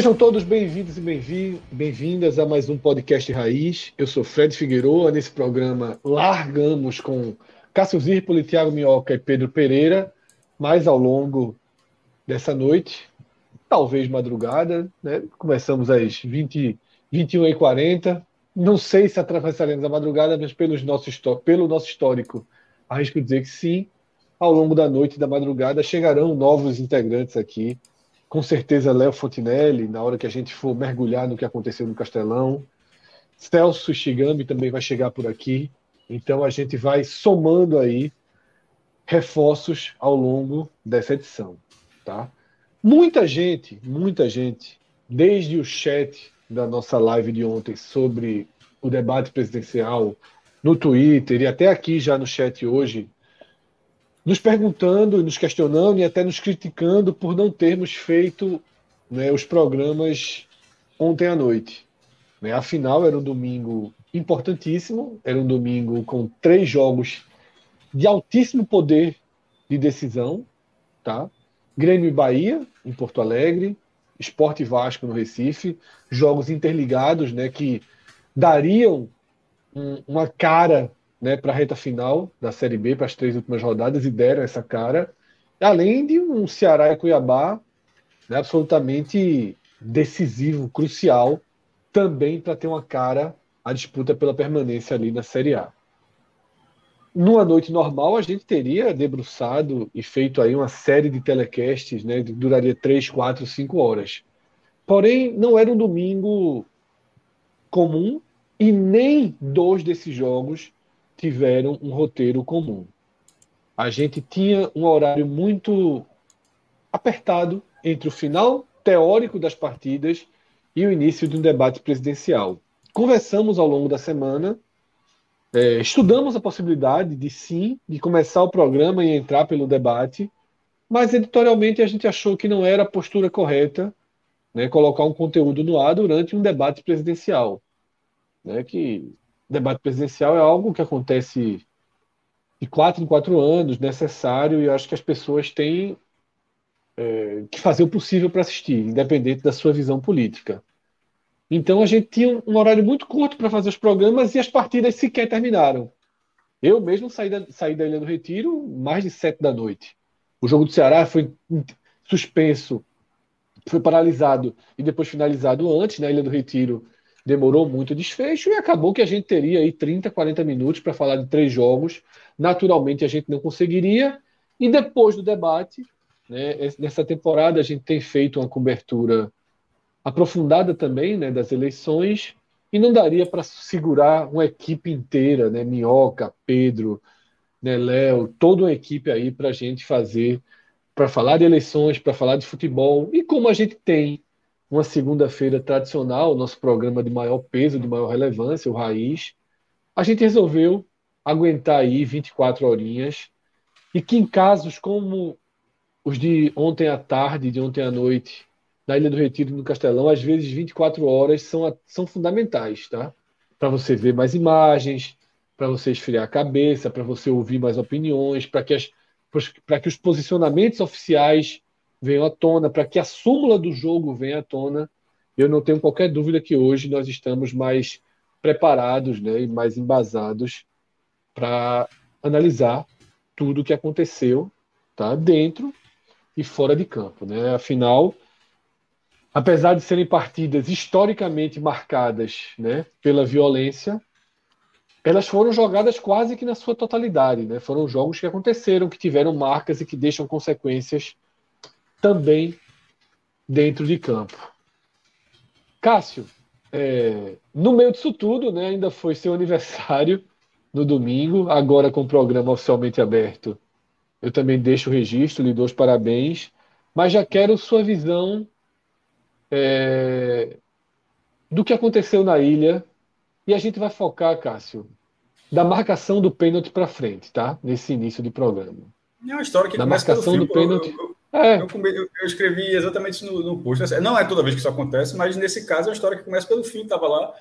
Sejam todos bem-vindos e bem-vindas a mais um podcast Raiz. Eu sou Fred Figueiredo. Nesse programa largamos com Cássio Zirpoli, Thiago Minhoca e Pedro Pereira, mas ao longo dessa noite, talvez madrugada, né? começamos às 20, 21h40. Não sei se atravessaremos a madrugada, mas pelo nosso, pelo nosso histórico, arrisco dizer que sim. Ao longo da noite e da madrugada chegarão novos integrantes aqui com certeza Léo Fontinelli, na hora que a gente for mergulhar no que aconteceu no Castelão. Celso Shigami também vai chegar por aqui. Então a gente vai somando aí reforços ao longo dessa edição, tá? Muita gente, muita gente, desde o chat da nossa live de ontem sobre o debate presidencial no Twitter e até aqui já no chat hoje, nos perguntando, nos questionando e até nos criticando por não termos feito né, os programas ontem à noite. Né? Afinal, era um domingo importantíssimo, era um domingo com três jogos de altíssimo poder de decisão, tá? Grêmio e Bahia, em Porto Alegre, Esporte Vasco no Recife, jogos interligados, né, que dariam um, uma cara né, para a reta final da Série B, para as três últimas rodadas, e deram essa cara. Além de um Ceará e Cuiabá né, absolutamente decisivo, crucial, também para ter uma cara a disputa pela permanência ali na Série A. Numa noite normal, a gente teria debruçado e feito aí uma série de telecasts, né, que duraria 3, 4, 5 horas. Porém, não era um domingo comum e nem dois desses jogos tiveram um roteiro comum. A gente tinha um horário muito apertado entre o final teórico das partidas e o início de um debate presidencial. Conversamos ao longo da semana, é, estudamos a possibilidade de sim, de começar o programa e entrar pelo debate, mas editorialmente a gente achou que não era a postura correta né, colocar um conteúdo no ar durante um debate presidencial. Né, que debate presidencial é algo que acontece de quatro em quatro anos, necessário, e eu acho que as pessoas têm é, que fazer o possível para assistir, independente da sua visão política. Então a gente tinha um horário muito curto para fazer os programas e as partidas sequer terminaram. Eu mesmo saí da, saí da Ilha do Retiro mais de sete da noite. O jogo do Ceará foi suspenso, foi paralisado e depois finalizado antes na Ilha do Retiro demorou muito o desfecho e acabou que a gente teria aí 30, 40 minutos para falar de três jogos. Naturalmente a gente não conseguiria. E depois do debate, né, nessa temporada a gente tem feito uma cobertura aprofundada também né, das eleições e não daria para segurar uma equipe inteira, né, Minhoca, Pedro, né, Léo, toda uma equipe aí para a gente fazer, para falar de eleições, para falar de futebol. E como a gente tem uma segunda-feira tradicional, nosso programa de maior peso, de maior relevância, o Raiz, a gente resolveu aguentar aí 24 horinhas e que em casos como os de ontem à tarde, de ontem à noite, na Ilha do Retiro no Castelão, às vezes 24 horas são, são fundamentais, tá? Para você ver mais imagens, para você esfriar a cabeça, para você ouvir mais opiniões, para que, as, que os posicionamentos oficiais venham à tona, para que a súmula do jogo venha à tona. Eu não tenho qualquer dúvida que hoje nós estamos mais preparados né, e mais embasados para analisar tudo o que aconteceu tá, dentro e fora de campo. Né? Afinal, apesar de serem partidas historicamente marcadas né, pela violência, elas foram jogadas quase que na sua totalidade, né? Foram jogos que aconteceram, que tiveram marcas e que deixam consequências também dentro de campo. Cássio, é, no meio disso tudo, né, ainda foi seu aniversário no domingo, agora com o programa oficialmente aberto. Eu também deixo o registro, lhe dou os parabéns, mas já quero sua visão é, do que aconteceu na ilha. E a gente vai focar, Cássio, da marcação do pênalti para frente, tá? Nesse início de programa. É uma história que da marcação do pênalti. Eu, eu, é. eu, eu, escrevi exatamente isso no, no post. Não é toda vez que isso acontece, mas nesse caso é uma história que começa pelo fim. Estava lá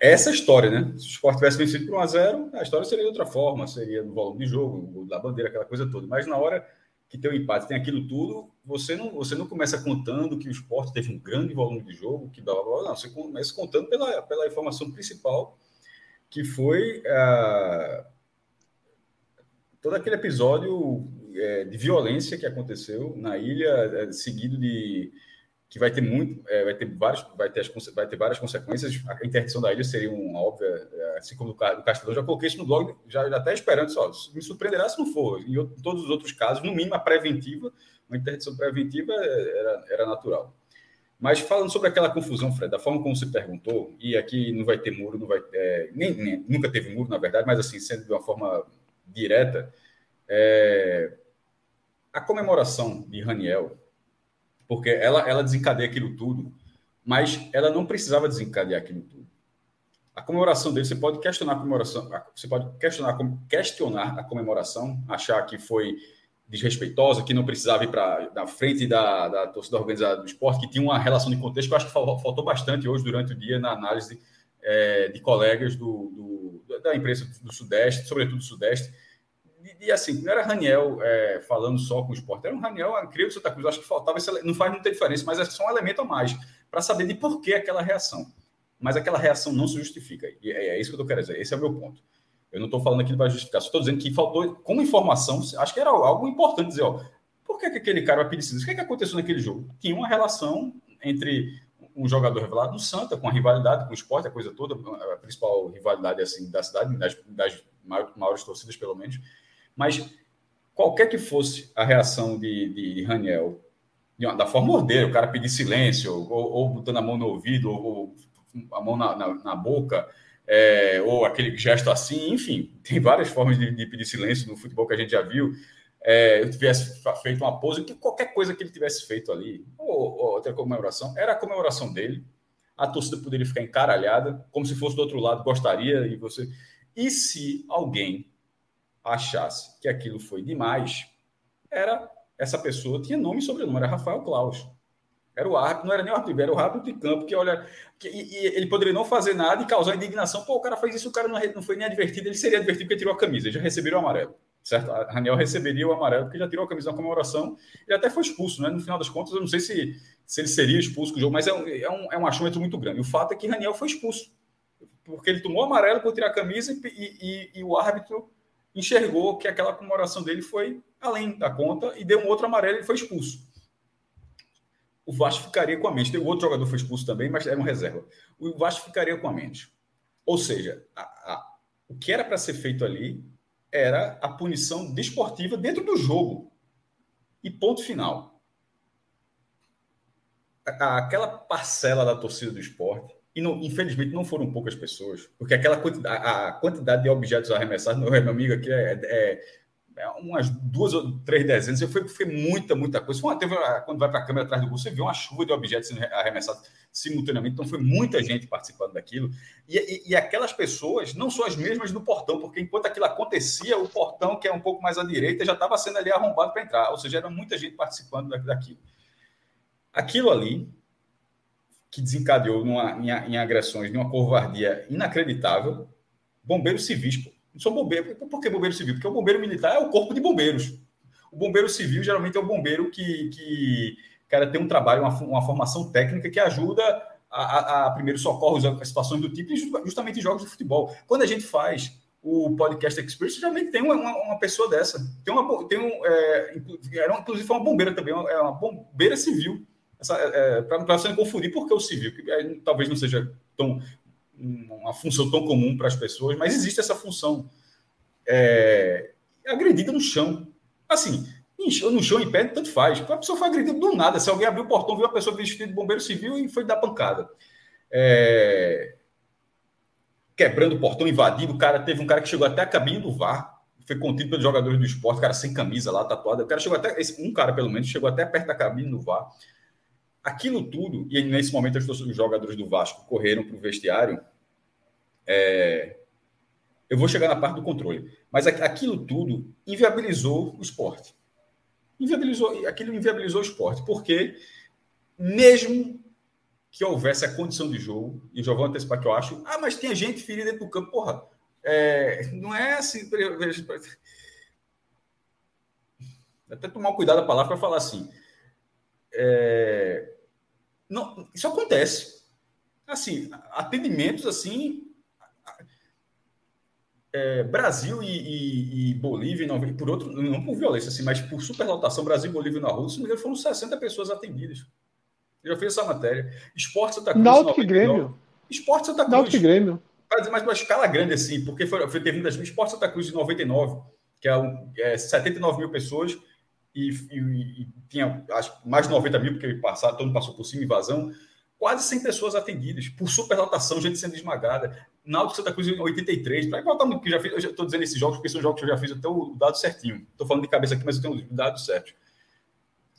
essa história, né? Se o Sport tivesse vencido por 1x0, a história seria de outra forma, seria no volume de jogo, da bandeira, aquela coisa toda. Mas na hora que tem o empate, tem aquilo tudo, você não, você não começa contando que o esporte teve um grande volume de jogo, que blá, blá, blá, não, você começa contando pela, pela informação principal, que foi uh, todo aquele episódio é, de violência que aconteceu na ilha, é, seguido de que vai ter muito, é, vai ter vários, vai ter, as, vai ter várias consequências. A interdição da ilha seria uma óbvia, é, assim como do, do Castelão. Já coloquei isso no blog, já, já até esperando só. Me surpreenderá se não for. Em, em todos os outros casos, no mínimo a preventiva, uma interdição preventiva era, era natural. Mas falando sobre aquela confusão, Fred, da forma como você perguntou, e aqui não vai ter muro, não vai é, nem, nem, nunca teve muro, na verdade, mas assim, sendo de uma forma direta, é, a comemoração de Raniel porque ela, ela desencadeia aquilo tudo, mas ela não precisava desencadear aquilo tudo. A comemoração dele, você pode questionar a comemoração, você pode questionar, questionar a comemoração, achar que foi desrespeitosa, que não precisava ir para na frente da, da torcida organizada do esporte, que tinha uma relação de contexto que eu acho que faltou bastante hoje durante o dia na análise é, de colegas do, do, da imprensa do Sudeste, sobretudo do Sudeste, e, assim, não era Raniel é, falando só com o esporte, era um Raniel incrível Santa Cruz. Acho que faltava, esse, não faz muita diferença, mas é só um elemento a mais para saber de por que aquela reação. Mas aquela reação não se justifica. E é, é isso que eu quero dizer. Esse é o meu ponto. Eu não estou falando aqui para justificar, estou dizendo que faltou, como informação, acho que era algo importante dizer, ó, por que, que aquele cara vai pedir isso? O que, que aconteceu naquele jogo? Tinha uma relação entre um jogador revelado no Santa, com a rivalidade com o esporte, a coisa toda, a principal rivalidade assim, da cidade, das, das maiores torcidas, pelo menos. Mas qualquer que fosse a reação de, de, de Raniel, da forma ordeira, o cara pedir silêncio, ou, ou botando a mão no ouvido, ou, ou a mão na, na, na boca, é, ou aquele gesto assim, enfim, tem várias formas de, de, pedir silêncio no futebol que a gente já viu. É, eu tivesse feito uma pose, que qualquer coisa que ele tivesse feito ali, ou, ou outra comemoração, era a comemoração dele. A torcida poderia ficar encaralhada, como se fosse do outro lado, gostaria, e você. E se alguém achasse que aquilo foi demais, era essa pessoa tinha nome e sobrenome, era Rafael Klaus. Era o árbitro, não era nem o árbitro, era o árbitro de campo, que olha, que, e, e ele poderia não fazer nada e causar indignação. Pô, o cara fez isso, o cara não, não foi nem advertido, ele seria advertido porque tirou a camisa, já receberia o amarelo, certo? A Raniel receberia o amarelo porque já tirou a camisa na comemoração, ele até foi expulso, né? No final das contas, eu não sei se, se ele seria expulso com o jogo, mas é um, é um, é um achômetro muito grande. O fato é que Raniel foi expulso, porque ele tomou amarelo por tirar a camisa e, e, e o árbitro enxergou que aquela comemoração dele foi além da conta e deu um outro amarelo e foi expulso. O Vasco ficaria com a mente. Tem outro jogador foi expulso também, mas era um reserva. O Vasco ficaria com a mente. Ou seja, a, a, o que era para ser feito ali era a punição desportiva dentro do jogo. E ponto final. A, aquela parcela da torcida do esporte e não, infelizmente não foram poucas pessoas, porque aquela quantidade, a quantidade de objetos arremessados, meu, meu amigo aqui é, é, é, umas duas ou três dezenas, foi, foi muita, muita coisa. Foi uma, teve, quando vai para a câmera atrás do gol, você vê uma chuva de objetos arremessados simultaneamente, então foi muita gente participando daquilo. E, e, e, aquelas pessoas não são as mesmas do portão, porque enquanto aquilo acontecia, o portão, que é um pouco mais à direita, já estava sendo ali arrombado para entrar, ou seja, era muita gente participando daquilo. Aquilo ali que desencadeou numa, em, em agressões de uma covardia inacreditável, bombeiros civis. Pô. Não são bombeiros. Por que bombeiro civil? Porque o bombeiro militar é o corpo de bombeiros. O bombeiro civil geralmente é o bombeiro que, que cara, tem um trabalho, uma, uma formação técnica que ajuda a, a, a primeiros socorros, a situações do tipo, justamente em jogos de futebol. Quando a gente faz o podcast Experience, geralmente tem uma, uma, pessoa dessa. Tem uma, tem um, é, inclusive foi uma bombeira também, é uma bombeira civil é, é para você não confundir, porque o civil, que talvez não seja tão uma função tão comum para as pessoas, mas existe essa função é, agredida no chão. Assim, no chão em pé, tanto faz. A pessoa foi agredida do nada. Se alguém abriu o portão, viu a pessoa vestida de bombeiro civil e foi dar pancada. É... Quebrando o portão, invadindo. O cara teve um cara que chegou até a cabine do VAR. Foi contido pelos jogadores do esporte, cara sem camisa lá, tatuado. O cara chegou até. Um cara, pelo menos, chegou até perto da cabine do VAR. Aquilo tudo, e nesse momento os jogadores do Vasco correram para o vestiário. É... Eu vou chegar na parte do controle. Mas aquilo tudo inviabilizou o esporte. Inviabilizou, aquilo inviabilizou o esporte, porque mesmo que houvesse a condição de jogo, e já vou antecipar que eu acho, ah, mas tem gente ferida dentro do campo, porra, é, não é assim. Até tomar cuidado a palavra para falar assim. É, não, isso acontece. Assim, atendimentos assim. É, Brasil e, e, e, Bolívia, não, por outro, não por violência, assim, mas por superlotação, Brasil e Bolívia na rua, se não me engano, foram 60 pessoas atendidas. Eu já fiz essa matéria. Esporte Santa Cruz. Náutico Grêmio. Esporte Santa Cruz. Náutico Grêmio. Mas uma escala grande, assim, porque foi, foi teve das Esporte Santa Cruz de 99, que é, um, é 79 mil pessoas, e, e, e, tinha mais de 90 mil, porque passar, todo mundo passou por cima, invasão. Quase 100 pessoas atendidas, por superlotação, gente sendo esmagada. Náutico Santa Cruz em 83. Para muito, que já fiz, eu estou dizendo esses jogos, porque são jogos que eu já fiz até o dado certinho. Estou falando de cabeça aqui, mas eu tenho o dado certo.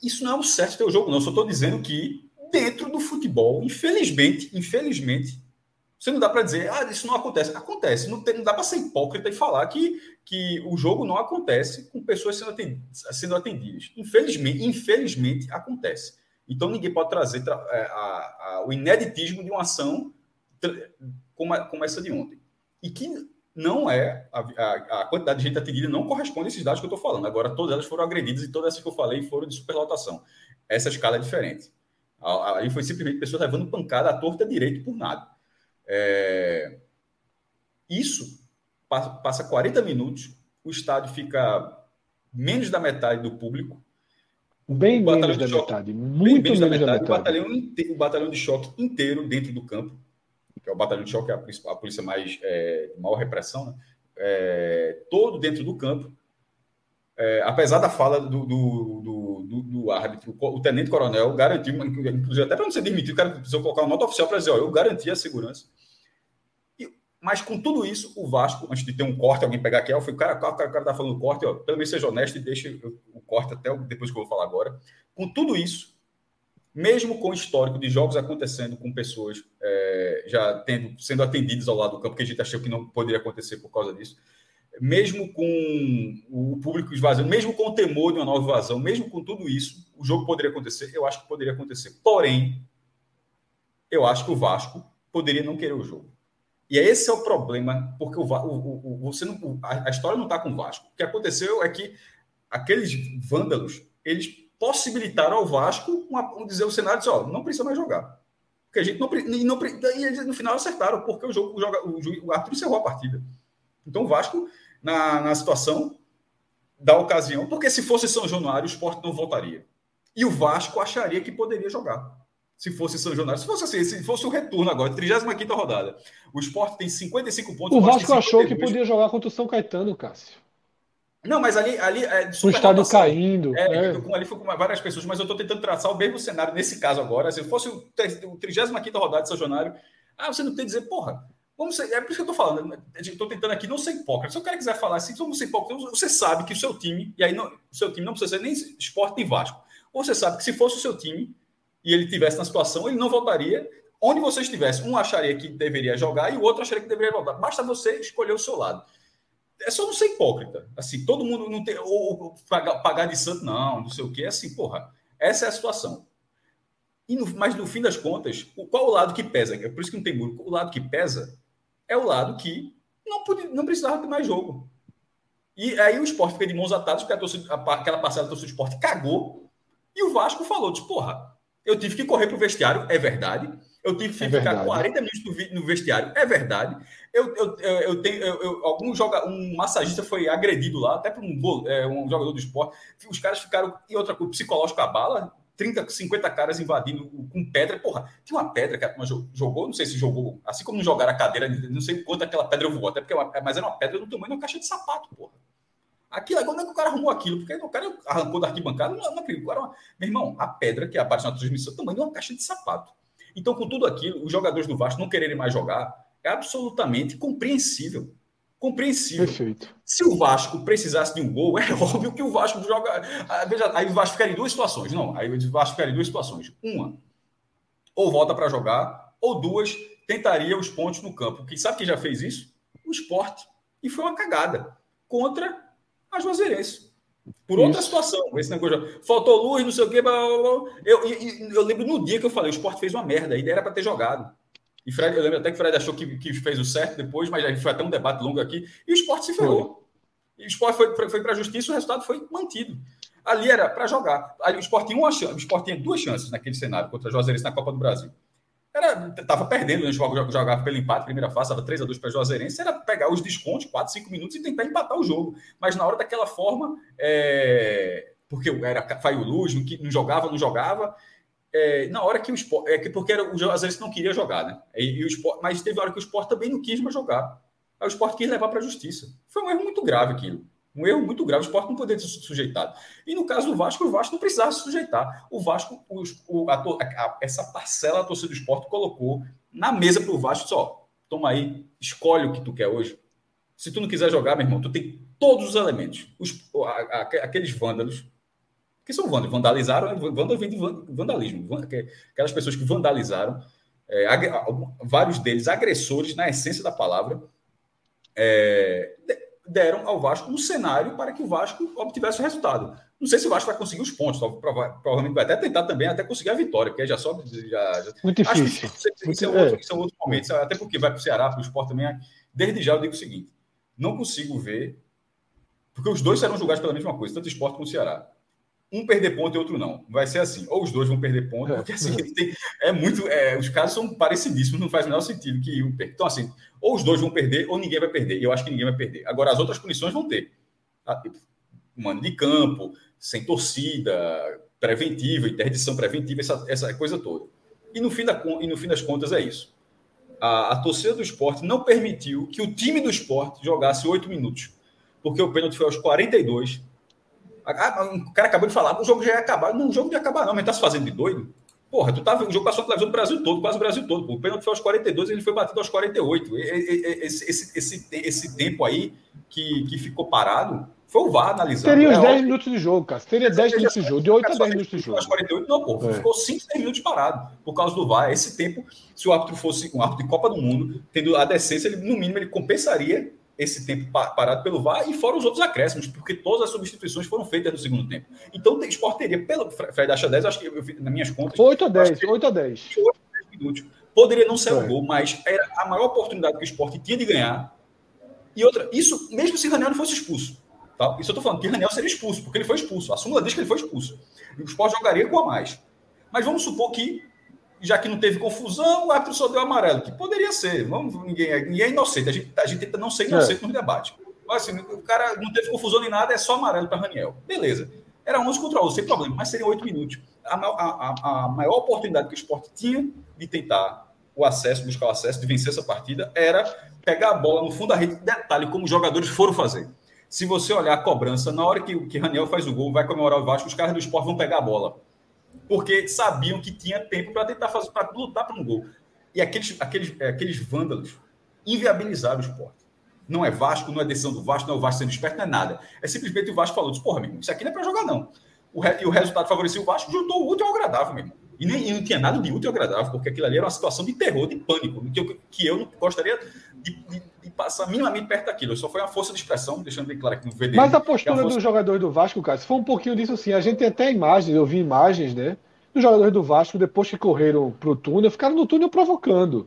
Isso não é o certo ter o jogo, não. Eu só estou dizendo que dentro do futebol, infelizmente, infelizmente, você não dá para dizer, ah, isso não acontece. Acontece. Não, tem, não dá para ser hipócrita e falar que, que o jogo não acontece com pessoas sendo atendidas. Sendo atendidas. Infelizmente, infelizmente, acontece. Então, ninguém pode trazer tra a, é, a, a, o ineditismo de uma ação como, como, essa de ontem. E que não é, a, quantidade de gente atendida não corresponde a esses dados que eu estou falando. Agora, todas elas foram agredidas e todas essas que eu falei foram de superlotação. Essa escala é diferente. Aí foi simplesmente pessoas levando pancada à torta direito por nada. É... Isso passa 40 minutos, o estádio fica menos da metade do público. Bem menos da choque, metade, muito menos, da metade. Da metade. O, batalhão inteiro, o batalhão de choque inteiro dentro do campo, que é o batalhão de choque, é a, a polícia mais é, de maior repressão, né? é, todo dentro do campo. É, apesar da fala do, do, do, do, do árbitro, o tenente-coronel garantiu, inclusive até para não ser demitido, o cara precisou colocar uma nota oficial para dizer: ó, eu garanti a segurança. Mas com tudo isso, o Vasco, antes de ter um corte, alguém pegar aqui, eu fui, cara, o cara, cara tá falando corte, ó, pelo menos seja honesto e deixe o corte até depois que eu vou falar agora. Com tudo isso, mesmo com o histórico de jogos acontecendo com pessoas é, já tendo, sendo atendidas ao lado do campo, que a gente achou que não poderia acontecer por causa disso, mesmo com o público esvaziando, mesmo com o temor de uma nova invasão, mesmo com tudo isso, o jogo poderia acontecer? Eu acho que poderia acontecer. Porém, eu acho que o Vasco poderia não querer o jogo. E esse é o problema, porque o, o, o você não, a, história não está com o Vasco. O que aconteceu é que aqueles vândalos, eles possibilitaram ao Vasco uma, um, dizer o cenário, ó, não precisa mais jogar. Porque a gente não, e, não, e eles no final acertaram, porque o jogo, o, joga, o, o árbitro encerrou a partida. Então o Vasco, na, na situação da ocasião, porque se fosse São Januário, o esporte não voltaria. E o Vasco acharia que poderia jogar se fosse São Januário. Se fosse assim, se fosse o retorno agora, 35 rodada. O Sport tem 55 pontos. O Vasco achou que podia jogar contra o São Caetano, Cássio. Não, mas ali. ali é, o estádio caindo. É, é. ali foi com várias pessoas, mas eu estou tentando traçar o mesmo cenário nesse caso agora. Se fosse o 35 rodada de São Januário, ah, você não tem que dizer, porra. Vamos ser, é por isso que eu estou falando. Estou tentando aqui não ser hipócrita. Se o cara quiser falar assim, vamos ser hipócrita, você sabe que o seu time, e aí não, o seu time não precisa ser nem esporte nem Vasco. Você sabe que se fosse o seu time, e ele tivesse na situação, ele não voltaria. Onde você estivesse, um acharia que deveria jogar e o outro acharia que deveria voltar. Basta você escolher o seu lado. É só não ser hipócrita. Assim, todo mundo não tem. Ou, ou pagar, de santo, não, não sei o quê. É assim, porra. Essa é a situação. E no, mas no fim das contas, o, qual o lado que pesa? É por isso que não tem muro. O lado que pesa é o lado que não, podia, não precisava ter mais jogo. E aí o esporte fica de mãos atadas, porque a torcida, aquela parcela do torcida do esporte cagou. E o Vasco falou: de, porra, eu tive que correr para o vestiário, é verdade. Eu tive que é ficar verdade. 40 minutos no vestiário, é verdade. Eu, eu, eu, eu tenho eu, algum joga, um massagista foi agredido lá, até por um, é, um jogador do esporte. Os caras ficaram e outra coisa, psicológico a bala. 30, 50 caras invadindo com pedra. Porra, tinha uma pedra que a turma jogou, não sei se jogou, assim como não jogaram a cadeira, não sei quanto aquela pedra voou, até porque, é mas era uma pedra do tamanho de uma caixa de sapato, porra. Aquilo, não é que o cara arrumou aquilo, porque o cara arrancou da arquibancada, não, não acredito. Meu irmão, a pedra que aparece na transmissão, é tamanho de uma caixa de sapato. Então, com tudo aquilo, os jogadores do Vasco não quererem mais jogar é absolutamente compreensível compreensível. Perfeito. Se o Vasco precisasse de um gol, é óbvio que o Vasco joga. Ah, aí o Vasco ficaria em duas situações. Não, aí o Vasco ficaria em duas situações. Uma, ou volta para jogar, ou duas, tentaria os pontos no campo. Quem sabe quem já fez isso? O esporte. E foi uma cagada contra a Juazeirense. Por outra isso. situação, esse negócio. Faltou luz, não sei o quê. Blá, blá, blá. Eu, eu, eu, lembro no dia que eu falei, o esporte fez uma merda, a ideia era para ter jogado. E Fred, eu lembro até que o Fred achou que, que fez o certo depois, mas foi até um debate longo aqui. E o esporte se ferrou. E o esporte foi, foi, foi para a justiça e o resultado foi mantido. Ali era para jogar. Ali, o esporte tinha uma chance, o esporte tinha duas chances naquele cenário contra a Juazeirense na Copa do Brasil. Era, tava perdendo, né? jogava pelo empate, primeira fase, estava 3 a 2 para Juazeirense, era pegar os descontos, 4, 5 minutos e tentar empatar o jogo. Mas na hora daquela forma, é... porque era Faio Luz, não, jogava, não jogava, é, na hora que o esporte. É que porque era, o, vezes não queria jogar, né? E, e, o esporte, mas teve hora que o esporte também não quis mais jogar. Aí o esporte quis levar para a justiça. Foi um erro muito grave aquilo. Um erro muito grave. O esporte não poderia ser sujeitado. E no caso do Vasco, o Vasco não precisava se sujeitar. O Vasco, o, a, a, essa parcela da torcida do esporte colocou na mesa para o Vasco só. Toma aí, escolhe o que tu quer hoje. Se tu não quiser jogar, meu irmão, tu tem todos os elementos. Os, a, aqueles vândalos que são vândalos, vandalizaram, vândalo vem de vandalismo, aquelas pessoas que vandalizaram, é, vários deles agressores na essência da palavra, é, deram ao Vasco um cenário para que o Vasco obtivesse o resultado. Não sei se o Vasco vai conseguir os pontos, provavelmente vai até tentar também até conseguir a vitória, porque já só. Já, já... Muito difícil. Acho que isso, é outro, isso é outro momento, até porque vai para o Ceará, para o esporte também. Desde já eu digo o seguinte: não consigo ver, porque os dois serão julgados pela mesma coisa, tanto o esporte como o Ceará um perder ponto e outro não. Vai ser assim. Ou os dois vão perder ponto, porque assim, tem, é muito. É, os casos são parecidíssimos, não faz o menor sentido que um perca. Então, assim, ou os dois vão perder, ou ninguém vai perder. E eu acho que ninguém vai perder. Agora, as outras punições vão ter. Tá? Tipo, mano de campo, sem torcida, preventiva, interdição preventiva, essa, essa coisa toda. E no, fim da, e no fim das contas é isso. A, a torcida do esporte não permitiu que o time do esporte jogasse oito minutos, porque o pênalti foi aos 42 ah, o cara acabou de falar, o jogo já ia acabar. Não, o jogo não ia acabar, não, mas tá se fazendo de doido. Porra, tu tava, o jogo passou na televisão do Brasil todo, quase o Brasil todo. Pô. O pênalti foi aos 42, ele foi batido aos 48. Esse, esse, esse, esse tempo aí que, que ficou parado foi o VAR analisando. Teria os é 10 minutos de jogo, cara. Teria 10 minutos de jogo, de 8 a 10 minutos de jogo. Aos 48, não, pô. É. Ficou 5, 10 minutos parado por causa do VAR. Esse tempo, se o árbitro fosse um árbitro de Copa do Mundo, tendo a decência, ele, no mínimo, ele compensaria esse tempo parado pelo VAR e fora os outros acréscimos, porque todas as substituições foram feitas no segundo tempo. Então, o esporte teria, pelo Fred acha 10, acho que eu, nas minhas contas. 8 a 10, 8 a 10. 8 a 10 minutos. Poderia não ser é. o gol, mas era a maior oportunidade que o esporte tinha de ganhar. E outra, isso mesmo se o Raniel não fosse expulso. Tá? Isso eu estou falando, que o Raniel seria expulso, porque ele foi expulso. A súmula diz que ele foi expulso. E o esporte jogaria com a mais. Mas vamos supor que já que não teve confusão, o árbitro só deu amarelo, que poderia ser. Vamos, ninguém, ninguém é inocente. A gente, a gente tenta não ser inocente é. no debate. Mas assim, o cara não teve confusão nem nada, é só amarelo para Raniel. Beleza. Era 11 contra 11, sem problema, mas seriam 8 minutos. A, a, a, maior oportunidade que o esporte tinha de tentar o acesso, buscar o acesso, de vencer essa partida, era pegar a bola no fundo da rede. Detalhe, como os jogadores foram fazer. Se você olhar a cobrança, na hora que, que Raniel faz o gol, vai comemorar o Vasco, os caras do esporte vão pegar a bola porque sabiam que tinha tempo para tentar fazer, para lutar para um gol. E aqueles, aqueles, é, aqueles vândalos inviabilizaram o esporte. Não é Vasco, não é decisão do Vasco, não é o Vasco sendo esperto, não é nada. É simplesmente o Vasco falou: porra, isso aqui não é para jogar, não. O re... E o resultado favoreceu o Vasco, juntou o útil ao agradável, meu irmão. E, nem, e não tinha nada de útil e agradável, porque aquilo ali era uma situação de terror, de pânico, que eu, que eu não gostaria de, de, de, passar minimamente perto daquilo. Só foi uma força de expressão, deixando bem claro que no VD. Mas a postura a força... dos jogadores do Vasco, cara, se foi um pouquinho disso sim. A gente tem até imagens, eu vi imagens, né? Os jogadores do Vasco, depois que correram pro túnel, ficaram no túnel provocando.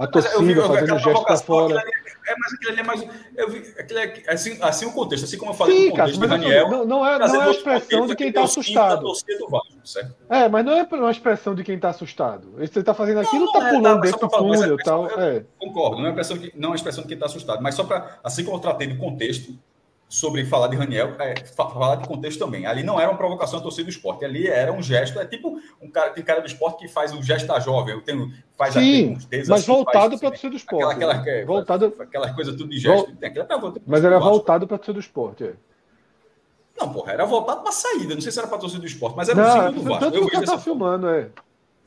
A torcida vi, fazendo gesto para fora. Ali, é, mas aquilo ali é mais. Eu vi, é, assim, assim o contexto, assim como eu falei Sim, no contexto cara, Daniel. Não, não, é, não é a expressão de quem está assustado. Vasco, é, mas não é uma expressão de quem está assustado. Você está fazendo aquilo, está é, pulando tá, dentro do túnel tal. É. Concordo, não é, expressão de, não é expressão de quem está assustado. Mas só para. Assim como eu tratei do contexto, sobre falar de Raniel, é, falar de contexto também. Ali não era uma provocação à torcida do esporte, ali era um gesto, é tipo um cara, tem cara do esporte que faz o gesto da jovem, eu tenho, faz Sim, mas assim, voltado para a torcida do esporte. Aquela, aquela, né? voltado... aquela coisa tudo de gesto. Vol... Tem, pra, mas era voltado para a torcida do esporte, é. Não, porra, era voltado para a saída, não sei se era para a torcida do esporte, mas era não, o do Vasco. Tanto eu que cara tá filmando, é.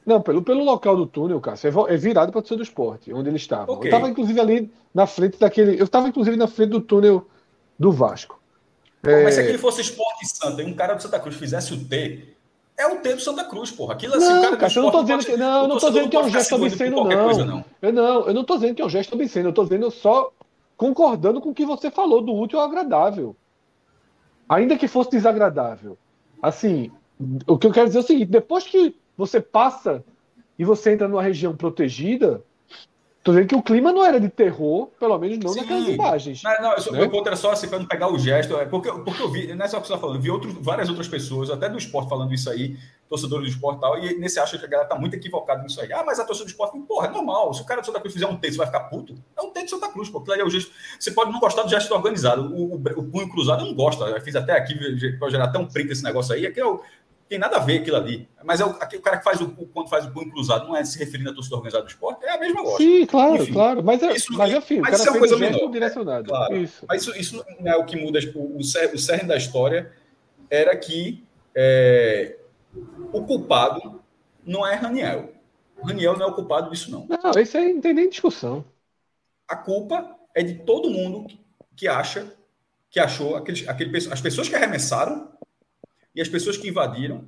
Não, pelo, pelo local do túnel, Cássio, é, é virado para o torcida do esporte, onde ele estava. Okay. Eu estava, inclusive, ali na frente daquele. Eu estava, inclusive, na frente do túnel do Vasco. É... Mas se aquele fosse esporte Santa e um cara do Santa Cruz fizesse o T, é o T do Santa Cruz, porra. Aquilo assim, não, cara, cara eu não tô dizendo que, não, eu não tô dizendo que é um gesto obsceno, não. Coisa, não. Eu não, eu não tô dizendo que é um gesto obsceno, eu tô dizendo só concordando com o que você falou do útil ao agradável. Ainda que fosse desagradável. Assim, o que eu quero dizer é o seguinte: depois que você passa e você entra numa região protegida, Tô dizendo que o clima não era de terror, pelo menos não Sim. naquelas imagens. Não, não, né? meu ponto era só assim, para não pegar o gesto, é porque, porque eu vi, não é só o que você está falando, eu vi outros, várias outras pessoas, até do esporte falando isso aí, torcedores do esporte e tal, e nesse acha que a galera tá muito equivocada nisso aí. Ah, mas a torcida do esporte, porra, é normal. Se o cara do Santa Cruz fizer um texto, vai ficar puto. É um texto de Santa Cruz, pô. é o gesto. Você pode não gostar do gesto organizado. O, o, o punho cruzado eu não gosto. Eu fiz até aqui, para gerar até um print esse negócio aí. Aqui é o, tem nada a ver aquilo ali. Mas é o, aquele, o cara que faz o, quando faz o punho cruzado não é se referindo à torcida organizada do esporte, é a mesma lógica. Sim, claro, enfim, claro. Mas, é, isso, mas enfim, mas isso é uma coisa menor. direcionado. Claro, isso. Mas isso, isso não é o que muda. Tipo, o, o cerne da história era que é, o culpado não é Raniel. O Raniel não é o culpado disso, não. Não, isso aí não tem nem discussão. A culpa é de todo mundo que acha, que achou, aqueles, aquele, as pessoas que arremessaram e as pessoas que invadiram,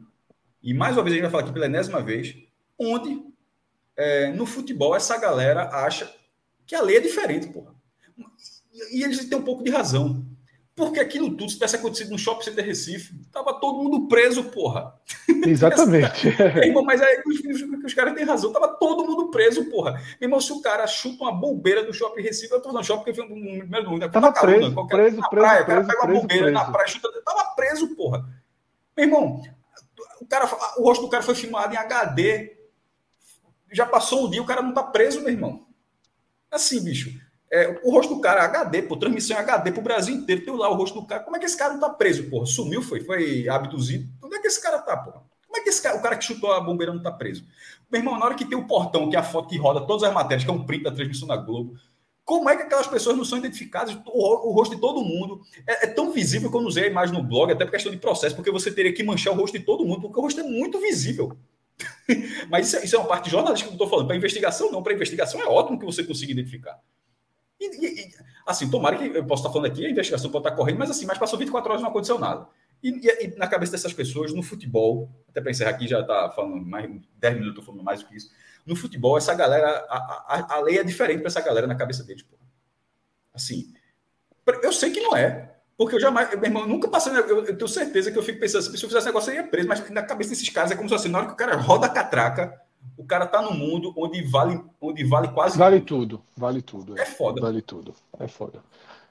e mais uma vez a gente vai falar aqui pela enésima vez, onde é, no futebol essa galera acha que a lei é diferente, porra. E eles têm um pouco de razão. Porque aquilo tudo, se tivesse acontecido no Shopping Center Recife, tava todo mundo preso, porra. Exatamente. é, irmão, mas aí os, os, os, caras têm razão, tava todo mundo preso, porra. Meu irmão, se o cara chuta uma bombeira do Shopping Recife, eu tô no shopping porque eu vi um primeiro mundo. Tava preso, qualquer, preso, na preso, praia, preso, o cara pega uma bombeira na praia, chuta, tava preso, porra. Meu irmão, o, cara, o rosto do cara foi filmado em HD. Já passou o dia, o cara não tá preso, meu irmão. Assim, bicho. É, o rosto do cara HD, pô, transmissão em HD pro Brasil inteiro. Tem lá o rosto do cara. Como é que esse cara não tá preso, porra? Sumiu, foi? Foi abduzido? Onde é que esse cara tá, porra? Como é que esse cara, o cara que chutou a bombeira não tá preso? Meu irmão, na hora que tem o portão, que é a foto que roda todas as matérias, que é um print da transmissão da Globo, como é que aquelas pessoas não são identificadas? O, o rosto de todo mundo é, é, tão visível que eu não usei a imagem no blog, até por questão de processo, porque você teria que manchar o rosto de todo mundo, porque o rosto é muito visível. Mas isso é, isso é, uma parte jornalística que eu estou falando. Para investigação, não. Para investigação é ótimo que você consiga identificar. E, e, assim, tomara que eu possa estar falando aqui, a investigação pode estar correndo, mas assim, mas passou 24 horas e não aconteceu nada. E, e, na cabeça dessas pessoas, no futebol, até para encerrar aqui, já está falando mais 10 minutos, falando mais do que isso no futebol, essa galera, a, a, a lei é diferente para essa galera na cabeça deles, pô. Assim, eu sei que não é. Porque eu jamais, meu irmão, nunca passei, eu, eu, tenho certeza que eu fico pensando, se eu fizesse negócio, eu ia preso, mas na cabeça desses caras é como se assim, na hora que o cara roda a catraca, o cara tá no mundo onde vale, onde vale quase Vale tudo, vale tudo. É, é foda. Vale tudo, é foda.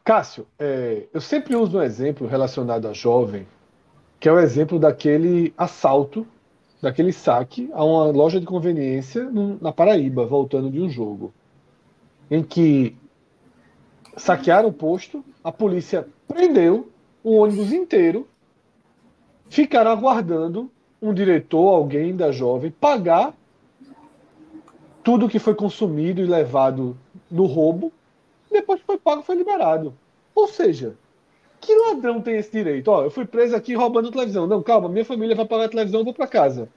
Cássio, é, eu sempre uso um exemplo relacionado a jovem, que é o exemplo daquele assalto daquele saque a uma loja de conveniência na Paraíba, voltando de um jogo, em que saquearam o posto, a polícia prendeu o ônibus inteiro, ficaram aguardando um diretor, alguém da jovem, pagar tudo que foi consumido e levado no roubo, depois que foi pago, foi liberado. Ou seja, que ladrão tem esse direito? Ó, eu fui preso aqui roubando televisão. Não, calma, minha família vai pagar a televisão, eu vou para casa.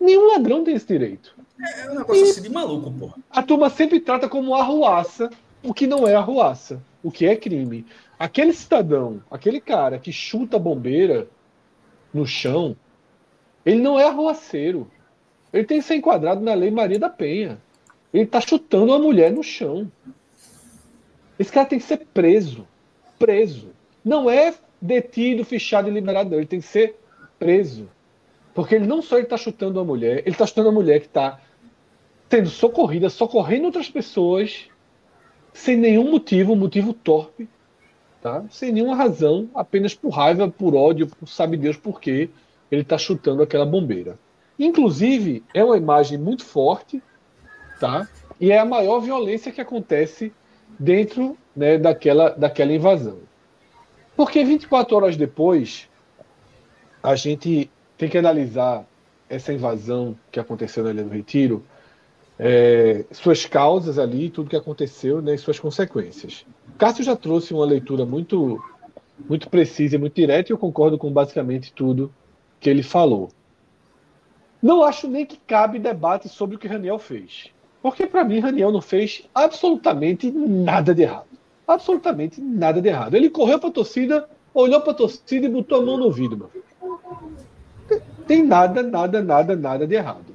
Nenhum ladrão tem esse direito. É, é um negócio e assim de maluco, porra. A turma sempre trata como arruaça o que não é arruaça, o que é crime. Aquele cidadão, aquele cara que chuta a bombeira no chão, ele não é arruaceiro. Ele tem que ser enquadrado na Lei Maria da Penha. Ele está chutando uma mulher no chão. Esse cara tem que ser preso. Preso. Não é detido, fechado e liberado, não. Ele tem que ser preso. Porque ele não só está chutando a mulher, ele está chutando a mulher que está sendo socorrida, socorrendo outras pessoas, sem nenhum motivo, um motivo torpe, tá? sem nenhuma razão, apenas por raiva, por ódio, por sabe Deus por quê, ele está chutando aquela bombeira. Inclusive, é uma imagem muito forte, tá? E é a maior violência que acontece dentro né, daquela, daquela invasão. Porque 24 horas depois, a gente tem que analisar essa invasão que aconteceu na Ilha do Retiro, é, suas causas ali, tudo que aconteceu né, e suas consequências. Cássio já trouxe uma leitura muito, muito precisa e muito direta, e eu concordo com basicamente tudo que ele falou. Não acho nem que cabe debate sobre o que Raniel fez. Porque, para mim, Raniel não fez absolutamente nada de errado. Absolutamente nada de errado. Ele correu para a torcida, olhou para a torcida e botou a mão no ouvido, meu tem nada, nada, nada, nada de errado.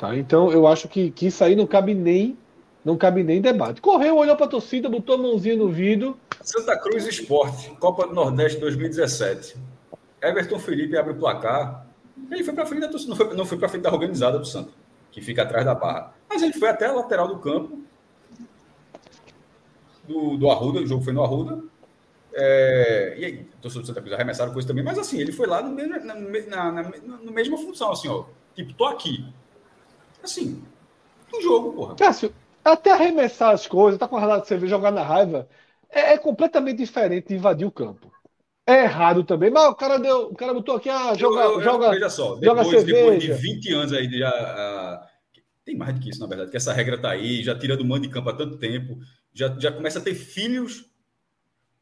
Tá? Então eu acho que, que isso aí não cabe nem não cabe nem debate. Correu, olhou para a torcida, botou a mãozinha no vidro. Santa Cruz Esporte, Copa do Nordeste 2017. Everton Felipe abre o placar. Ele foi para frente da torcida, não foi, foi para frente da organizada do Santa, que fica atrás da barra. Mas ele foi até a lateral do campo do, do Arruda, o jogo foi no Arruda. É, e aí, torcedor do Santa Cruz arremessaram coisa também, mas assim, ele foi lá no mesmo, na, na, na, na mesma função, assim, ó. Tipo, tô aqui. Assim, no jogo, porra. Cássio, até arremessar as coisas, tá com a de cerveja, jogar na raiva, é, é, completamente diferente de invadir o campo. É errado também, mas o cara deu, o cara botou aqui, ah, joga, eu, eu, joga, veja só, depois, joga depois de 20 anos aí já uh, tem mais do que isso, na verdade, que essa regra tá aí, já tira do mando de campo há tanto tempo, já, já começa a ter filhos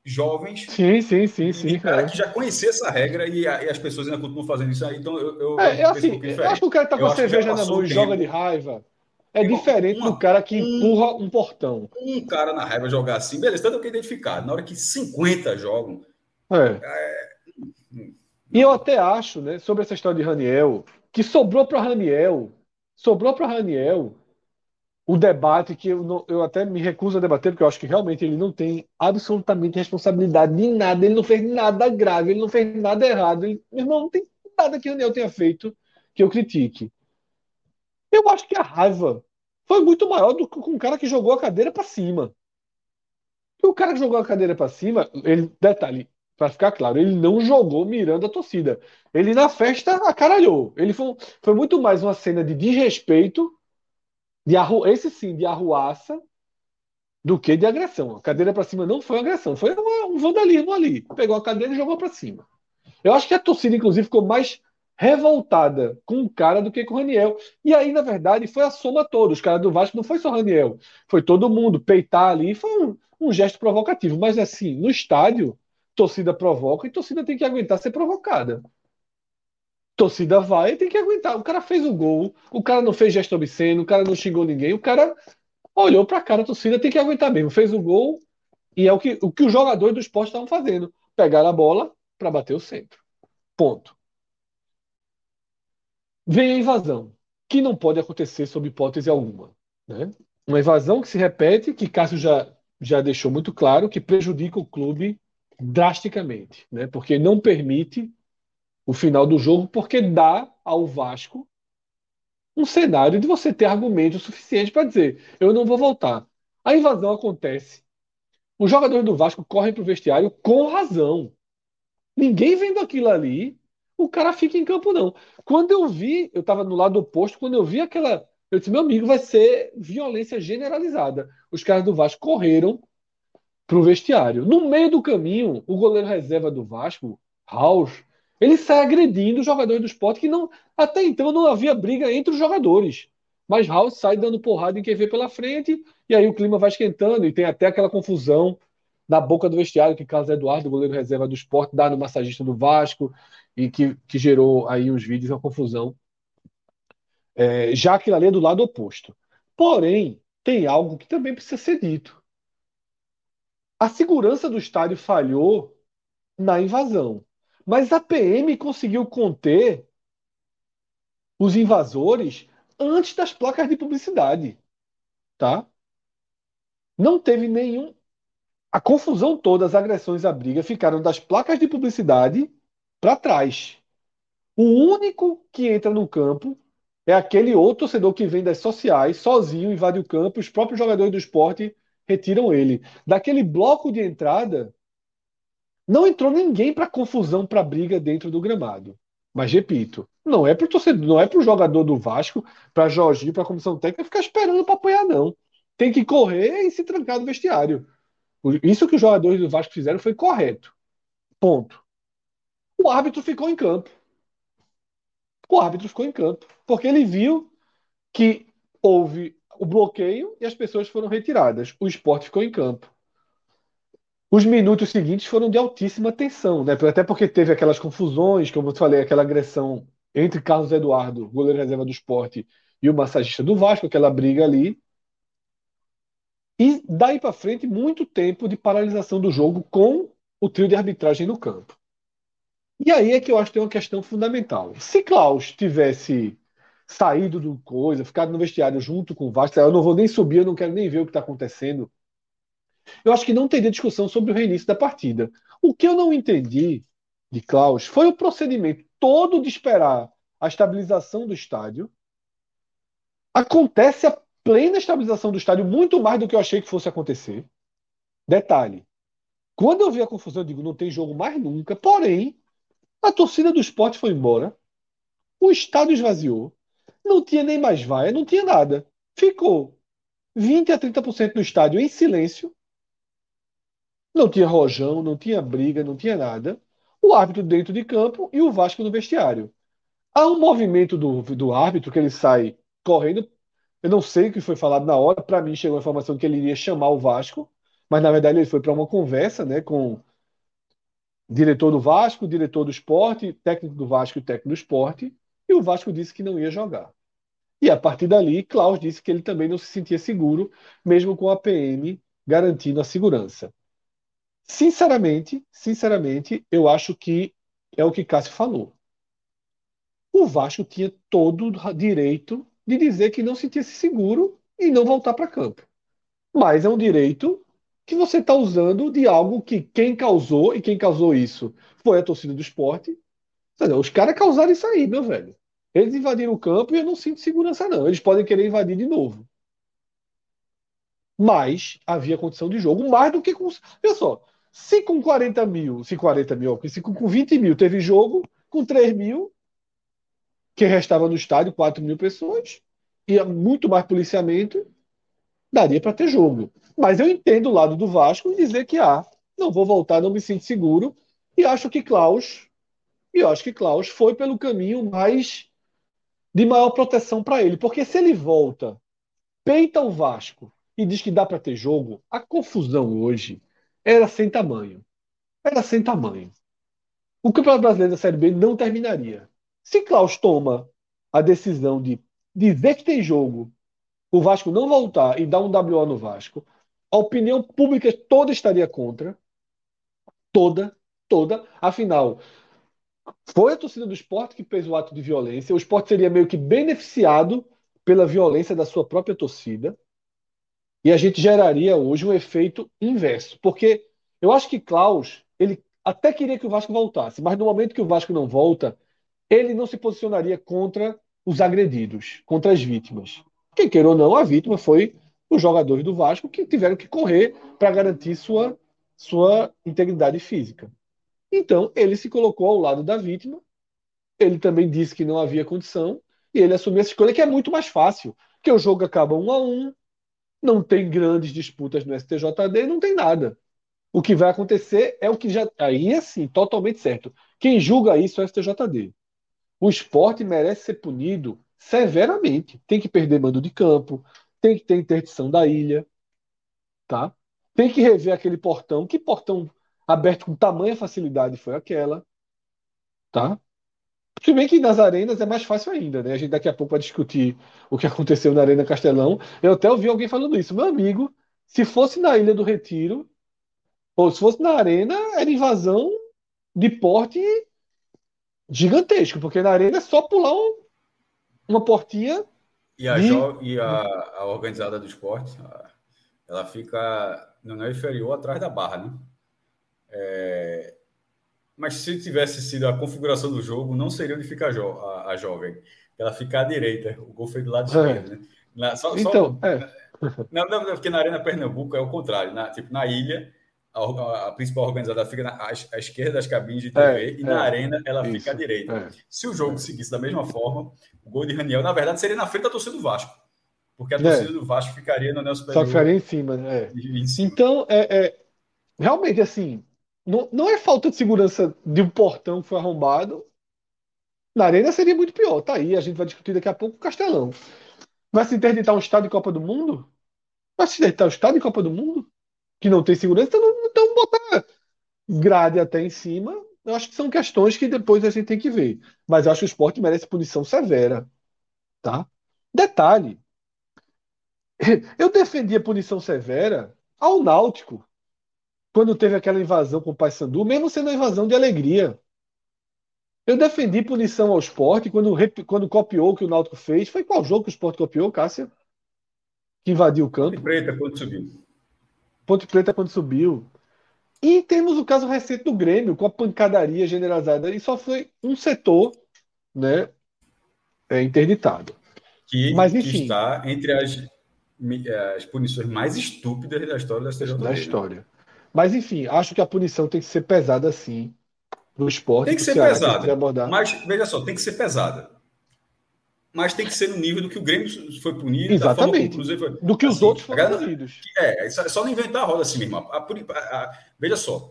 jovens. Sim, sim, sim, sim. Cara é. que já conhecia essa regra e, e, as pessoas ainda continuam fazendo isso aí. Então eu, eu, é, é assim, um eu acho que o cara tá com a cerveja na mão e joga de raiva. É diferente uma, do cara que empurra um, um, portão. Um cara na raiva jogar assim, beleza, tanto que identificado. Na hora que 50 jogam. É. é... E eu até acho, né, sobre essa história de Raniel, que sobrou para Raniel, sobrou para Raniel o debate que eu, não, eu até me recuso a debater, porque eu acho que realmente ele não tem absolutamente responsabilidade de nada, ele não fez nada grave, ele não fez nada errado. Ele, meu irmão, não tem nada que o Daniel tenha feito que eu critique. Eu acho que a raiva foi muito maior do que com o cara que jogou a cadeira para cima. o cara que jogou a cadeira para cima, ele, detalhe, para ficar claro, ele não jogou mirando a torcida. Ele na festa acaralhou. Ele foi, foi muito mais uma cena de desrespeito de arru... esse sim, de arruaça, do que de agressão. A cadeira para cima não foi agressão, foi um vandalismo ali. Pegou a cadeira e jogou para cima. Eu acho que a torcida, inclusive, ficou mais revoltada com o cara do que com o Raniel. E aí, na verdade, foi a soma toda. Os caras do Vasco não foi só o Raniel, foi todo mundo peitar ali. Foi um, um gesto provocativo. Mas, assim, no estádio, torcida provoca e torcida tem que aguentar ser provocada torcida vai e tem que aguentar. O cara fez o gol, o cara não fez gesto obsceno, o cara não xingou ninguém, o cara olhou para a cara, a torcida tem que aguentar mesmo. Fez o gol e é o que, o que os jogadores do esporte estavam fazendo: pegar a bola para bater o centro. Ponto. Vem a invasão, que não pode acontecer sob hipótese alguma. Né? Uma invasão que se repete, que Cássio já, já deixou muito claro, que prejudica o clube drasticamente, né? porque não permite o final do jogo, porque dá ao Vasco um cenário de você ter argumento suficiente para dizer: eu não vou voltar. A invasão acontece. Os jogadores do Vasco correm para o vestiário com razão. Ninguém vendo aquilo ali, o cara fica em campo, não. Quando eu vi, eu estava no lado oposto, quando eu vi aquela. Eu disse, meu amigo, vai ser violência generalizada. Os caras do Vasco correram para o vestiário. No meio do caminho, o goleiro reserva do Vasco, House, ele sai agredindo os jogadores do esporte que não. Até então não havia briga entre os jogadores. Mas House sai dando porrada em quem vê pela frente, e aí o clima vai esquentando, e tem até aquela confusão na boca do vestiário que Carlos Eduardo, goleiro reserva do esporte, dá no massagista do Vasco, e que, que gerou aí uns vídeos, uma confusão. É, já aquilo ali é do lado oposto. Porém, tem algo que também precisa ser dito. A segurança do estádio falhou na invasão. Mas a PM conseguiu conter os invasores antes das placas de publicidade, tá? Não teve nenhum a confusão toda, as agressões à briga ficaram das placas de publicidade para trás. O único que entra no campo é aquele outro torcedor que vem das sociais, sozinho, invade o campo, os próprios jogadores do esporte retiram ele. Daquele bloco de entrada, não entrou ninguém para confusão, para briga dentro do gramado. Mas repito, não é para o torcedor, não é para o jogador do Vasco, para Jorginho, para a comissão técnica ficar esperando para apoiar, não. Tem que correr e se trancar no vestiário. Isso que os jogadores do Vasco fizeram foi correto. Ponto. O árbitro ficou em campo. O árbitro ficou em campo. Porque ele viu que houve o bloqueio e as pessoas foram retiradas. O esporte ficou em campo. Os minutos seguintes foram de altíssima tensão, né? Até porque teve aquelas confusões, como eu falei, aquela agressão entre Carlos Eduardo, goleiro reserva do esporte, e o massagista do Vasco, aquela briga ali. E daí para frente, muito tempo de paralisação do jogo com o trio de arbitragem no campo. E aí é que eu acho que tem uma questão fundamental. Se Klaus tivesse saído do coisa, ficado no vestiário junto com o Vasco, eu não vou nem subir, eu não quero nem ver o que está acontecendo. Eu acho que não teria discussão sobre o reinício da partida. O que eu não entendi de Klaus foi o procedimento todo de esperar a estabilização do estádio. Acontece a plena estabilização do estádio, muito mais do que eu achei que fosse acontecer. Detalhe: quando eu vi a confusão, eu digo, não tem jogo mais nunca. Porém, a torcida do esporte foi embora, o estádio esvaziou, não tinha nem mais vaia, não tinha nada. Ficou 20 a 30% do estádio em silêncio. Não tinha rojão, não tinha briga, não tinha nada. O árbitro dentro de campo e o Vasco no vestiário. Há um movimento do, do árbitro que ele sai correndo. Eu não sei o que foi falado na hora. Para mim, chegou a informação que ele iria chamar o Vasco, mas na verdade ele foi para uma conversa né, com diretor do Vasco, diretor do esporte, técnico do Vasco e técnico do esporte. E o Vasco disse que não ia jogar. E a partir dali, Klaus disse que ele também não se sentia seguro, mesmo com a PM garantindo a segurança. Sinceramente, sinceramente, eu acho que é o que Cássio falou. O Vasco tinha todo o direito de dizer que não se sentia seguro e não voltar para campo. Mas é um direito que você está usando de algo que quem causou, e quem causou isso foi a torcida do esporte. Os caras causaram isso aí, meu velho. Eles invadiram o campo e eu não sinto segurança, não. Eles podem querer invadir de novo. Mas havia condição de jogo, mais do que com. Olha só, se com 40 mil, se 40 mil, se com 20 mil teve jogo, com 3 mil, que restava no estádio, 4 mil pessoas, e muito mais policiamento, daria para ter jogo. Mas eu entendo o lado do Vasco e dizer que, ah, não vou voltar, não me sinto seguro, e acho que Klaus, e acho que Klaus foi pelo caminho mais de maior proteção para ele. Porque se ele volta, peita o Vasco e diz que dá para ter jogo, a confusão hoje era sem tamanho. Era sem tamanho. O Campeonato Brasileiro da Série B não terminaria. Se Klaus toma a decisão de dizer que tem jogo, o Vasco não voltar e dar um WO no Vasco, a opinião pública toda estaria contra. Toda, toda. Afinal, foi a torcida do esporte que fez o ato de violência. O esporte seria meio que beneficiado pela violência da sua própria torcida. E a gente geraria hoje um efeito inverso. Porque eu acho que Klaus, ele até queria que o Vasco voltasse, mas no momento que o Vasco não volta, ele não se posicionaria contra os agredidos, contra as vítimas. Quem queira ou não, a vítima foi os jogadores do Vasco que tiveram que correr para garantir sua, sua integridade física. Então, ele se colocou ao lado da vítima, ele também disse que não havia condição, e ele assumiu essa escolha, que é muito mais fácil, porque o jogo acaba um a um, não tem grandes disputas no STJD, não tem nada. O que vai acontecer é o que já. Aí, assim, totalmente certo. Quem julga isso é o STJD. O esporte merece ser punido severamente. Tem que perder mando de campo, tem que ter interdição da ilha, tá? Tem que rever aquele portão. Que portão aberto com tamanha facilidade foi aquela, tá? Se bem que nas arenas é mais fácil ainda, né? A gente daqui a pouco vai discutir o que aconteceu na Arena Castelão. Eu até ouvi alguém falando isso. Meu amigo, se fosse na Ilha do Retiro, ou se fosse na Arena, era invasão de porte gigantesco, porque na Arena é só pular um, uma portinha. E a, de... e a, a organizada do esporte, ela fica no é inferior atrás da barra, né? É... Mas se tivesse sido a configuração do jogo, não seria onde fica a, jo a, a jovem. Ela fica à direita, o gol foi do lado é. esquerdo. Né? Na, só, então, só... É. Não, não, porque na Arena Pernambuco é o contrário. Na, tipo, na ilha, a, a principal organizada fica na, à, à, esquerda das cabines de TV é, e na é, Arena ela isso, fica à direita. É. Se o jogo seguisse da mesma forma, o gol de Raniel, na verdade, seria na frente da torcida do Vasco. Porque a torcida do Vasco ficaria no Nelson Só ficaria em cima, né? Em cima. Então, é, realmente, assim, não, não é falta de segurança de um portão que foi arrombado. Na Arena seria muito pior. Tá aí, a gente vai discutir daqui a pouco o Castelão. Vai se interditar um estado de Copa do Mundo? Vai se interditar um estado de Copa do Mundo? Que não tem segurança? Então, então botar grade até em cima. Eu acho que são questões que depois a gente tem que ver. Mas eu acho que o esporte merece punição severa. Tá? Detalhe. Eu defendi a punição severa ao Náutico quando teve aquela invasão com o Paysandu, mesmo sendo uma invasão de alegria. Eu defendi punição ao esporte quando, quando copiou o que o Náutico fez. Foi qual jogo que o esporte copiou, Cássio? Que invadiu o campo. Ponte Preta quando subiu. Ponte Preta quando subiu. E temos o caso recente do Grêmio, com a pancadaria generalizada. E só foi um setor né, é, interditado. Que, Mas, enfim, que está entre as, as punições mais estúpidas da história da. Da história. Mas, enfim, acho que a punição tem que ser pesada sim no esporte. Tem que ser pesada. Mas, veja só, tem que ser pesada. Mas tem que ser no nível do que o Grêmio foi punido, Exatamente. Da foi... Do que os assim, outros foram punidos. É, é só não inventar a roda assim mesmo. A, a, a, veja só.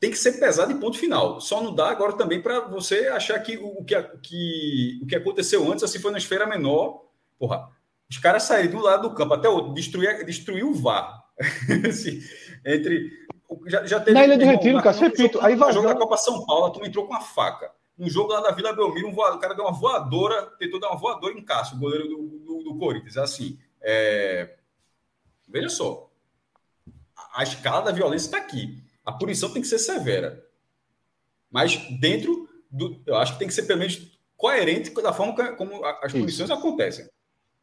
Tem que ser pesado em ponto final. Só não dá agora também para você achar que o, que, que, o que aconteceu antes assim foi na esfera menor. Porra, os caras saíram de um lado do campo até o outro, destruir, destruir o VAR. assim, entre. Já, já teve, na Ilha do Retiro, cara, repito, aí vai. jogo da Copa São Paulo, turma entrou com uma faca. Um jogo lá da Vila Belmiro, um voador, o cara deu uma voadora, tentou dar uma voadora em Cássio, o goleiro do, do, do Corinthians. É assim, é... veja só, a, a escala da violência está aqui. A punição tem que ser severa. Mas dentro do. Eu acho que tem que ser pelo menos coerente da forma como as punições Isso. acontecem.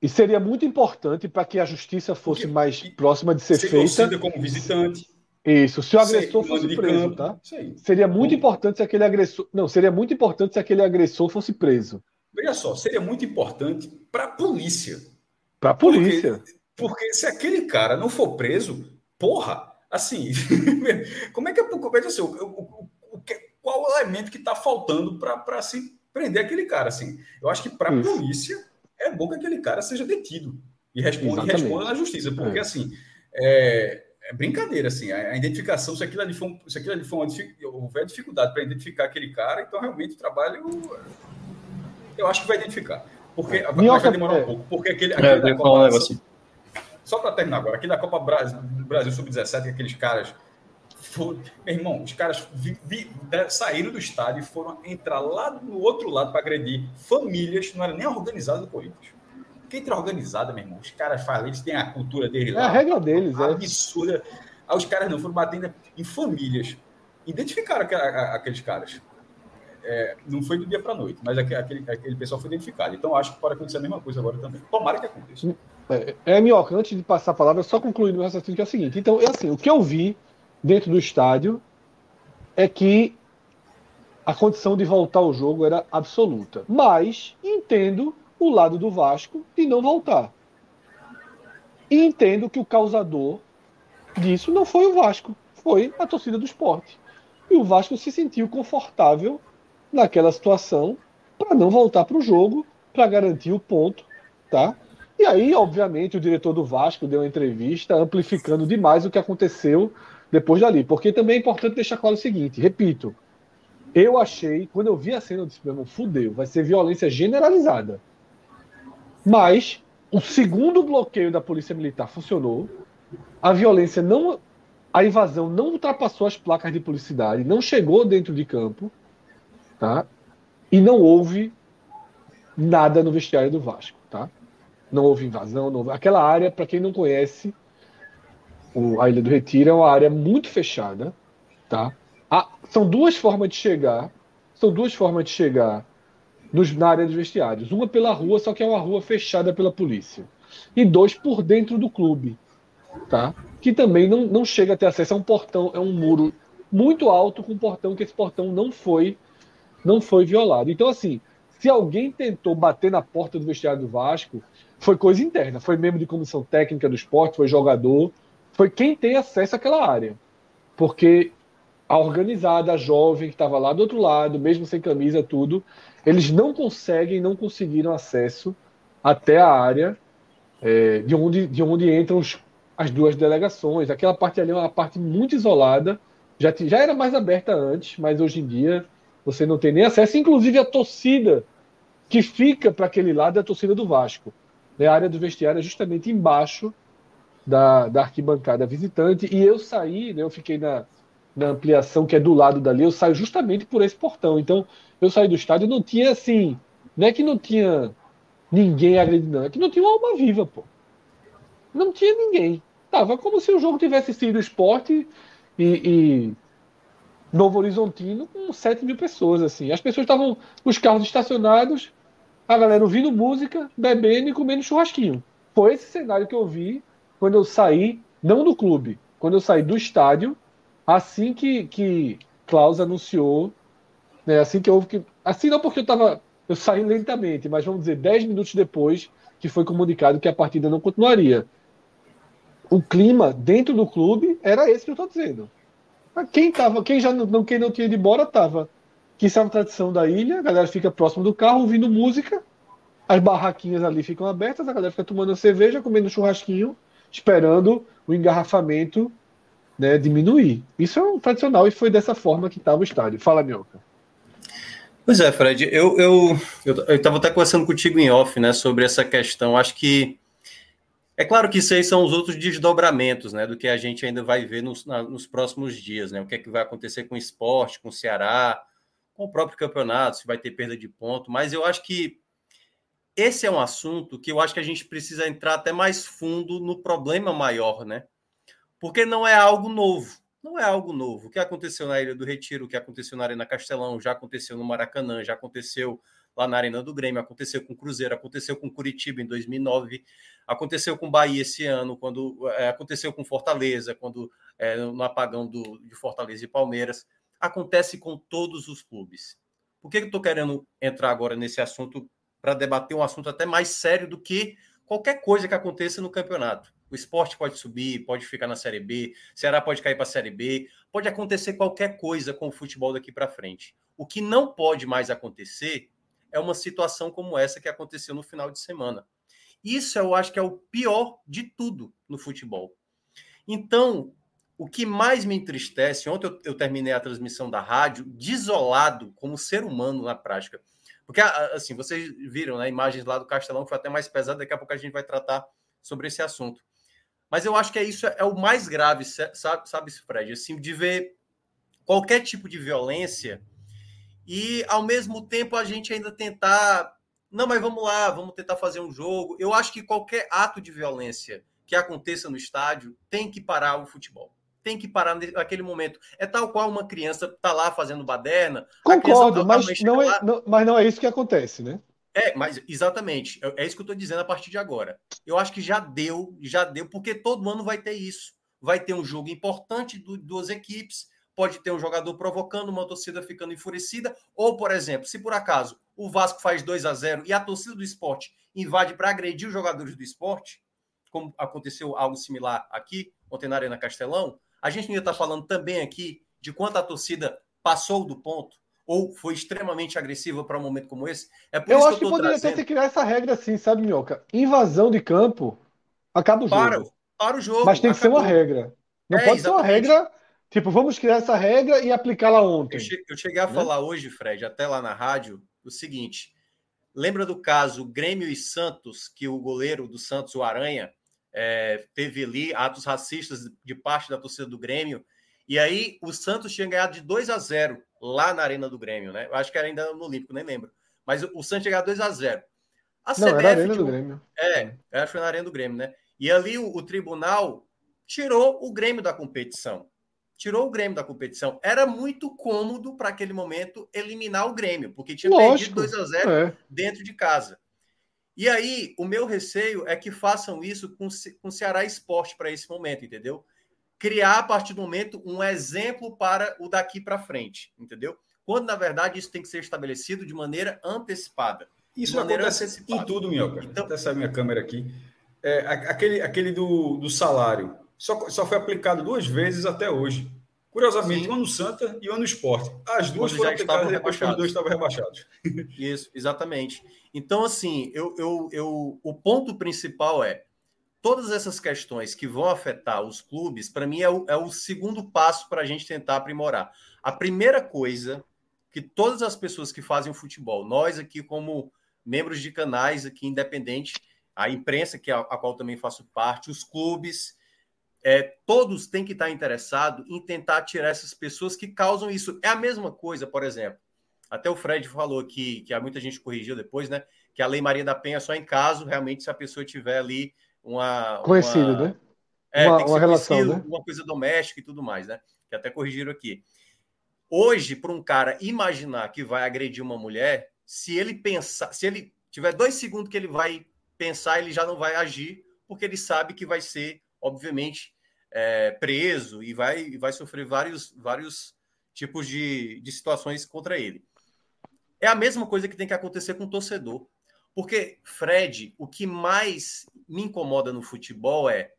E seria muito importante para que a justiça fosse Porque, mais próxima de ser, ser feita. como visitante. Isso, se o agressor fosse preso, campo, tá? Seria muito Bom, importante se aquele agressor. Não, seria muito importante se aquele agressor fosse preso. Veja só, seria muito importante para a polícia. Para a polícia. Porque, porque, se aquele cara não for preso, porra, assim, como é que é. Assim, o, o, o, qual o elemento que está faltando para se prender aquele cara? Assim, eu acho que para a polícia é bom que aquele cara seja detido e responda, e responda na justiça, porque é. assim. É, é brincadeira, assim, a, identificação, se aquilo ali for, se aquilo ali for uma, houver dificuldade para identificar aquele cara, então realmente o trabalho eu acho que vai identificar. Porque é. vai, vai demorar um é. pouco. Porque aquele, é, aquele é, da Copa, um assim. Só para terminar agora, aqui da Copa Brasil, Brasil Sub-17, aqueles caras. Foram, meu irmão, os caras vi, vi, saíram do estádio e foram entrar lá do outro lado para agredir famílias, não era nem organizado do Corinthians quem entra organizada, meu irmão, os caras falam, eles têm a cultura deles lá. É a regra deles, é. Absurda. Aí os caras não foram batendo em famílias. Identificaram aqueles caras. É, não foi do dia para noite, mas aquele, aquele pessoal foi identificado. Então acho que pode acontecer a mesma coisa agora também. Tomara que aconteça. É, é minhoca, antes de passar a palavra, só concluir meu raciocínio que é o seguinte. Então, é assim, o que eu vi dentro do estádio é que a condição de voltar ao jogo era absoluta. Mas entendo o lado do Vasco de não voltar. E entendo que o causador disso não foi o Vasco, foi a torcida do esporte. E o Vasco se sentiu confortável naquela situação para não voltar para o jogo, para garantir o ponto, tá? E aí, obviamente, o diretor do Vasco deu uma entrevista amplificando demais o que aconteceu depois dali. Porque também é importante deixar claro o seguinte: repito, eu achei, quando eu vi a cena, eu disse, meu fudeu, vai ser violência generalizada. Mas o segundo bloqueio da Polícia Militar funcionou. A violência não. A invasão não ultrapassou as placas de publicidade, não chegou dentro de campo, tá? E não houve nada no vestiário do Vasco, tá? Não houve invasão, não houve... aquela área, para quem não conhece, o... a Ilha do Retiro é uma área muito fechada, tá? Ah, são duas formas de chegar, são duas formas de chegar nos, na área dos vestiários. Uma pela rua, só que é uma rua fechada pela polícia. E dois por dentro do clube, tá? Que também não, não chega a ter acesso a um portão, é um muro muito alto com um portão que esse portão não foi não foi violado. Então assim, se alguém tentou bater na porta do vestiário do Vasco, foi coisa interna, foi membro de comissão técnica do esporte, foi jogador, foi quem tem acesso àquela área. Porque a organizada, a jovem que estava lá do outro lado, mesmo sem camisa, tudo, eles não conseguem, não conseguiram acesso até a área é, de, onde, de onde entram os, as duas delegações. Aquela parte ali é uma parte muito isolada, Já, já era mais aberta antes, mas hoje em dia você não tem nem acesso. Inclusive a torcida que fica para aquele lado é a torcida do Vasco. Né? A área do vestiário é justamente embaixo da, da arquibancada visitante. E eu saí, né, eu fiquei na, na ampliação que é do lado dali, eu saio justamente por esse portão. Então, eu saí do estádio não tinha assim. Não é que não tinha ninguém agredindo. É que não tinha uma alma viva, pô. Não tinha ninguém. Tava como se o jogo tivesse sido esporte e, e Novo Horizontino com 7 mil pessoas, assim. As pessoas estavam, os carros estacionados, a galera ouvindo música, bebendo e comendo churrasquinho. Foi esse cenário que eu vi quando eu saí, não do clube, quando eu saí do estádio, assim que, que Klaus anunciou, né, assim que houve que. Assim não porque eu tava. Eu saí lentamente, mas vamos dizer, 10 minutos depois que foi comunicado que a partida não continuaria. O clima dentro do clube era esse que eu estou dizendo. Quem tava, quem já não, quem não tinha ido embora tava. Que isso é uma tradição da ilha, a galera fica próximo do carro ouvindo música, as barraquinhas ali ficam abertas, a galera fica tomando cerveja, comendo churrasquinho, esperando o engarrafamento né, diminuir. Isso é um tradicional e foi dessa forma que estava o estádio. Fala, Mioca. Pois é, Fred, eu eu estava até conversando contigo em off, né, sobre essa questão. Acho que é claro que isso aí são os outros desdobramentos, né, do que a gente ainda vai ver nos, na, nos próximos dias, né? O que é que vai acontecer com o esporte, com o Ceará, com o próprio campeonato, se vai ter perda de ponto. Mas eu acho que esse é um assunto que eu acho que a gente precisa entrar até mais fundo no problema maior, né? Porque não é algo novo. Não é algo novo. O que aconteceu na Ilha do Retiro, o que aconteceu na Arena Castelão, já aconteceu no Maracanã, já aconteceu lá na Arena do Grêmio, aconteceu com o Cruzeiro, aconteceu com Curitiba em 2009, aconteceu com Bahia esse ano, quando é, aconteceu com Fortaleza, quando é, no apagão do, de Fortaleza e Palmeiras. Acontece com todos os clubes. Por que eu estou querendo entrar agora nesse assunto para debater um assunto até mais sério do que qualquer coisa que aconteça no campeonato? O esporte pode subir, pode ficar na Série B, Ceará pode cair para a Série B, pode acontecer qualquer coisa com o futebol daqui para frente. O que não pode mais acontecer é uma situação como essa que aconteceu no final de semana. Isso eu acho que é o pior de tudo no futebol. Então, o que mais me entristece, ontem eu, eu terminei a transmissão da rádio desolado como ser humano na prática. Porque, assim, vocês viram né, imagens lá do Castelão, que foi até mais pesado, daqui a pouco a gente vai tratar sobre esse assunto. Mas eu acho que é isso é o mais grave, sabe, sabe Fred? Assim, de ver qualquer tipo de violência e, ao mesmo tempo, a gente ainda tentar. Não, mas vamos lá, vamos tentar fazer um jogo. Eu acho que qualquer ato de violência que aconteça no estádio tem que parar o futebol. Tem que parar naquele momento. É tal qual uma criança tá lá fazendo baderna. Concordo, mas não, é, não, mas não é isso que acontece, né? É, mas exatamente. É, é isso que eu estou dizendo a partir de agora. Eu acho que já deu, já deu, porque todo ano vai ter isso. Vai ter um jogo importante do, duas equipes, pode ter um jogador provocando, uma torcida ficando enfurecida, ou, por exemplo, se por acaso o Vasco faz 2 a 0 e a torcida do esporte invade para agredir os jogadores do esporte, como aconteceu algo similar aqui, ontem na Arena Castelão, a gente ia estar tá falando também aqui de quanto a torcida passou do ponto, ou foi extremamente agressiva para um momento como esse. É por eu acho que, que poderia trazendo... ter criar essa regra assim, sabe, Minhoca? Invasão de campo, acaba o jogo. Para, para o jogo. Mas tem que acabou. ser uma regra. Não é, pode exatamente. ser uma regra, tipo, vamos criar essa regra e aplicá-la ontem. Eu, cheguei a né? falar hoje, Fred, até lá na rádio, o seguinte. Lembra do caso Grêmio e Santos, que o goleiro do Santos, o Aranha, é, teve ali atos racistas de parte da torcida do Grêmio. E aí o Santos tinha ganhado de 2 a 0 lá na Arena do Grêmio, né? Eu acho que era ainda no Olímpico, nem lembro. Mas o Santos chegou a 2 a 0 A Não, CBF, era a Arena do Grêmio. É, acho que foi na Arena do Grêmio, né? E ali o, o tribunal tirou o Grêmio da competição. Tirou o Grêmio da competição. Era muito cômodo para aquele momento eliminar o Grêmio, porque tinha Lógico, perdido 2 a 0 é. dentro de casa. E aí, o meu receio é que façam isso com, com o Ceará Esporte para esse momento, entendeu? criar a partir do momento um exemplo para o daqui para frente, entendeu? Quando na verdade isso tem que ser estabelecido de maneira antecipada. Isso maneira acontece antecipada. em tudo, Minhoca. Então, Até sair minha câmera aqui. É, aquele aquele do, do salário só, só foi aplicado duas vezes até hoje. Curiosamente, Sim. uma no Santa e uma no Esporte. As duas foram aplicadas depois que os dois estavam rebaixados. Isso, exatamente. Então, assim, eu, eu, eu, o ponto principal é todas essas questões que vão afetar os clubes, para mim, é o, é o segundo passo para a gente tentar aprimorar. A primeira coisa que todas as pessoas que fazem o futebol, nós aqui como membros de canais aqui independentes, a imprensa, que é a, a qual também faço parte, os clubes, é, todos têm que estar interessados em tentar tirar essas pessoas que causam isso. É a mesma coisa, por exemplo. Até o Fred falou que, que há muita gente corrigiu depois, né? Que a Lei Maria da Penha é só em caso, realmente, se a pessoa tiver ali uma. Conhecido, uma, né? É, uma, uma relação, né? Uma coisa doméstica e tudo mais, né? Que até corrigiram aqui. Hoje, para um cara imaginar que vai agredir uma mulher, se ele pensar, se ele tiver dois segundos que ele vai pensar, ele já não vai agir, porque ele sabe que vai ser, obviamente, é, preso e vai, vai sofrer vários, vários tipos de, de situações contra ele. É a mesma coisa que tem que acontecer com o torcedor. Porque, Fred, o que mais me incomoda no futebol é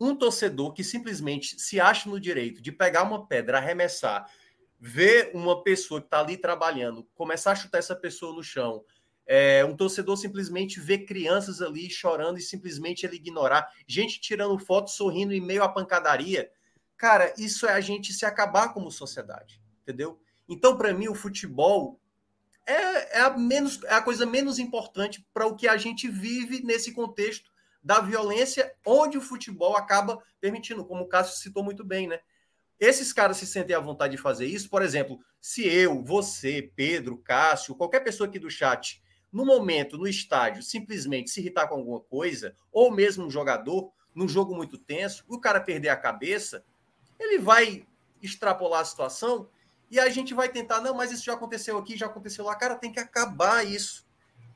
um torcedor que simplesmente se acha no direito de pegar uma pedra, arremessar, ver uma pessoa que está ali trabalhando, começar a chutar essa pessoa no chão, é, um torcedor simplesmente ver crianças ali chorando e simplesmente ele ignorar, gente tirando foto, sorrindo em meio à pancadaria. Cara, isso é a gente se acabar como sociedade, entendeu? Então, para mim, o futebol é, é, a menos, é a coisa menos importante para o que a gente vive nesse contexto da violência, onde o futebol acaba permitindo, como o Cássio citou muito bem, né? Esses caras se sentem à vontade de fazer isso, por exemplo, se eu, você, Pedro, Cássio, qualquer pessoa aqui do chat no momento, no estádio, simplesmente se irritar com alguma coisa, ou mesmo um jogador, num jogo muito tenso, o cara perder a cabeça, ele vai extrapolar a situação e a gente vai tentar, não, mas isso já aconteceu aqui, já aconteceu lá. Cara, tem que acabar isso.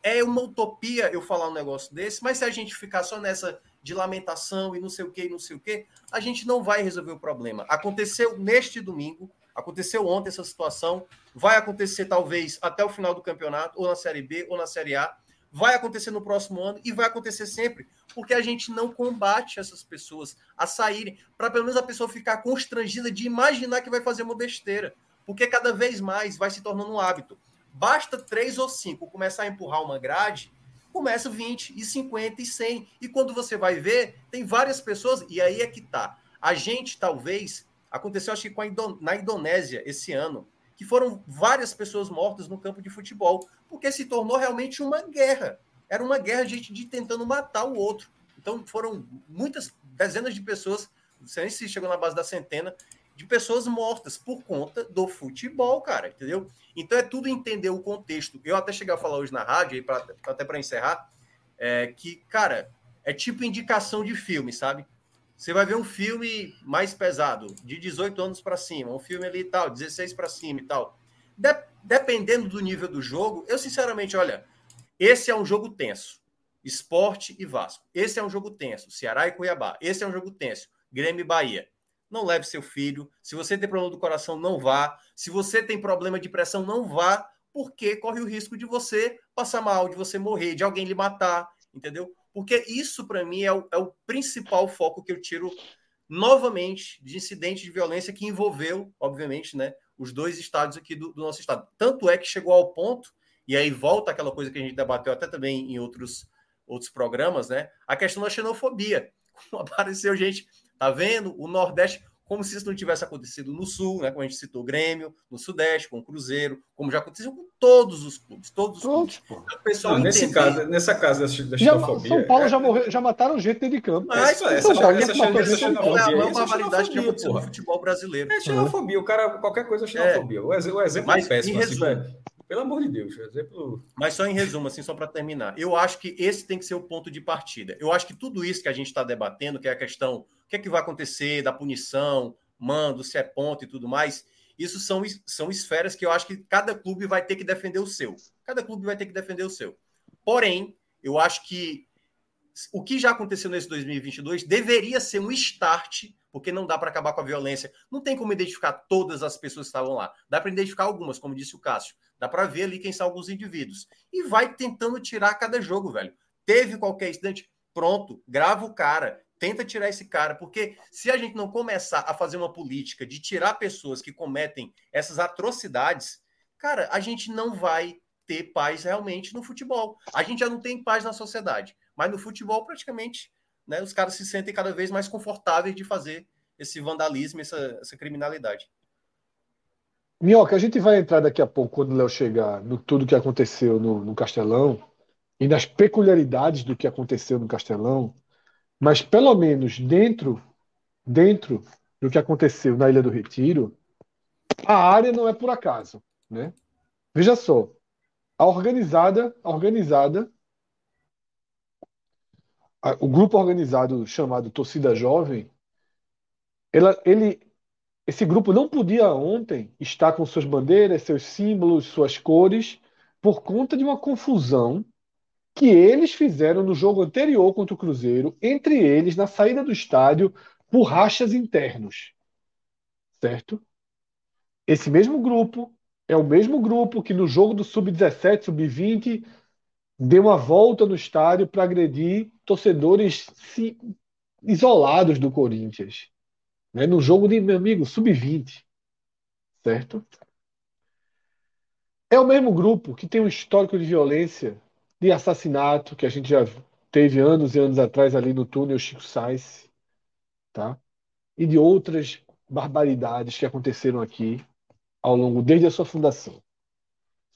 É uma utopia eu falar um negócio desse, mas se a gente ficar só nessa de lamentação e não sei o que, não sei o que, a gente não vai resolver o problema. Aconteceu neste domingo, Aconteceu ontem essa situação, vai acontecer talvez até o final do campeonato, ou na Série B, ou na Série A. Vai acontecer no próximo ano e vai acontecer sempre, porque a gente não combate essas pessoas a saírem, para pelo menos a pessoa ficar constrangida de imaginar que vai fazer uma besteira, porque cada vez mais vai se tornando um hábito. Basta três ou cinco começar a empurrar uma grade, começa 20 e 50 e 100. E quando você vai ver, tem várias pessoas, e aí é que tá. A gente talvez Aconteceu, acho que Indon na Indonésia esse ano, que foram várias pessoas mortas no campo de futebol, porque se tornou realmente uma guerra. Era uma guerra de gente de tentando matar o outro. Então foram muitas dezenas de pessoas, não sei se chegou na base da centena, de pessoas mortas por conta do futebol, cara, entendeu? Então é tudo entender o contexto. Eu até cheguei a falar hoje na rádio, aí pra, até para encerrar, é, que, cara, é tipo indicação de filme, sabe? Você vai ver um filme mais pesado, de 18 anos para cima, um filme ali e tal, 16 para cima e tal. De dependendo do nível do jogo, eu sinceramente, olha, esse é um jogo tenso. Esporte e Vasco. Esse é um jogo tenso. Ceará e Cuiabá. Esse é um jogo tenso. Grêmio e Bahia. Não leve seu filho. Se você tem problema do coração, não vá. Se você tem problema de pressão, não vá, porque corre o risco de você passar mal, de você morrer, de alguém lhe matar, entendeu? Porque isso, para mim, é o, é o principal foco que eu tiro novamente de incidente de violência que envolveu, obviamente, né, os dois estados aqui do, do, nosso estado. Tanto é que chegou ao ponto, e aí volta aquela coisa que a gente debateu até também em outros, outros programas, né? A questão da xenofobia. Apareceu gente, tá vendo? O Nordeste, como se isso não tivesse acontecido no Sul, né? Como a gente citou o Grêmio, no Sudeste, com o Cruzeiro, como já aconteceu com todos os clubes, todos os clubes. Então, pessoal não, nesse caso, nessa casa da xenofobia... São Paulo é... já, morreu, já mataram gente dentro de campo. Ah, isso, é, essa, essa, essa, essa xenofobia é a maior barbaridade que aconteceu no futebol brasileiro. É xenofobia, o cara, qualquer coisa é xenofobia. O exemplo é péssimo. Assim, pelo amor de Deus, exemplo. Mas só em resumo, assim, só para terminar. Eu acho que esse tem que ser o ponto de partida. Eu acho que tudo isso que a gente está debatendo, que é a questão, o que é que vai acontecer da punição, mando, se é ponto e tudo mais. Isso são, são esferas que eu acho que cada clube vai ter que defender o seu. Cada clube vai ter que defender o seu. Porém, eu acho que o que já aconteceu nesse 2022 deveria ser um start, porque não dá para acabar com a violência. Não tem como identificar todas as pessoas que estavam lá. Dá para identificar algumas, como disse o Cássio. Dá para ver ali quem são alguns indivíduos. E vai tentando tirar cada jogo, velho. Teve qualquer incidente, pronto, grava o cara, tenta tirar esse cara, porque se a gente não começar a fazer uma política de tirar pessoas que cometem essas atrocidades, cara, a gente não vai ter paz realmente no futebol. A gente já não tem paz na sociedade, mas no futebol praticamente né, os caras se sentem cada vez mais confortáveis de fazer esse vandalismo, essa, essa criminalidade. Minhoca, a gente vai entrar daqui a pouco, quando o Léo chegar, no tudo que aconteceu no, no Castelão e nas peculiaridades do que aconteceu no Castelão, mas pelo menos dentro, dentro do que aconteceu na Ilha do Retiro, a área não é por acaso, né? Veja só, a organizada, a organizada, a, o grupo organizado chamado Torcida Jovem, ela, ele, esse grupo não podia ontem estar com suas bandeiras, seus símbolos, suas cores, por conta de uma confusão que eles fizeram no jogo anterior contra o Cruzeiro, entre eles, na saída do estádio, por rachas internos. Certo? Esse mesmo grupo é o mesmo grupo que no jogo do Sub-17, Sub-20, deu uma volta no estádio para agredir torcedores isolados do Corinthians. Né? No jogo de, meu amigo, Sub-20. Certo? É o mesmo grupo que tem um histórico de violência, de assassinato, que a gente já teve anos e anos atrás ali no túnel Chico Sainz, tá? E de outras barbaridades que aconteceram aqui ao longo desde a sua fundação.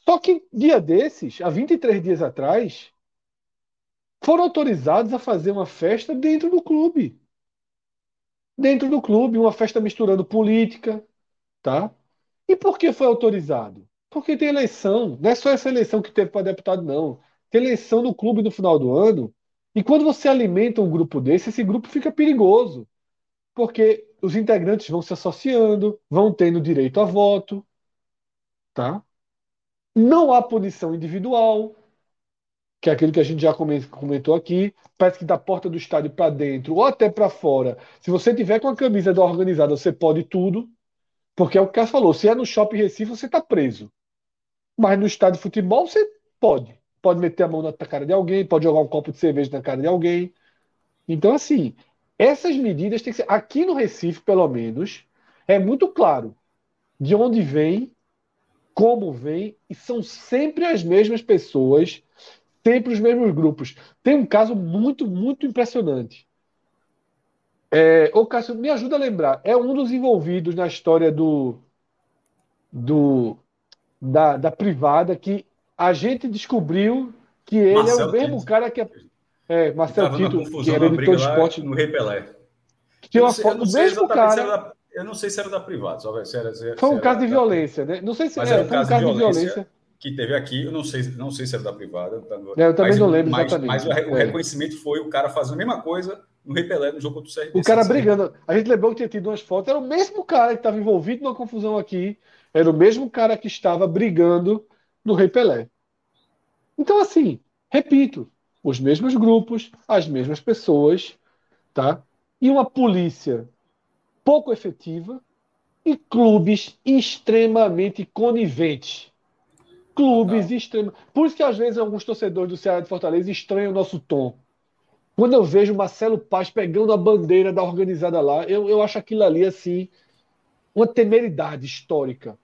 Só que dia desses, há 23 dias atrás, foram autorizados a fazer uma festa dentro do clube. Dentro do clube, uma festa misturando política, tá? E por que foi autorizado? Porque tem eleição, não é só essa eleição que teve para deputado, não. Tem eleição no clube no final do ano, e quando você alimenta um grupo desse, esse grupo fica perigoso. Porque os integrantes vão se associando, vão tendo direito a voto, tá? Não há punição individual, que é aquilo que a gente já comentou aqui. Parece que da porta do estádio para dentro ou até para fora, se você tiver com a camisa da organizada, você pode tudo, porque é o que o Cássio falou: se é no shopping Recife, você está preso. Mas no estádio de futebol, você pode. Pode meter a mão na cara de alguém, pode jogar um copo de cerveja na cara de alguém. Então, assim, essas medidas têm que ser. Aqui no Recife, pelo menos, é muito claro de onde vem, como vem, e são sempre as mesmas pessoas, sempre os mesmos grupos. Tem um caso muito, muito impressionante. É, ô Cássio, me ajuda a lembrar. É um dos envolvidos na história do, do da, da privada que a gente descobriu que ele Marcelo é o mesmo Tito. cara que é é, Marcelo Tito, que era editor de esporte. No Rei Pelé. Tinha uma foto do mesmo cara. Da, eu não sei se era da privada, só se era, se Foi um caso de violência, né? Não sei se era, é, um foi um caso de violência. violência. Que teve aqui, eu não sei, não sei se era da privada. É, eu também mas, não lembro mas, exatamente. Mas o é. reconhecimento foi o cara fazendo a mesma coisa no Rei Pelé, no jogo do CRB. O cara brigando. A gente lembrou que tinha tido umas fotos. Era o mesmo cara que estava envolvido numa confusão aqui. Era o mesmo cara que estava brigando no Rei Pelé. Então, assim, repito, os mesmos grupos, as mesmas pessoas, tá? E uma polícia pouco efetiva e clubes extremamente coniventes. Clubes extremamente. Por isso que às vezes alguns torcedores do Ceará de Fortaleza estranham o nosso tom. Quando eu vejo Marcelo Paz pegando a bandeira da organizada lá, eu, eu acho aquilo ali assim uma temeridade histórica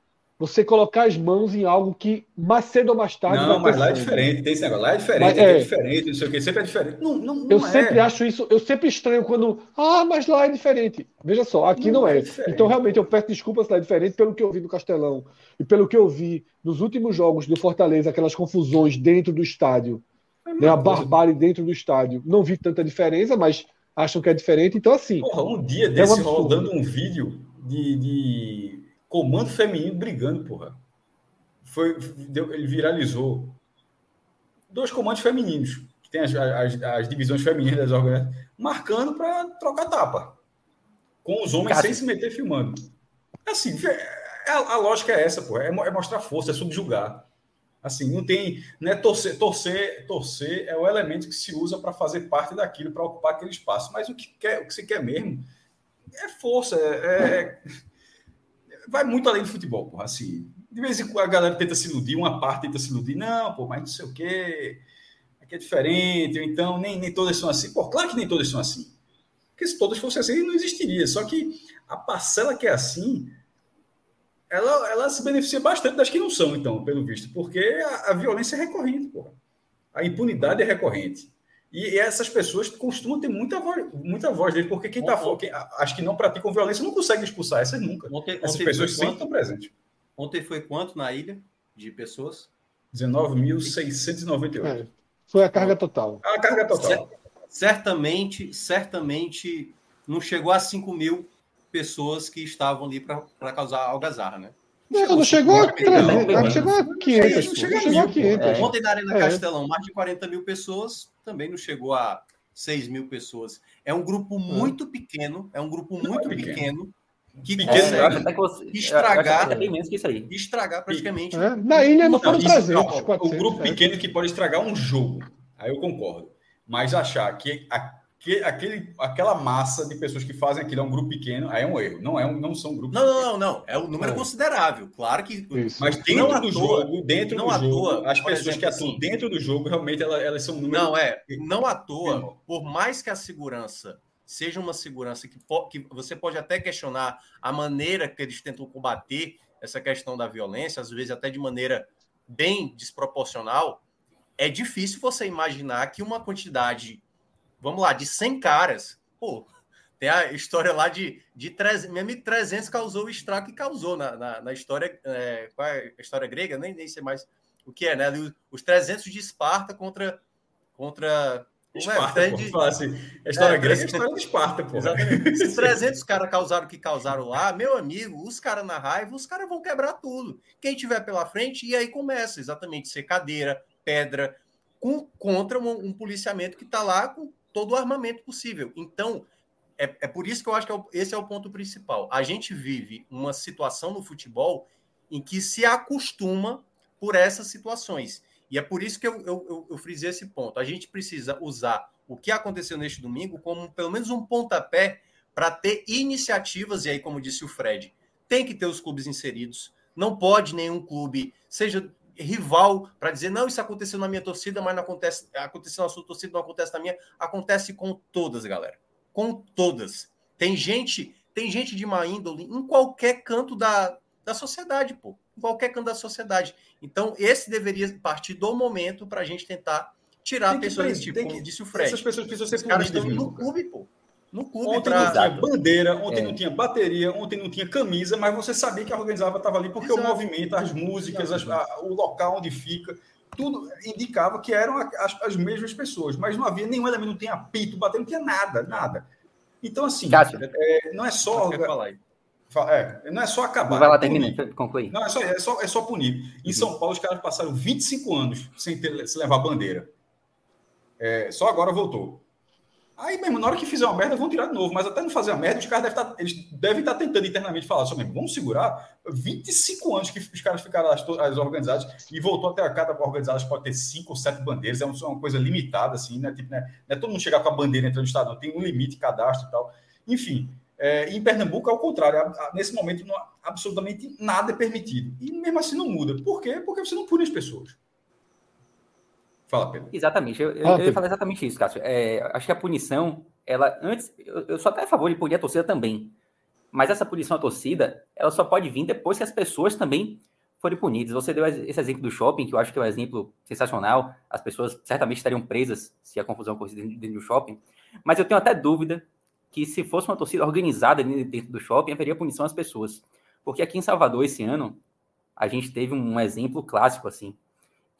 você colocar as mãos em algo que mais cedo ou mais tarde. Não, mas lá é diferente, tem esse negócio. Lá é diferente, mas, é, é diferente, não sei o que, sempre é diferente. Não, não, não eu é. sempre acho isso, eu sempre estranho quando. Ah, mas lá é diferente. Veja só, aqui não, não é. é então, realmente, eu peço desculpas se lá é diferente pelo que eu vi no Castelão e pelo que eu vi nos últimos jogos do Fortaleza, aquelas confusões dentro do estádio. É né, a barbárie dentro do estádio. Não vi tanta diferença, mas acham que é diferente. Então, assim. Porra, um dia desse rodando um vídeo de, de comando feminino brigando, porra foi, deu, ele viralizou dois comandos femininos, que tem as, as, as divisões femininas das organizações, marcando para trocar tapa. Com os homens sem se meter filmando. Assim, é, a, a, lógica é essa, pô. É, é, mostrar força, é subjugar. Assim, não tem. Não é torcer, torcer, torcer é o elemento que se usa para fazer parte daquilo, para ocupar aquele espaço. Mas o que, quer, o que se quer mesmo é força. É, é, vai muito além do futebol, porra. Assim, de vez em quando a galera tenta se iludir, uma parte tenta se iludir, não, pô, mas não sei o quê, aqui é diferente, ou então nem, nem todas são assim. Pô, claro que nem todas são assim. Porque se todas fossem assim, não existiria. Só que a parcela que é assim, ela, ela se beneficia bastante das que não são, então, pelo visto, porque a, a violência é recorrente, pô. A impunidade é recorrente. E, essas pessoas costumam ter muita voz, muita voz dele, porque quem está quem, acho que não praticam violência não consegue expulsar essas nunca. Ontem, essas ontem pessoas sempre estão presentes. Ontem foi quanto na ilha de pessoas? 19.698. É, foi a carga total. A carga total. Certamente, certamente não chegou a 5 mil pessoas que estavam ali para causar algazarra, né? Não, não chegou a 300, chegou a 500. Não chegou a 500. É. Ontem na Arena é. Castelão, mais de 40 mil pessoas, também não chegou a 6 mil pessoas. É um grupo muito pequeno, é um grupo muito é pequeno, que consegue você, estragar, é menos que isso aí. estragar praticamente. É, na ilha não foram 300, 400, O grupo pequeno que pode estragar um jogo, aí eu concordo. Mas achar que a que aquele, aquela massa de pessoas que fazem aquilo é um grupo pequeno, aí é um erro. Não, é um, não são grupos. Não, não, não, não. É um número é. considerável. Claro que. Isso. Mas dentro não do jogo, dentro não do jogo, toa, as pessoas exemplo, que atuam assim, dentro do jogo, realmente elas, elas são números. Não, é. Não à toa, por mais que a segurança seja uma segurança que, que você pode até questionar a maneira que eles tentam combater essa questão da violência, às vezes até de maneira bem desproporcional, é difícil você imaginar que uma quantidade vamos lá, de 100 caras, pô, tem a história lá de, de 300, mesmo 300 causou o estrago que causou na, na, na história, é, qual é a história grega? Nem, nem sei mais o que é, né? Os 300 de Esparta contra. contra é? Esparta, é? de... assim, a história é, grega é a história de Esparta, pô. Exatamente. Esses 300 caras causaram o que causaram lá, meu amigo, os caras na raiva, os caras vão quebrar tudo. Quem tiver pela frente, e aí começa exatamente ser cadeira, pedra, com, contra um, um policiamento que está lá com todo o armamento possível. Então, é, é por isso que eu acho que é o, esse é o ponto principal. A gente vive uma situação no futebol em que se acostuma por essas situações. E é por isso que eu, eu, eu, eu frisei esse ponto. A gente precisa usar o que aconteceu neste domingo como pelo menos um pontapé para ter iniciativas, e aí, como disse o Fred, tem que ter os clubes inseridos. Não pode nenhum clube, seja rival para dizer, não, isso aconteceu na minha torcida, mas não acontece, aconteceu na sua torcida, não acontece na minha. Acontece com todas, galera. Com todas. Tem gente, tem gente de má índole em qualquer canto da, da sociedade, pô. Em qualquer canto da sociedade. Então, esse deveria partir do momento para a gente tentar tirar pessoas desse tipo, como disse o Fred. Essas pessoas precisam ser caras estão no clube, pô no clube. Ontem pra... não tinha bandeira, ontem é. não tinha bateria, ontem não tinha camisa, mas você sabia que a organizava estava ali porque Exato. o movimento, as músicas, as, a, o local onde fica, tudo indicava que eram as, as, mesmas pessoas, mas não havia nenhum elemento, não tinha apito, bater, não tinha nada, nada. Então, assim, é, não é só. É, não é só acabar. Vai lá, termina, conclui. Não, é só, é, só, é só punir. Em uhum. São Paulo, os caras passaram 25 anos sem ter, se levar bandeira. É, só agora voltou. Aí mesmo, na hora que fizer uma merda, vão tirar de novo. Mas até não fazer a merda, os caras devem estar, tá, eles devem estar tá tentando internamente falar só mesmo, vamos segurar. 25 anos que os caras ficaram as, as organizadas e voltou até a cada organizada pode ter cinco ou sete bandeiras, é uma coisa limitada, assim, né? Tipo, né? Não é todo mundo chegar com a bandeira entrando no estado, não. Tem um limite, cadastro e tal. Enfim, é, em Pernambuco, ao contrário, nesse momento, não, absolutamente nada é permitido. E mesmo assim não muda. Por quê? Porque você não pune as pessoas. Fala, Pedro. Exatamente, eu, eu, eu ia falar exatamente isso, Cássio. É, acho que a punição, ela antes, eu, eu sou até a favor de punir a torcida também, mas essa punição à torcida, ela só pode vir depois que as pessoas também forem punidas. Você deu esse exemplo do shopping, que eu acho que é um exemplo sensacional. As pessoas certamente estariam presas se a confusão fosse dentro do shopping. Mas eu tenho até dúvida que se fosse uma torcida organizada dentro do shopping, haveria punição às pessoas. Porque aqui em Salvador, esse ano, a gente teve um exemplo clássico, assim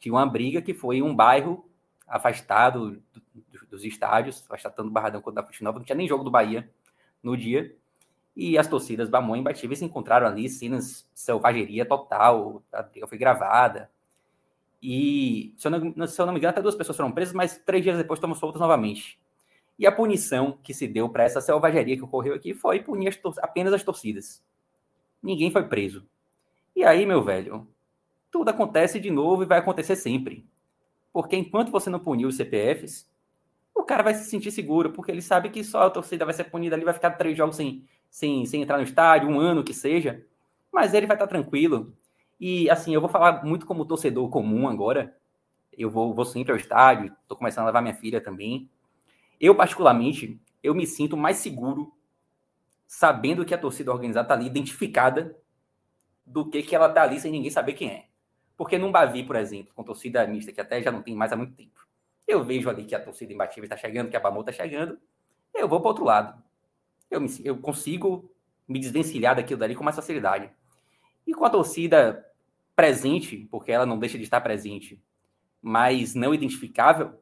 tinha uma briga que foi um bairro afastado do, do, dos estádios, afastado tanto do Barradão quanto da Fonte Nova, não tinha nem jogo do Bahia no dia, e as torcidas Bamon e se encontraram ali, cenas selvageria total, a briga foi gravada, e, se eu, não, se eu não me engano, até duas pessoas foram presas, mas três dias depois estamos soltas novamente. E a punição que se deu para essa selvageria que ocorreu aqui foi punir as apenas as torcidas. Ninguém foi preso. E aí, meu velho, tudo acontece de novo e vai acontecer sempre. Porque enquanto você não punir os CPFs, o cara vai se sentir seguro, porque ele sabe que só a torcida vai ser punida ali, vai ficar três jogos sem, sem, sem entrar no estádio, um ano que seja, mas ele vai estar tranquilo. E assim, eu vou falar muito como torcedor comum agora. Eu vou, vou sempre ao estádio, estou começando a levar minha filha também. Eu, particularmente, eu me sinto mais seguro sabendo que a torcida organizada está ali identificada do que que ela está ali sem ninguém saber quem é. Porque num Bavi, por exemplo, com torcida mista, que até já não tem mais há muito tempo, eu vejo ali que a torcida imbatível está chegando, que a Bamou está chegando, eu vou para outro lado. Eu, me, eu consigo me desvencilhar daquilo dali com mais facilidade. E com a torcida presente, porque ela não deixa de estar presente, mas não identificável,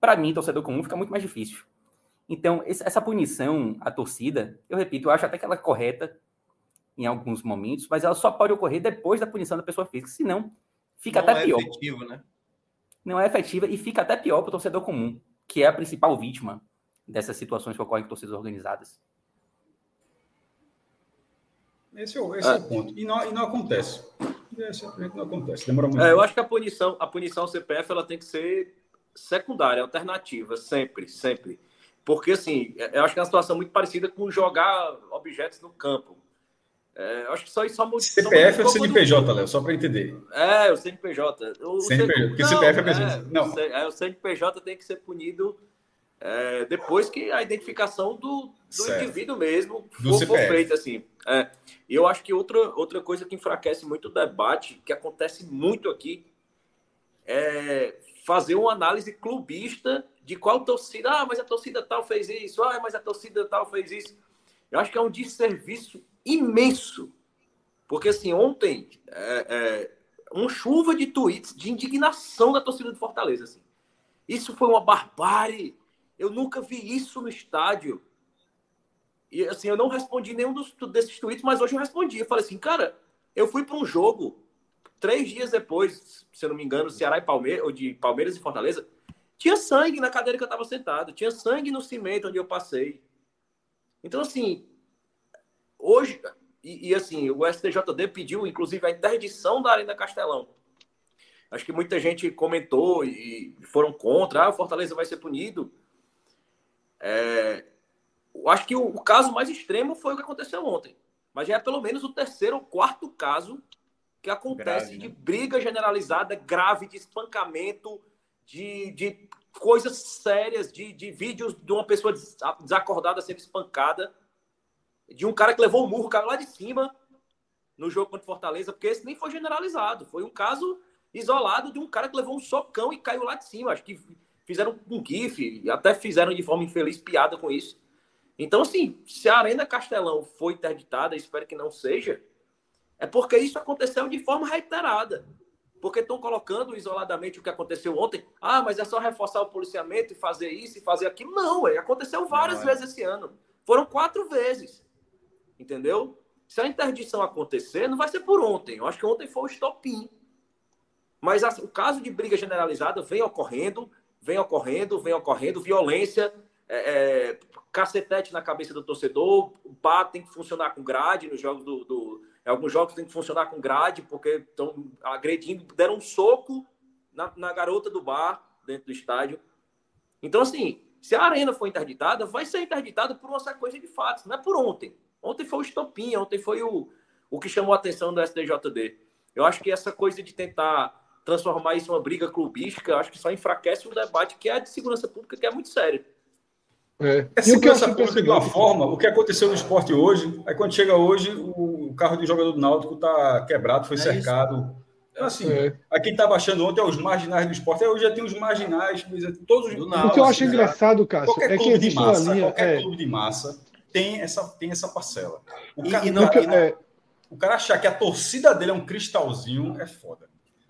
para mim, torcedor comum, fica muito mais difícil. Então, essa punição à torcida, eu repito, eu acho até que ela é correta em alguns momentos, mas ela só pode ocorrer depois da punição da pessoa física, senão fica não até é pior. Efetivo, né? Não é efetiva e fica até pior para o torcedor comum, que é a principal vítima dessas situações que ocorrem com torcidas organizadas. Esse é o, esse é. é o ponto. E não, e não acontece. Esse não acontece. Demora muito. É, eu acho que a punição, a punição CPF ela tem que ser secundária, alternativa, sempre, sempre. Porque, assim, eu acho que é uma situação muito parecida com jogar objetos no campo. É, acho que só isso só CPF ou CNPJ, Léo, só para entender. É, o CNPJ. O CNPJ, porque não, CPF é pessoa. Não. É, o CNPJ tem que ser punido é, depois que a identificação do, do indivíduo mesmo do for, for feita, assim. É, e eu acho que outra, outra coisa que enfraquece muito o debate, que acontece muito aqui, é fazer uma análise clubista de qual torcida. Ah, mas a torcida tal fez isso. Ah, mas a torcida tal fez isso. Eu acho que é um desserviço imenso. Porque, assim, ontem, é, é, uma chuva de tweets de indignação da torcida do Fortaleza. Assim. Isso foi uma barbárie. Eu nunca vi isso no estádio. E, assim, eu não respondi nenhum dos, desses tweets, mas hoje eu respondi. Eu falei assim, cara, eu fui para um jogo três dias depois, se eu não me engano, Ceará e Palmeiras, ou de Palmeiras e Fortaleza, tinha sangue na cadeira que eu estava sentado, tinha sangue no cimento onde eu passei. Então, assim, Hoje, e, e, assim, o STJD pediu, inclusive, a interdição da Arena Castelão. Acho que muita gente comentou e foram contra, ah, o Fortaleza vai ser punido. É, acho que o, o, caso mais extremo foi o que aconteceu ontem. Mas já é pelo menos o terceiro ou quarto caso que acontece grave, de né? briga generalizada, grave, de espancamento, de, de coisas sérias, de, de vídeos de uma pessoa desacordada sendo espancada de um cara que levou o murro, caiu lá de cima no jogo contra Fortaleza, porque esse nem foi generalizado. Foi um caso isolado de um cara que levou um socão e caiu lá de cima. Acho que fizeram um gif, até fizeram de forma infeliz piada com isso. Então, assim, se a Arena Castelão foi interditada, espero que não seja, é porque isso aconteceu de forma reiterada. Porque estão colocando isoladamente o que aconteceu ontem. Ah, mas é só reforçar o policiamento e fazer isso e fazer aquilo. Não, é, aconteceu várias não, é. vezes esse ano. Foram quatro vezes entendeu? Se a interdição acontecer, não vai ser por ontem. Eu acho que ontem foi o estopim. Mas o caso de briga generalizada vem ocorrendo, vem ocorrendo, vem ocorrendo, violência, é, é, cacetete na cabeça do torcedor, o bar tem que funcionar com grade nos jogos do, do alguns jogos tem que funcionar com grade porque estão agredindo, deram um soco na, na garota do bar dentro do estádio. Então, assim, se a arena for interditada, vai ser interditada por uma sequência de fatos, não é por ontem. Ontem foi o estopim, ontem foi o, o que chamou a atenção do STJD. Eu acho que essa coisa de tentar transformar isso em uma briga clubística, eu acho que só enfraquece o debate que é de segurança pública, que é muito sério. É. É segurança pública de uma forma, o que aconteceu no esporte hoje, aí quando chega hoje, o carro do jogador do Náutico está quebrado, foi é cercado. Então, assim, é. a quem estava achando ontem é os marginais do esporte, hoje já tem os marginais, todos os. O que eu acho engraçado, Cássio, é que existe massa, uma linha. Qualquer é. clube de massa tem essa, tem essa parcela. O, e, cara, e não, cara, é... o cara achar que a torcida dele é um cristalzinho é foda.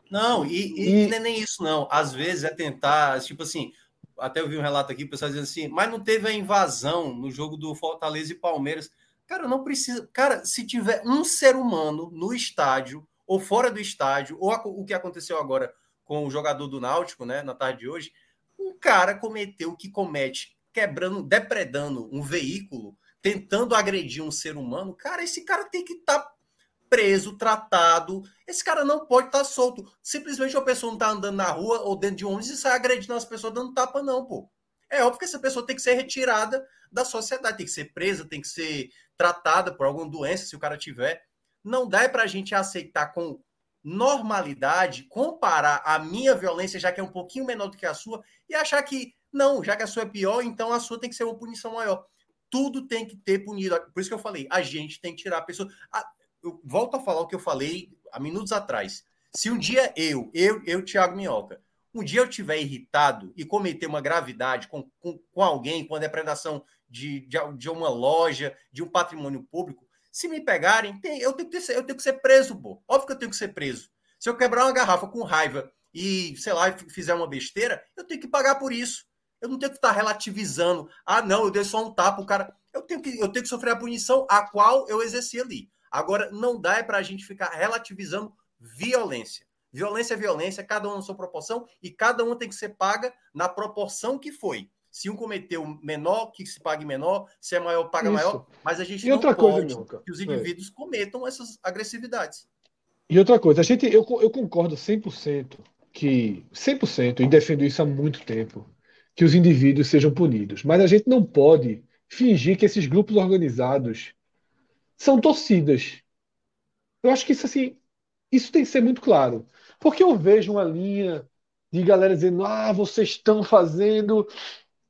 Não, e, e, e, não é nem isso, não. Às vezes é tentar, tipo assim, até eu vi um relato aqui, o pessoal dizendo assim, mas não teve a invasão no jogo do Fortaleza e Palmeiras. Cara, não precisa. Cara, se tiver um ser humano no estádio, ou fora do estádio, ou o que aconteceu agora com o jogador do Náutico, né, na tarde de hoje, um cara cometeu o que comete, quebrando, depredando um veículo tentando agredir um ser humano, cara, esse cara tem que estar tá preso, tratado. Esse cara não pode estar tá solto. Simplesmente a pessoa não está andando na rua ou dentro de um ônibus e sai agredindo as pessoas dando tapa, não, pô. É óbvio que essa pessoa tem que ser retirada da sociedade, tem que ser presa, tem que ser tratada por alguma doença, se o cara tiver. Não dá para a gente aceitar com normalidade, comparar a minha violência, já que é um pouquinho menor do que a sua, e achar que, não, já que a sua é pior, então a sua tem que ser uma punição maior tudo tem que ter punido. Por isso que eu falei, a gente tem que tirar a pessoa. eu volto a falar o que eu falei há minutos atrás. Se um dia eu, eu, eu, Thiago Minhoca, um dia eu estiver irritado e cometer uma gravidade com, com, com alguém, com a depredação de, de, de, uma loja, de um patrimônio público, se me pegarem, tem, eu, tenho que ser, eu tenho que ser preso, pô. Óbvio que eu tenho que ser preso. Se eu quebrar uma garrafa com raiva e, sei lá, fizer uma besteira, eu tenho que pagar por isso. Eu não tenho que estar relativizando. Ah, não, eu dei só um tapa, o cara. Eu tenho que, eu tenho que sofrer a punição a qual eu exerci ali. Agora, não dá é para a gente ficar relativizando violência. Violência é violência, cada um na sua proporção, e cada um tem que ser paga na proporção que foi. Se um cometeu menor, que se pague menor, se é maior, paga Isso. maior. Mas a gente e não pode coisa, que os indivíduos é. cometam essas agressividades. E outra coisa, a gente, eu, eu concordo 100% que 100% e defendo isso há muito tempo, que os indivíduos sejam punidos. Mas a gente não pode fingir que esses grupos organizados são torcidas. Eu acho que isso assim, isso tem que ser muito claro. Porque eu vejo uma linha de galera dizendo: "Ah, vocês estão fazendo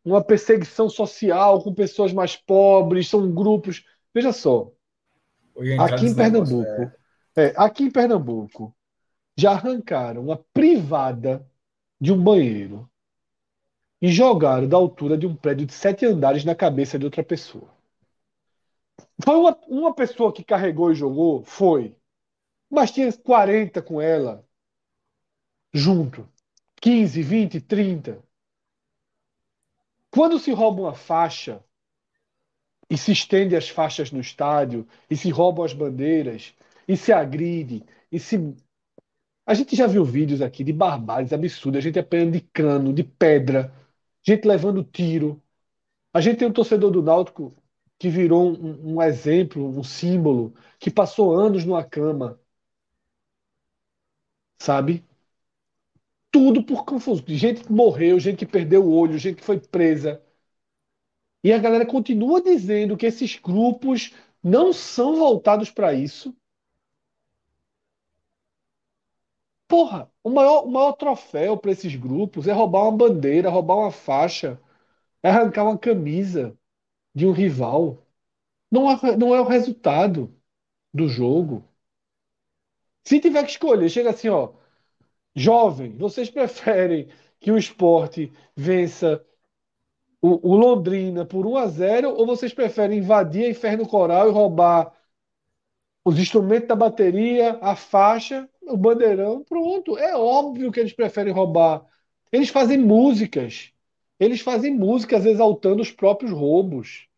uma perseguição social com pessoas mais pobres, são grupos". Veja só. Aqui em Pernambuco, é. é, aqui em Pernambuco, já arrancaram uma privada de um banheiro e jogaram da altura de um prédio de sete andares na cabeça de outra pessoa. Foi uma, uma pessoa que carregou e jogou? Foi. Mas tinha 40 com ela junto. 15, 20, 30. Quando se rouba uma faixa e se estende as faixas no estádio, e se roubam as bandeiras, e se agride, e se a gente já viu vídeos aqui de barbáries absurdas, a gente apanhando de cano, de pedra, gente levando tiro. A gente tem um torcedor do Náutico que virou um, um exemplo, um símbolo, que passou anos numa cama. Sabe? Tudo por confusão. Gente que morreu, gente que perdeu o olho, gente que foi presa. E a galera continua dizendo que esses grupos não são voltados para isso. Porra, o maior, o maior troféu para esses grupos é roubar uma bandeira, roubar uma faixa, é arrancar uma camisa de um rival. Não é, não é o resultado do jogo. Se tiver que escolher, chega assim, ó. Jovem, vocês preferem que o esporte vença o, o Londrina por 1 a 0 ou vocês preferem invadir a Inferno Coral e roubar os instrumentos da bateria, a faixa, o bandeirão, pronto. É óbvio que eles preferem roubar. Eles fazem músicas. Eles fazem músicas exaltando os próprios roubos.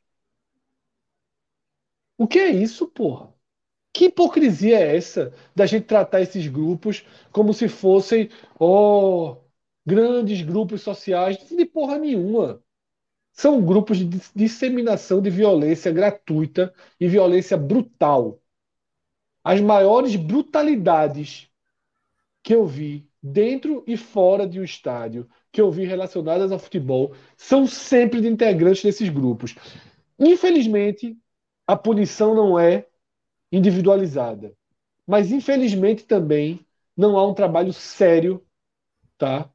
O que é isso, porra? Que hipocrisia é essa da gente tratar esses grupos como se fossem, oh, grandes grupos sociais? De porra nenhuma. São grupos de disseminação de violência gratuita e violência brutal as maiores brutalidades que eu vi dentro e fora de um estádio, que eu vi relacionadas ao futebol, são sempre de integrantes desses grupos. Infelizmente, a punição não é individualizada. Mas, infelizmente, também não há um trabalho sério tá,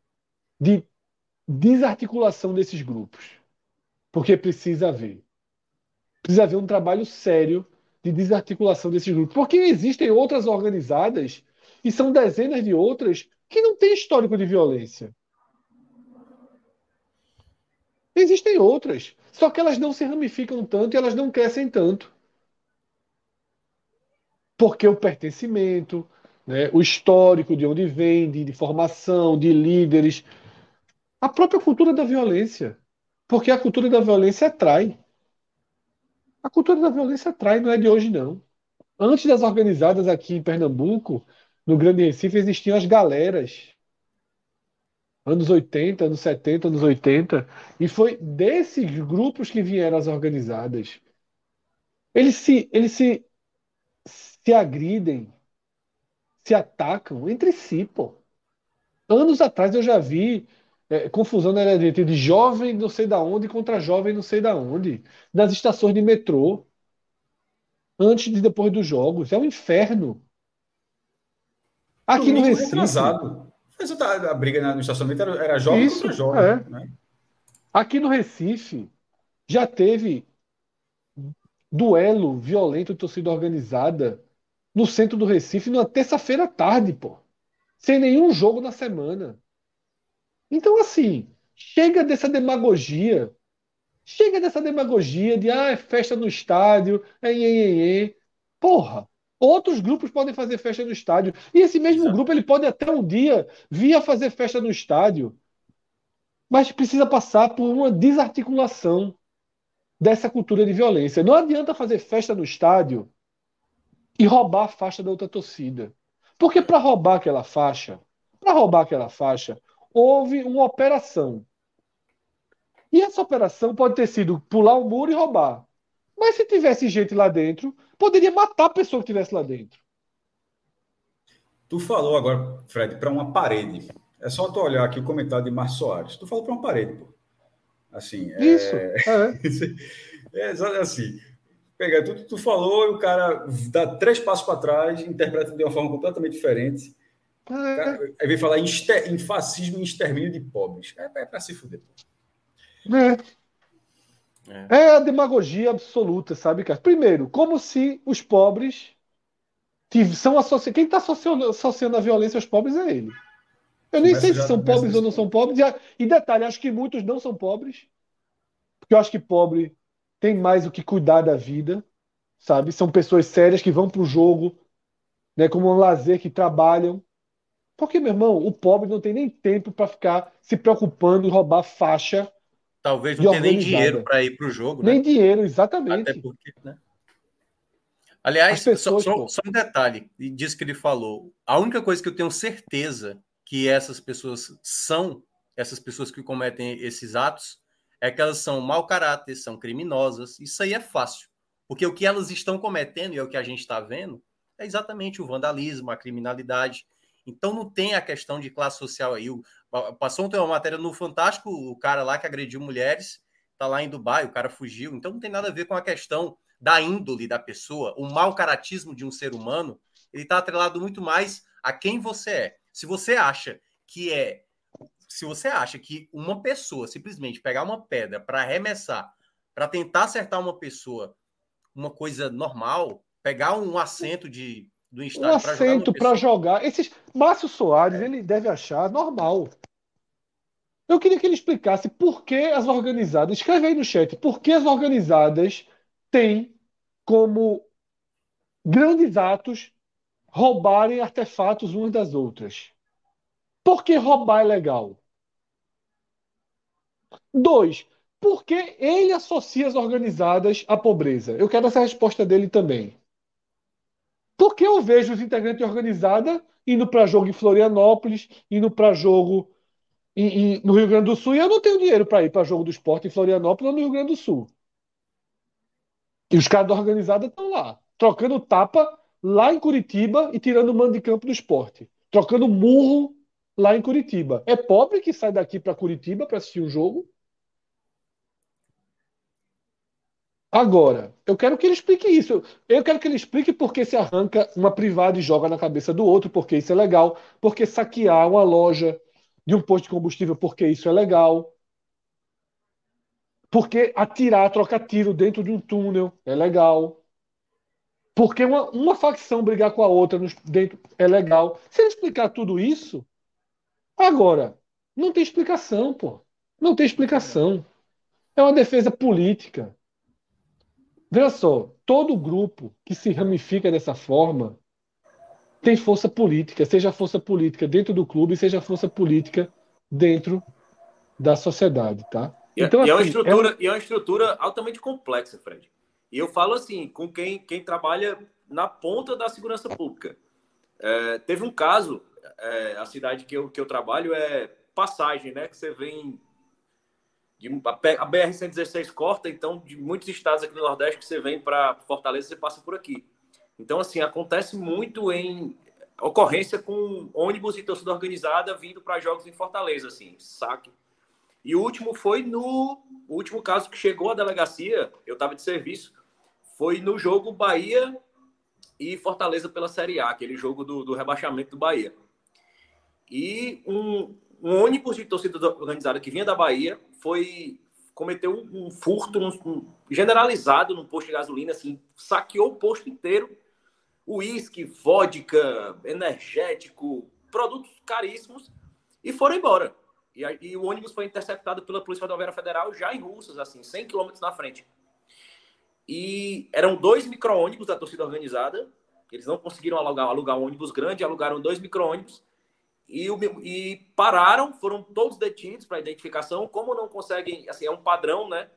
de desarticulação desses grupos. Porque precisa haver. Precisa haver um trabalho sério de desarticulação desses grupos. Porque existem outras organizadas, e são dezenas de outras, que não têm histórico de violência. Existem outras, só que elas não se ramificam tanto e elas não crescem tanto. Porque o pertencimento, né, o histórico de onde vem, de, de formação, de líderes, a própria cultura da violência. Porque a cultura da violência atrai. A cultura da violência atrai, não é de hoje, não. Antes das organizadas aqui em Pernambuco, no Grande Recife, existiam as galeras. Anos 80, anos 70, anos 80. E foi desses grupos que vieram as organizadas. Eles se, eles se, se agridem, se atacam entre si, pô. Anos atrás eu já vi é, confusão na entre de jovem não sei da onde contra jovem não sei da onde, nas estações de metrô, antes e depois dos jogos. É um inferno. Aqui no, Recife. Retrasado. A briga no estacionamento era, era jovem Isso, contra jovem. É. Né? Aqui no Recife já teve duelo violento de torcida organizada no centro do Recife numa terça-feira à tarde, pô. Sem nenhum jogo na semana. Então, assim, chega dessa demagogia. Chega dessa demagogia de ah, é festa no estádio, é, é, é, Porra, outros grupos podem fazer festa no estádio. E esse mesmo Exato. grupo ele pode até um dia vir a fazer festa no estádio. Mas precisa passar por uma desarticulação dessa cultura de violência. Não adianta fazer festa no estádio e roubar a faixa da outra torcida. Porque para roubar aquela faixa, para roubar aquela faixa, houve uma operação. E essa operação pode ter sido pular o muro e roubar. Mas se tivesse gente lá dentro, poderia matar a pessoa que estivesse lá dentro. Tu falou agora, Fred, para uma parede. É só tu olhar aqui o comentário de Márcio Soares. Tu falou para uma parede, pô. Assim, é... Isso. É. é assim. Pega tudo que tu falou e o cara dá três passos para trás, interpreta de uma forma completamente diferente. É. Cara, aí vem falar em, em, fascismo e extermínio de pobres. É, é para se fuder. É. é. é. a demagogia absoluta, sabe, cara? Primeiro, como se os pobres são associados. Quem está associando, associando a violência aos pobres é ele. Eu nem sei se são pobres ou não são pobres. E detalhe, acho que muitos não são pobres. Porque eu acho que pobre tem mais o que cuidar da vida, sabe? São pessoas sérias que vão para o jogo, né, como um lazer, que trabalham. Porque, meu irmão, o pobre não tem nem tempo para ficar se preocupando em roubar faixa. Talvez não tenha nem dinheiro para ir para o jogo. Né? Nem dinheiro, exatamente. Até porque, né? Aliás, pessoas, só, só, um detalhe disso que ele falou. A única coisa que eu tenho certeza que essas pessoas são, essas pessoas que cometem esses atos, é que elas são mau caráter, são criminosas. Isso aí é fácil. Porque o que elas estão cometendo, e é o que a gente está vendo, é exatamente o vandalismo, a criminalidade. Então não tem a questão de classe social aí. Passou uma matéria no Fantástico, o cara lá que agrediu mulheres, tá lá em Dubai, o cara fugiu. Então não tem nada a ver com a questão da índole da pessoa, o mau caratismo de um ser humano, ele está atrelado muito mais a quem você é. Se você acha que é. Se você acha que uma pessoa simplesmente pegar uma pedra para arremessar, para tentar acertar uma pessoa, uma coisa normal, pegar um assento de, do estádio. Um assento para jogar. Esses, Márcio Soares, é. ele deve achar normal. Eu queria que ele explicasse por que as organizadas. Escreve aí no chat. Por que as organizadas têm como grandes atos roubarem artefatos umas das outras. Por que roubar é legal? Dois, por que ele associa as organizadas à pobreza? Eu quero essa resposta dele também. Por que eu vejo os integrantes organizada indo para jogo em Florianópolis, indo para jogo em, em, no Rio Grande do Sul, e eu não tenho dinheiro para ir para jogo do esporte em Florianópolis ou no Rio Grande do Sul. E os caras da organizada estão lá, trocando tapa lá em Curitiba e tirando o mando de campo do esporte. Trocando murro lá em Curitiba. É pobre que sai daqui para Curitiba para assistir um jogo? Agora, eu quero que ele explique isso. Eu quero que ele explique por que se arranca uma privada e joga na cabeça do outro, porque isso é legal. Porque saquear uma loja de um posto de combustível, porque isso é legal. Porque atirar, trocar tiro dentro de um túnel é legal. Porque uma, uma facção brigar com a outra dentro é legal. Se ele explicar tudo isso, agora, não tem explicação, pô. Não tem explicação. É uma defesa política. Veja só, todo grupo que se ramifica dessa forma tem força política, seja força política dentro do clube, seja força política dentro da sociedade, tá? Então, e, assim, é uma estrutura, é... e é uma estrutura altamente complexa, Fred. E eu falo assim, com quem, quem trabalha na ponta da segurança pública. É, teve um caso, é, a cidade que eu, que eu trabalho é Passagem, né? Que você vem. De, a BR-116 corta, então, de muitos estados aqui no Nordeste que você vem para Fortaleza, você passa por aqui. Então, assim, acontece muito em ocorrência com ônibus e torcida organizada vindo para jogos em Fortaleza, assim, saque. E o último foi no o último caso que chegou à delegacia, eu estava de serviço, foi no jogo Bahia e Fortaleza pela Série A, aquele jogo do, do rebaixamento do Bahia. E um, um, ônibus de torcida organizada que vinha da Bahia foi cometeu um, um furto um, generalizado no posto de gasolina, assim, saqueou o posto inteiro. Uísque, vodka, energético, produtos caríssimos e foram embora. E, e o ônibus foi interceptado pela Polícia Rodoviária Federal já em Russas, assim, 100 quilômetros na frente. E eram dois micro-ônibus da torcida organizada. Eles não conseguiram alugar, alugar um ônibus grande, alugaram dois micro-ônibus. E, e, pararam, foram todos detidos para identificação. Como não conseguem, assim, é um padrão, né?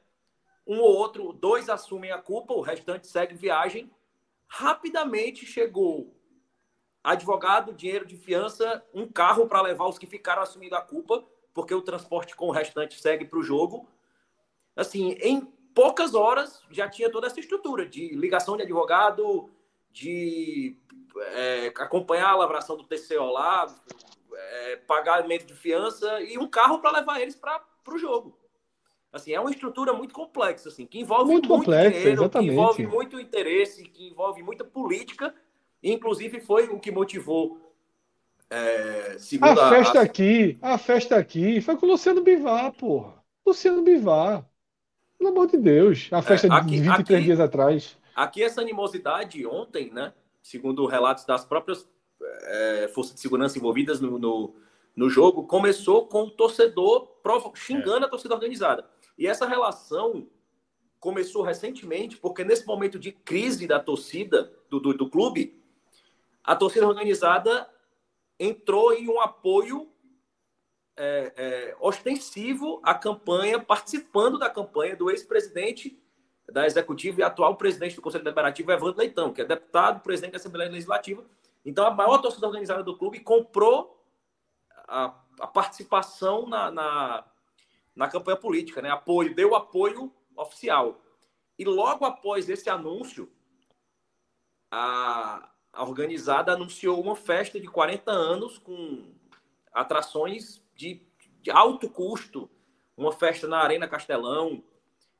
Um ou outro, dois assumem a culpa, o restante segue viagem. Rapidamente chegou advogado, dinheiro de fiança, um carro para levar os que ficaram assumindo a culpa, porque o transporte com o restante segue para o jogo. Assim, em poucas horas já tinha toda essa estrutura de ligação de advogado, de é, acompanhar a lavração do TCO lá, é, pagamento de fiança e um carro para levar eles para o jogo. Assim, é uma estrutura muito complexa, assim, que envolve muito, muito complexa, dinheiro, exatamente. que envolve muito interesse, que envolve muita política Inclusive, foi o que motivou. É, a festa a... aqui, a festa aqui, foi com o Luciano Bivar, porra. Luciano Bivar. Pelo amor de Deus. A festa é, aqui, de 23 aqui, dias atrás. Aqui, essa animosidade ontem, né? Segundo relatos das próprias é, forças de segurança envolvidas no, no, no, jogo, começou com o torcedor provo... xingando é. a torcida organizada. E essa relação começou recentemente, porque nesse momento de crise da torcida, do, do, do clube, a torcida organizada entrou em um apoio é, é, ostensivo à campanha, participando da campanha do ex-presidente da Executiva e atual presidente do Conselho Deliberativo, Evandro Leitão, que é deputado, presidente da Assembleia Legislativa. Então, a maior torcida organizada do clube comprou a, a participação na, na, na, campanha política, né? apoio, deu apoio oficial. E logo após esse anúncio, a, a organizada anunciou uma festa de 40 anos com atrações de, de alto custo, uma festa na Arena Castelão,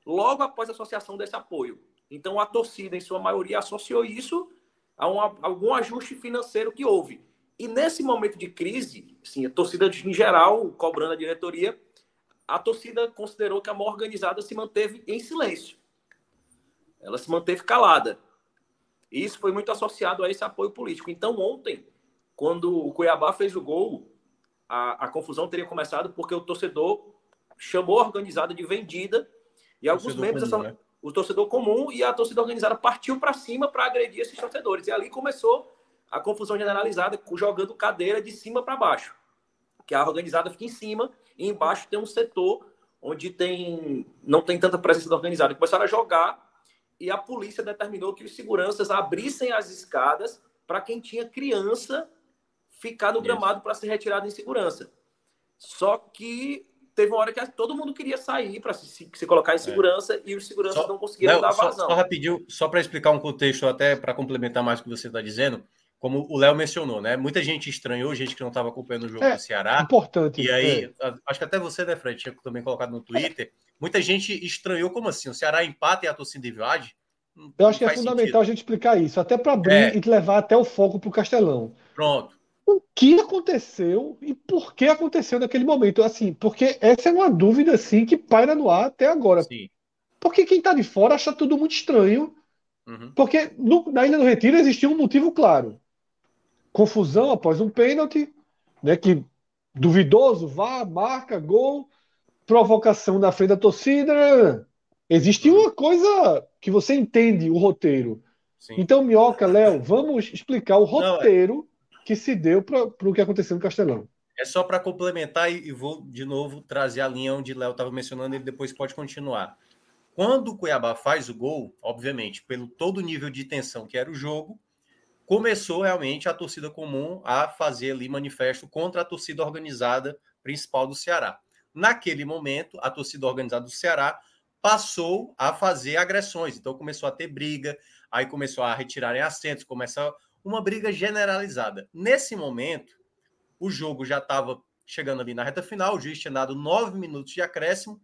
logo após a associação desse apoio. Então, a torcida, em sua maioria, associou isso a um, algum ajuste financeiro que houve. E nesse momento de crise, sim, a torcida em geral, cobrando a diretoria, a torcida considerou que a mão organizada se manteve em silêncio. Ela se manteve calada. E isso foi muito associado a esse apoio político. Então, ontem, quando o Cuiabá fez o gol, a, a confusão teria começado porque o torcedor chamou a organizada de vendida e alguns membros comum, né? O torcedor comum e a torcida organizada partiu para cima para agredir esses torcedores. E ali começou a confusão generalizada, jogando cadeira de cima para baixo. Que a organizada fica em cima e embaixo tem um setor onde tem não tem tanta presença da organizada. Começaram a jogar e a polícia determinou que os seguranças abrissem as escadas para quem tinha criança ficar no gramado para ser retirado em segurança. Só que teve uma hora que todo mundo queria sair para se, se, colocar em é. segurança é. e os seguranças só, não conseguiram Léo, dar vazão. Só, só rapidinho, só para explicar um contexto, até para complementar mais o que você está dizendo, como o Léo mencionou, né? Muita gente estranhou, gente que não estava acompanhando o jogo é, do Ceará. Importante. E aí, é. acho que até você, né, Fred, tinha também colocado no Twitter. Muita gente estranhou como assim? O Ceará empata e a torcida invade? Eu acho que é fundamental sentido. a gente explicar isso, até para abrir é. e levar até o foco para o Castelão. Pronto. O que aconteceu e por que aconteceu naquele momento? Assim, porque essa é uma dúvida assim que paira no ar até agora. Sim. Porque quem está de fora acha tudo muito estranho. Uhum. Porque no, na Ilha do Retiro existia um motivo claro. Confusão após um pênalti, né, que duvidoso, vá, marca, gol, provocação da frente da torcida. Existe uma coisa que você entende o roteiro. Sim. Então, Minhoca, Léo, vamos explicar o roteiro Não, é... que se deu para o que aconteceu no Castelão. É só para complementar e, vou de novo trazer a linha onde Léo estava mencionando, ele depois pode continuar. Quando o Cuiabá faz o gol, obviamente, pelo todo o nível de tensão que era o jogo, começou realmente a torcida comum a fazer ali manifesto contra a torcida organizada principal do Ceará. Naquele momento, a torcida organizada do Ceará passou a fazer agressões. Então começou a ter briga, aí começou a retirarem assentos, começou uma briga generalizada. Nesse momento, o jogo já estava chegando ali na reta final, o juiz tinha dado nove minutos de acréscimo,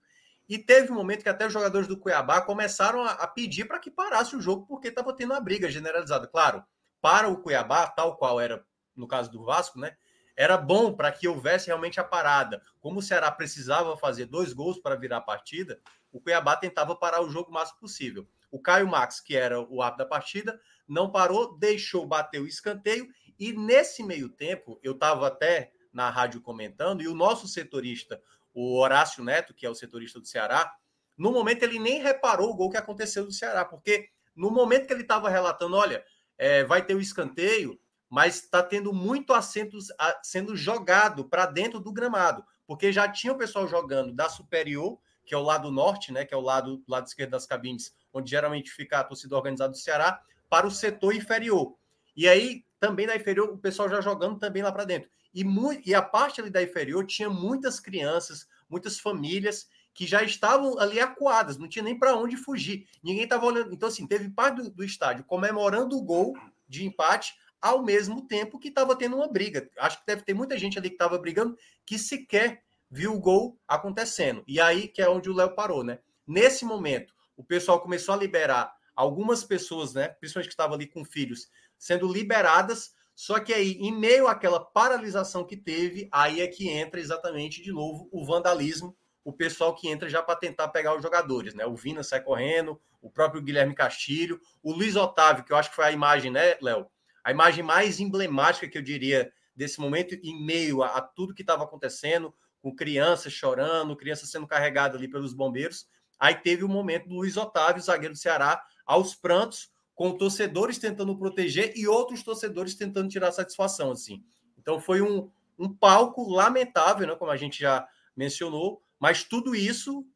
e teve um momento que até os jogadores do Cuiabá começaram a, a pedir para que parasse o jogo, porque estava tendo uma briga generalizada. Claro, para o Cuiabá, tal qual era no caso do Vasco, né? Era bom para que houvesse realmente a parada. Como o Ceará precisava fazer dois gols para virar a partida, o Cuiabá tentava parar o jogo o máximo possível. O Caio Max, que era o árbitro da partida, não parou, deixou bater o escanteio e nesse meio tempo, eu estava até na rádio comentando, e o nosso setorista, o Horácio Neto, que é o setorista do Ceará, no momento ele nem reparou o gol que aconteceu do Ceará, porque no momento que ele estava relatando, olha, é, vai ter o escanteio, mas está tendo muito assento sendo jogado para dentro do gramado, porque já tinha o pessoal jogando da superior, que é o lado norte, né, que é o lado, lado esquerdo das cabines, onde geralmente fica a torcida organizada do Ceará, para o setor inferior. E aí, também da inferior, o pessoal já jogando também lá para dentro. E, e a parte ali da inferior tinha muitas crianças, muitas famílias que já estavam ali acuadas, não tinha nem para onde fugir. Ninguém estava olhando. Então, assim, teve parte do, do estádio comemorando o gol de empate ao mesmo tempo que estava tendo uma briga. Acho que deve ter muita gente ali que estava brigando que sequer viu o gol acontecendo. E aí que é onde o Léo parou, né? Nesse momento, o pessoal começou a liberar algumas pessoas, né, principalmente que estavam ali com filhos, sendo liberadas. Só que aí, em meio àquela paralisação que teve, aí é que entra exatamente de novo o vandalismo, o pessoal que entra já para tentar pegar os jogadores, né? O Vina sai correndo, o próprio Guilherme Castilho, o Luiz Otávio, que eu acho que foi a imagem, né, Léo? A imagem mais emblemática que eu diria desse momento, em meio a, a tudo que estava acontecendo, com crianças chorando, crianças sendo carregadas ali pelos bombeiros. Aí teve o momento do Luiz Otávio, zagueiro do Ceará, aos prantos, com torcedores tentando proteger e outros torcedores tentando tirar satisfação, assim. Então foi um, um palco lamentável, né, como a gente já mencionou, mas tudo isso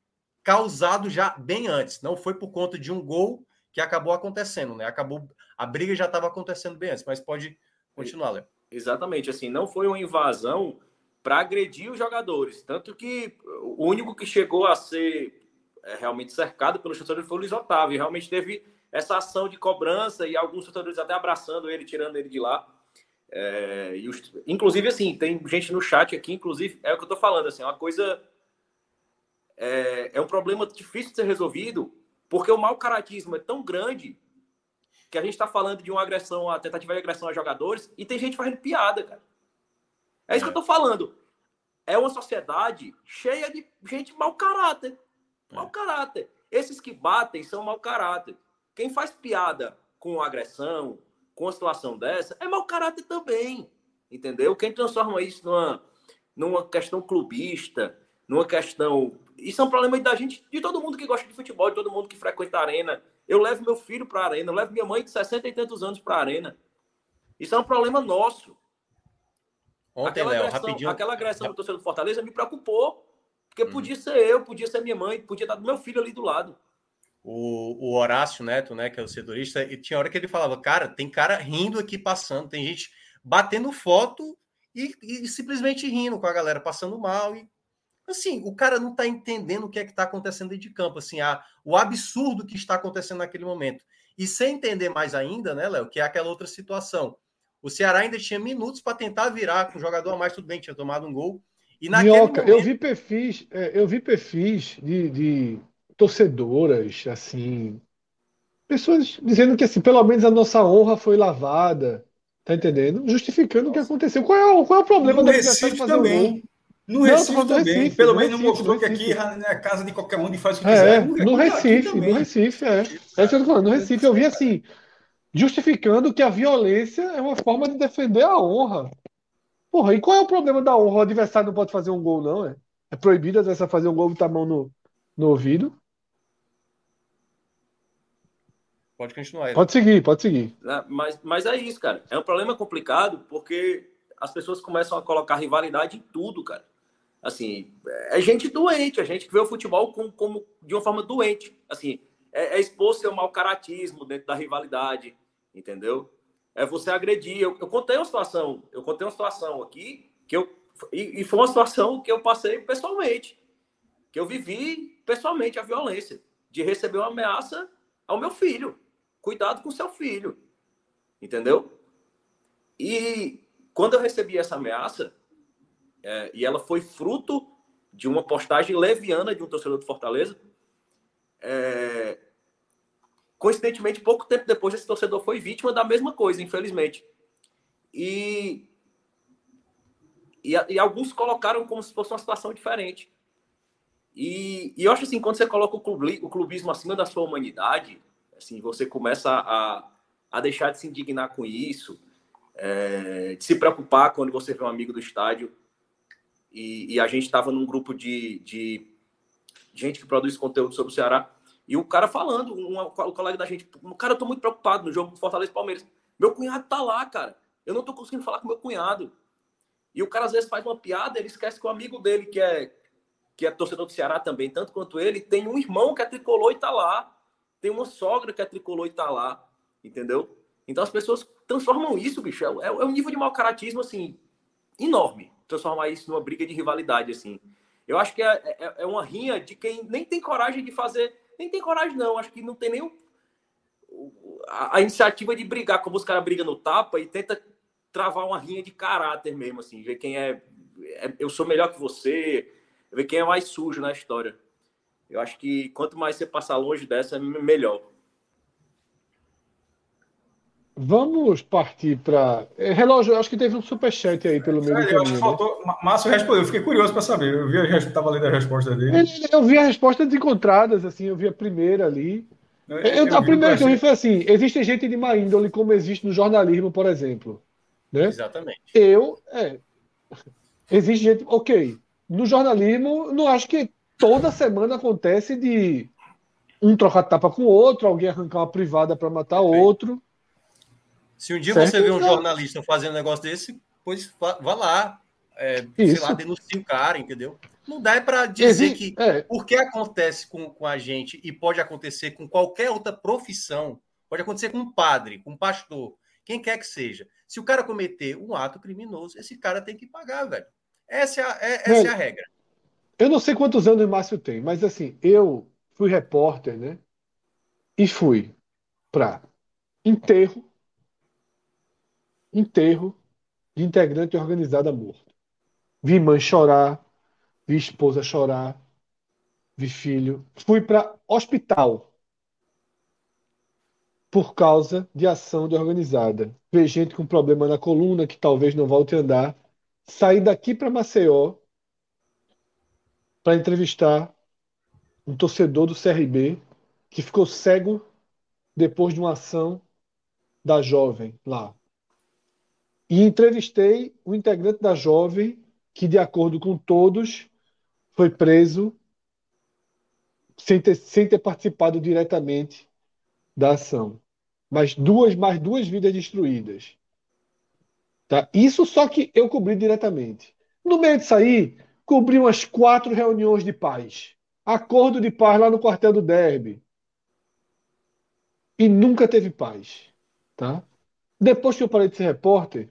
causado já bem antes. Não foi por conta de um gol que acabou acontecendo, né? Acabou a briga já estava acontecendo bem antes, mas pode continuar, Léo. Exatamente, assim, não foi uma invasão para agredir os jogadores, tanto que o único que chegou a ser é, realmente cercado pelos torcedores foi o Luiz Otávio, realmente teve essa ação de cobrança e alguns torcedores até abraçando ele, tirando ele de lá. É, e os, inclusive, assim, tem gente no chat aqui, inclusive, é o que eu tô falando, assim, é uma coisa. É, é um problema difícil de ser resolvido, porque o mau caratismo é tão grande que a gente está falando de uma agressão, a tentativa de agressão a jogadores, e tem gente fazendo piada, cara. É isso que eu tô falando. É uma sociedade cheia de gente mau caráter. Mau caráter. Esses que batem são mau caráter. Quem faz piada com agressão, com uma situação dessa, é mau caráter também. Entendeu? Quem transforma isso numa, numa questão clubista, numa questão. Isso é um problema da gente, de todo mundo que gosta de futebol, de todo mundo que frequenta a arena. Eu levo meu filho para a arena, eu levo minha mãe de 60 e tantos anos para a arena. Isso é um problema nosso. Ontem, Léo, rapidinho. Aquela agressão do torcedor do Fortaleza me preocupou. Porque hum. podia ser eu, podia ser minha mãe, podia estar do meu filho ali do lado. O, o Horácio Neto, né, que é o setorista, e tinha hora que ele falava, cara, tem cara rindo aqui passando, tem gente batendo foto e, e simplesmente rindo com a galera, passando mal. E assim, o cara não está entendendo o que é que está acontecendo dentro de campo, assim, a, o absurdo que está acontecendo naquele momento. E sem entender mais ainda, né, Léo, que é aquela outra situação. O Ceará ainda tinha minutos para tentar virar com o jogador a mais, tudo bem, tinha tomado um gol. E Minhoca, momento... eu vi perfis, é, eu vi perfis de, de torcedoras, assim, pessoas dizendo que assim, pelo menos a nossa honra foi lavada, tá entendendo? Justificando nossa. o que aconteceu. Qual é, o, qual é o problema no da Recife também. No Recife não, também. Recife, Pelo menos não mostrou que aqui é a casa de qualquer um e faz o que é, quiser. No, no Recife, no Recife, é. É isso que eu tô falando. No Recife eu vi assim, justificando que a violência é uma forma de defender a honra. Porra, e qual é o problema da honra? O adversário não pode fazer um gol, não, é? É proibido adversário fazer um gol e botar a mão no, no ouvido. Pode continuar. Pode seguir, pode seguir. É, mas, mas é isso, cara. É um problema complicado porque as pessoas começam a colocar rivalidade em tudo, cara. Assim, é gente doente, a gente vê o futebol como, como de uma forma doente. Assim, é, é expor seu mau caratismo dentro da rivalidade, entendeu? É você agredir. Eu, eu contei uma situação, eu contei uma situação aqui que eu e, e, foi uma situação que eu passei pessoalmente, que eu vivi pessoalmente a violência de receber uma ameaça ao meu filho. Cuidado com seu filho, entendeu? E quando eu recebi essa ameaça é, e ela foi fruto de uma postagem leviana de um torcedor do Fortaleza, é, Coincidentemente, pouco tempo depois, esse torcedor foi vítima da mesma coisa, infelizmente. E, e, e alguns colocaram como se fosse uma situação diferente. E, e eu acho assim, quando você coloca o, o clubismo acima da sua humanidade, assim, você começa a, a deixar de se indignar com isso, é, de se preocupar quando você vê um amigo do estádio e, e a gente estava num grupo de, de gente que produz conteúdo sobre o Ceará, e o cara falando, um, um colega da gente, cara, eu tô muito preocupado no jogo do Fortaleza e Palmeiras. Meu cunhado tá lá, cara. Eu não tô conseguindo falar com meu cunhado. E o cara às vezes faz uma piada, ele esquece que o amigo dele, que é, que é torcedor do Ceará também, tanto quanto ele, tem um irmão que é tricolor e tá lá. Tem uma sogra que é tricolor e tá lá. Entendeu? Então as pessoas transformam isso, bicho. É, é, é um nível de mau caratismo, assim, enorme. Transformar isso numa briga de rivalidade, assim. Eu acho que é, é, é uma rinha de quem nem tem coragem de fazer. Nem tem coragem, não. Acho que não tem nem a, a, iniciativa de brigar, como os caras brigam no tapa e tenta travar uma rinha de caráter mesmo, assim. Ver quem é, é. Eu sou melhor que você. Ver quem é mais sujo na história. Eu acho que quanto mais você passar longe dessa, melhor. Vamos partir para. É, relógio, acho que teve um superchat aí pelo meio é, do caminho. Eu acho que né? faltou. Márcio respondeu, eu fiquei curioso para saber. Eu vi, estava lendo a resposta dele. Eu vi a resposta encontradas, assim, eu vi a primeira ali. Eu, eu, eu a primeira que eu vi foi assim: existe gente de má índole, como existe no jornalismo, por exemplo. Né? Exatamente. Eu. É, existe gente. Ok. No jornalismo, não acho que toda semana acontece de um trocar tapa com o outro, alguém arrancar uma privada para matar o outro. Se um dia certo? você vê um jornalista fazendo um negócio desse, pois vá lá, é, sei lá, denuncie o cara, entendeu? Não dá para dizer que é. porque acontece com, com a gente e pode acontecer com qualquer outra profissão, pode acontecer com um padre, com um pastor, quem quer que seja. Se o cara cometer um ato criminoso, esse cara tem que pagar, velho. Essa é a, é, essa é a regra. Eu não sei quantos anos o Márcio tem, mas assim, eu fui repórter, né? E fui para enterro enterro de integrante organizada morto. Vi mãe chorar, vi esposa chorar, vi filho. Fui para hospital por causa de ação de organizada. Vi gente com problema na coluna que talvez não volte a andar. Saí daqui para Maceió para entrevistar um torcedor do CRB que ficou cego depois de uma ação da jovem lá, e entrevistei o integrante da Jovem, que, de acordo com todos, foi preso sem ter, sem ter participado diretamente da ação. Mas duas, mais duas vidas destruídas. Tá? Isso só que eu cobri diretamente. No meio disso aí, cobri umas quatro reuniões de paz. Acordo de paz lá no quartel do Derby. E nunca teve paz. Tá? Depois que eu parei de ser repórter,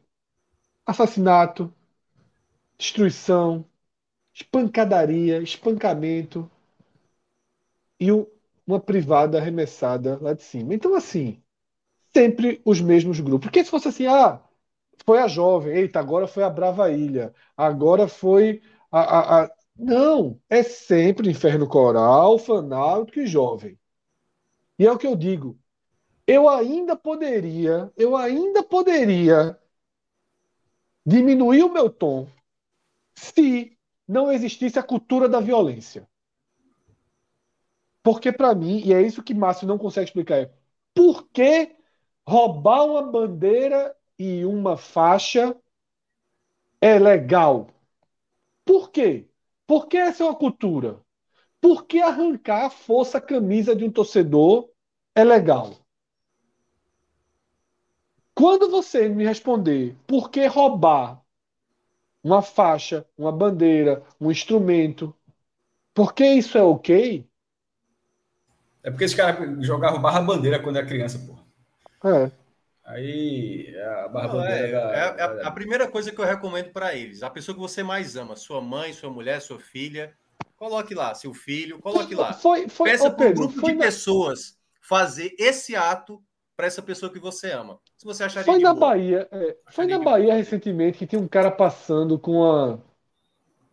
assassinato, destruição, espancadaria, espancamento e uma privada arremessada lá de cima. Então, assim, sempre os mesmos grupos. Porque se fosse assim, ah, foi a jovem, eita, agora foi a Brava Ilha, agora foi a. a, a... Não, é sempre Inferno Coral, Fanáutico e Jovem. E é o que eu digo. Eu ainda poderia, eu ainda poderia diminuir o meu tom se não existisse a cultura da violência. Porque, para mim, e é isso que Márcio não consegue explicar, é por que roubar uma bandeira e uma faixa é legal? Por quê? Porque essa é uma cultura. Por que arrancar a força camisa de um torcedor é legal? Quando você me responder por que roubar uma faixa, uma bandeira, um instrumento, por que isso é ok? É porque esse cara jogava barra bandeira quando era criança, pô. É. Aí a barra Não, bandeira. É, é, é, a primeira coisa que eu recomendo para eles: a pessoa que você mais ama, sua mãe, sua mulher, sua filha, coloque lá, seu filho, coloque lá. Foi, foi, Peça para um grupo de na... pessoas fazer esse ato para essa pessoa que você ama. Se você achar Foi na boa, Bahia, é, foi na Bahia boa. recentemente que tinha um cara passando com a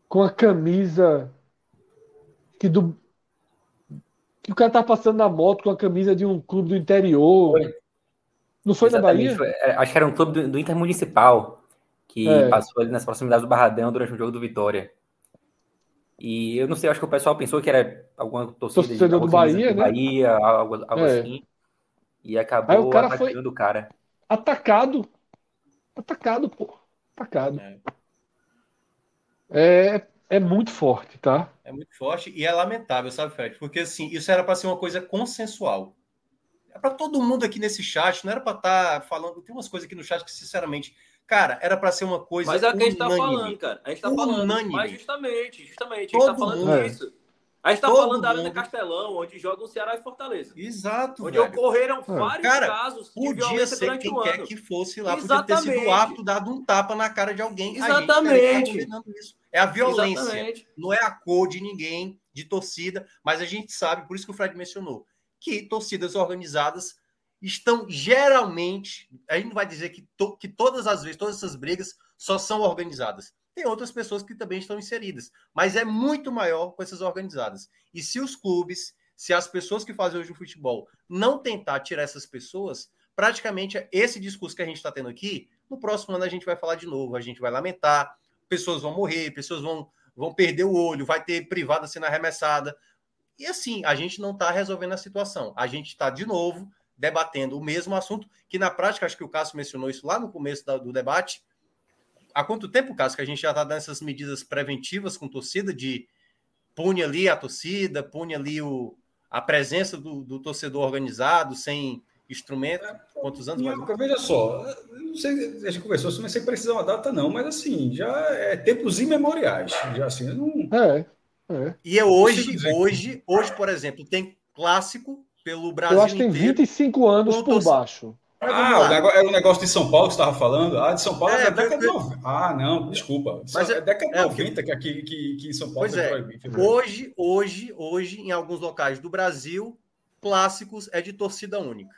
com a camisa que do que o cara tá passando na moto com a camisa de um clube do interior. Foi. Não foi Exatamente, na Bahia? Foi, é, acho que era um clube do, do Intermunicipal que é. passou ali nas proximidades do Barradão durante o jogo do Vitória. E eu não sei, acho que o pessoal pensou que era alguma torcida Torcedor de, do Bahia, né? Bahia, algo, algo é. assim. E acabou Aí o cara foi o cara. Atacado. Atacado, pô. Atacado. É. é, é muito forte, tá? É muito forte e é lamentável, sabe, Fred? Porque assim, isso era para ser uma coisa consensual. É para todo mundo aqui nesse chat, não era para estar tá falando. Tem umas coisas aqui no chat que, sinceramente, cara, era para ser uma coisa. Mas é o que a gente tá falando, cara. A gente tá falando. Mas justamente, justamente. A gente tá todo tá falando mundo. disso. A gente tá Todo falando da Arena Castelão, onde jogam Ceará e Fortaleza. Exato. Onde velho. ocorreram é. vários Cara, casos podia ser quem quer que fosse lá, Exatamente. podia ter sido apto, dado um tapa na cara de alguém. Exatamente. Tá é a violência, Exatamente. não é a cor de ninguém, de torcida, mas a gente sabe, por isso que o Fred mencionou, que torcidas organizadas estão geralmente, a gente não vai dizer que, to, que todas as vezes, todas essas brigas só são organizadas tem outras pessoas que também estão inseridas, mas é muito maior com essas organizadas. E se os clubes, se as pessoas que fazem hoje o futebol não tentar tirar essas pessoas, praticamente esse discurso que a gente está tendo aqui, no próximo ano a gente vai falar de novo, a gente vai lamentar, pessoas vão morrer, pessoas vão, vão perder o olho, vai ter privada sendo arremessada. E assim, a gente não está resolvendo a situação. A gente está, de novo, debatendo o mesmo assunto, que na prática, acho que o Cássio mencionou isso lá no começo do debate, há quanto tempo, Cássio, que a gente já está dando essas medidas preventivas com torcida de pune ali a torcida, pune ali o, a presença do, do torcedor organizado, sem instrumento? Quantos anos? Não, mais? Veja só, não sei, a gente conversou, não sei precisar uma data, não, mas assim, já é tempos imemoriais. Já assim, não. É. é. E é hoje, hoje, hoje, por exemplo, tem clássico pelo Brasil. Eu acho que tem 25 anos por baixo. Ah, o negócio, era o negócio de São Paulo que você estava falando? Ah, de São Paulo é, é década de 90. Ah, não, desculpa. Mas é, é década de é, 90 que aqui que, que São Paulo pois é. Hoje, hoje, hoje, em alguns locais do Brasil, clássicos é de torcida única.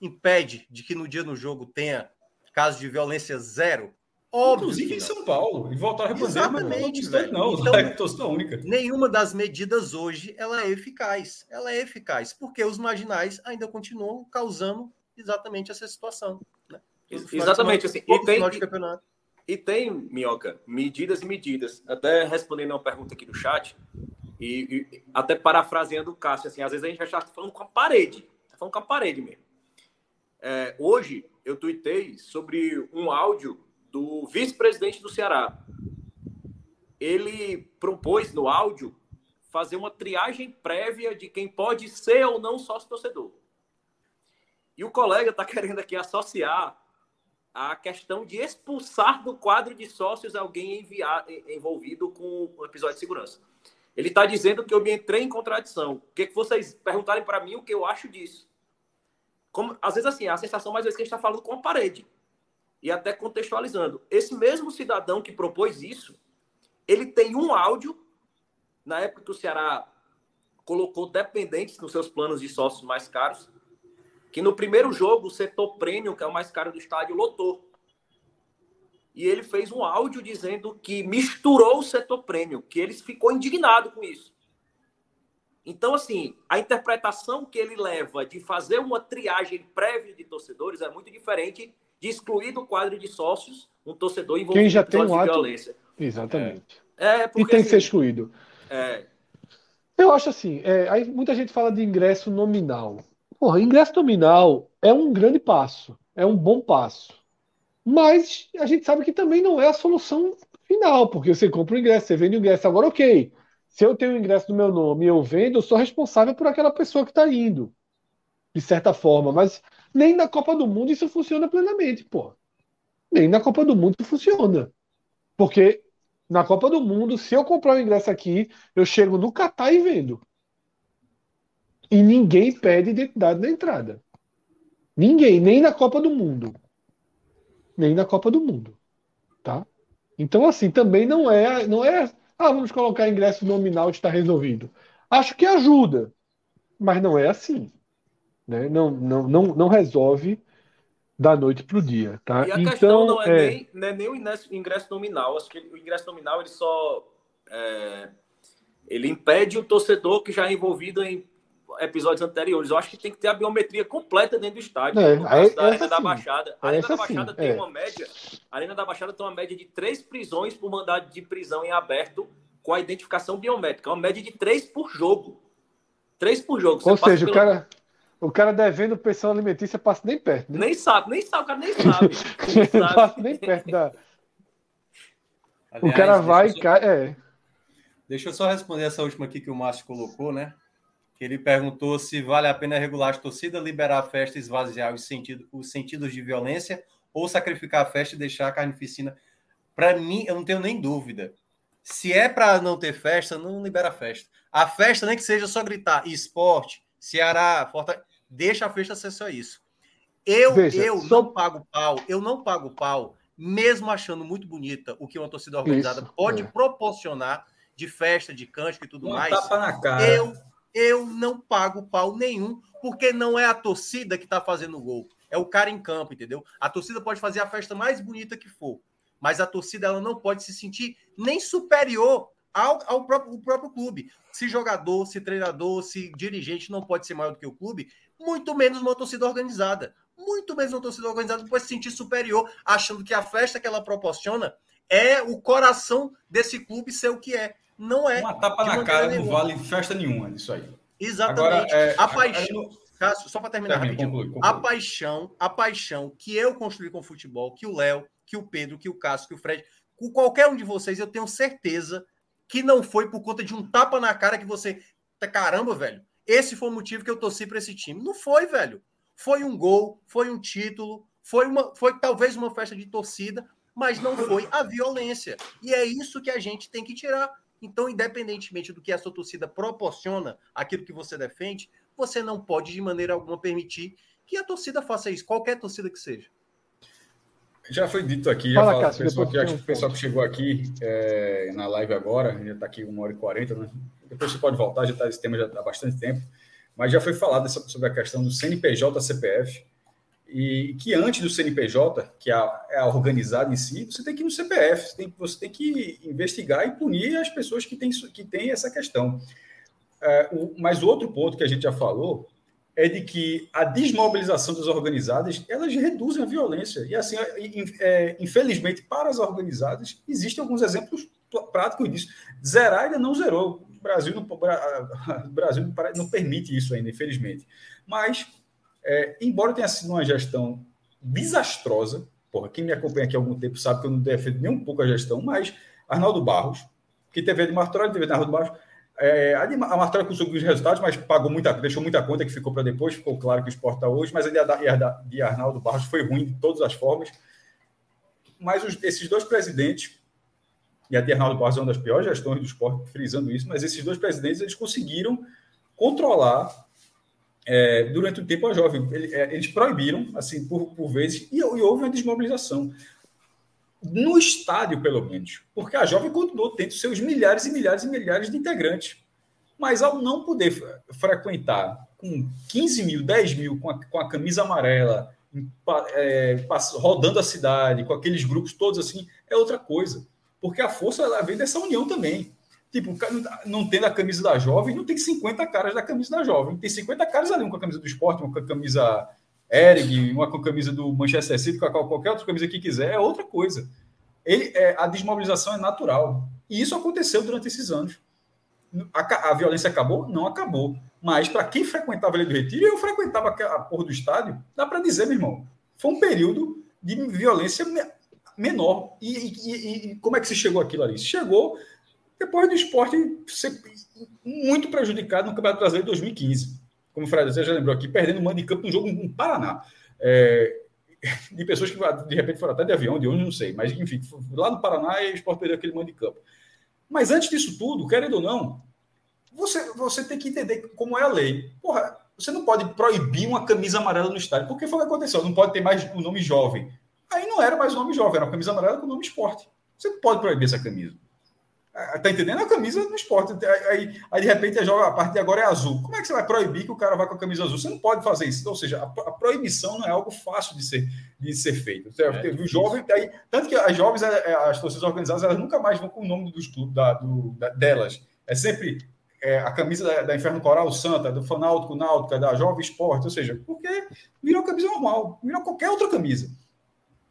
Impede de que no dia do jogo tenha casos de violência zero? Óbvio. Inclusive em São Paulo. E voltar a refazer, Exatamente, não, não, então, é torcida única. Nenhuma das medidas hoje ela é eficaz. Ela é eficaz, porque os marginais ainda continuam causando exatamente essa situação. Né? Exatamente, assim. E tem, e tem, Minhoca, medidas e medidas. Até respondendo uma pergunta aqui do chat, e, e até parafraseando o Cássio, assim, às vezes a gente já está falando com a parede. Está falando com a parede mesmo. É, hoje, eu tuitei sobre um áudio do vice-presidente do Ceará. Ele propôs no áudio fazer uma triagem prévia de quem pode ser ou não sócio-torcedor. E o colega está querendo aqui associar a questão de expulsar do quadro de sócios alguém envolvido com o episódio de segurança. Ele está dizendo que eu me entrei em contradição. O que, que vocês perguntarem para mim o que eu acho disso? Como, às vezes, assim, a sensação mais vezes que a gente está falando com a parede. E até contextualizando. Esse mesmo cidadão que propôs isso, ele tem um áudio, na época que o Ceará colocou dependentes nos seus planos de sócios mais caros, que no primeiro jogo o setor premium, que é o mais caro do estádio, lotou. E ele fez um áudio dizendo que misturou o setor premium, que ele ficou indignado com isso. Então, assim, a interpretação que ele leva de fazer uma triagem prévia de torcedores é muito diferente de excluir do quadro de sócios um torcedor envolvido Quem já tem um ato... violência. Exatamente. É, é porque, e tem assim, que ser excluído. É... Eu acho assim, é, aí muita gente fala de ingresso nominal. Porra, ingresso nominal é um grande passo, é um bom passo. Mas a gente sabe que também não é a solução final, porque você compra o ingresso, você vende o ingresso. Agora, ok, se eu tenho o ingresso no meu nome e eu vendo, eu sou responsável por aquela pessoa que está indo, de certa forma. Mas nem na Copa do Mundo isso funciona plenamente, pô. Nem na Copa do Mundo funciona. Porque na Copa do Mundo, se eu comprar o ingresso aqui, eu chego no Catar e vendo. E ninguém pede identidade na entrada. Ninguém, nem na Copa do Mundo. Nem na Copa do Mundo. Tá? Então, assim, também não é, não é. Ah, vamos colocar ingresso nominal está resolvido. Acho que ajuda, mas não é assim. Né? Não, não, não, não resolve da noite para o dia. Tá? E a então, questão não é, é... Nem, não é nem o ingresso nominal. Acho que o ingresso nominal ele só. É, ele impede o torcedor que já é envolvido em episódios anteriores. Eu acho que tem que ter a biometria completa dentro do estádio. É, caso da Arena da Baixada. A Arena da Baixada sim, tem é. uma média. A Arena da Baixada tem uma média de três prisões por mandado de prisão em aberto com a identificação biométrica. Uma média de três por jogo. Três por jogo. Ou seja, pelo... o cara. O cara devendo pensão alimentícia passa nem perto. Né? Nem sabe, nem sabe, o cara nem sabe. Nem sabe. passa nem perto da. Aliás, o cara vai e cai. É. Deixa eu só responder essa última aqui que o Márcio colocou, né? Que ele perguntou se vale a pena regular as torcidas, liberar a festa, esvaziar os, sentido, os sentidos de violência ou sacrificar a festa e deixar a carnificina. Para mim, eu não tenho nem dúvida. Se é para não ter festa, não libera a festa. A festa, nem que seja só gritar esporte, Ceará, Fortaleza, deixa a festa ser só isso. Eu, Veja, eu só... não pago pau, eu não pago pau, mesmo achando muito bonita o que uma torcida organizada isso, pode é. proporcionar de festa, de cântico e tudo uma mais. Tapa na cara. Eu, eu não pago pau nenhum, porque não é a torcida que está fazendo o gol, é o cara em campo, entendeu? A torcida pode fazer a festa mais bonita que for, mas a torcida ela não pode se sentir nem superior ao, ao próprio, próprio clube. Se jogador, se treinador, se dirigente não pode ser maior do que o clube, muito menos uma torcida organizada muito menos uma torcida organizada pode se sentir superior, achando que a festa que ela proporciona é o coração desse clube ser o que é. Não é. Uma tapa na cara nenhuma. não vale festa nenhuma isso aí. Exatamente. Agora, é, a paixão. Cássio, só para terminar Termina, rapidinho. Conclui, conclui. A paixão, a paixão que eu construí com o futebol, que o Léo, que o Pedro, que o Cássio, que o Fred, com qualquer um de vocês, eu tenho certeza que não foi por conta de um tapa na cara que você. Caramba, velho. Esse foi o motivo que eu torci para esse time. Não foi, velho. Foi um gol, foi um título, foi, uma, foi talvez uma festa de torcida, mas não foi a violência. E é isso que a gente tem que tirar. Então, independentemente do que a sua torcida proporciona, aquilo que você defende, você não pode de maneira alguma permitir que a torcida faça isso, qualquer torcida que seja. Já foi dito aqui, já Fala, Cássio, pessoal, que, o pessoal que chegou aqui é, na live agora, já está aqui uma hora e quarenta, né? Depois você pode voltar, já está esse tema já há bastante tempo mas já foi falado sobre a questão do CNPJ CPF, e que antes do CNPJ, que é é a organizada em si, você tem que ir no CPF, você tem, você tem que investigar e punir as pessoas que têm, que têm essa questão. É, o, mas outro ponto que a gente já falou é de que a desmobilização das organizadas elas reduzem a violência. E assim, é, infelizmente, para as organizadas, existem alguns exemplos práticos disso. Zerar ainda não zerou. Brasil não, o Brasil não permite isso ainda, infelizmente. Mas, é, embora tenha sido uma gestão desastrosa, porra, quem me acompanha aqui há algum tempo sabe que eu não defendo nem um pouco a gestão, mas Arnaldo Barros, que teve a de Martorelli, teve a de Arnaldo Barros, é, a, a Martorelli conseguiu os resultados, mas pagou muita, deixou muita conta que ficou para depois, ficou claro que o esporte está hoje, mas a de, de Arnaldo Barros foi ruim de todas as formas. Mas os, esses dois presidentes e a de Arnaldo Barros é uma das piores gestões do esporte, frisando isso, mas esses dois presidentes eles conseguiram controlar é, durante o tempo a jovem. É, eles proibiram, assim, por, por vezes, e, e, houve uma desmobilização. No estádio, pelo menos, porque a jovem continuou tendo seus milhares e milhares e milhares de integrantes. Mas ao não poder frequentar com 15 mil, 10 mil, com a, com a camisa amarela, é, rodando a cidade, com aqueles grupos todos assim, é outra coisa. Porque a força ela vem dessa união também. Tipo, não tendo a camisa da jovem, não tem 50 caras da camisa da jovem. Tem 50 caras ali, um com a camisa do esporte, um com a camisa Erig, uma com a camisa do Manchester City, com qualquer outra camisa que quiser, é outra coisa. Ele, é, a desmobilização é natural. E isso aconteceu durante esses anos. A, a violência acabou? Não acabou. Mas para quem frequentava ali do Retiro, eu frequentava a porra do estádio, dá para dizer, meu irmão, foi um período de violência menor. E, e, e, como é que se chegou aquilo ali? Chegou depois do esporte ser muito prejudicado no Campeonato Brasileiro de 2015. Como o Fred já lembrou aqui, perdendo o mando de campo no jogo no Paraná. É, de pessoas que de repente foram até de avião, de onde não sei, mas enfim, lá no Paraná e o esporte perdeu aquele mando de campo. Mas antes disso tudo, querendo ou não, você, você tem que entender como é a lei. Porra, você não pode proibir uma camisa amarela no estádio, porque foi o que aconteceu. Não pode ter mais o nome jovem. Aí não era mais o nome jovem, era uma camisa amarela com o nome esporte. Você não pode proibir essa camisa. Ah, tá entendendo? A camisa do esporte. Aí, aí de repente a, a partir de agora é azul. Como é que você vai proibir que o cara vá com a camisa azul? Você não pode fazer isso. Ou seja, a, proibição não é algo fácil de ser, de ser feito. É, o jovem, aí, tanto que as jovens, é, é, as torcidas organizadas, elas nunca mais vão com o nome dos clubes da, do, da, delas. É sempre é, a camisa da, da, Inferno Coral Santa, do Fanáutico Náutica, da Jovem Esporte, ou seja, porque virou camisa normal, virou qualquer outra camisa.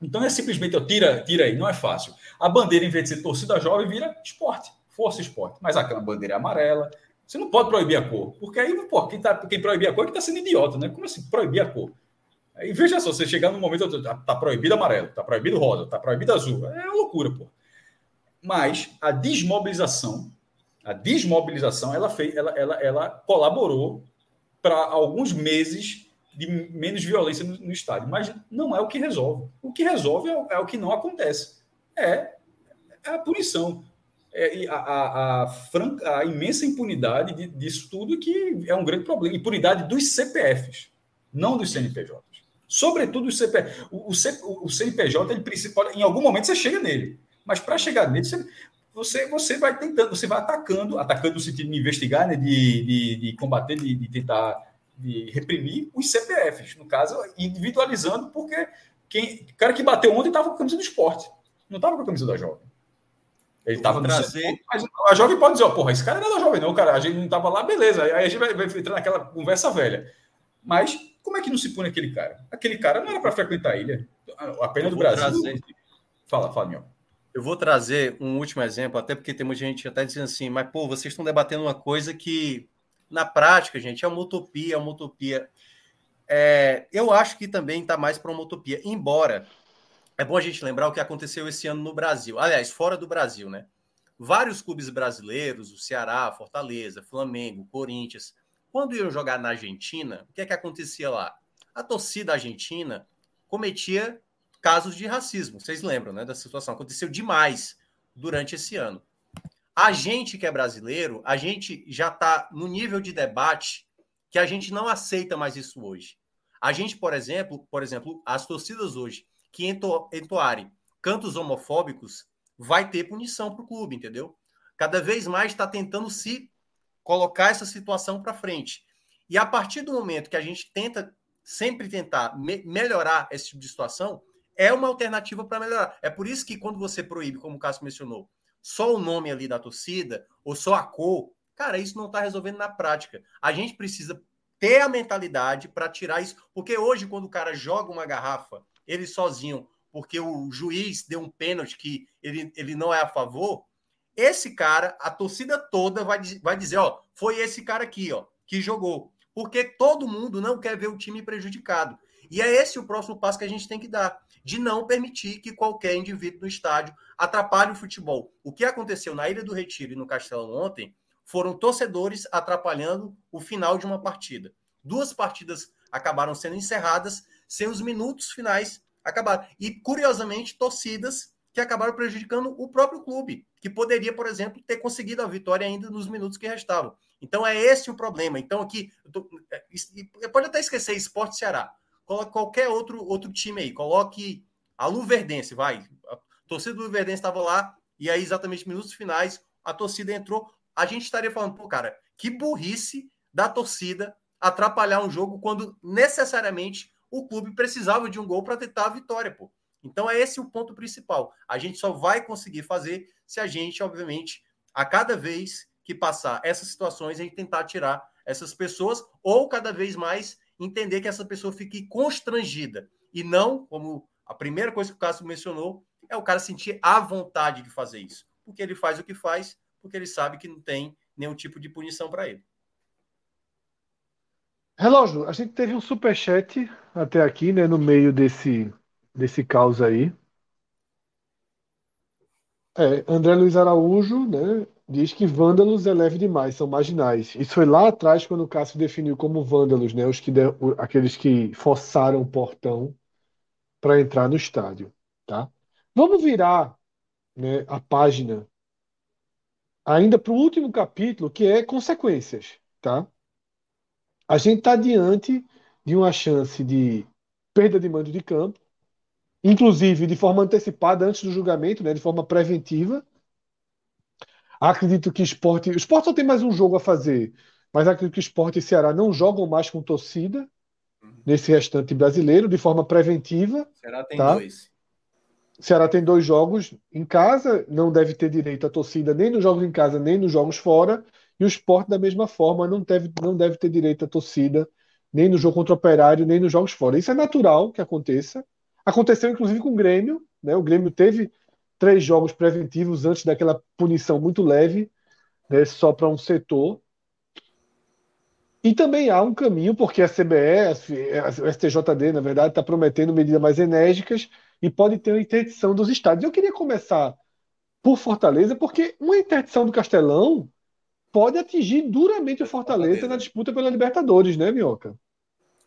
Então é simplesmente eu tira, tira aí, não é fácil. A bandeira, em vez de ser torcida jovem, vira esporte, força esporte. Mas aquela bandeira é amarela. Você não pode proibir a cor, porque aí, pô, quem, tá, quem proibir a cor é que está sendo idiota, né? Como assim proibir a cor? Aí veja só, você chegar no momento, tá, tá proibido amarelo, tá proibido rosa, tá proibido azul. É loucura, pô. Mas a desmobilização, a desmobilização, ela fez, ela, ela, ela colaborou para alguns meses de menos violência no, no, estádio, mas não é o que resolve. O que resolve é, é o que não acontece. É, é a punição. É, a, a, a, franca, a imensa impunidade de, disso tudo que é um grande problema. Impunidade dos CPFs, não dos CNPJs. Sobretudo os CPF. O, o, o CNPJ, ele em algum momento você chega nele. Mas para chegar nele, você, você, você vai tentando, você vai atacando, atacando no sentido de investigar, né, de, de, de combater, de, de tentar de reprimir os CPFs, no caso, individualizando, porque quem, o cara que bateu ontem estava com a camisa do esporte, não estava com a camisa da jovem. Ele estava trazer... mas a jovem pode dizer, ó, porra, esse cara não é da jovem, não, cara. A gente não estava lá, beleza. Aí a gente vai, vai entrar naquela conversa velha. Mas como é que não se pune aquele cara? Aquele cara não era para frequentar a ilha. A pena do Brasil. Trazer... Fala, fala, meu. Eu vou trazer um último exemplo, até porque tem muita gente até dizendo assim, mas pô, vocês estão debatendo uma coisa que, na prática, gente, é uma utopia, é uma utopia. É, eu acho que também está mais para uma utopia, embora é bom a gente lembrar o que aconteceu esse ano no Brasil. Aliás, fora do Brasil, né? Vários clubes brasileiros, o Ceará, Fortaleza, Flamengo, Corinthians, quando iam jogar na Argentina, o que é que acontecia lá? A torcida argentina cometia casos de racismo. Vocês lembram, né, da situação? Aconteceu demais durante esse ano. A gente que é brasileiro, a gente já está no nível de debate que a gente não aceita mais isso hoje. A gente, por exemplo, por exemplo, as torcidas hoje que ento, entoarem cantos homofóbicos vai ter punição para o clube, entendeu? Cada vez mais está tentando se colocar essa situação para frente. E a partir do momento que a gente tenta sempre tentar me melhorar esse tipo de situação, é uma alternativa para melhorar. É por isso que quando você proíbe, como o Cássio mencionou, só o nome ali da torcida ou só a cor, cara, isso não está resolvendo na prática. A gente precisa ter a mentalidade para tirar isso, porque hoje quando o cara joga uma garrafa ele sozinho, porque o juiz deu um pênalti que ele, ele não é a favor, esse cara, a torcida toda vai, vai dizer, ó, foi esse cara aqui, ó, que jogou. Porque todo mundo não quer ver o time prejudicado. E é esse o próximo passo que a gente tem que dar, de não permitir que qualquer indivíduo no estádio atrapalhe o futebol. O que aconteceu na Ilha do Retiro e no Castelo ontem foram torcedores atrapalhando o final de uma partida. Duas partidas acabaram sendo encerradas sem os minutos finais acabar. E, curiosamente, torcidas que acabaram prejudicando o próprio clube, que poderia, por exemplo, ter conseguido a vitória ainda nos minutos que restavam. Então, é esse o problema. Então, aqui, tô, é, pode até esquecer Esporte Ceará. Coloque qualquer outro, outro time aí. Coloque a Luverdense, vai. A torcida do Luverdense estava lá, e aí, exatamente minutos finais, a torcida entrou. A gente estaria falando, pô, cara, que burrice da torcida atrapalhar um jogo quando necessariamente o clube precisava de um gol para tentar a vitória, pô. Então é esse o ponto principal. A gente só vai conseguir fazer se a gente, obviamente, a cada vez que passar essas situações, a gente tentar tirar essas pessoas ou cada vez mais entender que essa pessoa fique constrangida e não, como a primeira coisa que o Cássio mencionou, é o cara sentir a vontade de fazer isso, porque ele faz o que faz, porque ele sabe que não tem nenhum tipo de punição para ele. Relógio, a gente teve um super chat até aqui, né, no meio desse desse caos aí. É, André Luiz Araújo, né, diz que vândalos é leve demais, são marginais. Isso foi lá atrás quando o Cássio definiu como vândalos, né, os que de, aqueles que forçaram o portão para entrar no estádio, tá? Vamos virar, né, a página ainda para o último capítulo, que é consequências, tá? a gente está diante de uma chance de perda de mando de campo, inclusive de forma antecipada antes do julgamento, né, de forma preventiva. Acredito que esporte. O esporte só tem mais um jogo a fazer, mas acredito que esporte e Ceará não jogam mais com torcida nesse restante brasileiro, de forma preventiva. Ceará tem tá? dois. Ceará tem dois jogos em casa, não deve ter direito à torcida nem nos jogos em casa, nem nos jogos fora. E o esporte, da mesma forma, não deve, não deve ter direito à torcida, nem no jogo contra o Operário, nem nos jogos fora. Isso é natural que aconteça. Aconteceu, inclusive, com o Grêmio. Né? O Grêmio teve três jogos preventivos antes daquela punição muito leve, né? só para um setor. E também há um caminho, porque a CBE, o STJD, na verdade, está prometendo medidas mais enérgicas e pode ter uma interdição dos estádios. Eu queria começar por Fortaleza, porque uma interdição do Castelão pode atingir duramente o Fortaleza, Fortaleza. na disputa pela Libertadores, né, Minhoca?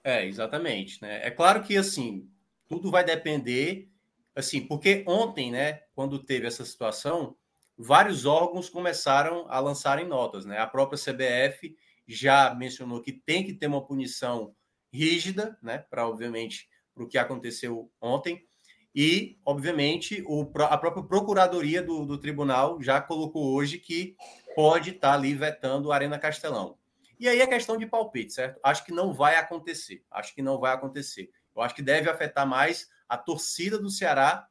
É, exatamente. Né? É claro que assim, tudo vai depender, assim, porque ontem, né, quando teve essa situação, vários órgãos começaram a lançarem notas, né? A própria CBF já mencionou que tem que ter uma punição rígida, né, para obviamente para o que aconteceu ontem. E, obviamente, o, a própria Procuradoria do, do Tribunal já colocou hoje que pode estar tá ali vetando a Arena Castelão. E aí é questão de palpite, certo? Acho que não vai acontecer. Acho que não vai acontecer. Eu acho que deve afetar mais a torcida do Ceará,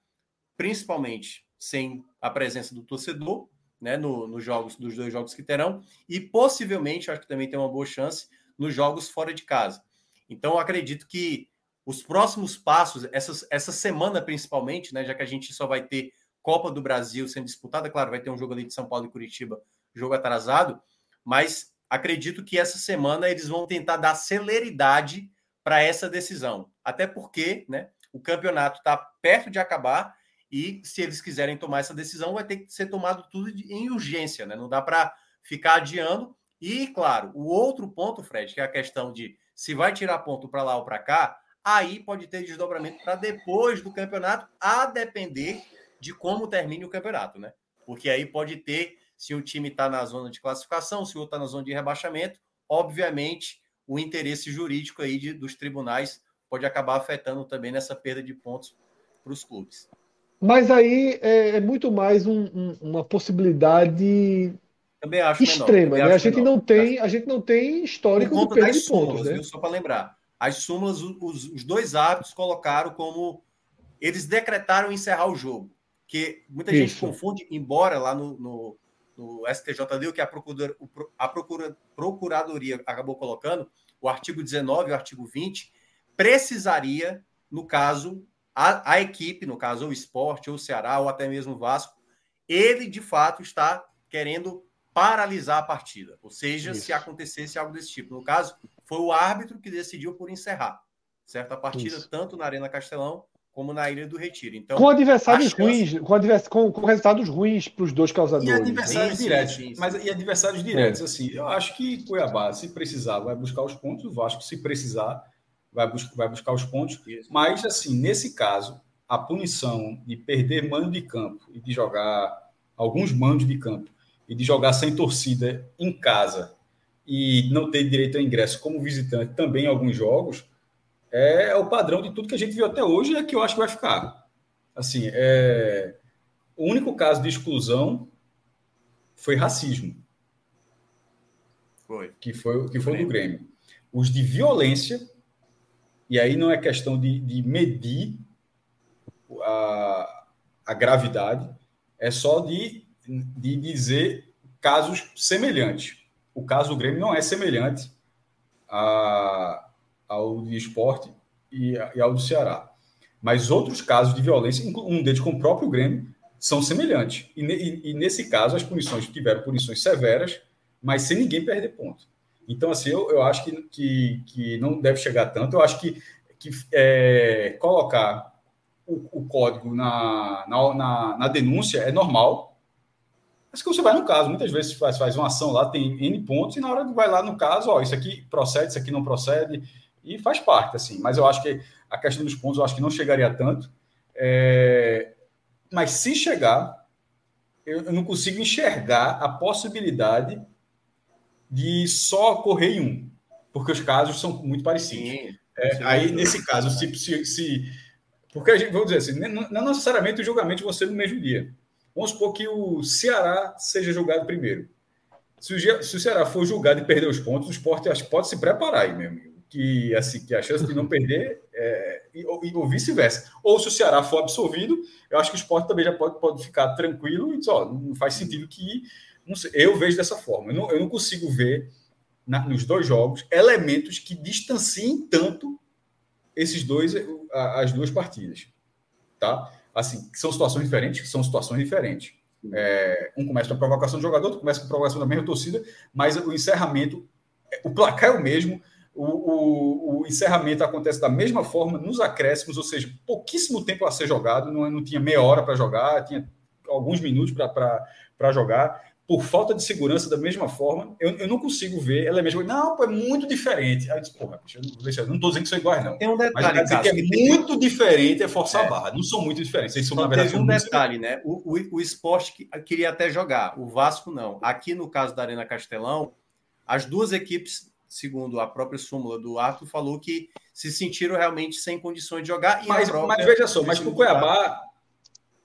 principalmente sem a presença do torcedor, né, no, nos jogos dos dois jogos que terão, e possivelmente, acho que também tem uma boa chance nos jogos fora de casa. Então, acredito que os próximos passos, essa, essa semana principalmente, né, já que a gente só vai ter Copa do Brasil sendo disputada, claro, vai ter um jogo ali de São Paulo e Curitiba, jogo atrasado, mas acredito que essa semana eles vão tentar dar celeridade para essa decisão. Até porque né, o campeonato está perto de acabar e se eles quiserem tomar essa decisão, vai ter que ser tomado tudo em urgência, né? Não dá para ficar adiando. E, claro, o outro ponto, Fred, que é a questão de se vai tirar ponto para lá ou para cá, aí pode ter desdobramento para depois do campeonato, a depender de como termine o campeonato, né? Porque aí pode ter, se o time está na zona de classificação, se o outro está na zona de rebaixamento, obviamente o interesse jurídico aí de, dos tribunais pode acabar afetando também nessa perda de pontos para os clubes. Mas aí é, é muito mais um, um, uma possibilidade extrema, menor, né? A gente menor. não tem, a gente não tem histórico de perda de pontos, né? Viu? Só para lembrar, as súmulas, os, os dois árbitros colocaram como eles decretaram encerrar o jogo. Que muita Isso. gente confunde, embora lá no, no, no STJD, o que a, procura, a procura, Procuradoria acabou colocando, o artigo 19 e o artigo 20, precisaria, no caso, a, a equipe, no caso, ou o esporte, ou o Ceará, ou até mesmo o Vasco, ele de fato está querendo paralisar a partida. Ou seja, Isso. se acontecesse algo desse tipo. No caso, foi o árbitro que decidiu por encerrar certa partida, Isso. tanto na Arena Castelão como na Ilha do Retiro. Então, com adversários chance... ruins, com, advers... com, com resultados ruins para os dois causadores. E adversários sim, diretos. Sim, sim, mas e adversários diretos, é. assim, eu acho que Cuiabá, se precisar, vai buscar os pontos, o Vasco, se precisar, vai, bus vai buscar os pontos. Isso. Mas, assim, nesse caso, a punição de perder mando de campo e de jogar alguns mandos de campo e de jogar sem torcida em casa e não ter direito ao ingresso como visitante também em alguns jogos, é o padrão de tudo que a gente viu até hoje e é que eu acho que vai ficar. Assim, é... o único caso de exclusão foi racismo. Foi. Que foi, que foi do Grêmio. Os de violência, e aí não é questão de, de medir a, a gravidade, é só de de dizer casos semelhantes. O caso do Grêmio não é semelhante a, ao de esporte e, e ao do Ceará. Mas outros casos de violência, um deles com o próprio Grêmio, são semelhantes. E, e, e, nesse caso, as punições tiveram punições severas, mas sem ninguém perder ponto. Então, assim, eu, eu acho que, que, que não deve chegar tanto. Eu acho que, que é, colocar o, o código na, na, na, na denúncia é normal, mas que você vai no caso, muitas vezes faz, faz uma ação lá, tem N pontos, e na hora que vai lá no caso, ó, isso aqui procede, isso aqui não procede, e faz parte, assim. Mas eu acho que a questão dos pontos, eu acho que não chegaria tanto. É... Mas se chegar, eu, eu não consigo enxergar a possibilidade de só ocorrer em um, porque os casos são muito parecidos. Sim, é, aí, nesse caso, se, se, se, Porque a gente, vamos dizer assim, não, não necessariamente os julgamentos vão ser no mesmo dia. Vamos supor que o Ceará seja julgado primeiro. Se o, se o Ceará for julgado e perder os pontos, o esporte acho, pode se preparar aí, meu amigo. Que, assim, que a chance de não perder é, e, ou vice-versa. Ou se o Ceará for absolvido, eu acho que o esporte também já pode, pode ficar tranquilo e dizer, ó, não faz sentido que. Sei, eu vejo dessa forma. Eu não, eu não consigo ver na, nos dois jogos elementos que distanciem tanto esses dois, as duas partidas. Tá? assim, são situações diferentes, são situações diferentes. É, um começa com a provocação do jogador, outro começa com a provocação da mesma torcida, mas o encerramento, o placar é o mesmo, o, o, o, encerramento acontece da mesma forma nos acréscimos, ou seja, pouquíssimo tempo a ser jogado, não, não tinha meia hora para jogar, tinha alguns minutos para jogar por falta de segurança da mesma forma, eu, eu não consigo ver ela é mesmo. Não, pô, é muito diferente. Aí eu disse, porra, eu não estou dizendo que são iguais, não. Tem um detalhe, Mas que é muito tem... diferente é forçar é. a barra. Não são muito diferentes. Eles são, na verdade, um detalhe, né? O, o, o esporte que, queria até jogar, o Vasco não. Aqui no caso da Arena Castelão, as duas equipes, segundo a própria súmula do Arthur, falou que se sentiram realmente sem condições de jogar. mas, própria, mas veja só, mas pro Cuiabá,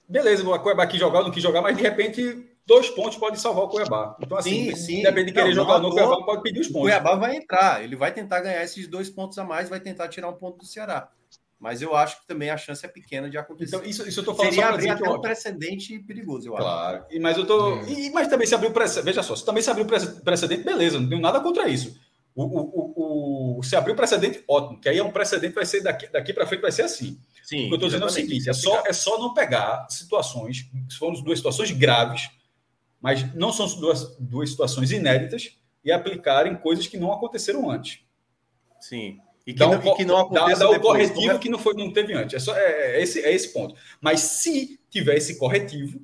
beleza, o Cuiabá quis jogar, não quis jogar, mas de repente dois pontos pode salvar o Cuiabá. Então, assim, sim, sim. depende de querer não, jogar não, no Cuiabá, pode pedir os pontos. O Cuiabá vai entrar, ele vai tentar ganhar esses dois pontos a mais, vai tentar tirar um ponto do Ceará. Mas eu acho que também a chance é pequena de acontecer. Então, isso, isso eu tô falando Seria abrir até um precedente perigoso, eu claro. acho. Claro. Mas eu tô. Hum. E, mas também se abriu precedente. Veja só, se também se abriu precedente, beleza, não tenho nada contra isso. O, o, o, se abriu precedente, ótimo, que aí é um precedente, vai ser daqui, daqui para frente, vai ser assim. Sim, o que eu estou dizendo é o seguinte: é só, é só não pegar situações, foram duas situações graves, mas não são duas, duas situações inéditas e aplicarem coisas que não aconteceram antes. Sim. E que, dá um, não, e que não aconteça dá, dá o corretivo que não, foi, não teve antes. É, só, é, é, esse, é esse ponto. Mas se tiver esse corretivo,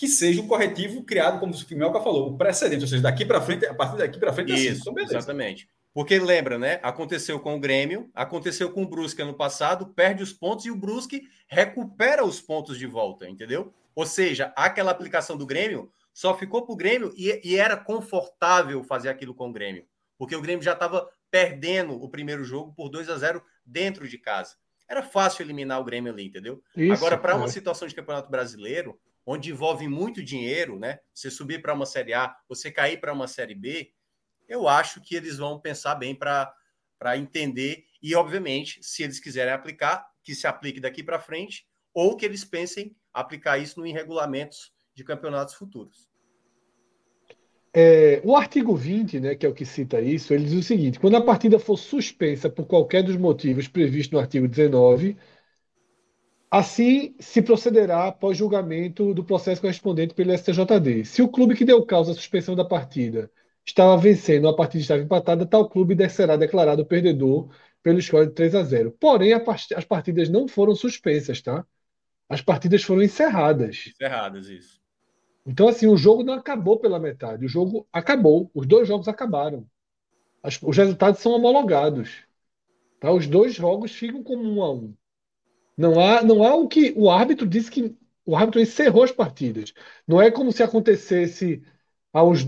que seja o corretivo criado, como o Mioca falou, o precedente, ou seja, daqui para frente, a partir daqui para frente é assim. Isso, assim. então, exatamente. Porque lembra, né? Aconteceu com o Grêmio, aconteceu com o Brusque ano passado, perde os pontos e o Brusque recupera os pontos de volta, entendeu? Ou seja, aquela aplicação do Grêmio só ficou para o Grêmio e, e, era confortável fazer aquilo com o Grêmio, porque o Grêmio já estava perdendo o primeiro jogo por 2 a 0 dentro de casa. Era fácil eliminar o Grêmio ali, entendeu? Isso, Agora, para uma situação de campeonato brasileiro, onde envolve muito dinheiro, né? Você subir para uma Série A, você cair para uma Série B, eu acho que eles vão pensar bem para entender e, obviamente, se eles quiserem aplicar, que se aplique daqui para frente, ou que eles pensem aplicar isso em regulamentos de campeonatos futuros. É, o artigo 20, né, que é o que cita isso, ele diz o seguinte: quando a partida for suspensa por qualquer dos motivos previstos no artigo 19, assim se procederá após julgamento do processo correspondente pelo STJD. Se o clube que deu causa à suspensão da partida estava vencendo, a partida estava empatada, tal clube será declarado perdedor pelo score de 3 a 0. Porém, as partidas não foram suspensas, tá? As partidas foram encerradas. Encerradas, isso. Então, assim, o jogo não acabou pela metade. O jogo acabou. Os dois jogos acabaram. As, os resultados são homologados. Tá? Os dois jogos ficam como um a um. Não há, não há o que. O árbitro disse que. O árbitro encerrou as partidas. Não é como se acontecesse aos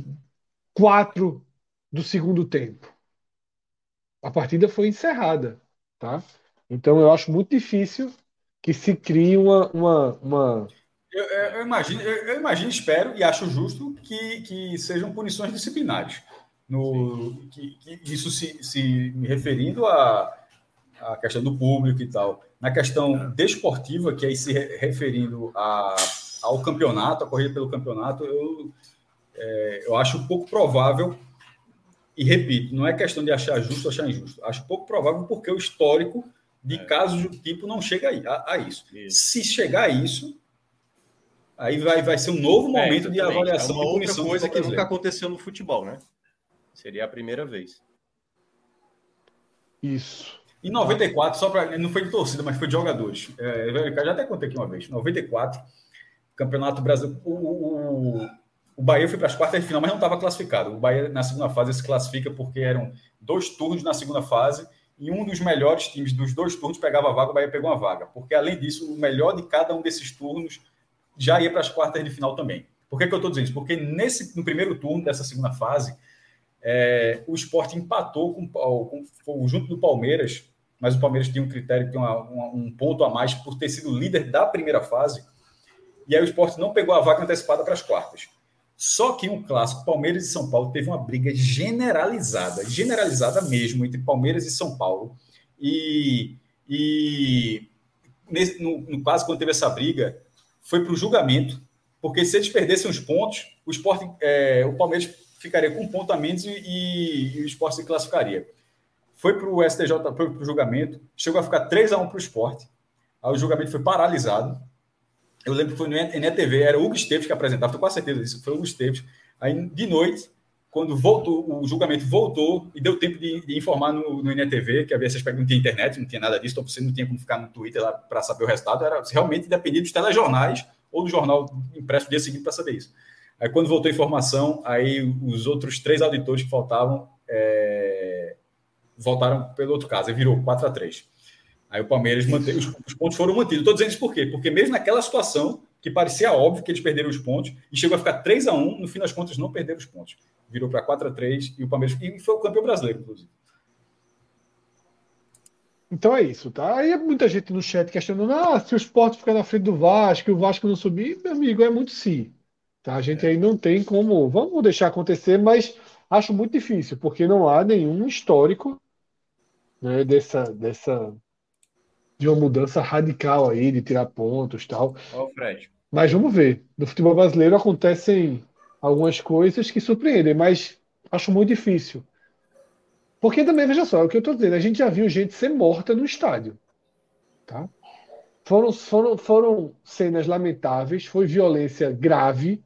quatro do segundo tempo. A partida foi encerrada. Tá? Então, eu acho muito difícil que se crie uma, uma, uma eu, eu, imagino, eu, imagino, espero e acho justo que, que sejam punições disciplinares. No, que, que isso se, se me referindo à, à questão do público e tal. Na questão desportiva, que aí se referindo a, ao campeonato, a corrida pelo campeonato, eu, é, eu acho pouco provável, e repito, não é questão de achar justo ou achar injusto, acho pouco provável porque o histórico de é. casos do tipo não chega a, a isso. isso. Se chegar a isso, Aí vai, vai ser um novo é, momento é, de avaliação. É uma outra coisa que nunca aconteceu no futebol, né? Seria a primeira vez. Isso. Em 94, só para. Não foi de torcida, mas foi de jogadores. É, já até contei aqui uma vez. 94, Campeonato Brasileiro. O, o, o Bahia foi para as quartas de final, mas não estava classificado. O Bahia, na segunda fase, se classifica porque eram dois turnos na segunda fase e um dos melhores times dos dois turnos pegava a vaga, o Bahia pegou uma vaga. Porque, além disso, o melhor de cada um desses turnos já ia para as quartas de final também. Por que, que eu estou dizendo isso? Porque nesse, no primeiro turno dessa segunda fase, é, o esporte empatou com, com, com, junto do Palmeiras, mas o Palmeiras tinha um critério, tinha um ponto a mais por ter sido líder da primeira fase, e aí o esporte não pegou a vaga antecipada para as quartas. Só que um clássico, Palmeiras e São Paulo, teve uma briga generalizada, generalizada mesmo, entre Palmeiras e São Paulo. E, e nesse, no, no quase quando teve essa briga, foi para o julgamento, porque se eles perdessem os pontos, o esporte, é, o Palmeiras ficaria com um ponto a menos e, e, e o esporte se classificaria. Foi para o STJ, foi para o julgamento, chegou a ficar 3 a 1 para o esporte. Aí o julgamento foi paralisado. Eu lembro que foi no NETV, era o Hugo Esteves que apresentava, estou com certeza disso, foi o Hugo Esteves. Aí, de noite, quando voltou, o julgamento voltou e deu tempo de, de informar no, no INETV, que havia esse aspecto, não tinha internet, não tinha nada disso, então você não tinha como ficar no Twitter lá para saber o resultado, era realmente dependia dos telejornais ou no jornal impresso dia seguinte para saber isso. Aí quando voltou a informação, aí os outros três auditores que faltavam é, voltaram pelo outro caso, e virou 4 a 3 Aí o Palmeiras manteve, os, os pontos foram mantidos. Estou dizendo isso por quê? Porque mesmo naquela situação que parecia óbvio que eles perderam os pontos, e chegou a ficar 3 a 1 no fim das contas não perderam os pontos. Virou para 4 a 3 e o Palmeiras e foi o campeão brasileiro, inclusive. Então é isso, tá? Aí muita gente no chat questionando: ah, se o esporte ficar na frente do Vasco e o Vasco não subir, meu amigo, é muito sim. Tá? A gente é. aí não tem como. Vamos deixar acontecer, mas acho muito difícil, porque não há nenhum histórico né, dessa, dessa de uma mudança radical aí, de tirar pontos tal. Ó, Fred. Mas vamos ver. No futebol brasileiro acontecem algumas coisas que surpreendem, mas acho muito difícil. Porque também, veja só, é o que eu estou dizendo, a gente já viu gente ser morta no estádio. Tá? Foram, foram, foram cenas lamentáveis, foi violência grave.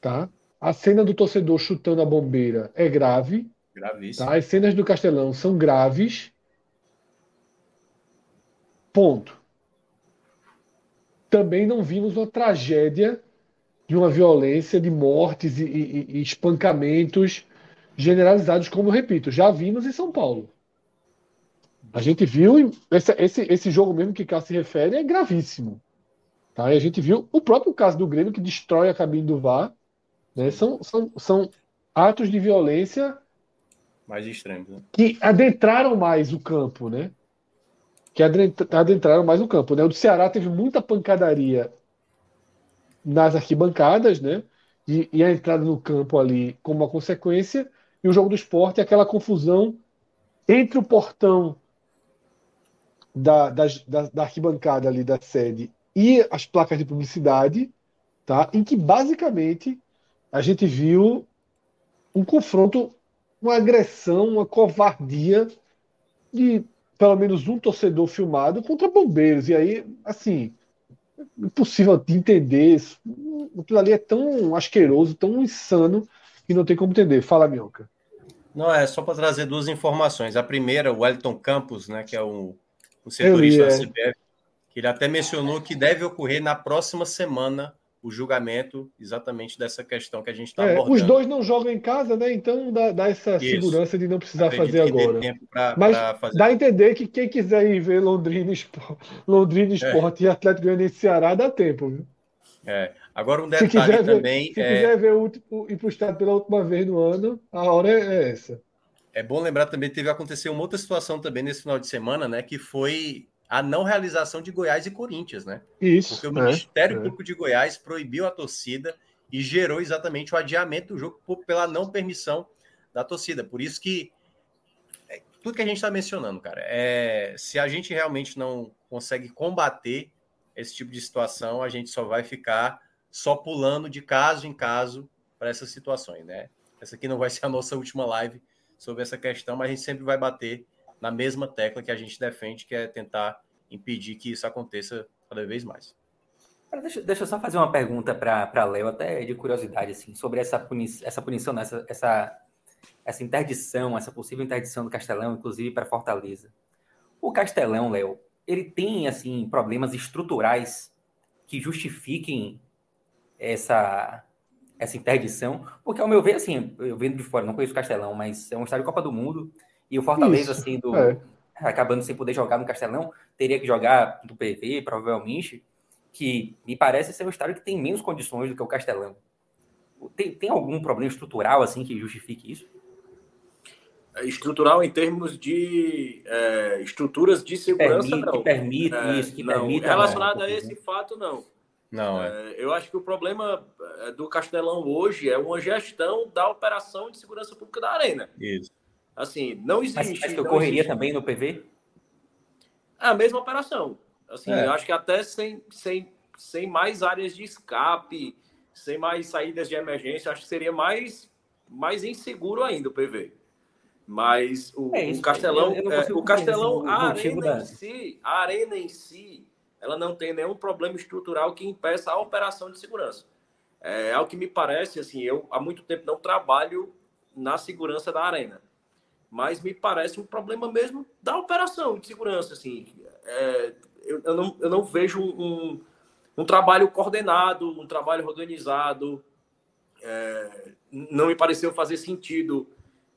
Tá? A cena do torcedor chutando a bombeira é grave. Gravíssimo. Tá? As cenas do Castelão são graves. Ponto. Também não vimos uma tragédia de uma violência, de mortes e, e, e espancamentos generalizados, como eu repito, já vimos em São Paulo. A gente viu esse, esse, esse jogo mesmo que Cássio se refere é gravíssimo. Tá? E a gente viu o próprio caso do Grêmio que destrói a cabine do VAR. Né? São, são, são atos de violência mais extremos né? que adentraram mais o campo, né? que adentraram mais no campo. Né? O do Ceará teve muita pancadaria nas arquibancadas, né? E, e, a entrada no campo ali como uma consequência, e o jogo do esporte, aquela confusão entre o portão da, da, da, da arquibancada ali da sede e as placas de publicidade, tá? em que basicamente a gente viu um confronto, uma agressão, uma covardia de pelo menos um torcedor filmado contra bombeiros. E aí, assim, impossível de entender. Aquilo ali é tão asqueroso, tão insano, que não tem como entender. Fala, Minhoca. Não, é só para trazer duas informações. A primeira, o Wellington Campos, né, que é o, o setorista da CBF, que ele até mencionou que deve ocorrer na próxima semana o julgamento exatamente dessa questão que a gente está é, abordando. Os dois não jogam em casa, né? Então dá, dá essa Isso. segurança de não precisar Acredito fazer agora. Pra, Mas pra fazer... dá a entender que quem quiser ir ver Londrina, Londrina Esporte é. e Atlético Goianiense Ceará dá tempo, viu? É. Agora um detalhe se quiser também. Ver, se é... quiser ver o último, ir para o estado pela última vez no ano, a hora é, é essa. É bom lembrar também teve acontecer uma outra situação também nesse final de semana, né? Que foi a não realização de Goiás e Corinthians, né? Isso. Porque o Ministério é, Público de Goiás proibiu a torcida e gerou exatamente o adiamento do jogo pela não permissão da torcida. Por isso que é, tudo que a gente está mencionando, cara, é se a gente realmente não consegue combater esse tipo de situação, a gente só vai ficar só pulando de caso em caso para essas situações, né? Essa aqui não vai ser a nossa última live sobre essa questão, mas a gente sempre vai bater na mesma tecla que a gente defende, que é tentar impedir que isso aconteça cada vez mais. Deixa, deixa eu só fazer uma pergunta para Léo, até de curiosidade, assim, sobre essa, puni essa punição, essa, essa, essa interdição, essa possível interdição do Castelão, inclusive para Fortaleza. O Castelão, Léo, ele tem assim problemas estruturais que justifiquem essa essa interdição, porque ao meu ver, assim, eu vendo de fora, não conheço o Castelão, mas é um estádio Copa do Mundo, e o Fortaleza, Isso, assim, do, é. acabando sem poder jogar no Castelão, teria que jogar do PV, provavelmente, que me parece ser um estádio que tem menos condições do que o Castelão. Tem, tem algum problema estrutural, assim, que justifique isso? É, estrutural em termos de é, estruturas de segurança, permite, não. Que permite é, isso, que não. permite... Relacionado a esse fato, não. Não, é. é. Eu acho que o problema é, do Castelão hoje é uma gestão da operação de segurança pública da Arena. Isso. Assim, não existe. Mas, mas que ocorreria também no PV? É a mesma operação. Assim, é. eu acho que até sem, sem, sem mais áreas de escape, sem mais saídas de emergência, acho que seria mais, mais inseguro ainda o PV. Mas o, é isso, o Castelão, é, o Castelão, a arena da... em si, a arena em si, ela não tem nenhum problema estrutural que impeça a operação de segurança. É, ao que me parece, assim, eu há muito tempo não trabalho na segurança da arena mas me parece um problema mesmo da operação de segurança. Assim. É, eu, eu, não, eu não vejo um, um trabalho coordenado, um trabalho organizado. É, não me pareceu fazer sentido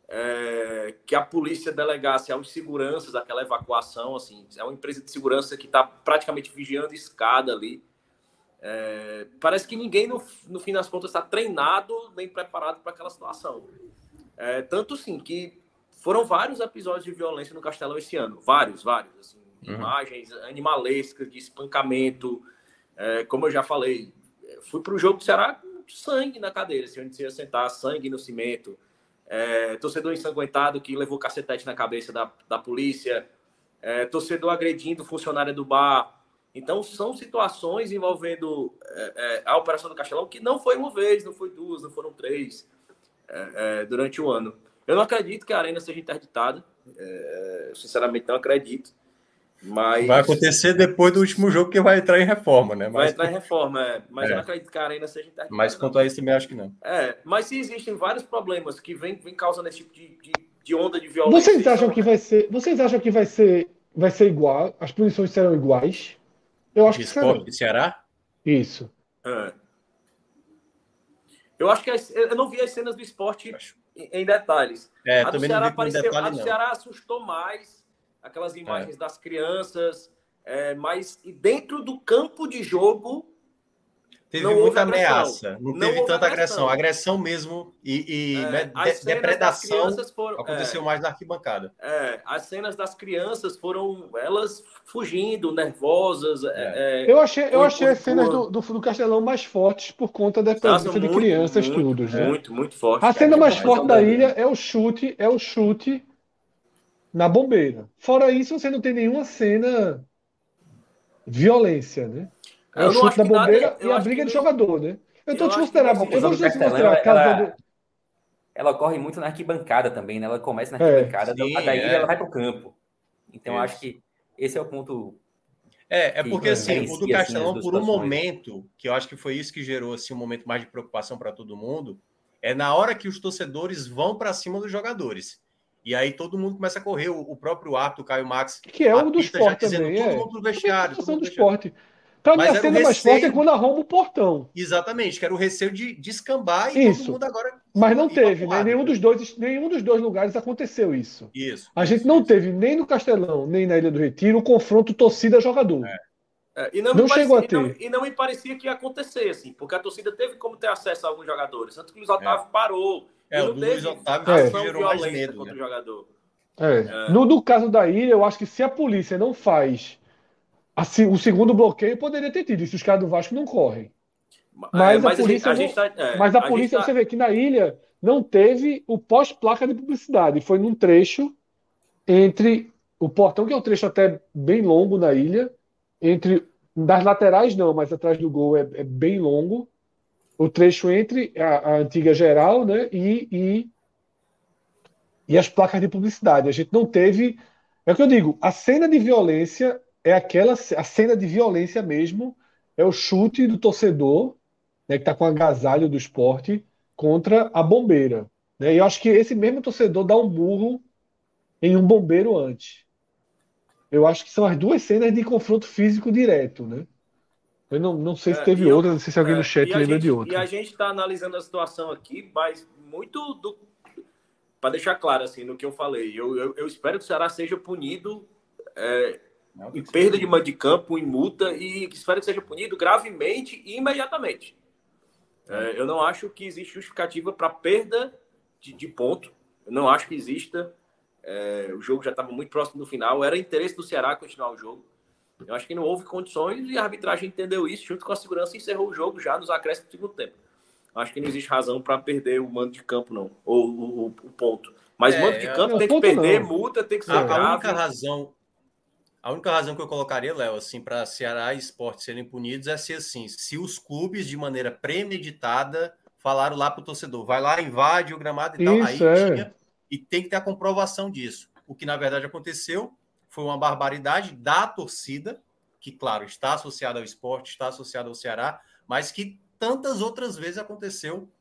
é, que a polícia delegasse aos seguranças aquela evacuação. Assim, é uma empresa de segurança que está praticamente vigiando escada ali. É, parece que ninguém, no, no fim das contas, está treinado nem preparado para aquela situação. É, tanto sim que foram vários episódios de violência no Castelão esse ano. Vários, vários. Assim, uhum. Imagens animalescas de espancamento. É, como eu já falei, fui para o jogo do Ceará com sangue na cadeira, assim, onde você ia sentar, sangue no cimento. É, torcedor ensanguentado que levou cacetete na cabeça da, da polícia. É, torcedor agredindo funcionária do bar. Então, são situações envolvendo é, é, a Operação do Castelão que não foi uma vez, não foi duas, não foram três é, é, durante o ano. Eu não acredito que a Arena seja interditada. É, sinceramente, não acredito. Mas... Vai acontecer depois do último jogo que vai entrar em reforma, né? Mas... Vai entrar em reforma, é. mas eu não acredito que a Arena seja interditada. Mas quanto a isso, também acho que não. É, mas se existem vários problemas que vêm vem causando esse tipo de, de, de onda de violência. Vocês acham que vai ser. Vocês acham que vai ser, vai ser igual? As punições serão iguais? Eu acho de que serão. Ceará? Isso. É. Eu acho que as, eu não vi as cenas do esporte em detalhes. É, a do Ceará apareceu, detalhe, a do Ceará assustou mais aquelas imagens é. das crianças, é, mas dentro do campo de jogo Teve não muita ameaça, não, não teve tanta agressão. agressão. agressão mesmo e, e é, né, de, depredação foram, aconteceu é, mais na arquibancada. É, as cenas das crianças foram elas fugindo, nervosas. É. É, eu achei, eu achei as cenas do, do, do, Castelão mais fortes por conta da presença de crianças, muito, tudo. Muito, muito, muito forte. A cena mais forte da ilha é o chute, é o chute na bombeira. Fora isso, você não tem nenhuma cena violência, né? É o chute da bombeira nada, e a briga de jogador, né? Eu tô te considerando. Eu vou te considerar a casa ela, do... ela ocorre muito na arquibancada também, né? Ela começa na é. arquibancada, é, sim, daí é. ela vai pro campo. Então, acho que esse é o ponto. É, é porque assim, o do Castelão, por um momento, que eu acho que foi isso que gerou assim, um momento mais de preocupação para todo mundo, é na hora que os torcedores vão para cima dos jogadores. E aí todo mundo começa a correr, o, próprio ato, o Caio Max. Que é o do esporte dizendo, também. Todo é. mundo pro vestiário. Todo mundo do esporte. Pra mim, a cena mais forte é quando arromba o portão. Exatamente, que era o receio de descambar e isso. todo mundo agora. Mas não teve, né? Nenhum dos, dois, nenhum dos dois lugares aconteceu isso. Isso. A gente não teve nem no Castelão, nem na Ilha do Retiro, o confronto torcida-jogador. É. É, e não, não parecia, chegou a ter. E não, e não, me parecia que ia acontecer, assim, porque a torcida teve como ter acesso a alguns jogadores. Tanto que o Luiz Otávio é. parou. É, o Luiz Otávio é. gerou mais medo, contra né? o jogador. É. No, no caso da ilha, eu acho que se a polícia não faz Assim, o segundo bloqueio poderia ter tido, se os caras do Vasco não correm. Mas, é, mas a polícia, a gente, a gente tá, é, mas a, a polícia tá... você vê que na ilha não teve o pós-placa de publicidade. Foi num trecho entre o portão, que é um trecho até bem longo na ilha, entre das laterais não, mas atrás do gol é, é bem longo. O trecho entre a, antiga geral né, e, e, e as placas de publicidade. A gente não teve. É o que eu digo, a cena de violência é aquela a cena de violência mesmo, é o chute do torcedor, né, que está com agasalho do esporte, contra a bombeira. Né? E eu acho que esse mesmo torcedor dá um burro em um bombeiro antes. Eu acho que são as duas cenas de confronto físico direto, né? Eu não, não sei se é, teve outra, não sei se alguém é, no chat lembra gente, de outra. E a gente está analisando a situação aqui, mas muito do. Para deixar claro, assim, no que eu falei, eu, eu, eu espero que o Ceará seja punido é, em perda de mando de campo, em multa, e espero que seja punido gravemente e imediatamente. É, eu não acho que existe justificativa para perda de, de, ponto. Eu não acho que exista. É, o jogo já estava muito próximo do final. Era interesse do Ceará continuar o jogo. Eu acho que não houve condições e a arbitragem entendeu isso, junto com a segurança, e encerrou o jogo já nos acréscimos do segundo tempo. Acho que não existe razão para perder o mando de campo, não. Ou o, o, ponto. Mas é, mando de campo tem que perder, não. multa tem que ser. A, a única razão a única razão que eu colocaria, Léo, assim, para Ceará e Esporte serem punidos é se assim, se os clubes de maneira premeditada falaram lá para o torcedor, vai lá, invade o gramado e tal. Aí é. tinha, e tem que ter a comprovação disso. O que na verdade aconteceu foi uma barbaridade da torcida, que, claro, está associada ao esporte, está associada ao Ceará, mas que tantas outras vezes aconteceu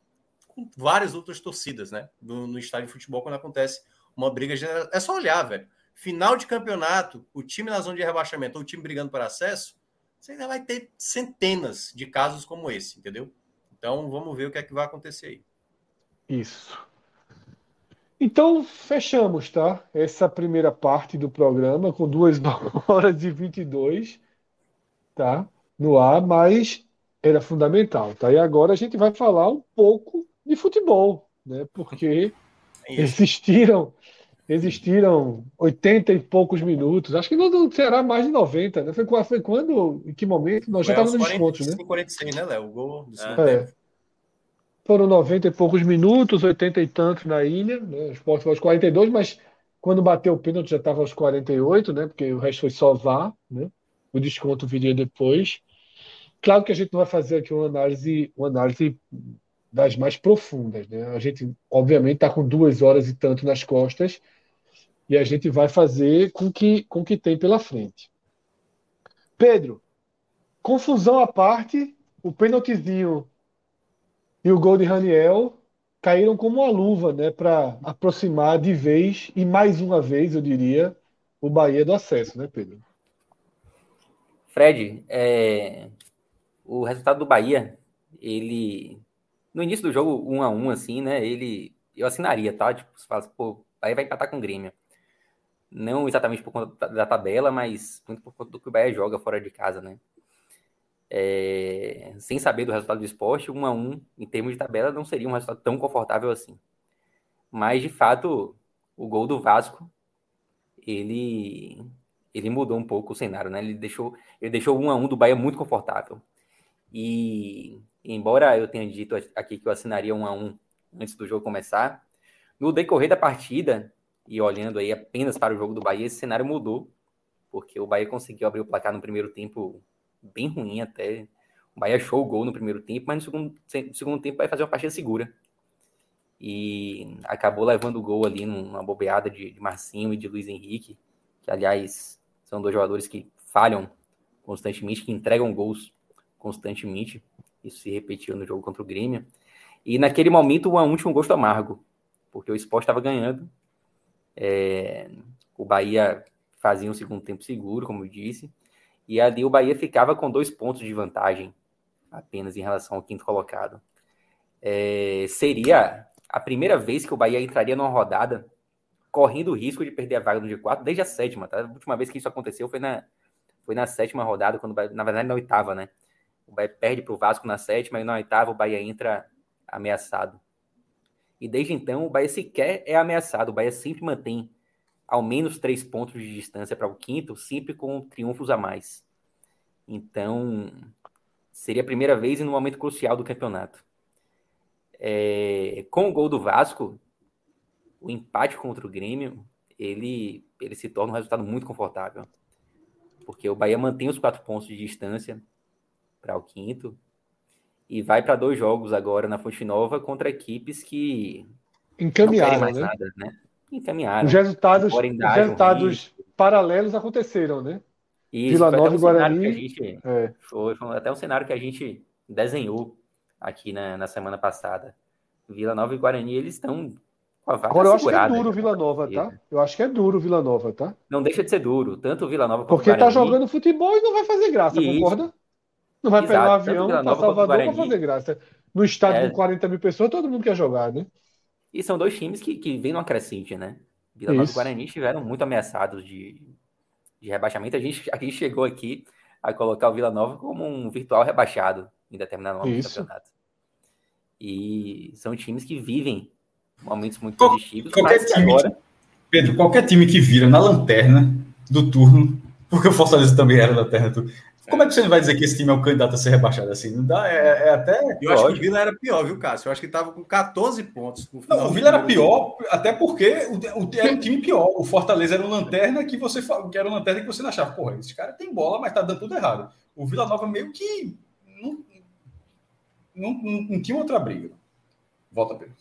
com várias outras torcidas, né? No, no estádio de futebol, quando acontece uma briga general. É só olhar, velho. Final de campeonato, o time na zona de rebaixamento ou o time brigando por acesso, você ainda vai ter centenas de casos como esse, entendeu? Então, vamos ver o que é que vai acontecer aí. Isso. Então, fechamos, tá? Essa primeira parte do programa com 2 horas e 22, tá? No ar, mas era fundamental, tá? E agora a gente vai falar um pouco de futebol, né? Porque é existiram existiram 80 e poucos minutos. Acho que não será mais de 90, né? Foi, foi quando, em que momento? Nós já estávamos nos descontos, né? 46, né, Léo? O gol do segundo é. tempo. Foram 90 e poucos minutos, 80 e tantos na ilha, né? O Sport foi aos 42, mas quando bateu o pênalti já estava aos 48, né? Porque o resto foi só vá, né? O desconto viria depois. Claro que a gente não vai fazer aqui uma análise, uma análise das mais profundas, né? A gente, obviamente, está com duas horas e tanto nas costas e a gente vai fazer com que com que tem pela frente. Pedro, confusão à parte, o pênaltizinho e o gol de Raniel caíram como uma luva, né, para aproximar de vez e mais uma vez, eu diria, o Bahia do acesso, né, Pedro? Fred, é... o resultado do Bahia, ele no início do jogo um a um assim, né, ele eu assinaria, tá? Tipo, você fala, assim, pô, Bahia vai empatar com o Grêmio. Não exatamente por conta da tabela, mas muito por conta do que o Bahia joga fora de casa, né? é, sem saber do resultado do esporte, um a um, em termos de tabela, não seria um resultado tão confortável assim. Mas, de fato, o gol do Vasco, ele, ele mudou um pouco o cenário, né? Ele deixou, ele deixou um a um do Bahia muito confortável. E, embora eu tenha dito aqui que eu assinaria um a um antes do jogo começar, no decorrer da partida, e olhando aí apenas para o jogo do Bahia, esse cenário mudou, porque o Bahia conseguiu abrir o placar no primeiro tempo bem ruim até. O Bahia achou o gol no primeiro tempo, mas no segundo, segundo tempo vai fazer uma partida segura. E acabou levando o gol ali numa bobeada de, de Marcinho e de Luiz Henrique, que aliás são dois jogadores que falham constantemente, que entregam gols constantemente. Isso se repetiu no jogo contra o Grêmio. E naquele momento o 1 tinha um gosto amargo, porque o Sport estava ganhando. É, o Bahia fazia um segundo tempo seguro, como eu disse, e ali o Bahia ficava com dois pontos de vantagem apenas em relação ao quinto colocado. É, seria a primeira vez que o Bahia entraria numa rodada correndo o risco de perder a vaga no G4 desde a sétima. Tá? A última vez que isso aconteceu foi na, foi na sétima rodada, quando na verdade na oitava, né? O Bahia perde para o Vasco na sétima e na oitava o Bahia entra ameaçado. E desde então o Bahia sequer é ameaçado, o Bahia sempre mantém ao menos três pontos de distância para o quinto, sempre com triunfos a mais. Então, seria a primeira vez e no momento crucial do campeonato. É, com o gol do Vasco, o empate contra o Grêmio, ele, ele se torna um resultado muito confortável. Porque o Bahia mantém os quatro pontos de distância para o quinto e vai para dois jogos agora na Fonte Nova contra equipes que encaminharam mais né? nada, né? encaminharam. Os resultados, os resultados paralelos aconteceram, né? Isso, Vila Nova e Guarani. Gente, é. foi, foi, até um cenário que a gente desenhou aqui na, na semana passada. Vila Nova e Guarani, eles estão com a vaga Agora eu acho que é duro o Vila Nova, tá? Eu acho que é duro o Vila Nova, tá? Não deixa de ser duro, tanto o Vila Nova quanto Porque o Guarani. tá jogando futebol e não vai fazer graça, Isso. concorda? Não vai Exato, pegar um avião para Salvador para fazer graça. No estádio é... com 40 mil pessoas, todo mundo quer jogar, né? E são dois times que, que vêm numa crescente, né? Vila Nova e Guarani estiveram muito ameaçados de, de rebaixamento. A gente, a gente chegou aqui a colocar o Vila Nova como um virtual rebaixado em determinado momento do campeonato. E são times que vivem momentos muito Qual, positivos. Qualquer time, agora... Pedro, qualquer time que vira na lanterna do turno, porque o Fortaleza também era lanterna do turno, como é que você vai dizer que esse time é o candidato a ser rebaixado assim? Não dá, é, é até. Eu acho que o Vila era pior, viu, Cássio? Eu acho que estava com 14 pontos. não, o Vila era pior, até porque o, o, era um time pior. O Fortaleza era um lanterna que você que era um lanterna que você não achava, porra, esse cara tem bola, mas tá dando tudo errado. O Vila Nova meio que não, não, não, não tinha outra briga. Volta, Pedro.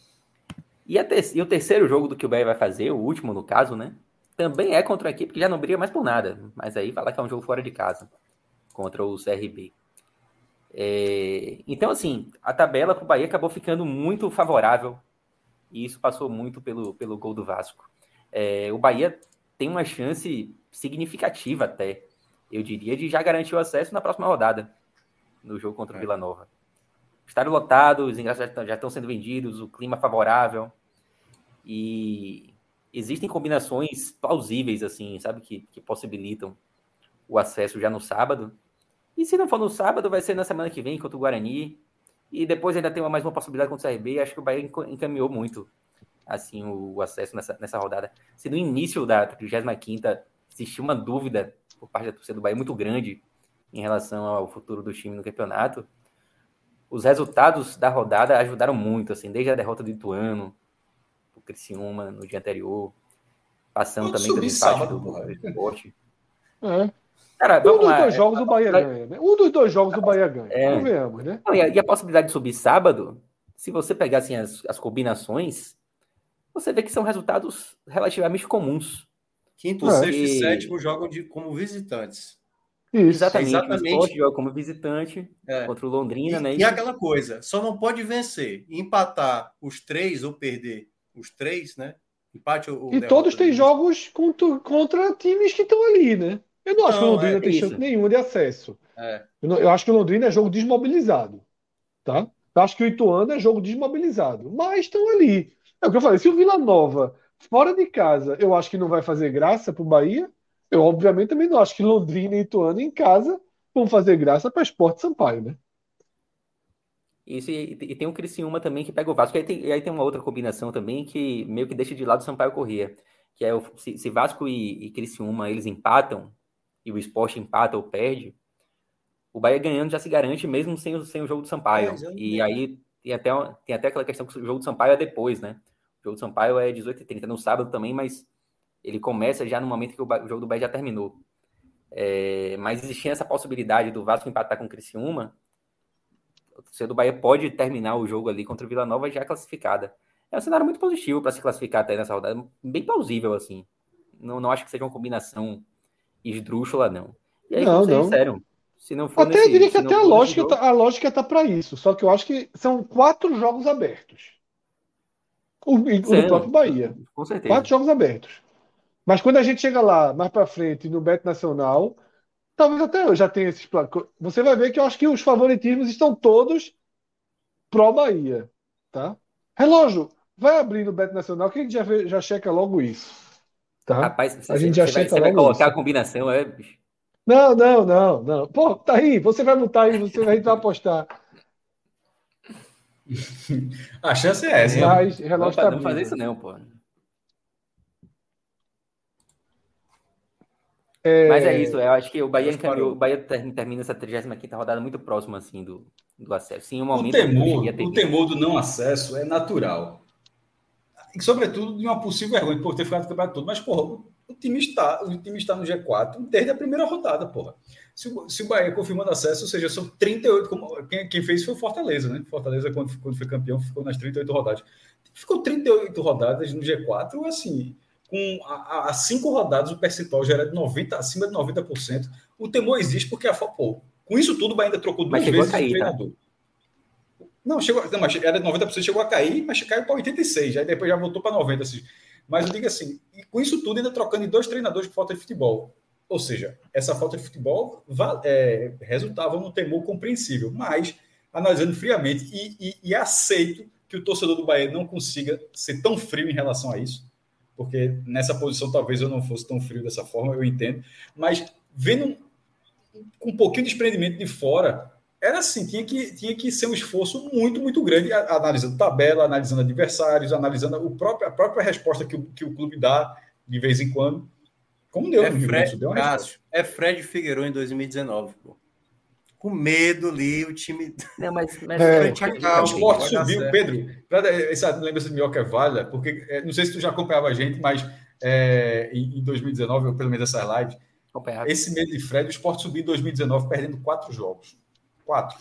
E, e o terceiro jogo do que o Bahia vai fazer, o último no caso, né? Também é contra a equipe que já não briga mais por nada. Mas aí fala que é um jogo fora de casa contra o CRB. É, então, assim, a tabela para o Bahia acabou ficando muito favorável e isso passou muito pelo, pelo gol do Vasco. É, o Bahia tem uma chance significativa até eu diria, de já garantir o acesso na próxima rodada, no jogo contra o é. Vila Nova. Estádio lotado, os ingressos já estão sendo vendidos, o clima favorável. E existem combinações plausíveis, assim, sabe, que, que possibilitam o acesso já no sábado. E se não for no sábado, vai ser na semana que vem contra o Guarani. E depois ainda tem mais uma possibilidade contra o CRB. Acho que o Bahia encaminhou muito assim o acesso nessa, nessa rodada. Se no início da 35 existia uma dúvida por parte da torcida do Bahia muito grande em relação ao futuro do time no campeonato, os resultados da rodada ajudaram muito, assim, desde a derrota do Ituano, o Criciúma no dia anterior, passando também pelo empate do, do esporte. É. Cara, um dos lá, dois é, jogos é, o Bahia ganha, né? Um dos dois jogos o Bahia ganha. É. Vemos, né? Não, e, a, e, a, possibilidade de subir sábado, se você pegar assim, as, as combinações, você vê que são resultados relativamente comuns. Quinto, é. sexto e sétimo jogam de, como visitantes. Isso. Exatamente, exatamente. Joga como visitante é. contra o Londrina, e, né? E aquela coisa, só não pode vencer, empatar os três ou perder os três, né? Empate ou, E todos têm jogos contra, contra times que estão ali, né? Eu não acho não, que o Londrina é, tem isso. chance nenhuma de acesso. É. Eu, não, eu, acho que o Londrina é jogo desmobilizado. Tá? Eu acho que o Ituano é jogo desmobilizado. Mas estão ali. É o que eu falei. Se o Vila Nova, fora de casa, eu acho que não vai fazer graça para o Bahia, eu obviamente também não acho que Londrina e Ituano em casa vão fazer graça para Esporte Sampaio, né? Isso, e, e, tem o Criciúma também que pega o Vasco. E aí, tem, e aí tem uma outra combinação também que meio que deixa de lado o Sampaio Corrêa. Que é o, se, se Vasco e, e Criciúma eles empatam, e o esporte empata ou perde, o Bahia ganhando já se garante mesmo sem, o, sem o jogo do Sampaio. É, e aí tem até, tem até aquela questão que o jogo do Sampaio é depois, né? O jogo do Sampaio é 18h30 no sábado também, mas ele começa já no momento que o, o jogo do Bahia já terminou. É, mas existia essa possibilidade do Vasco empatar com o Criciúma, o do Bahia pode terminar o jogo ali contra o Vila Nova já classificada. É um cenário muito positivo para se classificar até nessa rodada, bem plausível, assim. Não, não acho que seja uma combinação esdrúxula, não. E aí, não, não. Sincero, se não for até nesse, eu diria que até a lógica, jogo... Tá, a lógica tá para isso. Só que eu acho que são quatro jogos abertos. O, o próprio Bahia. Com certeza. Quatro jogos abertos. Mas quando a gente chega lá, mais para frente, no Beto Nacional, talvez até eu já tenha esses planos. Você vai ver que eu acho que os favoritismos estão todos pró-Bahia. Tá? Relógio, vai abrir no Beto Nacional que a gente já, vê, já checa logo isso. Tá? Rapaz, você, a gente já vai, você vai colocar isso. a combinação, é, bicho? Não, não, não, não. Pô, tá aí, você vai botar aí, você vai apostar. a chance é essa. Mas, relógio não, tá não fazer isso não, pô. É... Mas é isso, eu acho que o Bahia, encaminhou, o Bahia termina essa 35 rodada muito próximo assim do, do acesso. Sim, um momento o temor, o temor do não acesso é natural. E, sobretudo de uma possível vergonha por ter ficado o campeonato todo. Mas, porra, o time está, o time está no G4 desde a primeira rodada, porra. Se o, se o Bahia confirmando acesso, ou seja, são 38. Como, quem, quem fez foi o Fortaleza, né? Fortaleza, quando, quando foi campeão, ficou nas 38 rodadas. Ficou 38 rodadas no G4, assim com a, a, cinco rodadas o percentual já era de 90, acima de 90%. O temor existe porque a pô, com isso tudo o Bahia ainda trocou duas vezes cair, o tá? treinador. Tá? Não, chegou, não, mas era de 90%, chegou a cair, mas caiu para 86%, aí depois já voltou para 90%. Assim. Mas eu digo assim, com isso tudo ainda trocando em dois treinadores por falta de futebol. Ou seja, essa falta de futebol é, resultava num temor compreensível, mas analisando friamente e, e, e aceito que o torcedor do Bahia não consiga ser tão frio em relação a isso, porque nessa posição talvez eu não fosse tão frio dessa forma, eu entendo, mas vendo com um pouquinho de desprendimento de fora, era assim, tinha que, tinha que ser um esforço muito, muito grande, analisando tabela, analisando adversários, analisando o próprio, a própria resposta que o, que o clube dá de vez em quando. Como deu é no Fred, deu Cássio, é Fred Figueiredo em 2019, pô com medo ali, o time. Não, mas, mas é. o esporte subiu, Pedro. Essa lembrança de Minhoca é válida, porque é, não sei se tu já acompanhava a gente, mas é, em, em 2019, ou pelo menos essa live, esse medo de Fred, o esporte subiu em 2019 perdendo quatro jogos. Quatro.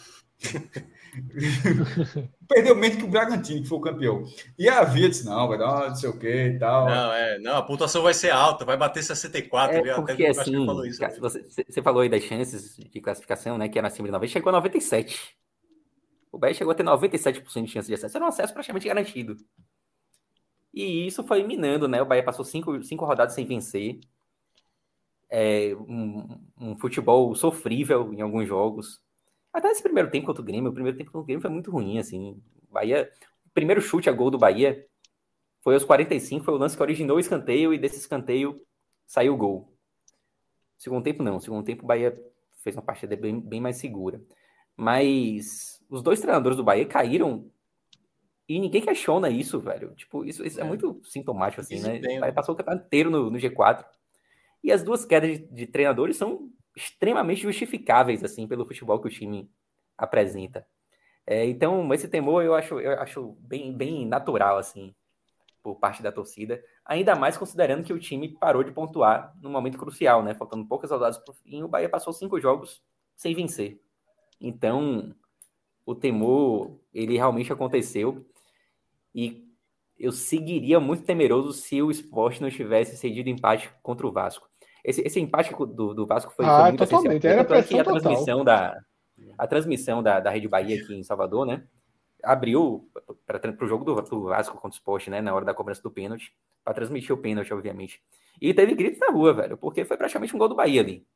Perdeu menos que o Bragantino, que foi o campeão. E a Via disse: não, vai dar não sei o que e tal. Não, é, não, a pontuação vai ser alta, vai bater 64. É porque Até assim, falou isso, você, você, falou aí das chances de classificação, né? Que era acima de 90, chegou a 97. O Bahia chegou a ter 97% de chance de acesso. Era um acesso praticamente garantido. E isso foi minando, né? O Bahia passou cinco, cinco rodadas sem vencer. é, um, um, futebol sofrível em alguns jogos. Até esse primeiro tempo contra o Grêmio, o primeiro tempo contra o Grêmio foi muito ruim, assim. Bahia, o primeiro chute a gol do Bahia foi aos 45, foi o lance que originou o escanteio e desse escanteio saiu o gol. Segundo tempo não, segundo tempo o Bahia fez uma partida bem, bem mais segura. Mas os dois treinadores do Bahia caíram e ninguém questiona isso, velho. Tipo, isso, isso é. é. muito sintomático, assim, né? O Bahia passou o campeonato inteiro no, no G4. E as duas quedas de, de, treinadores são extremamente justificáveis, assim, pelo futebol que o time apresenta. É, então, esse temor eu acho, eu acho bem, bem natural, assim, por parte da torcida. Ainda mais considerando que o time parou de pontuar no momento crucial, né? Faltando poucas rodadas para o fim, o Bahia passou cinco jogos sem vencer. Então, o temor, ele realmente aconteceu. E eu seguiria muito temeroso se o esporte não tivesse cedido empate contra o Vasco. Esse, esse empate do, do Vasco foi, ah, foi muito totalmente. Era que a transmissão da a transmissão da, da Rede Bahia aqui em Salvador, né? Abriu para o jogo do, do, Vasco contra o Sport, né? Na hora da cobrança do pênalti, para transmitir o pênalti, obviamente. E teve gritos na rua, velho, porque foi praticamente um gol do Bahia ali.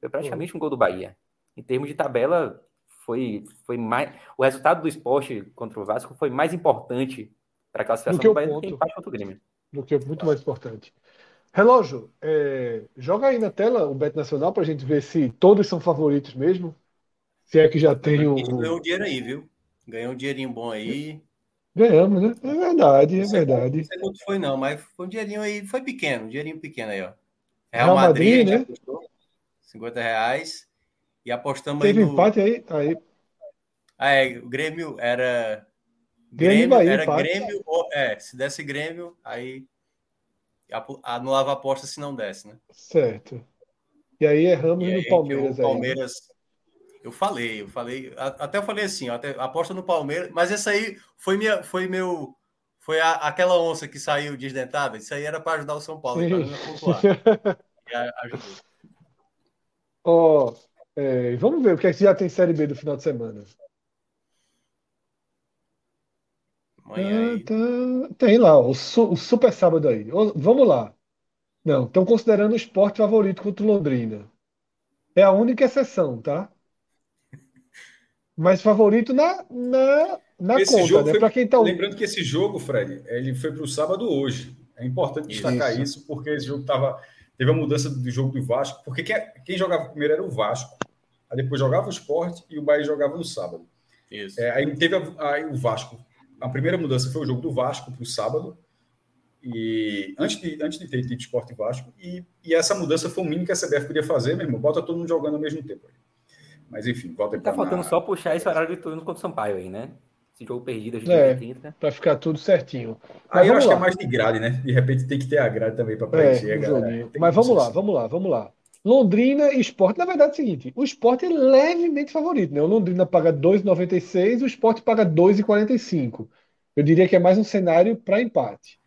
Foi praticamente uhum. um gol do Bahia. Em termos de tabela, foi, foi mais. O resultado do esporte contra o Vasco foi mais importante para a classificação do, do Bahia ponto, do que empate contra o Grêmio. Do que muito mais importante. Relógio, é, joga aí na tela o Bet Nacional para a gente ver se todos são favoritos mesmo. Se é que já tem o. Ganhou um dinheiro aí, viu? Ganhou um dinheirinho bom aí. Ganhamos, né? É verdade, é verdade. Não sei quanto foi, não, mas foi um dinheirinho aí, foi pequeno, um dinheirinho pequeno aí, ó. Real, Real Madrid, Madrid, né? 50 reais. E apostamos Teve aí. No... empate aí? aí. Ah, é, o Grêmio era. Grêmio, Grêmio Bahia, era empate. Grêmio, é, se desse Grêmio, aí anulava a aposta se não desse, né? Certo. E aí erramos e no Palmeiras. O Palmeiras. Aí. Eu falei, eu falei, até eu falei assim, até, aposta no Palmeiras, mas essa aí foi minha, foi meu, foi a, aquela onça que saiu desdentada. Isso aí era para ajudar o São Paulo, ajudou. Ó, oh, é, vamos ver o que é que já tem Série B do final de semana. Amanhã ah, tá... Tem lá, o, su o, Super Sábado aí. Vamos lá. Não, estão considerando o esporte favorito contra o Londrina. É a única exceção, tá? Mas favorito na, na, na esse conta, jogo né? Foi... quem tá... Lembrando que esse jogo, Fred, ele foi para o sábado hoje. É importante destacar isso, isso porque esse jogo tava, teve a mudança do jogo do Vasco, porque quem, quem jogava primeiro era o Vasco, aí depois jogava o esporte e o Bahia jogava no sábado. Isso. É, aí teve a, aí o Vasco a primeira mudança foi o jogo do Vasco para o sábado, e antes de, antes de ter tido Esporte Vasco, e, e essa mudança foi o mínimo que a CBF podia fazer, meu irmão, bota todo mundo jogando ao mesmo tempo. Mas enfim, volta Tá faltando na... só puxar esse horário de turno contra o Sampaio aí, né? Esse jogo perdido, a gente é, 30. Para ficar tudo certinho. Mas aí eu acho lá. que é mais de grade, né? De repente tem que ter a grade também para preencher. É, Mas vamos lá, vamos lá, vamos lá. Londrina e Esporte, na verdade é o seguinte: o Esporte é levemente favorito, né? O Londrina paga 2,96, o Esporte paga 2,45. Eu diria que é mais um cenário para empate.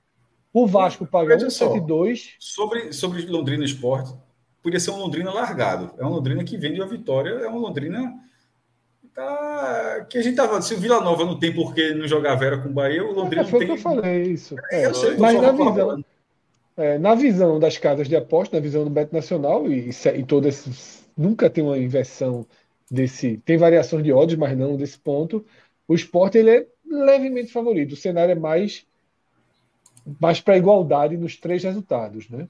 O Vasco paga 1,72. Sobre, sobre Londrina Esporte, podia ser um Londrina largado. É um Londrina que vende uma vitória, é um Londrina tá, que a gente tava. Se o Vila Nova não tem por que não jogar Vera com o Bahia, o Londrina é, foi tem. Que eu falei isso. É, eu sei, mas na visão, é, na visão das casas de aposta, na visão do Beto Nacional, e, e todas esses. Nunca tem uma inversão desse. Tem variações de odds, mas não desse ponto. O esporte ele é levemente favorito. O cenário é mais, mais para igualdade nos três resultados. Né?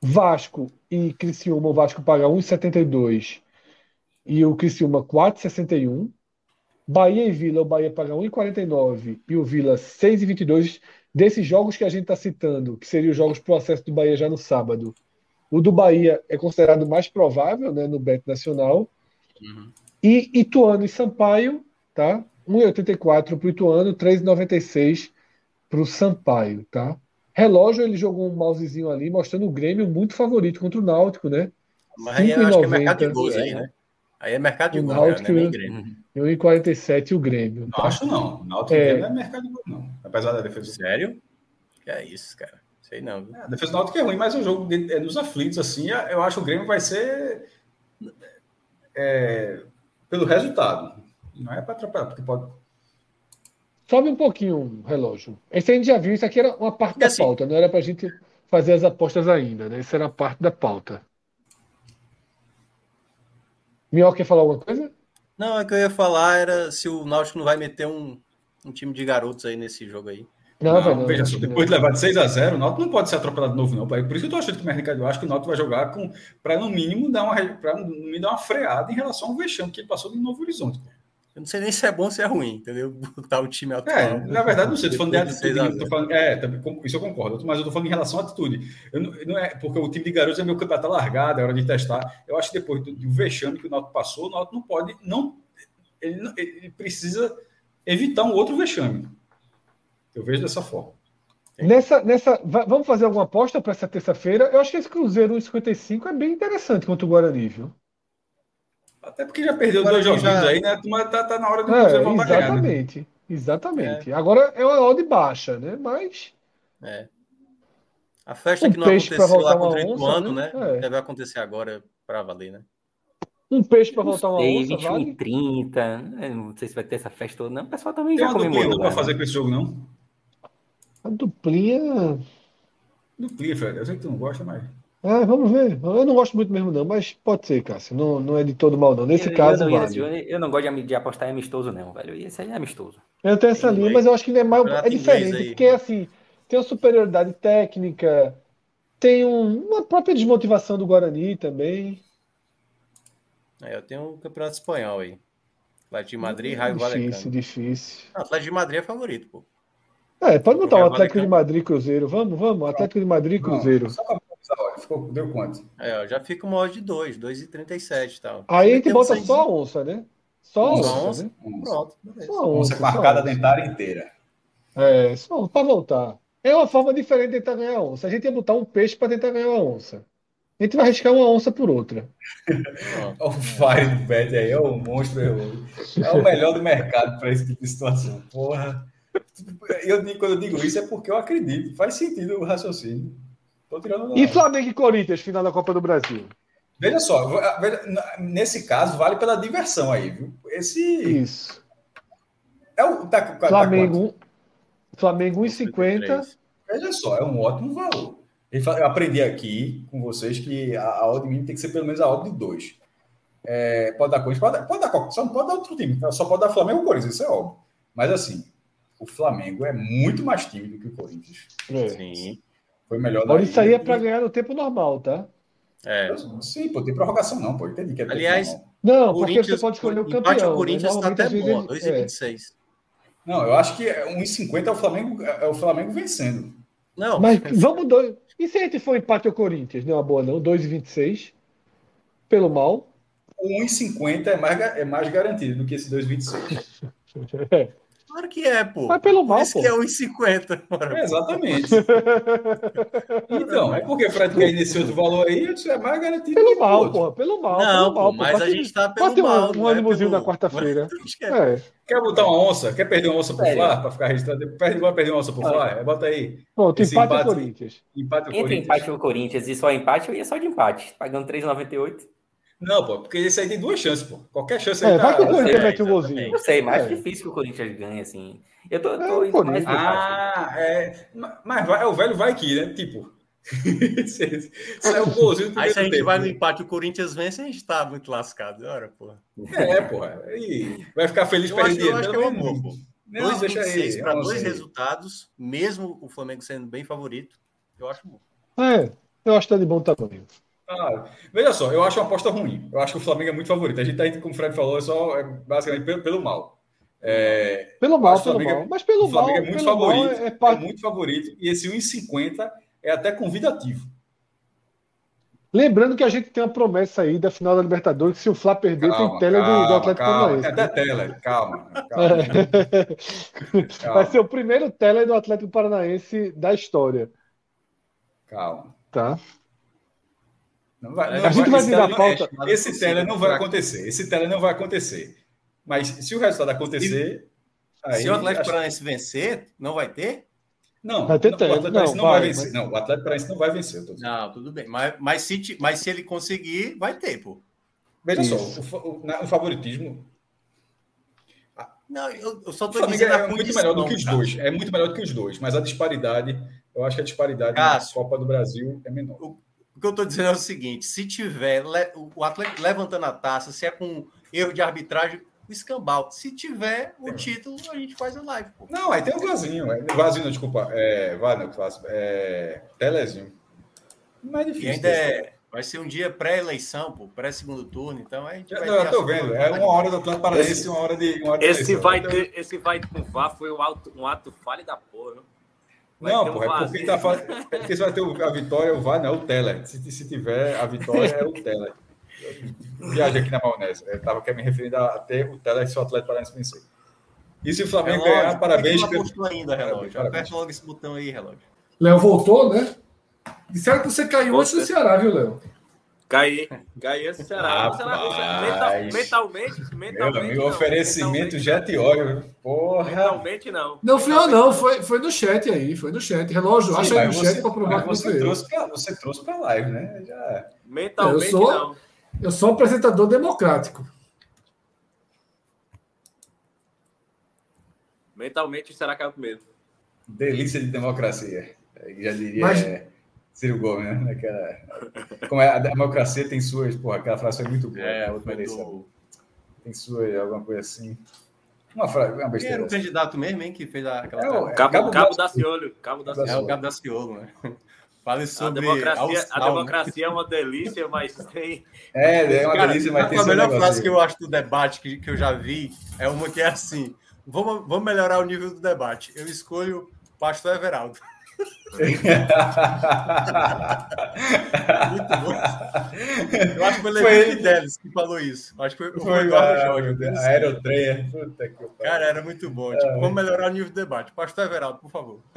Vasco e Criciúma, o Vasco paga 1,72 e o Criciúma 4,61. Bahia e Vila, o Bahia paga 1,49 e o Vila 6,22. Desses jogos que a gente está citando, que seriam os jogos para o acesso do Bahia já no sábado, o do Bahia é considerado mais provável né, no Bet Nacional. Uhum. E Ituano e Sampaio, tá? 1,84 para o Ituano, 3,96 para o Sampaio, tá? Relógio, ele jogou um mousezinho ali, mostrando o Grêmio muito favorito contra o Náutico, né? Mas aí eu acho que é mercado de gols aí, né? Aí é mercado de gols, Náutico, né? Grêmio. 1,47 o Grêmio. Não tá? acho não. Náutico é... não é mercado de gols, não. Apesar da defesa. Sério? Que é isso, cara. Sei não. É, a defesa do Náutico é ruim, mas o jogo é nos aflitos, assim, eu acho que o Grêmio vai ser é, pelo resultado. Não é para atrapalhar, porque pode. Sobe um pouquinho o relógio. Esse a gente já viu, isso aqui era uma parte da assim, pauta, não era para a gente fazer as apostas ainda, né? Isso era parte da pauta. Minhoca quer falar alguma coisa? Não, é que eu ia falar era se o Náutico não vai meter um, um time de garotos aí nesse jogo aí. Não, não, não veja só, depois de levar de 6 a 0 o Náutico não pode ser atropelado de novo, não. Por isso que eu tô achando que o mercado, eu acho que o Náutico vai jogar com para no mínimo dar uma para me dar uma freada em relação ao vexame que ele passou de Novo Horizonte. Eu não sei nem se é bom ou se é ruim, entendeu? Botar o time atual. É, na verdade, não sei, tô falando de atitude. Tô falando, é, isso eu concordo, mas eu tô falando em relação à atitude. Eu não, não é, porque o time de garotos é meu campeonato largado, é hora de testar. Eu acho que depois do, do vexame que o Náutico passou, o Náutico não pode, não ele, não, ele precisa evitar um outro vexame. Eu vejo dessa forma. Nessa, nessa, vamos fazer alguma aposta para essa terça-feira? Eu acho que esse Cruzeiro 1,55 é bem interessante contra o Guarani, viu? Até porque já perdeu dois jogos já... aí, né? Mas tá, tá na hora do é, Cruzeiro voltar Exatamente. Ganhar, né? Exatamente. É. Agora é uma odd baixa, né? Mas. É. A festa um que não aconteceu lá contra o Ituano, né? né? É. Deve acontecer agora para valer, né? Um peixe para voltar uma sei, onça, 21 vale? e 30. Não sei se vai ter essa festa toda, não. O pessoal também Tem já comemorou. para fazer com esse jogo, não? A duplinha. Duplinha, Fred. Eu sei que tu não gosta, mas. É, vamos ver. Eu não gosto muito mesmo, não, mas pode ser, Cássio. Não, não é de todo mal, não. Nesse eu, caso, eu não vale. Eu não gosto de, de, apostar em amistoso, não, velho. Esse aí é amistoso. Eu tenho essa linha, mas eu acho que é, mais, é diferente, porque assim, tem uma superioridade técnica, tem um, uma própria desmotivação do Guarani também. É, eu tenho um campeonato espanhol aí. Atlético de Madrid e Raio Difícil, Vallecano. difícil. Não, Atlético de Madrid é favorito, pô. É, pode botar o Atlético de Madrid Cruzeiro. Vamos, vamos. Atlético de Madrid Cruzeiro. Não, só ficou, deu quanto? É, já fica uma hora de 2, 2,37 e tal. Aí a gente bota só a onça, né? Só a onça. onça, né? Pronto, beleza. Só a onça, onça com arcada dentária inteira. É, só para voltar. É uma forma diferente de tentar ganhar a onça. A gente ia botar um peixe para tentar ganhar a onça. A gente vai arriscar uma onça por outra. o Fire do aí é o monstro. É o melhor do mercado para esse tipo de situação. Porra. Eu, quando eu digo isso é porque eu acredito. Faz sentido o raciocínio. E Flamengo e Corinthians, final da Copa do Brasil? Veja só, nesse caso vale pela diversão aí, viu? Esse. Isso. É o. Tá, tá Flamengo, tá Flamengo 1,50. Veja só, é um ótimo valor. Eu aprendi aqui com vocês que a, a odd mínima tem que ser pelo menos a odd de 2. É, pode dar coisa, pode, pode dar só não pode dar outro time, só pode dar Flamengo ou Corinthians, isso é óbvio. Mas assim, o Flamengo é muito mais tímido que o Corinthians. É. Sim. Foi melhor. Agora isso aí é para ganhar no tempo normal, tá? É. Sim, pô, tem prorrogação não, pô. Entendi que é Aliás, não, porque você pode escolher o campeão. O Corinthians está até bom, 2,26. É. Não, eu acho que 1,50 é o Flamengo, é o Flamengo vencendo. Não, mas vamos dois. E se a gente for empate ao Corinthians? Não é uma boa, não? 2,26 pelo mal. O 1,50 é mais, é mais garantido do que esse 2,26. é. Claro que é, pô. Mas pelo mal, Esse pô. que é 1,50. É, exatamente. então, é porque Fred quer nesse outro valor aí, isso é mais garantido. Pelo mal, pô. Pelo mal. Não, pelo mal, pô, mas a gente tá pelo Pode mal. Ter um, um ânimozinho pelo... na quarta-feira. É. Quer botar uma onça? Quer perder uma onça por Flá? Para ficar registrado? Perde, vai perder uma onça por Flá? É, bota aí. Pronto, empate, empate Corinthians. Empate Entre Corinthians. empate o Corinthians e só empate, eu ia só de empate. Pagando 3,98. Não, pô, porque esse aí tem duas chances, pô. Qualquer chance é, aí. Vai tá... que o Corinthians mete um golzinho. Eu sei, mais é. difícil que o Corinthians ganhe, assim. Eu tô, tô é, indo mais Ah, é. Mas vai, é o velho vai aqui, né? Tipo. se, é o golzinho Aí se a gente tempo, vai no empate o Corinthians vence, a gente tá muito lascado. Ora, porra. É, porra. E vai ficar feliz perdendo dinheiro. Eu acho que é um amor, pô. 2,26 para dois resultados, mesmo o Flamengo sendo bem favorito, eu acho bom. É, eu acho que tá de bom tamanho. Ah, veja só, eu acho uma aposta ruim. Eu acho que o Flamengo é muito favorito. A gente tá indo, como o Fred falou, é só é basicamente pelo, pelo mal. É, pelo mal, pelo mal. É, mas pelo o Flamengo mal, é muito favorito. É, é, parte... é, muito favorito. E esse 1,50 é até convidativo. Lembrando que a gente tem uma promessa aí da final da Libertadores, que se o Flá perder, calma, tem tela do, do, Atlético Paranaense. É até tela, calma. calma. calma. Vai ser o primeiro tela do Atlético Paranaense da história. Calma. Tá. Não vai, não a gente vai virar a pauta. Esse tele não vai acontecer. Esse tele não vai acontecer. Mas se o resultado acontecer. Aí, se o Atlético acho... Paranaense vencer, não vai ter? Não, vai ter não, o Atlético Paranaense não, não vai, vai vencer. Mas... Não, o Atlético Paranaense não vai vencer. Não, tudo bem. Mas, mas, se, mas se ele conseguir, vai ter, pô. Veja Isso. só, o, o, o, favoritismo. Não, eu, eu só estou dizendo. É muito melhor do que os cara. dois. É muito melhor do que os dois. Mas a disparidade, eu acho que a disparidade Cássio, na Copa do Brasil é menor. O, O que eu estou dizendo é o seguinte: se tiver o atleta levantando a taça, se é com erro de arbitragem, o escambau. Se tiver o título, a gente faz a live. Pô. Não, aí tem o vasinho. É, vasinho, desculpa. É, vasinho, é, telezinho. Mais difícil. E ainda é, vai ser um dia pré-eleição, pô, pré-segundo turno, então a gente vai. Não, eu tô vendo. É uma hora do Atlético Paranaense e uma hora de. Uma hora de esse, vai ter, esse vai com VAR foi um ato, um ato falho da porra, Vai não, pô, um é porque, tá, é porque você vai ter a vitória, o VAR não é o Teller. Se, se tiver a vitória, é o Teller. Viagem aqui na maionese. Eu tava querendo me referindo a ter o Teller e seu atleta paranaense vencer. E se o Flamengo relógio, ganhar, parabéns. Não ainda, relógio. Aperta logo esse botão aí, relógio. Léo voltou, né? Disseram que você caiu antes do Ceará, viu, Léo? Caí, caí esse Ceará. Mental, mentalmente, mentalmente. Meu oferecimento jet óleo. Porra. Mentalmente não. Não fui eu, não. Foi, foi no chat aí. Foi no chat. Relógio, Sim, acha aí no você, chat para provar que você trouxe pra, Você trouxe para live, né? Já... Mentalmente eu sou, não. Eu sou um apresentador democrático. Mentalmente será que é o primeiro. Delícia de democracia. Já diria. Mas... É... Ciro Gomes, né? Aquela... Como é, a democracia tem suas, porra, aquela frase foi muito boa. É, outra do... Tem suas, alguma coisa assim. Uma frase, uma besteira. Era o assim. candidato mesmo, hein, que fez aquela. É, o, Cabo, Cabo, Cabo da Ciolo. Cabo da Ciolo. É o Cabo da Ciolo, né? Fale sobre. A democracia, a democracia é uma delícia, mas tem. É, é uma Cara, delícia, mas tem. A melhor frase que eu acho do debate que, que eu já vi é uma que é assim: vamos, vamos melhorar o nível do debate. Eu escolho Pastor Everaldo. Muito bom. Eu acho que foi o Levi Delis que falou isso. Acho que foi, foi, foi o Eduardo Jorge. Aerotreia. Cara, era muito bom. Tipo, é. vamos melhorar o nível do debate. Pastor Everaldo, por favor.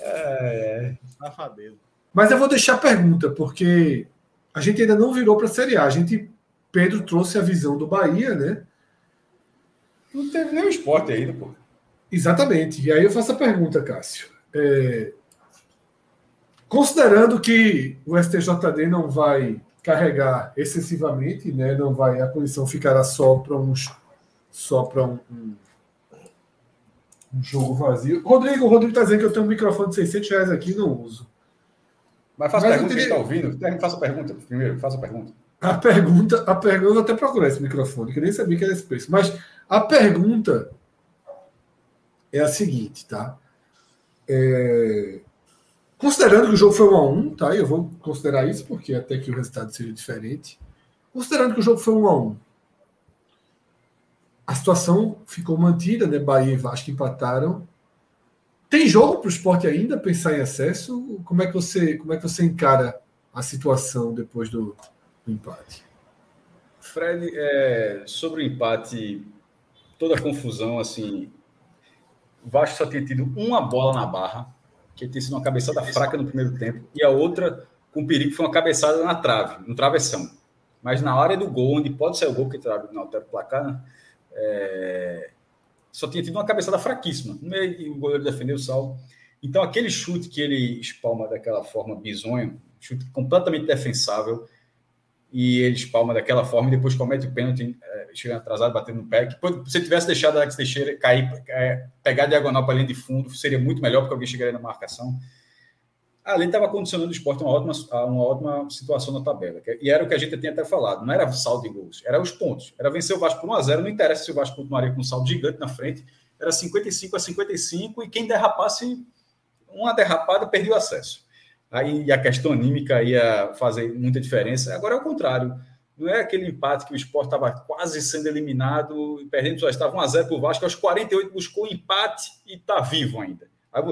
é, é. Mas eu vou deixar a pergunta, porque a gente ainda não virou para a Série A. A gente, Pedro trouxe a visão do Bahia, né? Não teve nem o esporte ainda, pô. Exatamente. E aí eu faço a pergunta, Cássio. É, considerando que o STJD não vai carregar excessivamente, né, não vai, a punição ficará só para uns só para um, um, um, jogo vazio. Rodrigo, o Rodrigo está dizendo que eu tenho um microfone de 600 reais aqui não uso. Mas faça a pergunta teria... está ouvindo. Faça a pergunta primeiro, faça a pergunta. A pergunta, a pergunta, eu até procurar esse microfone, que nem sabia que era esse preço. Mas a pergunta é a seguinte, tá? É... Considerando que o jogo foi 1 a 1 tá? Eu vou considerar isso porque até que o resultado seja diferente. Considerando que o jogo foi 1 a 1 a situação ficou mantida, né? Bahia e Vasco empataram. Tem jogo para o esporte ainda pensar em acesso? Como é que você, como é que você encara a situação depois do, do empate? Fred, é, sobre o empate, toda a confusão, assim, Vasco só tinha tido uma bola na barra, que tinha sido uma cabeçada fraca no primeiro tempo, e a outra com perigo foi uma cabeçada na trave, no travessão. Mas na área do gol, onde pode ser o gol que trave não altera o placar, é... só tinha tido uma cabeçada fraquíssima. E o goleiro defendeu o salvo. Então, aquele chute que ele espalma daquela forma bizonho, chute completamente defensável, e ele espalma daquela forma e depois comete o pênalti, é, chegando atrasado, batendo no pé. Que, se tivesse deixado Alex Teixeira cair, é, pegar a diagonal para a linha de fundo, seria muito melhor, porque alguém chegaria na marcação. Ali estava condicionando o esporte a uma ótima, uma ótima situação na tabela. E era o que a gente tinha até falado. Não era saldo de gols, era os pontos. Era vencer o Vasco por 1 a 0 Não interessa se o Vasco continuaria com um saldo gigante na frente. Era 55 a 55 e quem derrapasse uma derrapada perdeu acesso aí a questão anímica ia fazer muita diferença. Agora é o contrário. Não é aquele empate que o Sport estava quase sendo eliminado e perdendo, só estava 1x0 para o Vasco, aos 48 buscou empate e está vivo ainda. Aí,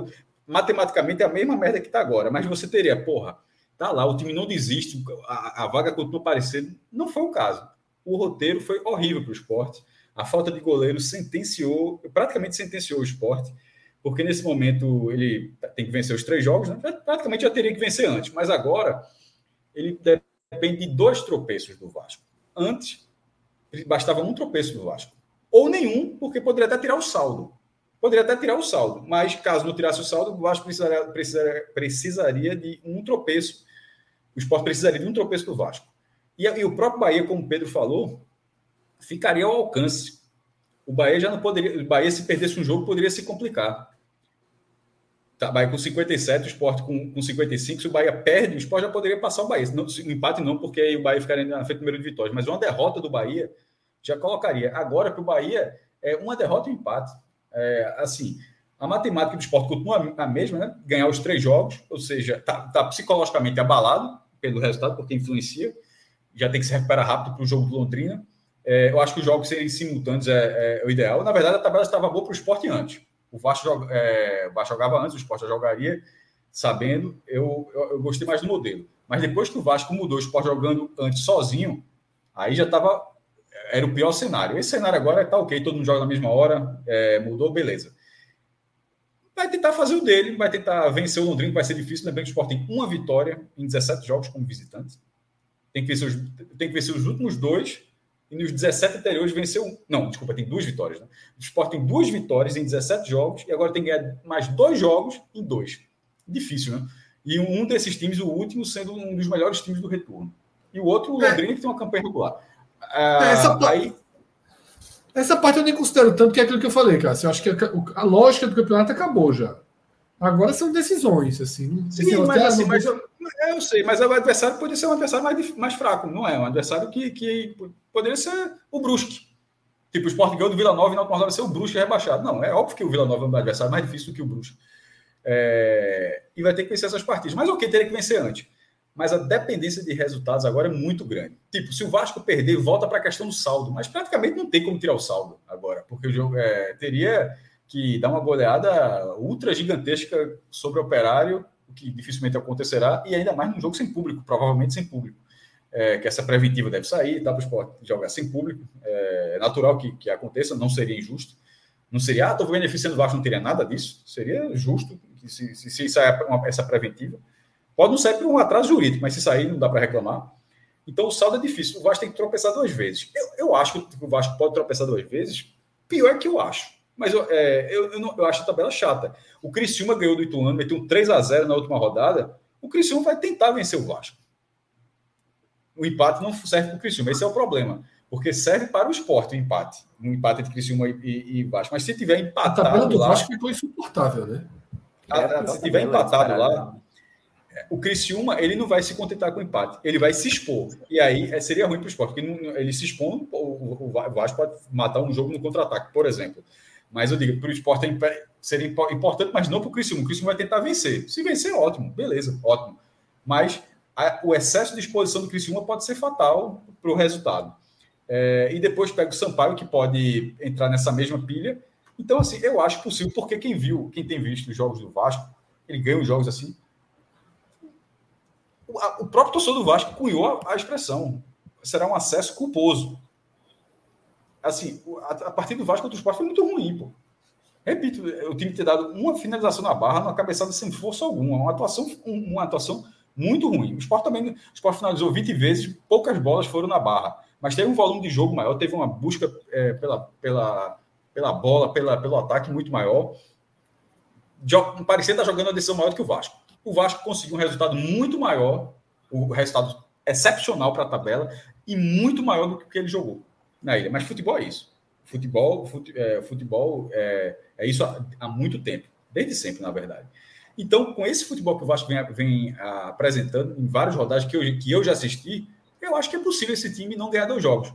matematicamente é a mesma merda que está agora, mas você teria, porra, tá lá, o time não desiste, a, a vaga continua aparecendo. Não foi o caso. O roteiro foi horrível para o esporte. A falta de goleiro sentenciou, praticamente sentenciou o esporte porque nesse momento ele tem que vencer os três jogos, né? praticamente já teria que vencer antes, mas agora ele depende de dois tropeços do Vasco. Antes, bastava um tropeço do Vasco, ou nenhum, porque poderia até tirar o saldo. Poderia até tirar o saldo, mas caso não tirasse o saldo, o Vasco precisaria, precisaria, precisaria de um tropeço. O esporte precisaria de um tropeço do Vasco. E, e o próprio Bahia, como o Pedro falou, ficaria ao alcance. O Bahia já não poderia. O Bahia, se perdesse um jogo, poderia se complicar. Tá, Bahia com 57, o Sport com, com 55. Se o Bahia perde, o Sport já poderia passar o Bahia. Não, o empate não, porque aí o Bahia ficaria na frente do número de vitórias. Mas uma derrota do Bahia já colocaria. Agora, para o Bahia, é uma derrota e um empate. É, assim, a matemática do esporte continua a mesma, né? Ganhar os três jogos, ou seja, está tá psicologicamente abalado pelo resultado, porque influencia. Já tem que se recuperar rápido para o jogo do Londrina. É, eu acho que os jogos serem simultâneos é, é, o ideal. Na verdade, a tabela estava boa para o esporte antes. O Vasco, joga, é, o Vasco jogava antes, o Sport já jogaria sabendo. Eu, eu, eu, gostei mais do modelo. Mas depois que o Vasco mudou o Sport jogando antes sozinho, aí já estava. Era o pior cenário. Esse cenário agora está ok, todo mundo joga na mesma hora, é, mudou, beleza. Vai tentar fazer o dele, vai tentar vencer o Londrina, vai ser difícil. Lembrando que o Sport tem uma vitória em 17 jogos como visitante. Tem que vencer os, tem que vencer os últimos dois e nos 17 anteriores venceu. Não, desculpa, tem duas vitórias. Né? O Sport tem duas vitórias em 17 jogos e agora tem que ganhar mais dois jogos em dois. Difícil, né? E um desses times, o último, sendo um dos melhores times do retorno. E o outro, o é. Londrina, que tem uma campanha regular. Ah, é, essa, aí... essa parte eu nem considero tanto, que é aquilo que eu falei, cara. Eu acho que a, lógica do campeonato acabou já. Agora são decisões, assim. Sim, mas, assim, mas eu, é, eu, sei, mas o adversário pode ser um adversário mais, mais fraco, não é? Um adversário que, que poderia ser o Brusque. Tipo, o Sport ganhou do Vila Nova e não vai ser o Brusque rebaixado. Não, é óbvio que o Vila Nova é um adversário mais difícil do que o Brusque. É, e vai ter que vencer essas partidas. Mas ok, teria que vencer antes. Mas a dependência de resultados agora é muito grande. Tipo, se o Vasco perder, volta para a questão do saldo. Mas praticamente não tem como tirar o saldo agora, porque o jogo é, teria que dar uma goleada ultra gigantesca sobre o operário, o que dificilmente acontecerá, e ainda mais num jogo sem público, provavelmente sem público. É, que essa preventiva deve sair, dá para o esporte jogar sem público. É natural que, que aconteça, não seria injusto. Não seria, ah, estou beneficiando o Vasco, não teria nada disso. Seria justo que se, se, se sair uma, essa preventiva. Pode não sair por um atraso jurídico, mas se sair, não dá para reclamar. Então o saldo é difícil. O Vasco tem que tropeçar duas vezes. Eu, eu acho que o Vasco pode tropeçar duas vezes. Pior é que eu acho. Mas eu, é, eu, eu, não, eu, acho a tabela chata. O Criciúma ganhou do Ituano, meteu um 3 a 0 na última rodada. O Criciúma vai tentar vencer o Vasco. O empate não serve para o Criciúma. Esse é o problema. Porque serve para o esporte o empate. Um empate entre Criciúma e, e, e Vasco. Mas se tiver empatado. A tabela do lá, Vasco ficou insuportável, né? A, a, se tiver empatado lá, o Criciúma ele não vai se contentar com o empate, ele vai se expor. E aí é, seria ruim para o esporte, porque não, ele se expõe, o, o Vasco pode matar um jogo no contra-ataque, por exemplo. Mas eu digo, para o esporte é seria importante, mas não para o Criciúma. O Criciúma vai tentar vencer. Se vencer, ótimo, beleza, ótimo. Mas o excesso de exposição do Criciúma pode ser fatal para o resultado. É, e depois pega o Sampaio, que pode entrar nessa mesma pilha. Então, assim, eu acho possível, porque quem viu, quem tem visto os jogos do Vasco, ele ganha os jogos assim. O, a, o próprio torcedor do Vasco cunhou a, a expressão. Será um acesso culposo assim, a, a partida do Vasco contra o Sport foi muito ruim, pô. Repito, o time ter dado uma finalização na barra, numa cabeçada sem força alguma, uma atuação, uma atuação muito ruim. O Sport também, o Sport finalizou 20 vezes, poucas bolas foram na barra, mas teve um volume de jogo maior, teve uma busca é, pela, pela, pela bola, pela, pelo ataque muito maior. Parecia estar jogando a decisão maior do que o Vasco. O Vasco conseguiu um resultado muito maior, o resultado excepcional para a tabela e muito maior do que ele jogou na ilha. Mas futebol é isso. Futebol, fute, é, futebol é, é isso há, há, muito tempo, desde sempre, na verdade. Então, com esse futebol que o Vasco vem, vem apresentando em várias rodadas que eu, que eu já assisti, eu acho que é possível esse time não ganhar dois jogos.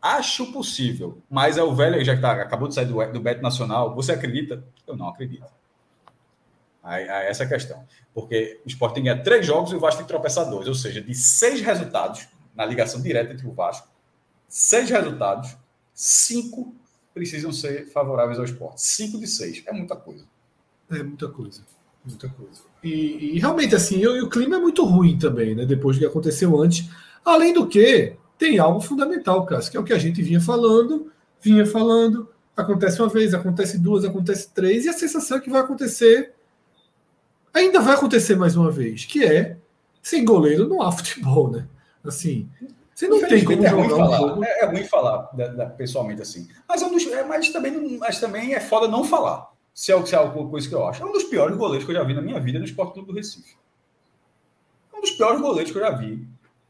Acho possível, mas é o velho já tá, acabou de sair do, do Beto Nacional. Você acredita? Eu não acredito. Aí, aí essa é a questão. Porque o Sport tem que ganhar três jogos e o Vasco tem que tropeçar dois. Ou seja, de seis resultados na ligação direta entre o Vasco seis resultados, cinco precisam ser favoráveis ao esporte. Cinco de seis. É muita coisa. É muita coisa. Muita coisa. E, e realmente, assim, e o clima é muito ruim também, né? Depois do que aconteceu antes. Além do que, tem algo fundamental, Cássio, que é o que a gente vinha falando, vinha falando. Acontece uma vez, acontece duas, acontece três, e a sensação é que vai acontecer. Ainda vai acontecer mais uma vez, que é sem goleiro não há futebol, né? Assim, você não tem como é ruim falar, um é, é, ruim falar da, da, pessoalmente assim. Mas, é um dos, é, mas, também, mas também é foda não falar. Se é, é alguma coisa que eu acho. É um dos piores goleiros que eu já vi na minha vida no Esporte Clube do Recife. É um dos piores goleiros que eu já vi.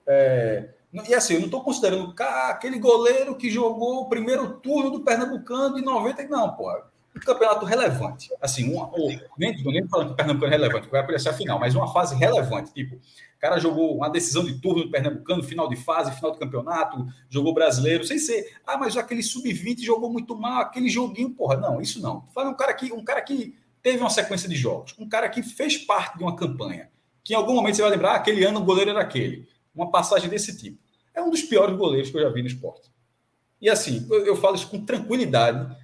É, e assim, eu não estou considerando ah, aquele goleiro que jogou o primeiro turno do Pernambucano de 90. Não, porra. Um campeonato relevante. Assim, um, ou, nem, nem falando que o Pernambucano é relevante, vai aparecer a final, mas uma fase relevante. Tipo, o cara jogou uma decisão de turno do Pernambucano, final de fase, final do campeonato, jogou brasileiro, sem ser. Ah, mas aquele sub-20 jogou muito mal, aquele joguinho, porra. Não, isso não. Fala um cara que, um cara que teve uma sequência de jogos, um cara que fez parte de uma campanha, que em algum momento você vai lembrar, ah, aquele ano o goleiro era aquele. Uma passagem desse tipo. É um dos piores goleiros que eu já vi no esporte. E assim, eu, eu falo isso com tranquilidade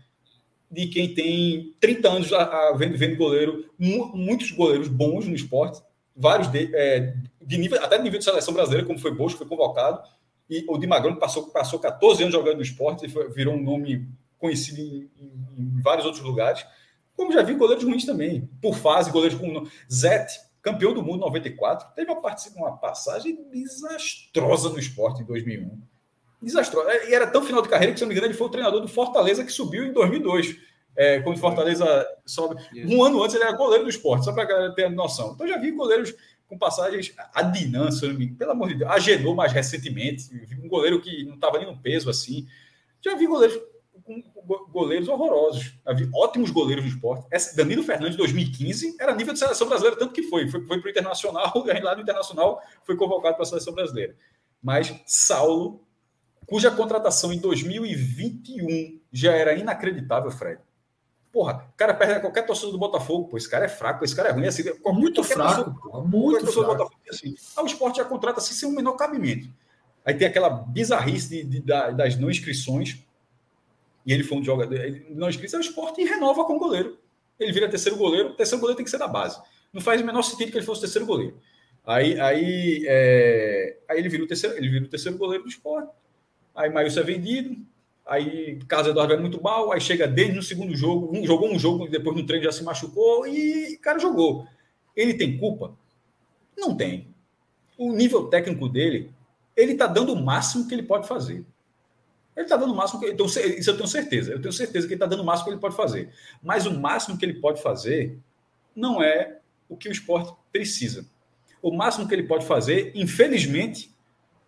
de quem tem 30 anos a, a, vendo, vendo goleiro, muitos goleiros bons no esporte, vários de, é, de nível, até nível de seleção brasileira, como foi Bosco, foi convocado, e o Di Magrão passou, passou 14 anos jogando no esporte e foi, virou um nome conhecido em, em, vários outros lugares. Como já vi goleiros ruins também, por fase, goleiros como Zete, campeão do mundo em 94, teve uma, uma passagem desastrosa no esporte em 2001 desastrosa. E era tão final de carreira que, se não me engano, ele foi o treinador do Fortaleza que subiu em 2002. É, quando o Fortaleza sobe. Um ano antes ele era goleiro do esporte, só para a galera ter noção. Então já vi goleiros com passagens. A Dinan, se não me engano, pelo amor de Deus. A Genô mais recentemente. Um goleiro que não estava nem no peso assim. Já vi goleiros com goleiros horrorosos. Já vi ótimos goleiros no esporte. Esse Danilo Fernandes, 2015, era nível de seleção brasileira, tanto que foi. Foi, foi para o Internacional, lá no Internacional foi convocado para a seleção brasileira. Mas Saulo cuja contratação em 2021 já era inacreditável, Fred. Porra, o cara perde qualquer torcedor do Botafogo, pô, esse cara é fraco, esse cara é ruim, assim, muito fraco, porra, muito fraco. Botafogo, assim. Ah, o esporte já contrata assim, sem um menor cabimento. Aí tem aquela bizarrice de, de, de, das não inscrições, e ele foi um jogador, ele não inscrito, é o esporte e renova com o goleiro. Ele vira terceiro goleiro, terceiro goleiro tem que ser da base. Não faz o menor sentido que ele fosse terceiro goleiro. Aí, aí, é... aí ele vira o terceiro, ele vira o terceiro goleiro do esporte aí Maílson é vendido, aí Carlos Eduardo é muito mal, aí chega desde no segundo jogo, um, jogou um jogo, depois no treino já se machucou e o cara jogou. Ele tem culpa? Não tem. O nível técnico dele, ele está dando o máximo que ele pode fazer. Ele está dando o máximo que. Então, isso eu tenho certeza. Eu tenho certeza que ele está dando o máximo que ele pode fazer. Mas o máximo que ele pode fazer não é o que o esporte precisa. O máximo que ele pode fazer, infelizmente,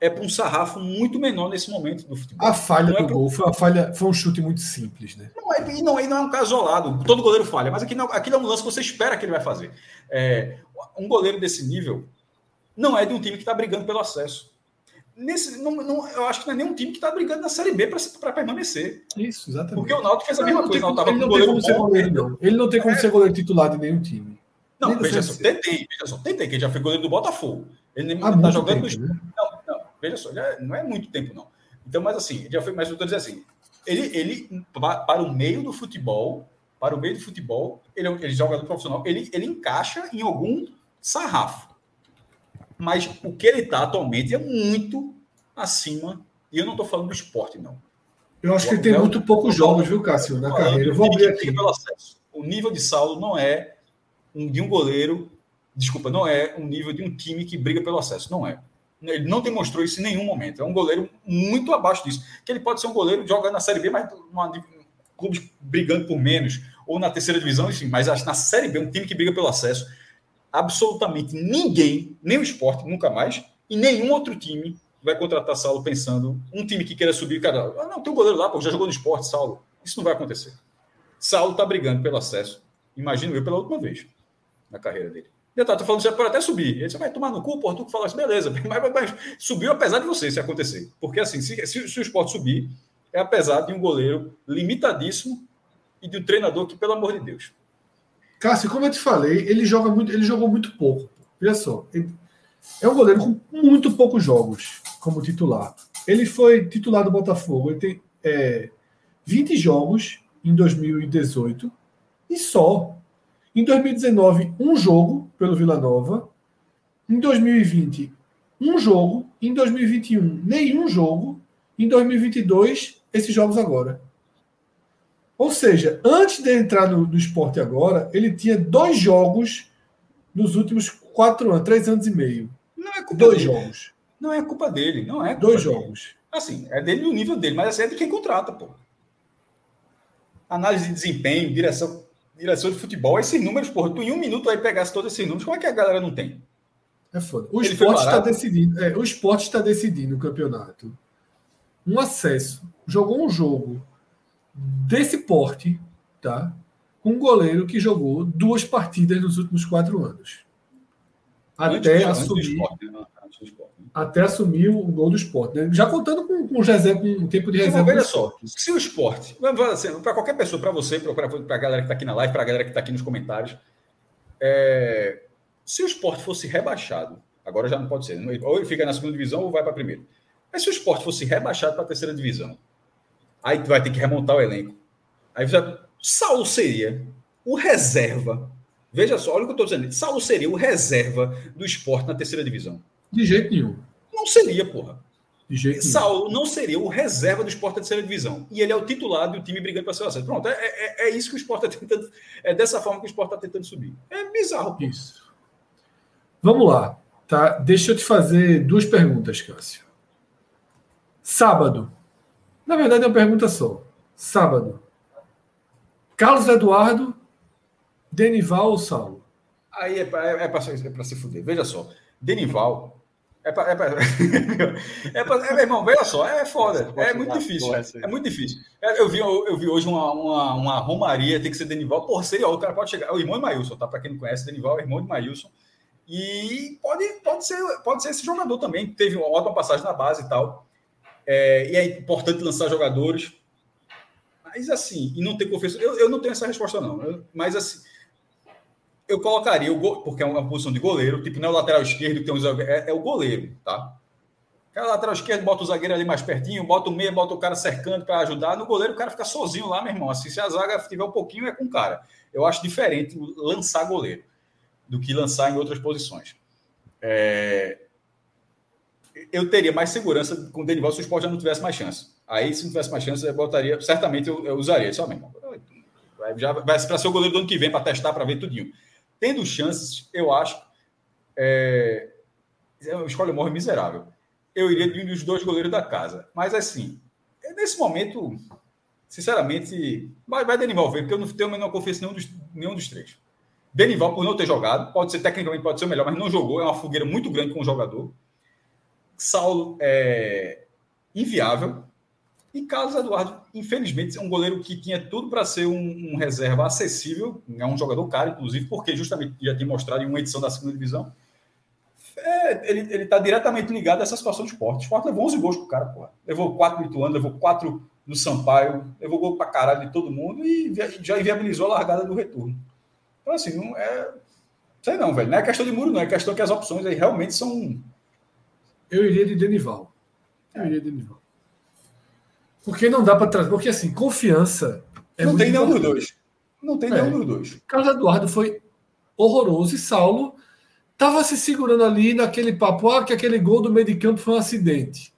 é para um sarrafo muito menor nesse momento do futebol. A falha não é do é gol foi, uma falha, foi um chute muito simples, né? Não é, e não, e não é um caso isolado. Todo goleiro falha, mas aqui, não, aqui é um lance que você espera que ele vai fazer. É, um goleiro desse nível não é de um time que está brigando pelo acesso. Nesse, não, não, eu acho que não é nenhum time que está brigando na Série B para permanecer. Isso, exatamente. Porque o Náutico fez a mesma coisa. Tem, ele, não tem como ser goleiro, não. Ele não tem como é. ser goleiro titular de nenhum time. Não, veja só, tentei, veja só, tentei, que ele já foi goleiro do Botafogo. Ele está jogando tempo, no... né? Não, Veja só, já não é muito tempo, não. Então, mas assim, já foi, mas eu estou dizendo assim, ele, ele, para o meio do futebol, para o meio do futebol, ele, é ele joga no profissional, ele, ele encaixa em algum sarrafo. Mas o que ele está atualmente é muito acima, e eu não estou falando do esporte, não. Eu acho o, que ele tem é muito poucos jogos, viu, Cássio, na carreira. Eu vou abrir aqui. O nível de Saulo não é um, de um goleiro, desculpa, não é um nível de um time que briga pelo acesso, não é. Ele não demonstrou isso em nenhum momento. É um goleiro muito abaixo disso. Que ele pode ser um goleiro jogando na Série B, mas numa, clubes brigando por menos, ou na terceira divisão, enfim, mas na Série B, um time que briga pelo acesso, absolutamente ninguém, nem o esporte, nunca mais, e nenhum outro time vai contratar Saulo pensando, um time que queira subir, cara, ah, não, tem um goleiro lá, pô, já jogou no esporte, Saulo. Isso não vai acontecer. Saulo está brigando pelo acesso, imagino eu, pela última vez na carreira dele. Detalhe, tô falando, você pode até subir. Ele vai tomar no cu, tu que fala assim, beleza. Mas, mas, subiu apesar de você, se acontecer. Porque assim, se, se, se o esporte subir, é apesar de um goleiro limitadíssimo e de um treinador que, pelo amor de Deus. Cássio, como eu te falei, ele joga muito, ele jogou muito pouco. Olha só, é um goleiro com muito poucos jogos como titular. Ele foi titular do Botafogo, ele tem é, 20 jogos em 2018 e só. Em 2019, um jogo pelo Vila Nova. Em 2020, um jogo. Em 2021, nenhum jogo. Em 2022, esses jogos agora. Ou seja, antes de entrar no, no esporte agora, ele tinha dois jogos nos últimos quatro anos, três anos e meio. Não é culpa dois dele. jogos. Não é culpa dele, não é Dois dele. jogos. Assim, é dele no nível dele, mas é de quem contrata, pô. Análise de desempenho, direção direção de futebol, esses números, porra, tu em um minuto aí pegasse todos esses números, como é que a galera não tem? É foda. O Ele esporte está decidindo. É, o esporte está decidindo o campeonato. Um acesso. Jogou um jogo desse porte, tá? com um goleiro que jogou duas partidas nos últimos quatro anos. Até assumir. Esporte, né? Até assumir o gol do esporte. Né? Já contando com, com o José com um tempo de reserva. Olha só, se o esporte, assim, para qualquer pessoa, para você, para a galera que está aqui na live, para a galera que está aqui nos comentários, é, se o esporte fosse rebaixado, agora já não pode ser, né? ou ele fica na segunda divisão ou vai para a primeira. Mas se o esporte fosse rebaixado para a terceira divisão, aí tu vai ter que remontar o elenco. Aí você, Saulo seria o reserva. Veja só, olha o que eu estou dizendo. Saulo seria o reserva do esporte na terceira divisão. De jeito nenhum. Seria, porra. De jeito Saulo não seria o reserva do esporte da terceira divisão. E ele é o titular do time brigando para ser o acesso. Pronto, é, é, é, isso que o esporte está tentando. É dessa forma que o esporte está tentando subir. É bizarro. Pô. Isso. Vamos lá. Tá? Deixa eu te fazer duas perguntas, Cássio. Sábado. Na verdade, é uma pergunta só. Sábado. Carlos Eduardo, Denival ou Saulo? Aí é para é, é é se fuder. Veja só. Denival. É para. É, pra, é, pra, é, meu irmão, veja só, é foda. É muito difícil. É muito difícil. Eu vi, eu, vi hoje uma, uma, uma romaria, tem que ser Denival. Por ser, ó, o cara pode chegar. É o irmão de Maílson, tá? Para quem não conhece, Denival é irmão de Maílson. E pode, pode, ser, pode ser esse jogador também, teve uma ótima passagem na base e tal. É, e é importante lançar jogadores. Mas assim, e não ter confiança. Eu, eu não tenho essa resposta, não. Eu, mas assim, eu colocaria o gol, porque é uma posição de goleiro, tipo, não é o lateral esquerdo que tem um é, é o goleiro, tá? Cara, lateral esquerdo, bota o zagueiro ali mais pertinho, bota o meio, bota o cara cercando para ajudar. No goleiro, o cara fica sozinho lá, meu irmão. Assim, se a zaga tiver um pouquinho, é com o cara. Eu acho diferente lançar goleiro do que lançar em outras posições. É... Eu teria mais segurança com o Denival se o esporte já não tivesse mais chance. Aí, se não tivesse mais chance, eu botaria. Certamente eu, eu usaria. Só mesmo. Já vai para ser o goleiro do ano que vem para testar, para ver tudinho. Tendo chances, eu acho. É... É escolha morre miserável. Eu iria de um dos dois goleiros da casa. Mas, assim, nesse momento, sinceramente, vai, vai Denival ver, porque eu não tenho a menor confiança em nenhum dos, nenhum dos três. Denival, por não ter jogado, pode ser tecnicamente pode ser o melhor, mas não jogou, é uma fogueira muito grande com o jogador. Saulo é inviável. E Carlos Eduardo, infelizmente, é um goleiro que tinha tudo para ser um, um, reserva acessível, é um jogador caro, inclusive, porque justamente já tinha mostrado em uma edição da segunda divisão. É, ele está diretamente ligado a essa situação do esporte. O esporte levou 11 gols pro cara, porra. Levou 4 no Ituano, levou 4 no Sampaio, levou gol para caralho de todo mundo e já inviabilizou a largada do retorno. Então, assim, não é. Sei não, velho. Não é questão de muro, não. É questão que as opções aí realmente são. Eu iria de Denival. Eu iria de Denival. Porque não dá para trazer. Porque, assim, confiança. É não tem nenhum dos dois. Não tem é. nenhum dos dois. Carlos Eduardo foi horroroso e Saulo estava se segurando ali naquele papo, ah, que aquele gol do meio de campo foi um acidente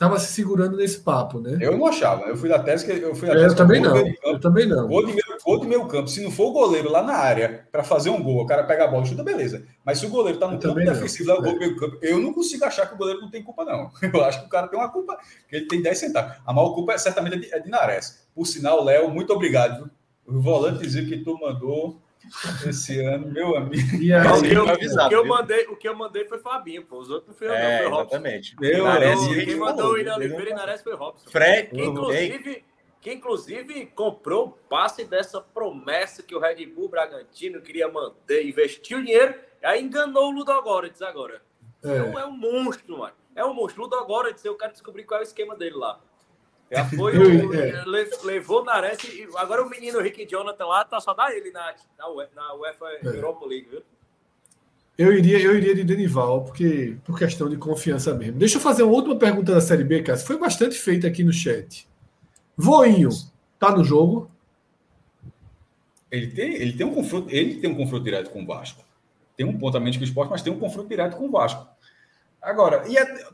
estava se segurando nesse papo, né? Eu não achava. Eu fui da tese que eu fui da é, eu também não. Eu também não. Gol de, meio, gol de meio campo. Se não for o goleiro lá na área para fazer um gol, o cara pega a bola, chuta, beleza. Mas se o goleiro tá no eu campo defensivo, lá o gol é. meio campo, eu não consigo achar que o goleiro não tem culpa, não. Eu acho que o cara tem uma culpa, que ele tem 10 centavos. A maior culpa é certamente de, é de Nares. Por sinal, Léo, muito obrigado. O volante dizia que tu mandou esse ano, meu amigo. E aí, o, que eu, o, que eu mandei, o que eu mandei foi Fabinho, pô. Os outros não foi eu, é, não, foi Exatamente. Meu Nares, quem mandou o William Oliveira e Nares foi Robson. Fred, que inclusive, que inclusive comprou o passe dessa promessa que o Red Bull Bragantino queria manter, investiu dinheiro, aí enganou o Ludo agora, diz agora. É. Então é um monstro, mano. É um monstro. Ludo agora, diz, eu quero descobrir qual é o esquema dele lá. Já foi, o, é. levou o Nares e agora o menino Rick Jonathan lá tá só dá ele na, na, na UEFA é. Europa League, viu? Eu iria, eu iria de Denival, porque por questão de confiança mesmo. Deixa eu fazer uma última pergunta da Série B, Cássio. Foi bastante feita aqui no chat. Voinho, tá no jogo? Ele tem, ele tem um confronto, ele tem um confronto direto com o Vasco. Tem um pontamento com o esporte, mas tem um confronto direto com o Vasco. Agora, e é,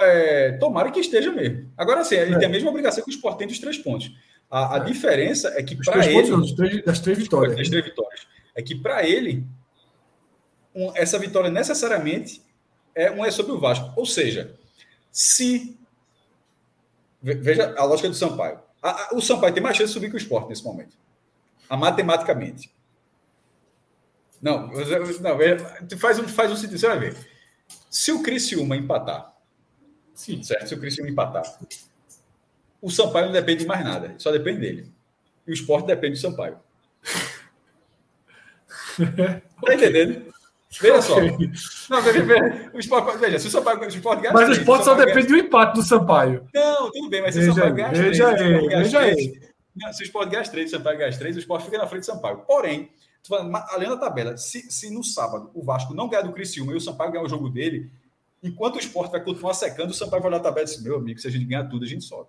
é, tomara que esteja mesmo. Agora sim, ele é. tem a mesma obrigação que o Sport tem dos três pontos. A, a é. diferença é que para ele. Pontos, três, das três vitórias. Das três vitórias. É que para ele, um, essa vitória necessariamente é um é sobre o Vasco. Ou seja, se. Veja a lógica do Sampaio. A, a, o Sampaio tem mais chance de subir que o Sport nesse momento. A matematicamente. Não, não faz um, faz um sentido, você vai ver. Se o Criciúma empatar Sim. Certo? Se o Cristiano empatar. O Sampaio não depende de mais nada, só depende dele. e o esporte depende do Sampaio. tá entendendo? Veja só. Não, veja, veja, o esporte, veja, se o Sampaio o esporte ganha Mas o esporte só depende do empate do Sampaio. Não, tudo bem, mas se o Sampaio ganha três. Veja aí, veja aí. Se o esporte ganha três, o Sampaio ganha três, o esporte fica na frente do Sampaio. Porém, falando, além da tabela, se, se no sábado o Vasco não ganhar do Criciúma e o Sampaio ganhar o jogo dele, enquanto o esporte vai continuar secando, o Sampaio vai olhar a tabela e dizer, meu amigo, se a gente ganhar tudo, a gente sobe.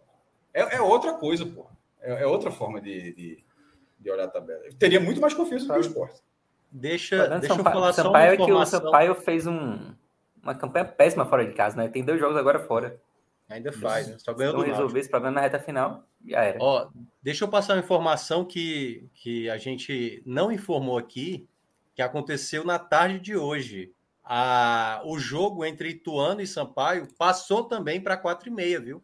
É, é outra coisa, pô. É, é, outra forma de, de, de, olhar a tabela. Eu teria muito mais confiança do que o esporte. Deixa, deixa eu falar Sampaio só uma informação. que o Sampaio fez um, uma campanha péssima fora de casa, né? Tem dois jogos agora fora. Ainda faz, né? Só ganhou do resolver esse problema na reta final, já era. Ó, deixa eu passar uma informação que, que a gente não informou aqui, que aconteceu na tarde de hoje. A, o jogo entre Ituano e Sampaio passou também para 4 e meia, viu?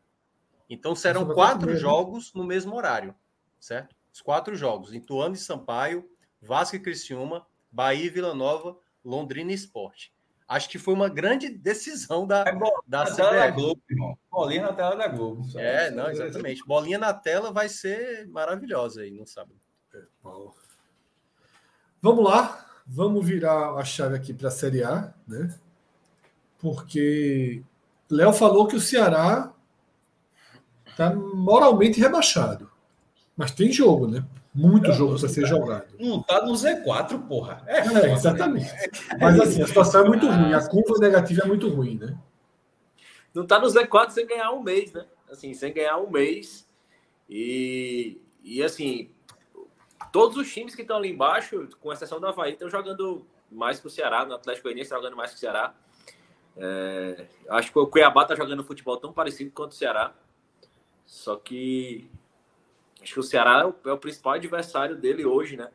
Então serão quatro jogos no mesmo horário, certo? Os quatro jogos: Ituano e Sampaio, Vasco e Criciúma, Bahia e Vila Nova, Londrina e Esporte. Acho que foi uma grande decisão da, é bom, da CBF. Da Globo, irmão. Bolinha na tela da Globo. É, não, exatamente. Bolinha na tela vai ser maravilhosa aí, não sabe? É, Vamos lá, vamos virar a chave aqui para a Série A, né? Porque Léo falou que o Ceará está moralmente rebaixado. Mas tem jogo, né? Muito jogo para ser jogado. Não tá no Z4, porra. É, é exatamente. Mas assim, a situação é muito ruim. A curva negativa é muito ruim, né? Não tá no Z4 sem ganhar um mês, né? Assim, sem ganhar um mês. E, e assim, todos os times que estão ali embaixo, com exceção do Havaí, estão jogando mais que o Ceará. No Atlético Goianiense tá jogando mais que o Ceará. É, acho que o Cuiabá tá jogando futebol tão parecido quanto o Ceará. Só que acho que o Ceará é o, é o, principal adversário dele hoje, né?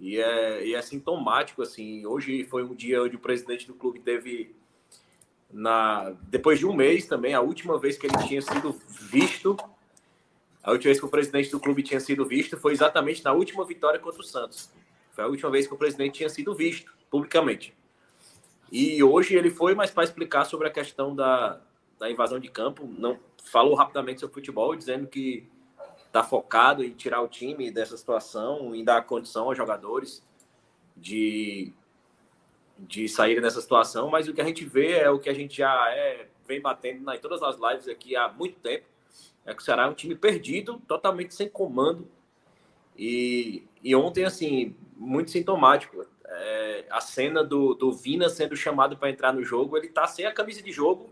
E é, e é sintomático, assim. Hoje foi um dia onde o presidente do clube teve, na, depois de um mês também, a última vez que ele tinha sido visto, a última vez que o presidente do clube tinha sido visto foi exatamente na última vitória contra o Santos. Foi a última vez que o presidente tinha sido visto publicamente. E hoje ele foi mais para explicar sobre a questão da, da invasão de campo. Não falou rapidamente sobre futebol, dizendo que está focado em tirar o time dessa situação, em dar condição aos jogadores de, de saírem dessa situação, mas o que a gente vê é o que a gente já é, vem batendo em todas as lives aqui há muito tempo, é que o Ceará é um time perdido, totalmente sem comando, e, e ontem, assim, muito sintomático, é, a cena do, do Vina sendo chamado para entrar no jogo, ele tá sem a camisa de jogo,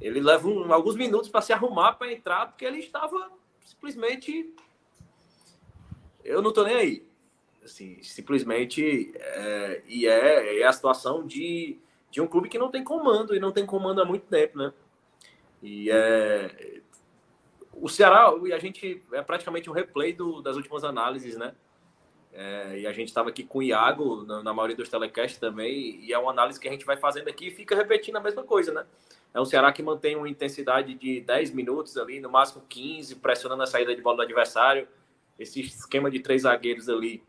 ele leva um, alguns minutos para se arrumar para entrar, porque ele estava simplesmente eu não tô nem aí. Assim, simplesmente é, e é, é a situação de, de um clube que não tem comando e não tem comando há muito tempo, né? E é, o Ceará, e a gente é praticamente um replay do, das últimas análises, né? É, e a gente estava aqui com o Iago na, na, maioria dos telecasts também, e é uma análise que a gente vai fazendo aqui e fica repetindo a mesma coisa, né? É um Ceará que mantém uma intensidade de 10 minutos ali, no máximo 15, pressionando a saída de bola do adversário. Esse esquema de três zagueiros ali,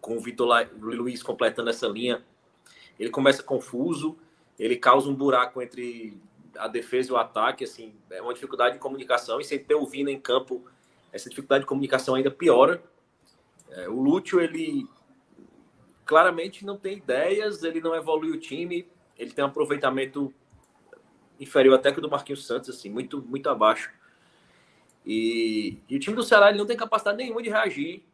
com o Vitor Luiz completando essa linha, ele começa confuso, ele causa um buraco entre a defesa e o ataque, assim, é uma dificuldade de comunicação, e sem ter o Vina em campo, essa dificuldade de comunicação ainda piora. É, o Lúcio, ele claramente não tem ideias, ele não evolui o time, ele tem um aproveitamento inferior até que o do Marquinhos Santos, assim, muito, muito abaixo. E, e o time do Ceará ele não tem capacidade nenhuma de reagir.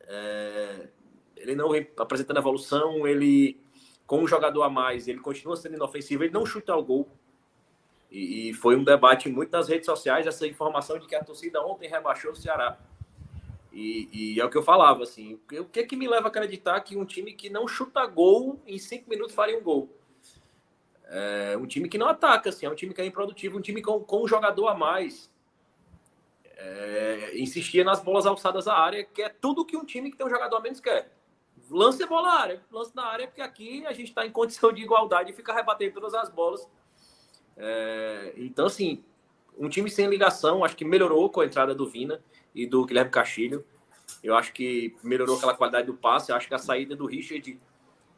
É, ele não apresentando evolução, ele, com um jogador a mais, ele continua sendo inofensivo, ele não chuta ao gol. E, e foi um debate muito nas redes sociais, essa informação de que a torcida ontem rebaixou o Ceará. E, e, é o que eu falava, assim, o que que me leva a acreditar que um time que não chuta gol, em cinco minutos faria um gol? É um time que não ataca, assim, é um time que é improdutivo, um time com, com um jogador a mais. É, insistia nas bolas alçadas à área, que é tudo que um time que tem um jogador a menos quer. Lance a bola à área, lance na área, porque aqui a gente está em condição de igualdade e fica rebatendo todas as bolas. É, então, assim, um time sem ligação, acho que melhorou com a entrada do Vina e do Guilherme Castilho. Eu acho que melhorou aquela qualidade do passe. Eu acho que a saída do Richard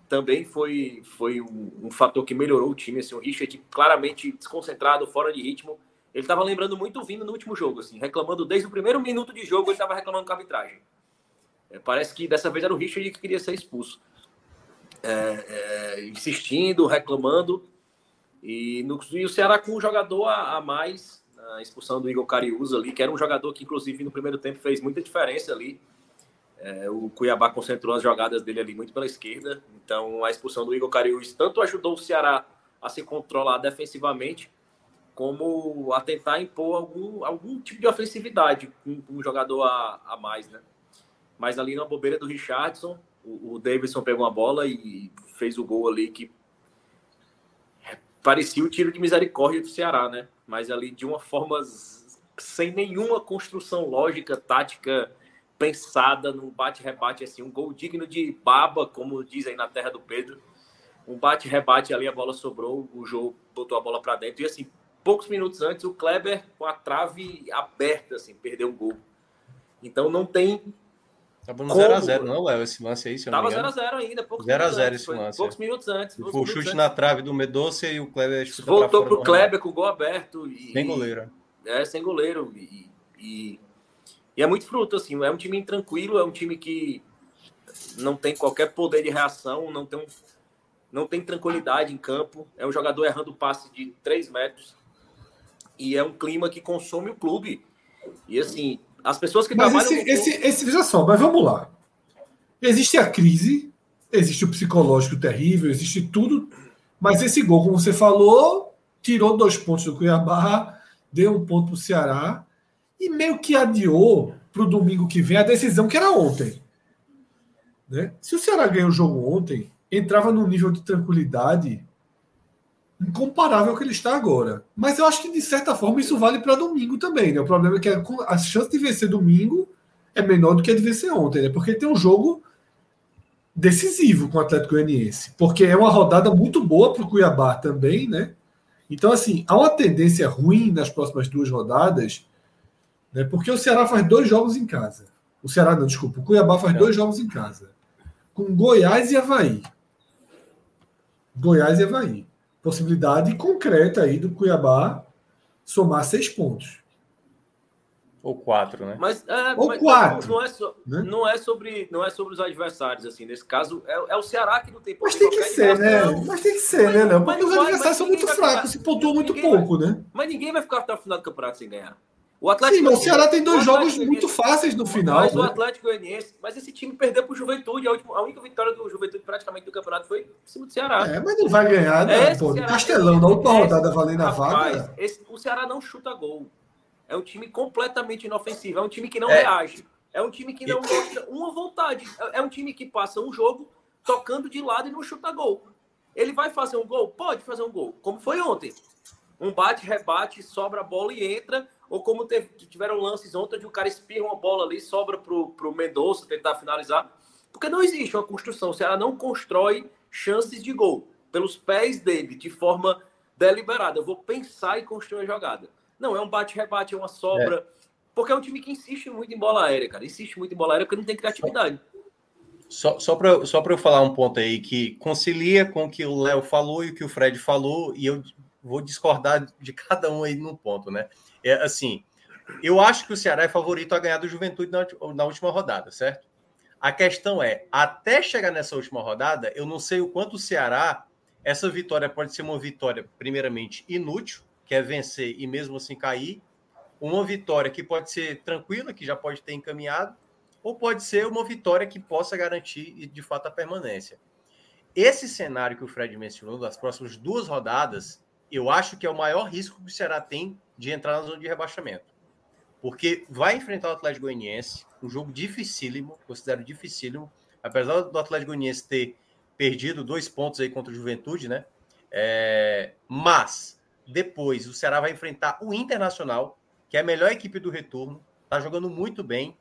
também foi, foi um, um, fator que melhorou o time. Assim, o Richard claramente desconcentrado, fora de ritmo. ele estava lembrando muito o Vina no último jogo, assim, reclamando desde o primeiro minuto de jogo, ele estava reclamando com a arbitragem. É, parece que dessa vez era o Richard que queria ser expulso. É, é, insistindo, reclamando. E, no, e o Ceará com um jogador a, a mais, a expulsão do Igor Cariuza ali, que era um jogador que, inclusive, no primeiro tempo fez muita diferença ali. É, o Cuiabá concentrou as jogadas dele ali muito pela esquerda. Então, a expulsão do Igor Cariús tanto ajudou o Ceará a se controlar defensivamente, como a tentar impor algum, algum tipo de ofensividade com, um jogador a, a mais, né? Mas ali na bobeira do Richardson, o, o Davidson pegou uma bola e fez o gol ali que parecia o tiro de misericórdia do Ceará, né? Mas ali de uma forma sem nenhuma construção lógica, tática pensada num bate-rebate assim, um gol digno de baba, como dizem na terra do Pedro. Um bate-rebate ali, a bola sobrou, o jogo botou a bola para dentro. E assim, poucos minutos antes, o Kleber com a trave aberta, assim, perdeu um gol. Então não tem. Tava no 0x0, não, Léo, esse lance aí, se eu Tava 0x0 ainda, poucos 0 minutos 0 esse lance. Poucos minutos antes. Foi o chute antes. na trave do Medoce e o Kleber Voltou pro Kleber com o gol aberto. E, sem goleiro. É, sem goleiro. E, e e é muito fruto, assim, é um time tranquilo, é um time que não tem qualquer poder de reação, não tem, não tem tranquilidade em campo, é um jogador errando passe de 3 metros, e é um clima que consome o clube. E assim, as pessoas que mas trabalham. Esse, esse, esse, veja só, mas vamos lá. Existe a crise, existe o psicológico terrível, existe tudo, mas esse gol, como você falou, tirou dois pontos do Cuiabá, deu um ponto para o Ceará e meio que adiou para o domingo que vem a decisão que era ontem. Né? Se o Ceará ganhou o jogo ontem, entrava num nível de tranquilidade incomparável ao que ele está agora. Mas eu acho que, de certa forma, isso vale para domingo também. Né? O problema é que a chance de vencer domingo é menor do que a de vencer ontem, né? porque tem um jogo decisivo com o Atlético Goianiense, porque é uma rodada muito boa para o Cuiabá também, né? Então, assim, há uma tendência ruim nas próximas duas rodadas né? Porque o Ceará faz dois jogos em casa. O Ceará, não, desculpa. O Cuiabá faz é. dois jogos em casa. Com Goiás e Havaí. Goiás e Havaí. Possibilidade concreta aí do Cuiabá somar seis pontos. Ou quatro, né? Mas, é, Ou mas, quatro. Não é, so, né? não, é sobre, não é sobre os adversários, assim. Nesse caso, é, é o Ceará que não tem Mas tem que ser, né? Mas tem que ser, né, Léo? Porque os adversários são muito fracos, se pontuam muito pouco, vai, né? Mas ninguém vai ficar até o final do campeonato sem ganhar. O Atlético Sim, mas o Ceará tem dois jogos muito fáceis no final. Mas né? o Atlético Goianiense, mas esse time perdeu para o Juventude. A, última, a única vitória do Juventude praticamente do campeonato foi em cima do Ceará. É, mas não vai ganhar, né? Pô, Ceará, Castelão, na última rodada valendo a vaga. Esse, o Ceará não chuta gol. É um time completamente inofensivo. É um time que não é. reage. É um time que não mostra uma vontade. É, é um time que passa um jogo tocando de lado e não chuta gol. Ele vai fazer um gol? Pode fazer um gol, como foi ontem. Um bate, rebate, sobra a bola e entra ou como teve, tiveram lances ontem de o cara espirra uma bola ali, sobra pro, pro Mendonça tentar finalizar. Porque não existe uma construção. O Ceará não constrói chances de gol pelos pés dele, de forma deliberada. Eu vou pensar e construir a jogada. Não, é um bate-rebate, é uma sobra. É. Porque é um time que insiste muito em bola aérea, cara. Insiste muito em bola aérea porque não tem criatividade. Só, só para só eu falar um ponto aí que concilia com o que o Léo falou e o que o Fred falou, e eu vou discordar de cada um aí num ponto, né? É assim, eu acho que o Ceará é favorito a ganhar do Juventude na, na última rodada, certo? A questão é, até chegar nessa última rodada, eu não sei o quanto o Ceará, essa vitória pode ser uma vitória, primeiramente, inútil, que é vencer e mesmo assim cair, uma vitória que pode ser tranquila, que já pode ter encaminhado, ou pode ser uma vitória que possa garantir, de fato, a permanência. Esse cenário que o Fred mencionou, das próximas duas rodadas, eu acho que é o maior risco que o Ceará tem de entrar na zona de rebaixamento. Porque vai enfrentar o Atlético Goianiense, um jogo dificílimo, considero dificílimo, apesar do Atlético Goianiense ter perdido dois pontos aí contra o Juventude, né? É, mas depois o Ceará vai enfrentar o Internacional, que é a melhor equipe do retorno, tá jogando muito bem,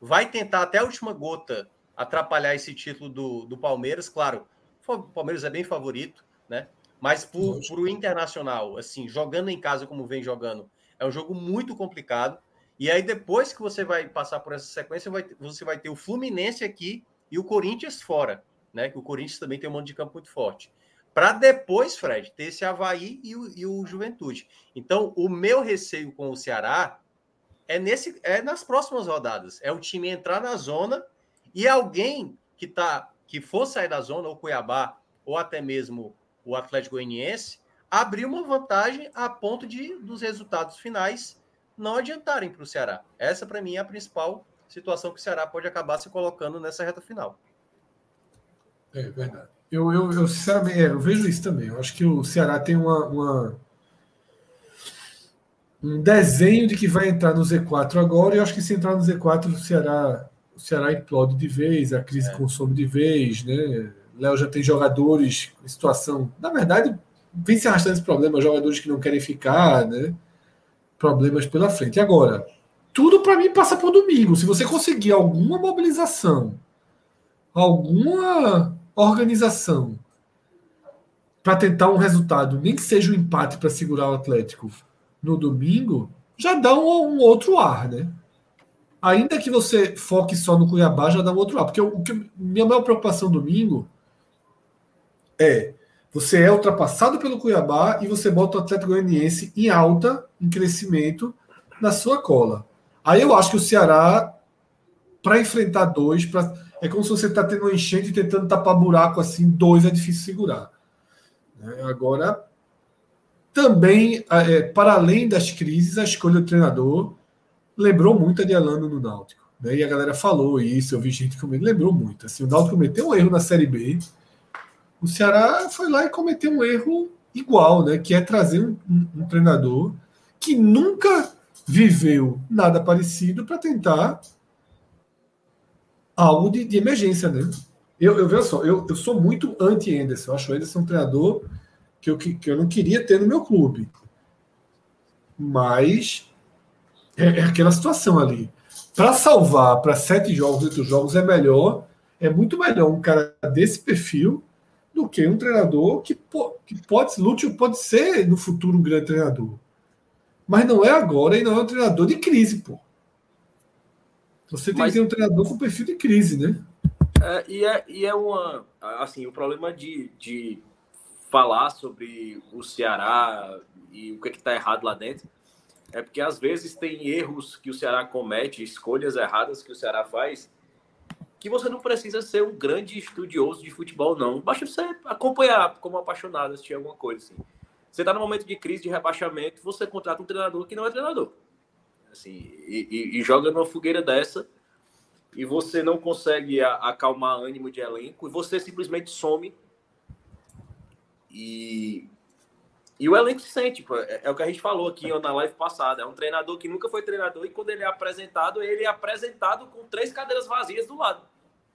vai tentar até a última gota atrapalhar esse título do, do Palmeiras, claro, o Palmeiras é bem favorito, né? Mas para o Internacional, assim, jogando em casa como vem jogando, é um jogo muito complicado. E aí, depois que você vai passar por essa sequência, vai, você vai ter o Fluminense aqui e o Corinthians fora, né? Que o Corinthians também tem um monte de campo muito forte. para depois, Fred, ter esse Havaí e o, e o Juventude. Então, o meu receio com o Ceará é, nesse, é nas próximas rodadas. É o time entrar na zona e alguém que tá que for sair da zona, ou Cuiabá, ou até mesmo o Atlético Goianiense, abrir uma vantagem a ponto de dos resultados finais não adiantarem para o Ceará. Essa, para mim, é a principal situação que o Ceará pode acabar se colocando nessa reta final. É verdade. Eu, eu, eu sinceramente, é, eu vejo isso também. Eu acho que o Ceará tem uma, uma, um desenho de que vai entrar no Z4 agora, e eu acho que se entrar no Z4, o Ceará, o Ceará implode de vez, a crise é. consome de vez, né? Léo já tem jogadores em situação. Na verdade, vem se arrastando esse problema, jogadores que não querem ficar, né? Problemas pela frente. Agora, tudo para mim passa por domingo. Se você conseguir alguma mobilização, alguma organização para tentar um resultado, nem que seja um empate para segurar o Atlético no domingo, já dá um, um, outro ar, né? Ainda que você foque só no Cuiabá, já dá um outro ar. Porque o que minha maior preocupação domingo é você é ultrapassado pelo Cuiabá e você bota o Atlético Goianiense em alta, em crescimento, na sua cola. Aí eu acho que o Ceará, para enfrentar dois, pra, é como se você está tendo uma enchente tentando tapar buraco assim, dois é difícil segurar. Né? Agora, também, é, para além das crises, a escolha do treinador lembrou muito a de Alano no Náutico. Né? E a galera falou isso, eu vi gente comigo, lembrou muito. Assim, o Náutico cometeu um erro na Série B, o Ceará foi lá e cometeu um erro igual, né? Que é trazer um, um, um treinador que nunca viveu nada parecido para tentar algo de, de, emergência, né? Eu, eu vejo só, eu, eu sou muito anti-Anderson. Eu acho o Anderson um treinador que eu, que, que eu não queria ter no meu clube. Mas é, é aquela situação ali. Para salvar para sete jogos, oito jogos, é melhor, é muito melhor um cara desse perfil do que um treinador que, que pode, Lúcio pode ser no futuro um grande treinador. Mas não é agora e não é um treinador de crise, pô. Você tem Mas... que ter um treinador com perfil de crise, né? É, e, é, e é uma. Assim, o problema de, de falar sobre o Ceará e o que é está errado lá dentro é porque às vezes tem erros que o Ceará comete, escolhas erradas que o Ceará faz, que você não precisa ser um grande estudioso de futebol, não. Basta você acompanhar como apaixonado, assistir alguma coisa assim. Você está no momento de crise, de rebaixamento, você contrata um treinador que não é treinador. Assim, e, e, e joga numa fogueira dessa, e você não consegue acalmar ânimo de elenco, e você simplesmente some. E, e o elenco se sente, pô, é, é, o que a gente falou aqui na live passada. É um treinador que nunca foi treinador e quando ele é apresentado, ele é apresentado com três cadeiras vazias do lado.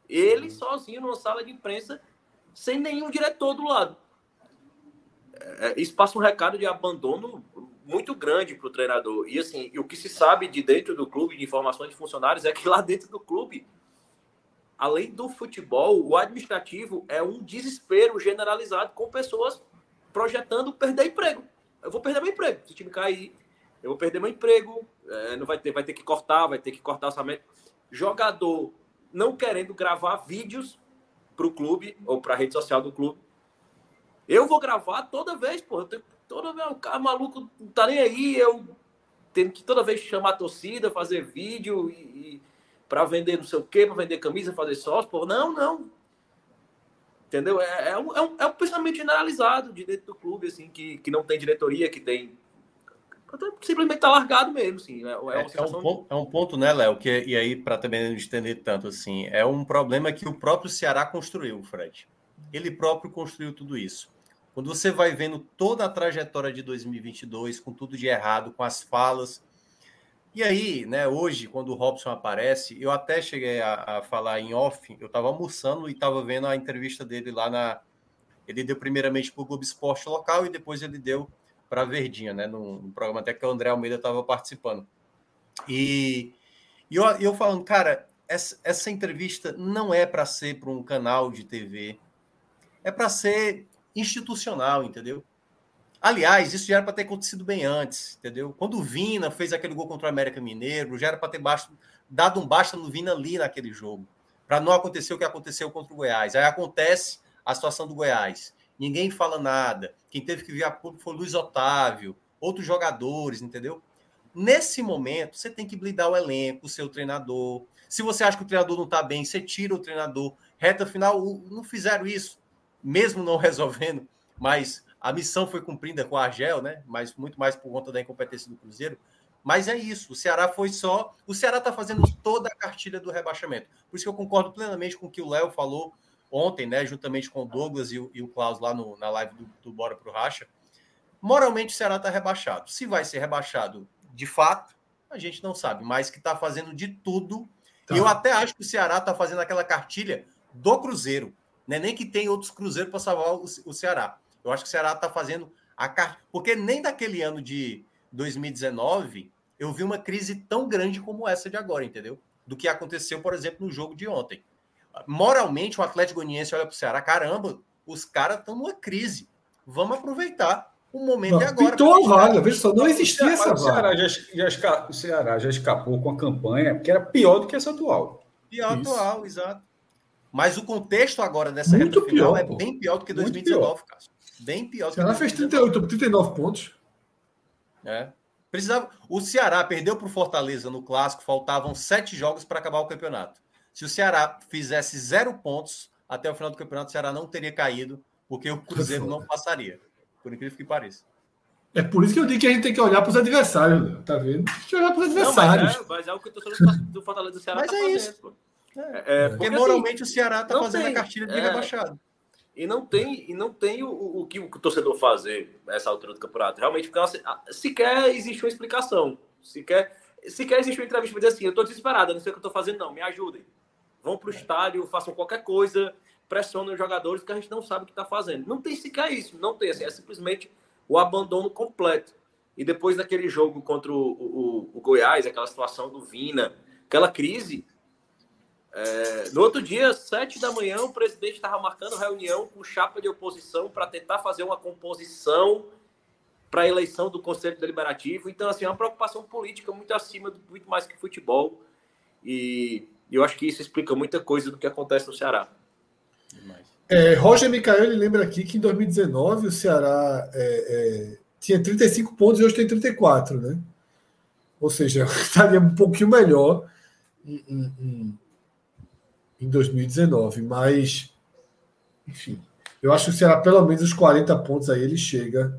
Ele sozinho numa sala de imprensa, sem nenhum diretor do lado. É, isso passa um recado de abandono muito grande para o treinador. E assim, o que se sabe de dentro do clube, de informações de funcionários, é que lá dentro do clube, além do futebol, o administrativo é um desespero generalizado com pessoas projetando perder emprego. Eu vou perder meu emprego. Se o time cair, eu vou perder meu emprego. É, não vai ter, vai ter que cortar, vai ter que cortar orçamento. Jogador não querendo gravar vídeos para o clube ou para a rede social do clube. Eu vou gravar toda vez. Tenho, toda vez o cara maluco não tá nem aí. Eu tenho que toda vez chamar a torcida, fazer vídeo e, e para vender não sei o quê, para vender camisa, fazer sócio. Pô, não, não. Entendeu? É, é, um, é, um, é um pensamento generalizado de dentro do clube, assim, que, que não tem diretoria, que tem. Simplesmente tá largado mesmo, assim. É, é, é, é um, ponto, é um ponto, né, Léo? Que, e aí, para também não entender tanto assim, é um problema que o próprio Ceará construiu, Fred. Ele próprio construiu tudo isso. Quando você vai vendo toda a trajetória de 2022, com tudo de errado, com as falas, e aí, né, hoje, quando o Robson aparece, eu até cheguei a, a falar em off, eu estava almoçando e estava vendo a entrevista dele lá na. Ele deu primeiramente para o Globo Esporte local e depois ele deu para a Verdinha, né, no, no, programa até que o André Almeida estava participando. E, e eu, eu falando, cara, essa, essa entrevista não é para ser para um canal de TV, é para ser institucional, entendeu? Aliás, isso já era para ter acontecido bem antes, entendeu? Quando o Vina fez aquele gol contra o América Mineiro, já era para ter baixo, dado um basta no Vina ali naquele jogo, para não acontecer o que aconteceu contra o Goiás. Aí acontece a situação do Goiás. ninguém fala nada. Quem teve que vir a público foi Luiz Otávio, outros jogadores, entendeu? Nesse momento, você tem que blindar o elenco, o seu treinador. Se você acha que o treinador não está bem, você tira o treinador. Reta final, não fizeram isso, mesmo não resolvendo, mas a missão foi cumprida com a Argel, né? Mas muito mais por conta da incompetência do Cruzeiro. Mas é isso, o Ceará foi só. O Ceará está fazendo toda a cartilha do rebaixamento. Por isso que eu concordo plenamente com o que o Léo falou ontem, né? Juntamente com o Douglas e o, e o Klaus lá no, na live do, do Bora pro Racha. Moralmente o Ceará está rebaixado. Se vai ser rebaixado de fato, a gente não sabe, mas que está fazendo de tudo. Tá. Eu até acho que o Ceará está fazendo aquela cartilha do Cruzeiro. Né? Nem que tem outros Cruzeiros para salvar o, o, Ceará. Eu acho que o Ceará está fazendo a cartilha. Porque nem daquele ano de 2019 eu vi uma crise tão grande como essa de agora, entendeu? Do que aconteceu, por exemplo, no jogo de ontem. Moralmente, o Atlético Goianiense olha para o Ceará, caramba, os caras estão numa crise. Vamos aproveitar o momento é agora. Pintou a vaga, veja só, não existia essa vaga. O Ceará já, já, escapou, o Ceará já escapou com a campanha, que era pior do que essa atual. Pior Isso. atual, exato. Mas o contexto agora dessa Muito reta final é bem pior do que 2019, Cássio. Bem pior. O Ceará fez 38, 39 pontos. É. Precisava... O Ceará perdeu para o Fortaleza no clássico, faltavam sete jogos para acabar o campeonato. Se o Ceará fizesse zero pontos até o final do campeonato, o Ceará não teria caído, porque o Cruzeiro não passaria por incrível que pareça. É por isso que eu digo que a gente tem que olhar para os adversários, tá vendo? Tem que olhar para os adversários. Não, mas, é, mas é o que o torcedor do Fortaleza do Ceará mas tá é fazendo. Isso. É, é, porque, porque moralmente assim, o Ceará está fazendo tem, a cartilha de é, rebaixado. E não tem, e não tem o, o, que o torcedor fazer nessa altura do campeonato. Realmente, porque assim, sequer existe uma explicação. Sequer, sequer existe uma entrevista para dizer assim: eu estou desesperado, não sei o que estou fazendo, não, me ajudem. Vão para o estádio, façam qualquer coisa, pressionam os jogadores que a gente não sabe o que está fazendo. Não tem sequer isso, não tem. Assim, é simplesmente o abandono completo. E depois daquele jogo contra o, o, o Goiás, aquela situação do Vina, aquela crise, é, no outro dia, sete da manhã, o presidente estava marcando reunião com chapa de oposição para tentar fazer uma composição para a eleição do Conselho Deliberativo. Então, assim, é uma preocupação política muito acima, muito mais que futebol. E eu acho que isso explica muita coisa do que acontece no Ceará. É, Roger Micael ele lembra aqui que em 2019 o Ceará é, é, tinha 35 pontos e hoje tem 34, né? Ou seja, estaria um pouquinho melhor em, em, em 2019, mas enfim, eu acho que o Ceará pelo menos os 40 pontos aí ele chega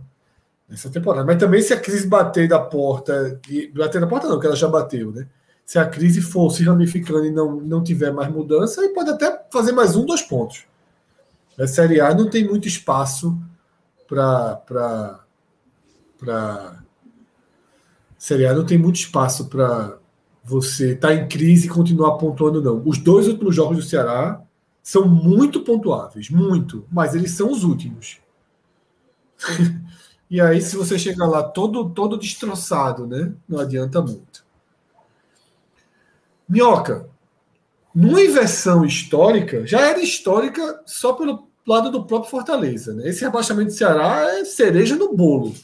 nessa temporada. Mas também se a crise bater da porta, e bater na porta não, que ela já bateu, né? Se a crise for se ramificando e não, não tiver mais mudança, aí pode até fazer mais um, dois pontos. A Série A não tem muito espaço. Para. Série A não tem muito espaço para você estar tá em crise e continuar pontuando, não. Os dois últimos jogos do Ceará são muito pontuáveis, muito, mas eles são os últimos. e aí, se você chegar lá todo, todo destroçado, né? Não adianta muito. Minhoca, numa inversão histórica, já era histórica só pelo lado do próprio Fortaleza. Né? Esse rebaixamento do Ceará é cereja no bolo.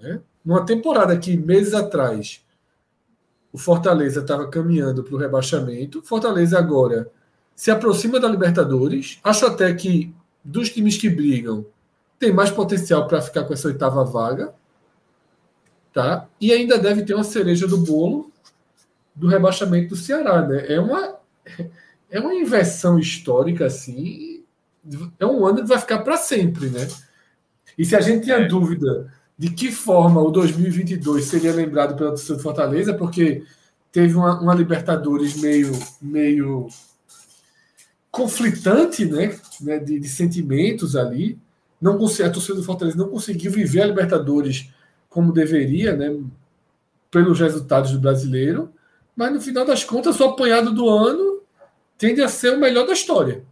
Né? Numa temporada que, meses atrás, o Fortaleza estava caminhando para o rebaixamento, Fortaleza agora se aproxima da Libertadores. Acho até que, dos times que brigam, tem mais potencial para ficar com essa oitava vaga. Tá? E ainda deve ter uma cereja do bolo do rebaixamento do Ceará. Né? É uma é uma inversão histórica assim. É um ano que vai ficar para sempre, né? E se a gente tinha é. dúvida de que forma o 2022 seria lembrado pela torcida de Fortaleza, porque teve uma, uma, Libertadores meio, meio conflitante, né? né de, de, sentimentos ali. Não a torcida do Fortaleza não conseguiu viver a Libertadores como deveria, né? Pelos resultados do brasileiro. Mas no final das contas, o apanhado do ano tende a ser o melhor da história.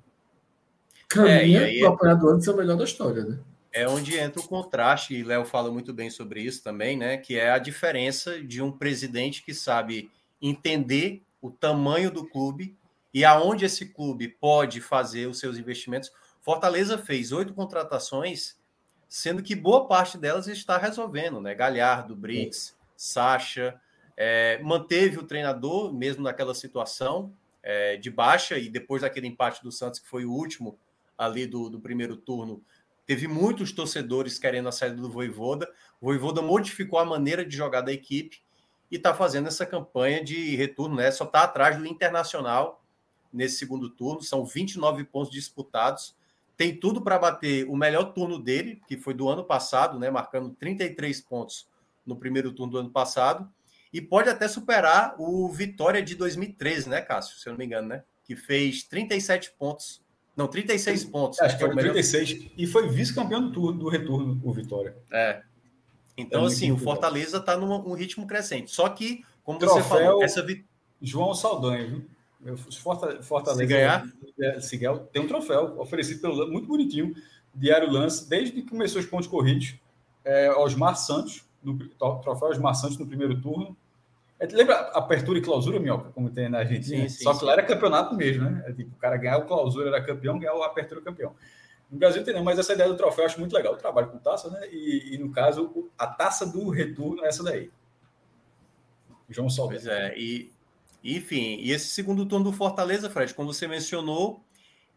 Caminha é, o apanhado do ano ser o melhor da história, né? É onde entra o contraste, e Léo fala muito bem sobre isso também, né? Que é a diferença de um presidente que sabe entender o tamanho do clube e aonde esse clube pode fazer os seus investimentos. Fortaleza fez oito contratações, sendo que boa parte delas está resolvendo, né? Galhardo, Brits, Sacha, é, manteve o treinador, mesmo naquela situação é, de baixa, e depois daquele empate do Santos, que foi o último ali do, do primeiro turno, teve muitos torcedores querendo a saída do Voivoda. O Voivoda modificou a maneira de jogar da equipe e está fazendo essa campanha de retorno, né? Só está atrás do Internacional nesse segundo turno, são 29 pontos disputados. Tem tudo para bater o melhor turno dele, que foi do ano passado, né? Marcando 33 pontos no primeiro turno do ano passado. E pode até superar o Vitória de 2013, né, Cássio? Se eu não me engano, né? Que fez 37 pontos. Não, 36 pontos. Acho que foi 36. E foi vice-campeão do, turno, do retorno, o Vitória. É. Então, é assim, o Fortaleza está num ritmo crescente. Só que, como Troféu você falou, essa vitória. João Saldanha, viu? Fortaleza se ganhar, se ganhar, tem um troféu oferecido pelo muito bonitinho, Diário Lance, desde que começou os pontos corridos, é, Osmar Santos, no troféu Osmar Santos no primeiro turno. É, lembra apertura e clausura, Minhoca, como tem na Argentina? Sim, sim, Só que sim. lá era campeonato mesmo, né? É, tipo, o cara ganhar o clausura era campeão, ganhar o apertura campeão. No Brasil tem não, mas essa ideia do troféu eu acho muito legal. Eu trabalho com taça, né? E, e no caso, a taça do retorno é essa daí. João Sol. Pois é, e enfim, e esse segundo turno do Fortaleza, Fred, como você mencionou,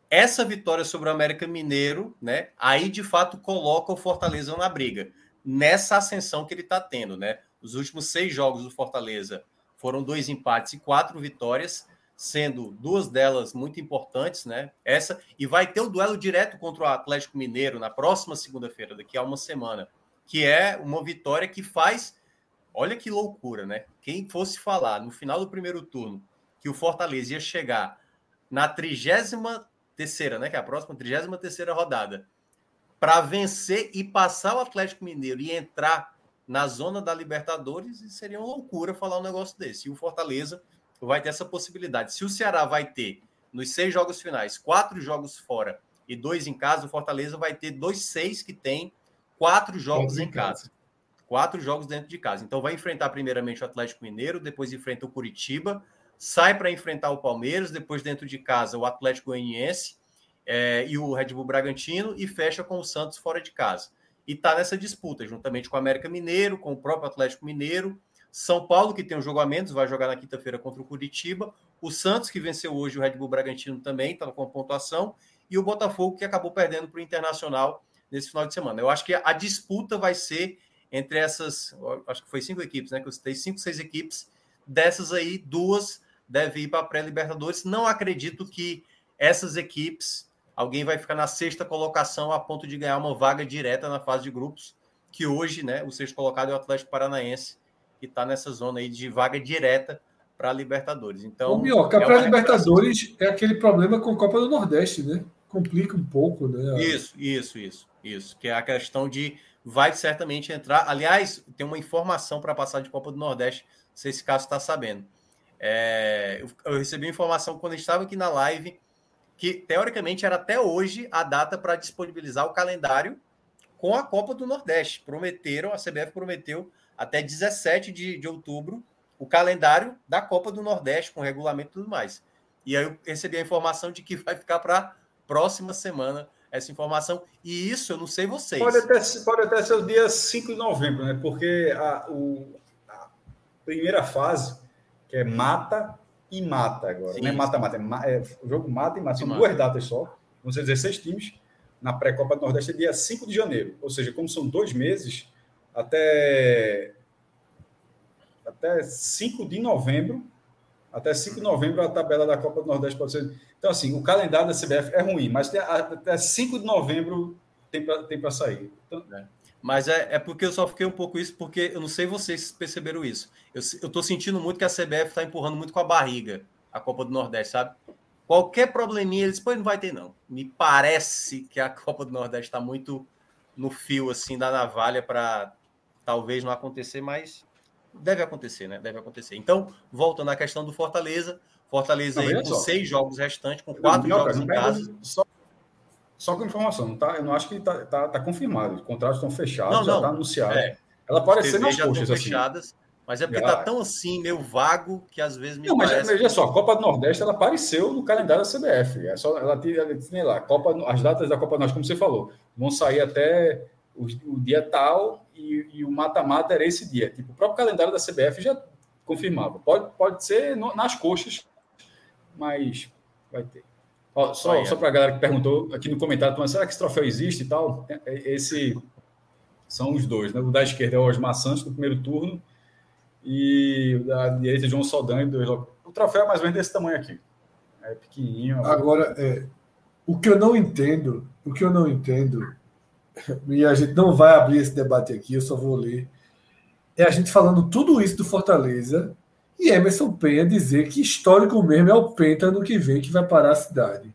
essa vitória sobre o América Mineiro, né? Aí de fato coloca o Fortaleza na briga, nessa ascensão que ele está tendo, né? Os últimos seis jogos do Fortaleza foram dois empates e quatro vitórias, sendo duas delas muito importantes, né? Essa, e vai ter o duelo direto contra o Atlético Mineiro na próxima segunda-feira, daqui a uma semana, que é uma vitória que faz Olha que loucura, né? Quem fosse falar no final do primeiro turno que o Fortaleza ia chegar na trigésima terceira, né? Que é a próxima trigésima terceira rodada, para vencer e passar o Atlético Mineiro e entrar na zona da Libertadores, seria uma loucura falar um negócio desse. E o Fortaleza vai ter essa possibilidade. Se o Ceará vai ter nos seis jogos finais, quatro jogos fora e dois em casa, o Fortaleza vai ter dois seis que tem quatro jogos em casa. Quatro jogos dentro de casa. Então vai enfrentar primeiramente o Atlético Mineiro, depois enfrenta o Curitiba, sai para enfrentar o Palmeiras, depois dentro de casa o Atlético Goianiense é, e o Red Bull Bragantino e fecha com o Santos fora de casa. E está nessa disputa, juntamente com o América Mineiro, com o próprio Atlético Mineiro, São Paulo, que tem um jogo a menos, vai jogar na quinta-feira contra o Curitiba, o Santos, que venceu hoje o Red Bull Bragantino também, estava com pontuação, e o Botafogo, que acabou perdendo para o Internacional nesse final de semana. Eu acho que a disputa vai ser entre essas, acho que foi cinco equipes, né? Que eu citei, cinco, seis equipes. Dessas aí, duas devem ir para a pré-Libertadores. Não acredito que essas equipes, alguém vai ficar na sexta colocação a ponto de ganhar uma vaga direta na fase de grupos, que hoje, né, o sexto colocado é o Atlético Paranaense, que está nessa zona aí de vaga direta para a Libertadores. Então, o Mioca, é a pré-Libertadores é aquele problema com a Copa do Nordeste, né? Complica um pouco, né? Isso, isso, isso, isso. Que é a questão de vai certamente entrar. Aliás, tem uma informação para passar de Copa do Nordeste, se esse caso está sabendo. É, eu, eu, recebi informação quando estava aqui na live que, teoricamente, era até hoje a data para disponibilizar o calendário com a Copa do Nordeste. Prometeram, a CBF prometeu até 17 de, de outubro o calendário da Copa do Nordeste, com regulamento e tudo mais. E aí eu recebi a informação de que vai ficar para próxima semana essa informação. E isso eu não sei vocês. Pode até, pode até ser o dia 5 de novembro, né? Porque a, o, a primeira fase, que é mata e mata agora. Sim, não é mata-mata, é, é, o jogo mata e mata. São duas datas só. Vão ser 16 times. Na pré-Copa do Nordeste é dia 5 de janeiro. Ou seja, como são dois meses, até, até 5 de novembro até 5 de novembro, a tabela da Copa do Nordeste pode ser. Então, assim, o calendário da CBF é ruim, mas até 5 de novembro tem para sair. Então... É. Mas é, é porque eu só fiquei um pouco isso, porque eu não sei vocês perceberam isso. Eu estou sentindo muito que a CBF está empurrando muito com a barriga a Copa do Nordeste, sabe? Qualquer probleminha, eles, pô, não vai ter, não. Me parece que a Copa do Nordeste está muito no fio, assim, da navalha para talvez não acontecer, mas Deve acontecer, né? Deve acontecer. Então, voltando à questão do Fortaleza, Fortaleza não, aí com só. seis jogos restantes, com quatro jogos em casa. Só, só com informação, tá? Eu não acho que está tá, tá confirmado. Os contratos estão fechados, já está anunciado. É. Ela pode ser nas coxas, assim. fechadas, mas é porque está tão assim, meio vago, que às vezes me não, parece... Mas veja só, a Copa do Nordeste, ela apareceu no calendário da CBF. É só, ela tem lá, Copa, as datas da Copa do Nordeste, como você falou, vão sair até o, o dia tal e, e o mata-mata era esse dia. Tipo, o próprio calendário da CBF já confirmava. Pode, pode ser no, nas coxas, mas vai ter. Ó, só só para a galera que perguntou aqui no comentário, será que esse troféu existe e tal? É, é, esse são os dois, né? O da esquerda é o Osmar Santos, do primeiro turno, e o da direita, João Saldanha. O troféu é mais ou menos desse tamanho aqui. É pequenininho. Agora, é, o que eu não entendo, o que eu não entendo, e a gente não vai abrir esse debate aqui, eu só vou ler, é a gente falando tudo isso do Fortaleza e Emerson Penha dizer que histórico mesmo é o Penta no que vem que vai parar a cidade.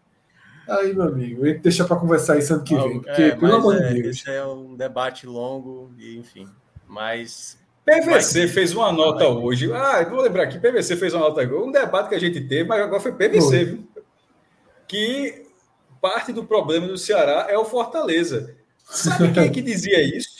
Aí, meu amigo, deixa para conversar isso ano que vem, porque, é, pelo amor é, de Deus. Isso é um debate longo, e enfim. Mas. PVC mas... fez uma nota hoje. Ah, vou lembrar aqui: PVC fez uma nota. Um debate que a gente teve, mas agora foi PVC, viu? Que parte do problema do Ceará é o Fortaleza. Sabe quem é que dizia isso?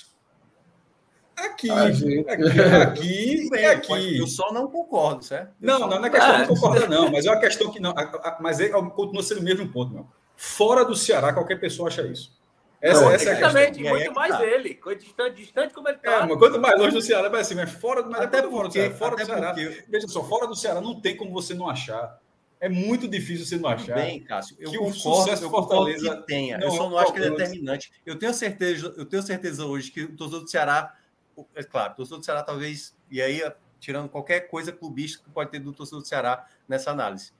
Aqui, aqui, aqui, Bem, aqui. Eu só não concordo, certo? não, não, não é questão de não concordar, não, mas é uma questão que não. Mas é, continua sendo o mesmo ponto, meu. Fora do Ceará, qualquer pessoa acha isso. Essa, não, essa é a questão. muito mais tá. ele. Distante, distante como ele está. É, quanto mais longe do Ceará, vai assim, mas fora, mas até porque, fora do Ceará. Fora do Ceará. Porque... Veja só, fora do Ceará não tem como você não achar. É muito difícil você não achar. Bem, Cássio, eu que concordo, o sucesso eu Fortaleza que tenha. eu só é não acho que é determinante. Eu tenho certeza, eu tenho certeza hoje que o torcedor do Ceará, é claro, o torcedor do Ceará talvez, e aí tirando qualquer coisa clubística que pode ter do torcedor do Ceará nessa análise.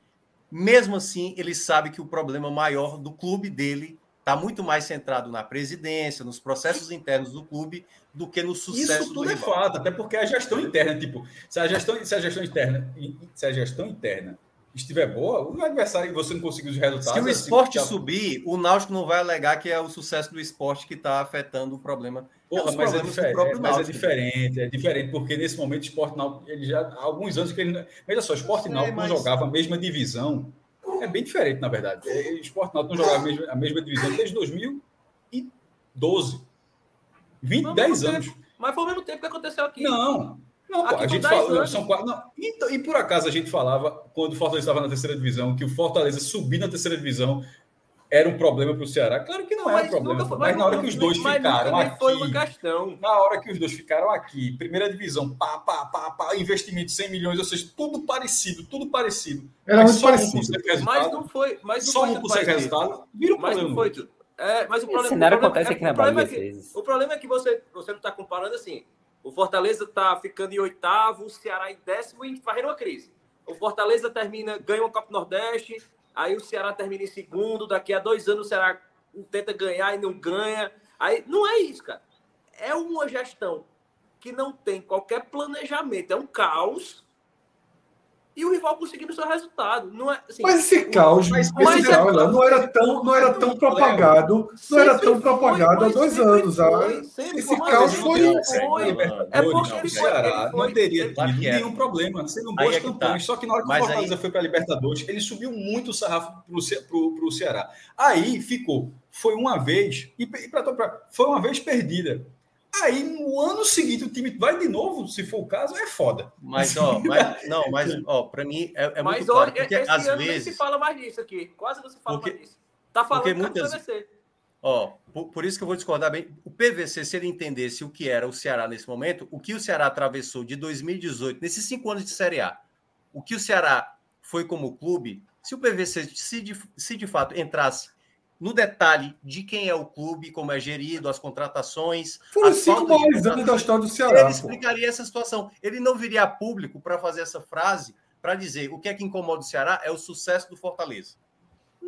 Mesmo assim, ele sabe que o problema maior do clube dele está muito mais centrado na presidência, nos processos internos do clube, do que no sucesso Isso tudo é fato, até porque a gestão interna, tipo, se a gestão, se a gestão interna, se a gestão interna estiver boa, o adversário você não conseguir os resultados. Se o assim, esporte assim, subir, o Náutico não vai alegar que é o sucesso do esporte que está afetando o problema. Porra, mas, é, diferente, é, mas é diferente, é diferente, porque nesse momento o esporte Náutico, ele já há alguns anos que ele. Veja só, o esporte Náutico mas... não jogava a mesma divisão. É bem diferente, na verdade. É, o esporte Náutico não jogava a mesma, a mesma divisão desde 2012. 20, não, 10 anos. Tempo, mas foi ao mesmo tempo que aconteceu aqui. Não, não, pô, a gente fala, são quatro, não, e, então, e, por acaso a gente falava, quando o Fortaleza estava na terceira divisão, que o Fortaleza subir na terceira divisão era um problema para o Ceará. Claro que não, não era um problema, foi, mas, mas, na hora que os dois ficaram aqui. Foi uma questão. Na hora que os dois ficaram aqui, primeira divisão, pá, pá, pá, pá, investimento de 100 milhões, ou seja, tudo parecido, tudo parecido. Era muito parecido. Um mas não foi. Mas não só um consegue resultado, vira um problema. Mas não foi. É, mas o problema, o cenário acontece aqui na Bahia. O problema é que você, você não está comparando assim. O Fortaleza está ficando em oitavo, o Ceará em décimo e varrendo uma crise. O Fortaleza termina, ganha o Copa Nordeste, aí o Ceará termina em segundo, daqui a dois anos o Ceará tenta ganhar e não ganha. Aí não é isso, cara. É uma gestão que não tem qualquer planejamento, é um caos e o rival conseguindo o seu resultado. Não é, assim, mas esse caos, mas, mas esse caos não era tão, não era tão propagado, não era tão propagado há dois anos. Foi, esse caos foi. foi. É porque ele Ceará não teria tido nenhum problema, sendo boas é campanhas. Só que na hora que o Fortaleza foi para a Libertadores, ele subiu muito o sarrafo para o Ceará. Aí ficou, foi uma vez, e, e pra, pra, foi uma vez perdida. Aí no ano seguinte o time vai de novo, se for o caso, é foda. Mas, ó, mas, não, mas, ó, para mim é, é mas, muito claro, porque esse às ano vezes... nem se fala mais disso aqui, quase não se fala porque, mais disso. Tá falando porque muitas... PVC. Ó, por, por, isso que eu vou discordar bem. O PVC, se ele entendesse o que era o Ceará nesse momento, o que o Ceará atravessou de 2018, nesses cinco anos de Série A, o que o Ceará foi como clube, se o PVC, se de, se de fato entrasse no detalhe de quem é o clube, como é gerido, as contratações. Foram cinco maiores anos da história do Ceará. Ele explicaria pô. essa situação. Ele não viria a público para fazer essa frase, para dizer o que é que incomoda o Ceará é o sucesso do Fortaleza.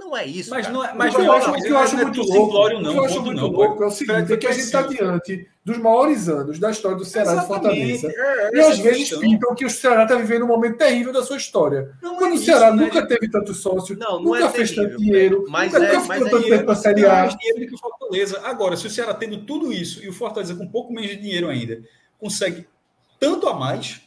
Não é isso. Mas não é. Mas eu, acho, o que eu acho muito louco, não, o que eu acho muito louco é o seguinte: é que a gente está diante dos maiores anos da história do Ceará de Fortaleza. É, e às vezes pintam que o Ceará está vivendo um momento terrível da sua história. Não Quando é o Ceará isso, nunca né? teve tanto sócio, não, nunca é fez tanto dinheiro, mas nunca, é, nunca ficou tanto tempo na Série A. Mais dinheiro que o Fortaleza. Agora, se o Ceará tendo tudo isso e o Fortaleza com um pouco menos de dinheiro ainda, consegue tanto a mais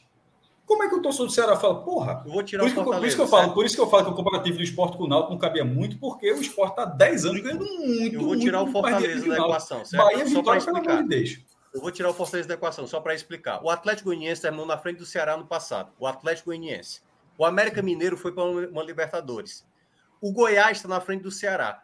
como é que o torcedor do Ceará fala, porra? Eu vou tirar por, isso, por isso que eu falo, por isso que eu falo que o comparativo do esporte com o Náutico não cabia muito, porque o esporte está 10 anos ganhando muito. Eu vou tirar muito, o Fortaleza da equação, certo? Bahia só Vitória, de Deus. Eu vou tirar o Fortaleza da equação, só para explicar. O Atlético Goianiense terminou na frente do Ceará no passado. O Atlético Goianiense. O América Mineiro foi para uma Libertadores. O Goiás está na frente do Ceará.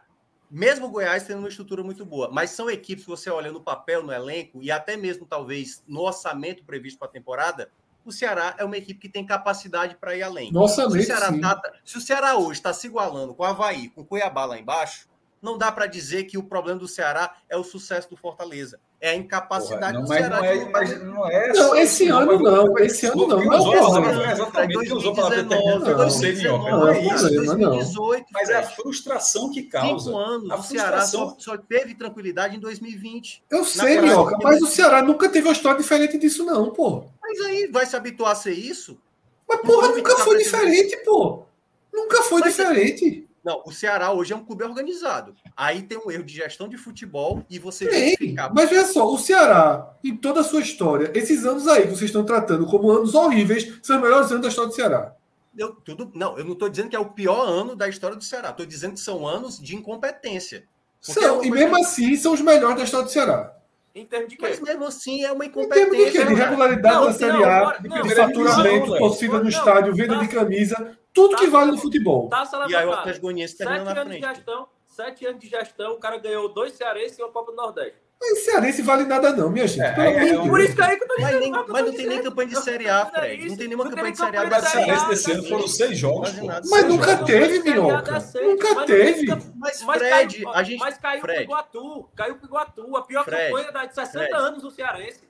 Mesmo o Goiás tendo uma estrutura muito boa, mas são equipes que você olha no papel, no elenco e até mesmo talvez no orçamento previsto para a temporada, o Ceará é uma equipe que tem capacidade para ir além. Nossa, se o, Ceará tá, se o Ceará hoje está se igualando com o Havaí, com o Cuiabá lá embaixo, não dá para dizer que o problema do Ceará é o sucesso do Fortaleza. É a incapacidade Porra, não, do Ceará. Não, é, mas não é. Não, esse ano não. Esse ano não. Não é exatamente. usou para Não é isso. 2018. Mas é a frustração que causa. Cinco anos. O Ceará só, só teve tranquilidade em 2020. Eu sei, Minhoca, mas o Ceará nunca teve uma história diferente disso, não, pô. Mas aí vai se habituar a ser isso? Mas, porra, nunca foi diferente, pô. Nunca foi diferente. Não, o Ceará hoje é um clube organizado. Aí tem um erro de gestão de futebol e você tem, justificar. Mas veja só, o Ceará, em toda a sua história, esses anos aí que vocês estão tratando como anos horríveis, são os melhores anos da história do Ceará. Eu, tudo, não, eu não estou dizendo que é o pior ano da história do Ceará. Estou dizendo que são anos de incompetência. São, é e mesmo assim são os melhores da história do Ceará. Em termos de quê? Mas mesmo assim é uma incompetência. Em termos de quê? De regularidade não, da Série A, não, de faturamento, torcida no estádio, venda de camisa. Tudo que vale no futebol. Taça e aí o Atlético Goianiense termina na frente. De gestão, sete anos de gestão, o cara ganhou dois cearenses e uma Copa do Nordeste. Mas cearense vale nada não, minha gente. É, é, é, por isso que aí que eu tô dizendo. Mas, nem, mas não tem nem campanha de Série A, Fred. Não tem nenhuma campanha de Série A. Mas cearense desse ano foram seis jogos. Mas nunca teve, Minhoca. Nunca teve. Mas, Fred, a gente... Mas caiu pro Iguatu. Caiu pro Iguatu. A pior campanha de 60 anos do cearense.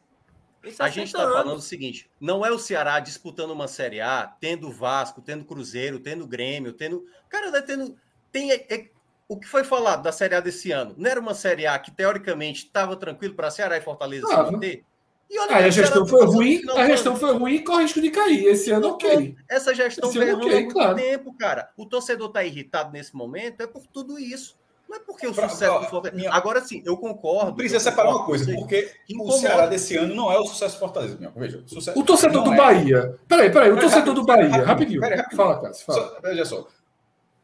A gente está falando o seguinte: não é o Ceará disputando uma Série A, tendo Vasco, tendo Cruzeiro, tendo Grêmio, tendo. Cara, tá tendo. Tem, é, é, o que foi falado da Série A desse ano? Não era uma Série A que, teoricamente, estava tranquilo para Ceará e Fortaleza ah, se manter? E olha, a gestão foi ruim, a gestão foi ruim e corre risco de cair. Esse ano, ok. Essa gestão veio okay, há muito claro. tempo, cara. O torcedor está irritado nesse momento, é por tudo isso. Não é porque o pra, sucesso do Fortaleza. Minha... Agora sim, eu concordo. Precisa separar uma coisa, porque o Ceará desse ano não é o sucesso do Fortaleza. Minha. Veja, sucesso... O torcedor do é... Bahia. Peraí, peraí, o torcedor do Bahia. Rapidinho. Peraí, rapidinho. Fala, Cássio. Fala. Só, veja só.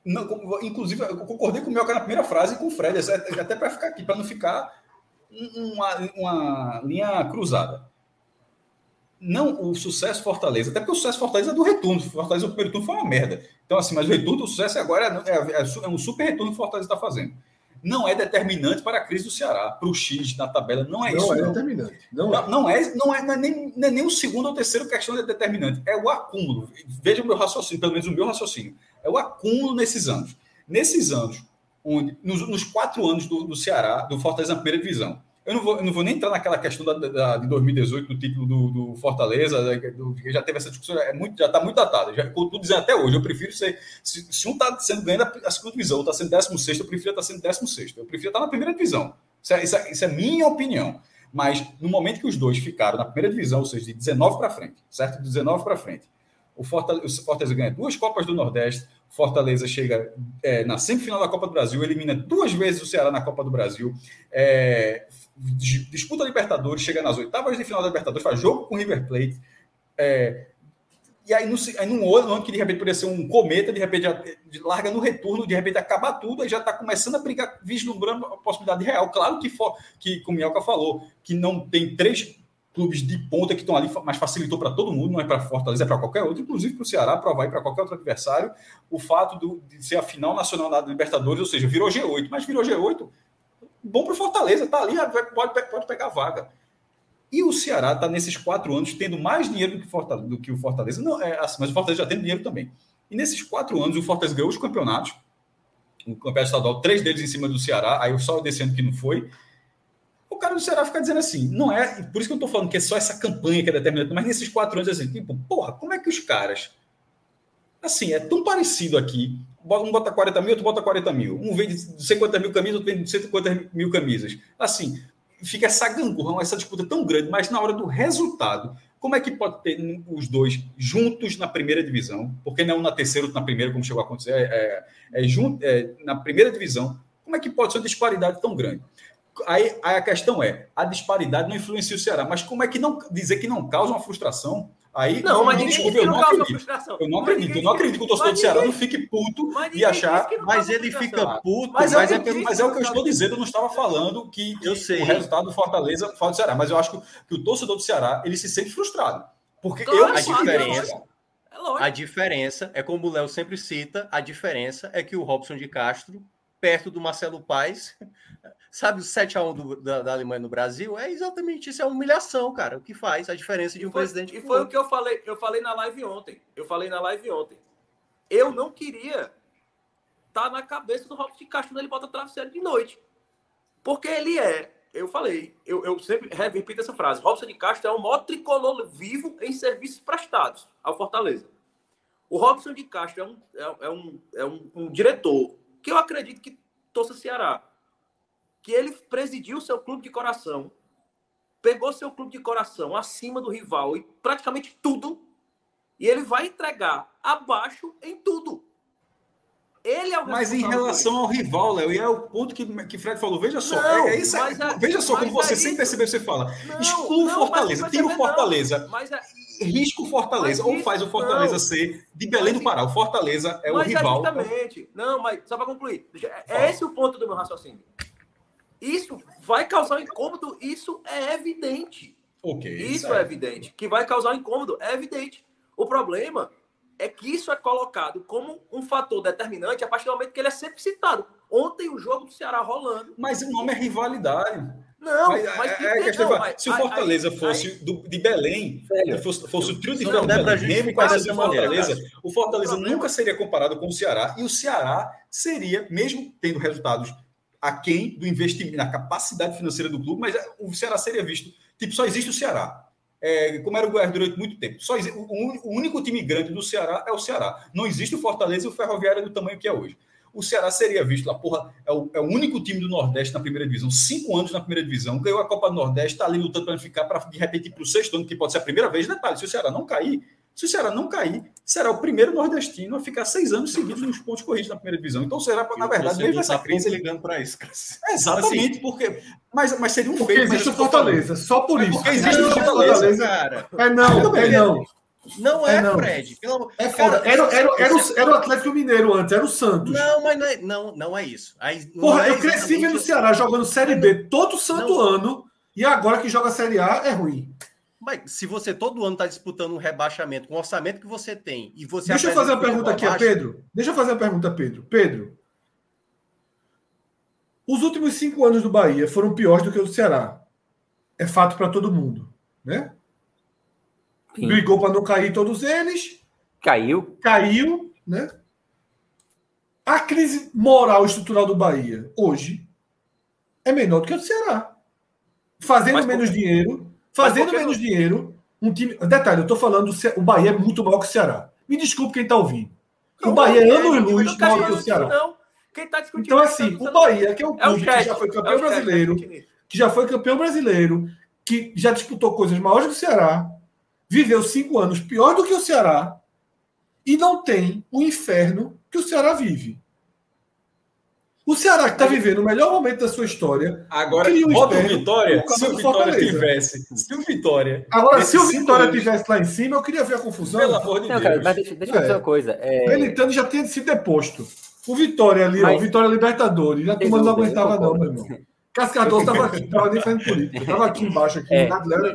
Não, inclusive, eu concordei com o meu na primeira frase e com o Fred, até para ficar aqui, para não ficar uma, uma linha cruzada não o sucesso Fortaleza, até porque o sucesso Fortaleza é do retorno. Fortaleza, o primeiro turno foi uma merda. Então, assim, mas o retorno, o sucesso agora é, é, é um super retorno que o Fortaleza está fazendo. Não é determinante para a crise do Ceará, para o X na tabela, não é não isso. É não. Determinante. Não, não, é. não é. Não é, não é nem, não é nem o segundo ou terceiro questão de determinante. É o acúmulo. Veja o meu raciocínio, pelo menos o meu raciocínio. É o acúmulo nesses anos. Nesses anos, onde, nos, nos quatro anos do, do Ceará, do Fortaleza na primeira divisão, eu não vou, não vou nem entrar naquela questão da, da de 2018, do título do, do Fortaleza, né, do, que já teve essa discussão, é muito, já está muito datado. Já estou dizendo até hoje, eu prefiro ser. Se, se um está sendo ganhando a segunda divisão, está sendo 16, eu prefiro estar tá sendo 16. Eu prefiro estar tá na primeira divisão. Isso é, isso, é, isso é minha opinião. Mas no momento que os dois ficaram na primeira divisão, ou seja, de 19 para frente, certo? De 19 para frente, o Fortaleza, o Fortaleza ganha duas Copas do Nordeste, Fortaleza chega é, na semifinal da Copa do Brasil, elimina duas vezes o Ceará na Copa do Brasil, é, disputa a Libertadores, chega nas oitavas de final da Libertadores, faz jogo com o River Plate. É, e aí, no, aí num outro ano que de repente poderia ser um cometa, de repente já, larga no retorno, de repente acabar tudo, e já está começando a brigar, vislumbrando a possibilidade real. Claro que, for, que como o Mielka falou, que não tem três clubes de ponta que estão ali, mas facilitou para todo mundo, não é para Fortaleza, é para qualquer outro, inclusive para o Ceará, para vai para qualquer outro adversário, o fato do, de ser a final nacional da Libertadores, ou seja, virou G8, mas virou G8 bom para o Fortaleza, tá ali, pode, pode pegar vaga. E o Ceará está nesses quatro anos tendo mais dinheiro do que, Fortaleza, do que o Fortaleza. Não, é assim, mas o Fortaleza já tem dinheiro também. E nesses quatro anos, o Fortaleza ganhou os campeonatos. O campeonato estadual, três deles em cima do Ceará, aí o só desse ano que não foi. O cara do Ceará fica dizendo assim, não é. Por isso que eu estou falando que é só essa campanha que é determinante, mas nesses quatro anos, assim, tipo, porra, como é que os caras. Assim, é tão parecido aqui um bota 40 mil, outro bota 40 mil. Um vende 50 mil camisas, outro vende 150 mil camisas. Assim, fica essa gangorra, essa disputa tão grande, mas na hora do resultado, como é que pode ter os dois juntos na primeira divisão? Porque não na terceira, outro na primeira, como chegou a acontecer, é, é, é, junto, é, na primeira divisão, como é que pode ser uma disparidade tão grande? Aí, aí, a questão é, a disparidade não influencia o Ceará, mas como é que não dizer que não causa uma frustração Aí, não, mas desculpa, eu não acredito. Eu não acredito, eu não acredito que o torcedor do Ceará não fique puto e achar. Mas ele fica puto. Mas, mas, é, pelo, mas é o que eu estou dizendo, eu não estava falando que, eu sei. o resultado do Fortaleza fala do Ceará. Mas eu acho que, que o torcedor do Ceará ele se sente frustrado. Porque claro, eu a diferença. É a diferença é como o Léo sempre cita, a diferença é que o Robson de Castro perto do Marcelo Paes. Sabe o 7x1 da, da, Alemanha no Brasil? É exatamente isso, é humilhação, cara. O que faz a diferença de um foi, presidente. E foi o que eu falei, eu falei na live ontem. Eu falei na live ontem. Eu não queria estar tá na cabeça do Robson de Castro quando ele bota travesseiro de noite. Porque ele é, eu falei, eu, eu sempre repito essa frase: Robson de Castro é o maior tricolor vivo em serviços prestados ao Fortaleza. O Robson de Castro é um, é, é um, é um, um diretor que eu acredito que torça Ceará que ele presidiu seu clube de coração, pegou seu clube de coração acima do rival e praticamente tudo, e ele vai entregar abaixo em tudo. Ele é o Mas em relação ao rival, Léo, e é o ponto que, que Fred falou, veja só, não, é, é isso, é, é, veja só como você é sem perceber, você fala, exclua o Fortaleza, tira o Fortaleza, mas é, risca o Fortaleza, ou faz o Fortaleza não, ser de Belém do Pará. O Fortaleza é o rival. Exatamente. Não, mas só para concluir, é esse o ponto do meu raciocínio. Isso vai causar um incômodo, isso é evidente. Ok. Isso é evidente. Que vai causar um incômodo, é evidente. O problema é que isso é colocado como um fator determinante a partir do momento que ele é sempre citado. Ontem o jogo do Ceará rolando. Mas o nome é rivalidade. Não, mas, mas é, é não, mas, se o Fortaleza aí, fosse aí, do, de Belém, fosse, fosse o trio de Fortaleza, mesmo com essa Fortaleza, o Fortaleza nunca seria comparado com o Ceará, e o Ceará seria, mesmo tendo resultados aquém do investimento, na capacidade financeira do clube, mas o Ceará seria visto. Tipo, só existe o Ceará. É, como era o Goiás durante muito tempo. Só existe, o, o, único time grande do Ceará é o Ceará. Não existe o Fortaleza e o Ferroviário do tamanho que é hoje. O Ceará seria visto lá, porra, é o, é o único time do Nordeste na primeira divisão, cinco anos na primeira divisão, ganhou a Copa do Nordeste, está ali lutando para ficar, para de repente para o sexto ano, que pode ser a primeira vez. Detalhe, se o Ceará não cair, se o Ceará não cair, será o primeiro nordestino a ficar seis anos seguidos nos pontos corridos na primeira divisão. Então será, na verdade, mesmo essa crise. ligando para isso, cara. Exatamente, assim, porque. Mas, mas seria um porque feito. Existe o Fortaleza, só por isso. Porque existe o Fortaleza, cara. É não, é não. Não é, é não. Fred. Pelo... É foda. Era, era, era, era, o, era o Atlético Mineiro antes, era o Santos. Não, mas não é, não, não é isso. Aí, Porra, é eu cresci vendo o Ceará jogando Série B todo santo não. ano, e agora que joga Série A é ruim. Mas se você todo ano está disputando um rebaixamento com o orçamento que você tem e você. Deixa eu fazer uma pergunta aqui a Pedro. Deixa eu fazer uma pergunta, Pedro. Pedro. Os últimos cinco anos do Bahia foram piores do que o do Ceará. É fato para todo mundo, né? Sim. Brigou para não cair todos eles. Caiu. Caiu, né? A crise moral estrutural do Bahia hoje é menor do que o do Ceará. Fazendo Mas, menos dinheiro, Fazendo menos não... dinheiro, um time. Detalhe, eu estou falando, o Bahia é muito maior que o Ceará. Me desculpe quem está ouvindo. O Bahia é anos-luz maior que o Ceará. Não. Quem tá discutindo então, assim, o Bahia, que é um clube é que já foi campeão é brasileiro, que já foi campeão brasileiro, que já disputou coisas maiores que o Ceará, viveu cinco anos pior do que o Ceará e não tem o inferno que o Ceará vive. O Ceará que está vivendo o melhor momento da sua história. Agora, um bota o Vitória. Se o Vitória tivesse. Se o Vitória. Agora, se o Vitória tivesse lá em cima, eu queria ver a confusão. Pelo amor de Não, Deus. Cara, mas deixa, deixa eu dizer uma coisa. É... Militando já tinha sido deposto. O Vitória ali, mas... ó, Vitória Libertadores. Já turma não aguentava, não, meu irmão. Cascador estava aqui, estava nem fazendo política. Estava aqui embaixo, aqui. É,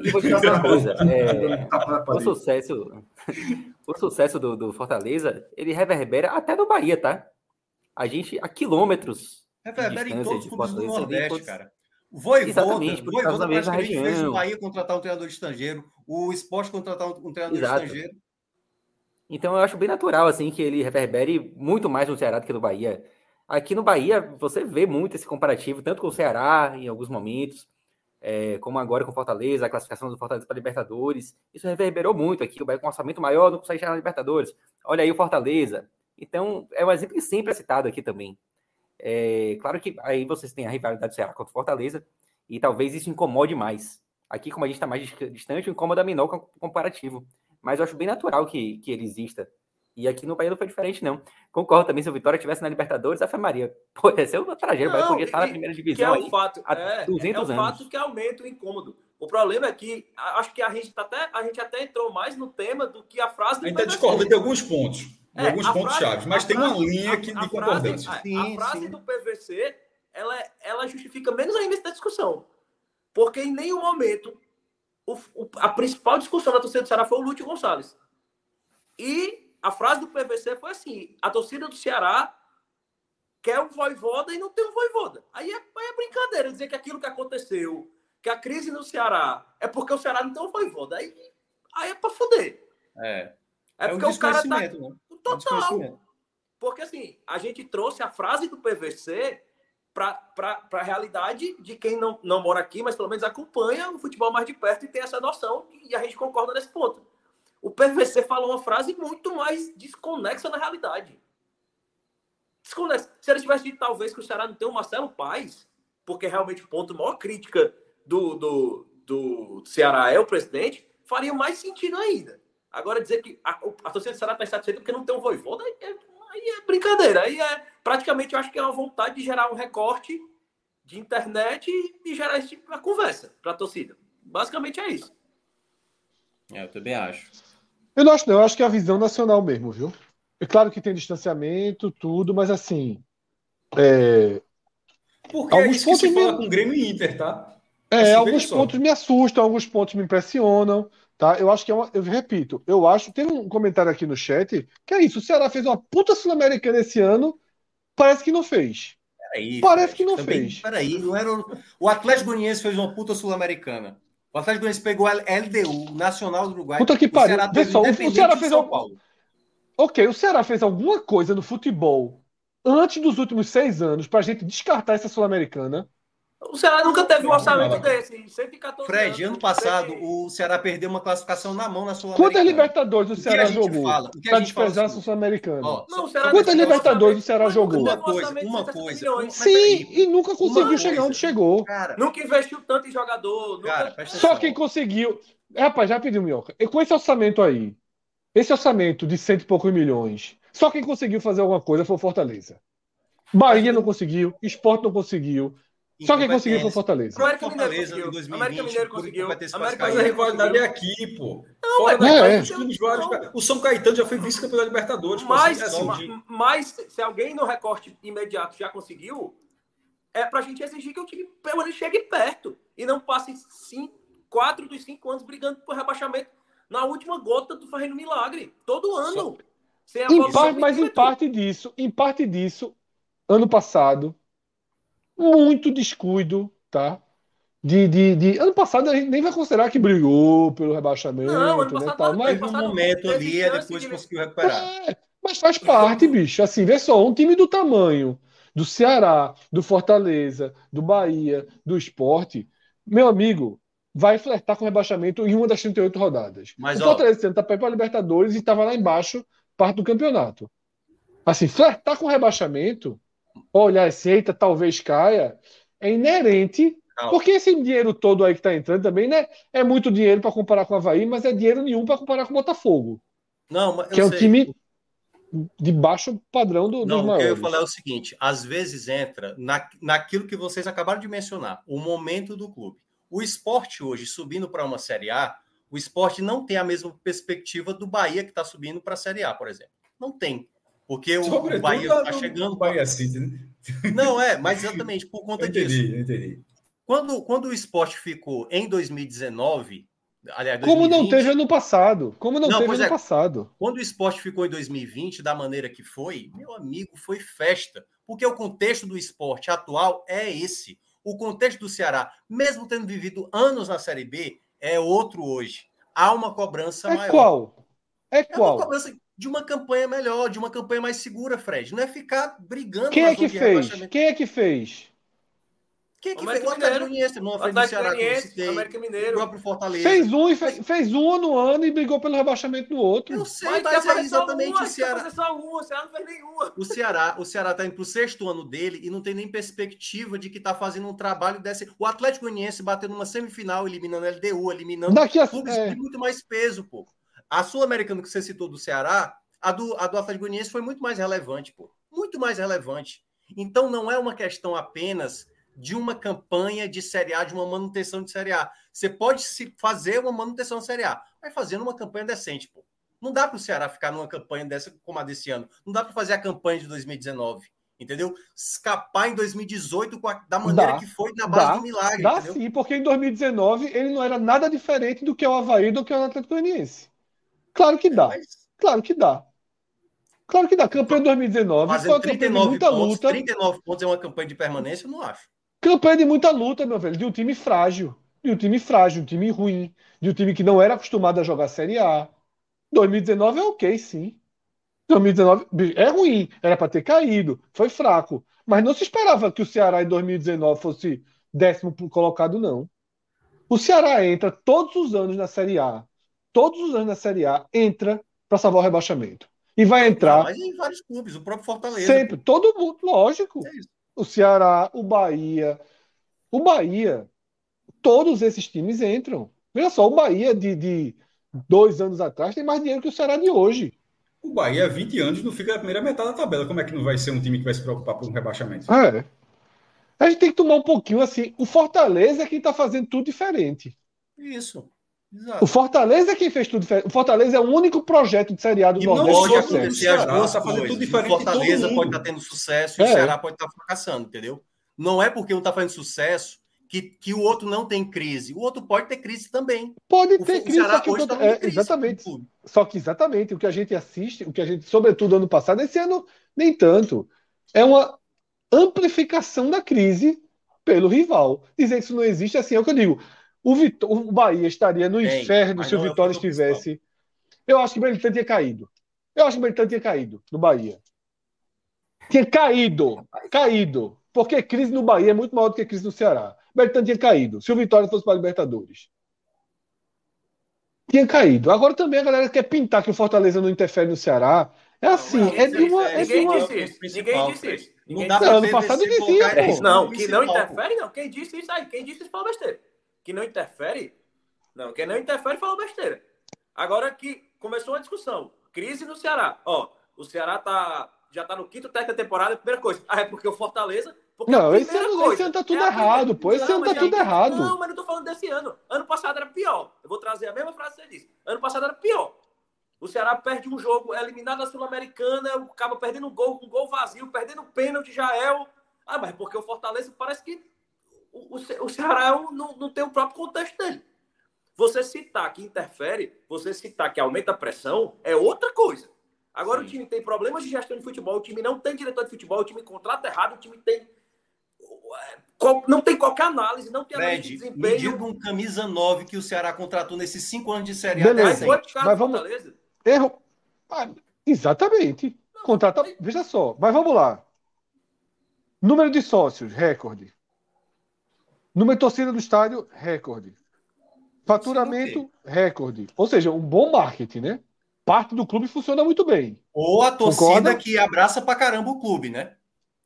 e vou dizer uma coisa. É, o sucesso, o sucesso do, do Fortaleza, ele reverbera até no Bahia, tá? A gente, a quilômetros. Reverbera em todos os clubes do Nordeste, todos... cara. O Voivoda, Exatamente, por Voivoda da região. fez o Bahia contratar um treinador estrangeiro, o Esporte contratar um treinador Exato. estrangeiro. Então eu acho bem natural assim que ele reverbere muito mais no Ceará do que no Bahia. Aqui no Bahia você vê muito esse comparativo, tanto com o Ceará em alguns momentos, é, como agora com o Fortaleza, a classificação do Fortaleza para Libertadores. Isso reverberou muito aqui. O Bahia com um orçamento maior não consegue chegar na Libertadores. Olha aí o Fortaleza, então, é um exemplo que sempre é citado aqui também. É, claro que aí vocês têm a rivalidade do Ceará contra o Fortaleza, e talvez isso incomode mais. Aqui, como a gente está mais distante, o incômodo é menor comparativo. Mas eu acho bem natural que, que ele exista. E aqui no Bahia não foi diferente, não. Concordo também, se o Vitória estivesse na Libertadores, a Fé Maria. Pô, ia ser uma tragédia. O Bahia podia estar na primeira divisão. Que é o fato, há é, 200 é o anos. fato que aumenta o incômodo. O problema é que acho que a gente, tá até, a gente até entrou mais no tema do que a frase do A gente está discordando de alguns pontos é, alguns pontos chaves, mas tem uma linha que, de concordância. Frase, a, a, frase do PVC, ela, ela justifica menos ainda essa discussão. Porque em nenhum momento o, o, a principal discussão da torcida do Ceará foi o Lúcio Gonçalves. E a frase do PVC foi assim: a torcida do Ceará quer um voivoda e não tem um voivoda. Aí é, aí é brincadeira dizer que aquilo que aconteceu, que a crise no Ceará é porque o Ceará não tem um voivoda. Aí, aí é para foder. É. É, é porque o cara tá. Né? Total. É porque assim, a gente trouxe a frase do PVC para a realidade de quem não, não mora aqui, mas pelo menos acompanha o futebol mais de perto e tem essa noção, e a gente concorda nesse ponto. O PVC falou uma frase muito mais desconexa na realidade. Desconexa. Se ele tivesse dito talvez que o Ceará não tem o Marcelo Paz, porque realmente o ponto maior crítica do, do, do Ceará é o presidente, faria mais sentido ainda. Agora dizer que a, a torcida do Ceará está insatisfeita porque não tem um voivoda, aí é, aí é brincadeira. Aí é praticamente, eu acho que é uma vontade de gerar um recorte de internet e, e gerar esse tipo de conversa para a torcida. Basicamente é isso. É, eu também acho. Eu não acho, não. Eu acho que é a visão nacional mesmo, viu? É claro que tem distanciamento, tudo, mas assim. É... Porque alguns é isso pontos que se me... fala com Grêmio e Inter, tá? É, assim, alguns pontos me assustam, alguns pontos me impressionam, tá? Eu acho que é uma. Eu repito, eu acho. Tem um comentário aqui no chat que é isso: o Ceará fez uma puta Sul-Americana esse ano, parece que não fez. Peraí, parece que não também, fez. Peraí, não era. O Atlético Goianiense fez uma puta Sul-Americana. O Atlético Goianiense pegou a LDU, Nacional do Uruguai. Puta que pariu. O, o Ceará fez. São Paulo. Ok, o Ceará fez alguma coisa no futebol antes dos últimos seis anos para a gente descartar essa Sul-Americana. O Ceará nunca teve um orçamento desse. 114 Fred, ano passado, o Ceará perdeu uma classificação na mão na Sul-Americana. Quantas Libertadores o Ceará o jogou? Para desprezar a Sul-Americana. Quantas Libertadores o Ceará jogou? Uma coisa, uma coisa. Sim, e nunca conseguiu chegar onde chegou. Cara, nunca investiu tanto em jogador. Nunca... Só quem conseguiu. Rapaz, já pediu, Minhoca. E com esse orçamento aí, esse orçamento de cento e poucos milhões, só quem conseguiu fazer alguma coisa foi o Fortaleza. Bahia não conseguiu, Sport não conseguiu. Só quem conseguiu foi o Fortaleza. O América Mineiro conseguiu. 2020, América Mineiro conseguiu. América Mas a rivalidade é aqui, pô. Não, Fora mas, é, é. Vários, o São Caetano já foi vice-campeão da Libertadores. Mas, assim, assim, mas se alguém no recorte imediato já conseguiu, é pra gente exigir que o time pelo menos chegue perto. E não passe cinco, quatro dos cinco anos brigando por rebaixamento na última gota do Ferreiro Milagre. Todo ano. Em parte, mas em parte disso, em parte disso, ano passado, muito descuido, tá? De, de, de, Ano passado a gente nem vai considerar que brigou pelo rebaixamento. Não, ano né, tal, mas teve um momento ali, depois conseguiu recuperar. É, mas faz parte, bicho. Assim, vê só, um time do tamanho do Ceará, do Fortaleza, do Bahia, do Esporte, meu amigo, vai flertar com rebaixamento em uma das 38 rodadas. Mas, o Fortaleza está perto para a Libertadores e estava lá embaixo, parte do campeonato. Assim, flertar com rebaixamento, olhar esse eita, talvez caia, é inerente. Porque esse dinheiro todo aí que está entrando também, né? É muito dinheiro para comparar com o Havaí, mas é dinheiro nenhum para comparar com o Botafogo. Não, mas que é um sei. time de baixo padrão do, Não, dos maiores. o que eu ia falar é o seguinte: às vezes entra na, naquilo que vocês acabaram de mencionar, o momento do clube. O esporte hoje, subindo para uma Série A, o esporte não tem a mesma perspectiva do Bahia que está subindo para a Série A, por exemplo. Não tem. Porque o, o Bahia está chegando. Bahia City, né? Não, é, mas exatamente por conta eu entendi, disso. Eu entendi. Quando, quando o esporte ficou em 2019. Aliás, 2020, Como não teve ano passado? Como não, não teve ano é, passado? Quando o esporte ficou em 2020, da maneira que foi, meu amigo, foi festa. Porque o contexto do esporte atual é esse o contexto do Ceará, mesmo tendo vivido anos na Série B, é outro hoje. Há uma cobrança é maior. Qual? É qual? É uma cobrança de uma campanha melhor, de uma campanha mais segura, Fred. Não é ficar brigando. Quem é que fez? Quem é que fez? Quem é que América fez? O Atlético Goianiense, não fez o Ceará citei. América Mineiro. O próprio Fortaleza. Fez um, e fez, fez um no ano e brigou pelo rebaixamento no outro. Eu sei, mas, mas é exatamente uma, o Ceará. Só uma, o Ceará não fez nenhuma. O Ceará, o Ceará tá indo pro sexto ano dele e não tem nem perspectiva de que tá fazendo um trabalho desse. O Atlético Goianiense bateu numa semifinal, eliminando a LDU, eliminando Daqui a... clubes é. de muito mais peso, pô. A Sul-Americana que você citou do Ceará, a do, a do Atlético Goianiense foi muito mais relevante, pô. Muito mais relevante. Então não é uma questão apenas de uma campanha de Série A, de uma manutenção de Série A. Você pode se fazer uma manutenção de Série A, vai fazendo uma campanha decente, pô. Não dá para o Ceará ficar numa campanha dessa como a desse ano. Não dá para fazer a campanha de 2019, entendeu? Escapar em 2018 a, da maneira dá, que foi na base dá, do milagre. Dá entendeu? sim, porque em 2019 ele não era nada diferente do que o Havaí, do que o Atlético Goianiense. Claro que dá. Claro que dá. Claro que dá. Campanha 2019 Fazendo foi uma campanha de muita pontos, luta. 39 pontos é uma campanha de permanência? Eu não acho. Campanha de muita luta, meu velho. De um time frágil. De um time frágil, um time ruim. De um time que não era acostumado a jogar Série A. 2019 é ok, sim. 2019 é ruim. Era para ter caído. Foi fraco. Mas não se esperava que o Ceará em 2019 fosse décimo colocado, não. O Ceará entra todos os anos na Série A. Todos os anos na Série A entra para salvar o rebaixamento. E vai entrar. Não, mas em vários clubes, o próprio Fortaleza. Sempre, todo mundo, lógico. É o Ceará, o Bahia. O Bahia, todos esses times entram. Veja só, o Bahia de, de dois anos atrás tem mais dinheiro que o Ceará de hoje. O Bahia, há 20 anos, não fica na primeira metade da tabela. Como é que não vai ser um time que vai se preocupar por um rebaixamento? É. A gente tem que tomar um pouquinho assim. O Fortaleza é quem está fazendo tudo diferente. Isso. Exato. O Fortaleza é quem fez tudo diferente. O Fortaleza é o único projeto de seriado do Nordeste. Não pode acontecer as duas tá fazendo tudo diferente. O Fortaleza pode estar tá tendo sucesso e é. o Ceará pode estar tá fracassando, entendeu? Não é porque um está fazendo sucesso que, que o outro não tem crise. O outro pode ter crise também. Pode ter o, crise, o só que o, tá é, crise, exatamente. Só que exatamente o que a gente assiste, o que a gente, sobretudo ano passado, esse ano nem tanto, é uma amplificação da crise pelo rival. Dizer que isso não existe assim é o que eu digo. O, Vitor, o Bahia estaria no Bem, inferno se o é Vitória estivesse. Eu acho que o Belitão tinha caído. Eu acho que o Belitão tinha caído no Bahia. Tinha caído. Caído. Porque crise no Bahia é muito maior do que crise no Ceará. O Belitão tinha caído. Se o Vitória fosse para a Libertadores. Tinha caído. Agora também a galera quer pintar que o Fortaleza não interfere no Ceará. É assim, não, é de uma. É de uma... Ninguém disse isso. Ninguém disse isso. Não, dá não ano passado dizia, Não, que não interfere, não. Quem disse isso aí? Quem disse isso falou besteira que não interfere, não, quem não interfere falou besteira. Agora que começou a discussão, crise no Ceará. Ó, o Ceará tá, já tá no quinto técnico da temporada, primeira coisa. Ah, é porque o Fortaleza. Porque não, esse ano, coisa, esse ano tá tudo é errado, pô. Esse ano tá tudo errado. Não, mas não tô falando desse ano. Ano passado era pior. Eu vou trazer a mesma frase que você disse. Ano passado era pior. O Ceará perde um jogo, é eliminado da Sul-Americana, acaba perdendo um gol, um gol vazio, perdendo um pênalti, já é o. Ah, mas porque o Fortaleza parece que o, o Ceará é não, não tem o próprio contexto dele. Você citar que interfere, você citar que aumenta a pressão, é outra coisa. Agora Sim. o time tem problemas de gestão de futebol, o time não tem diretor de futebol, o time contrata errado, o time tem. Não tem qualquer análise, não tem Fred, análise de desempenho. Me diga um camisa 9 que o Ceará contratou nesses cinco anos de Série A. Beleza. Mas, mas vamos... Erro. Ah, exatamente. Contrata. Veja só. Mas vamos lá. Número de sócios, recorde. Número de torcida do estádio, recorde. Faturamento, recorde. Ou seja, um bom marketing, né? Parte do clube funciona muito bem. Ou a torcida Concorda? que abraça pra caramba o clube, né?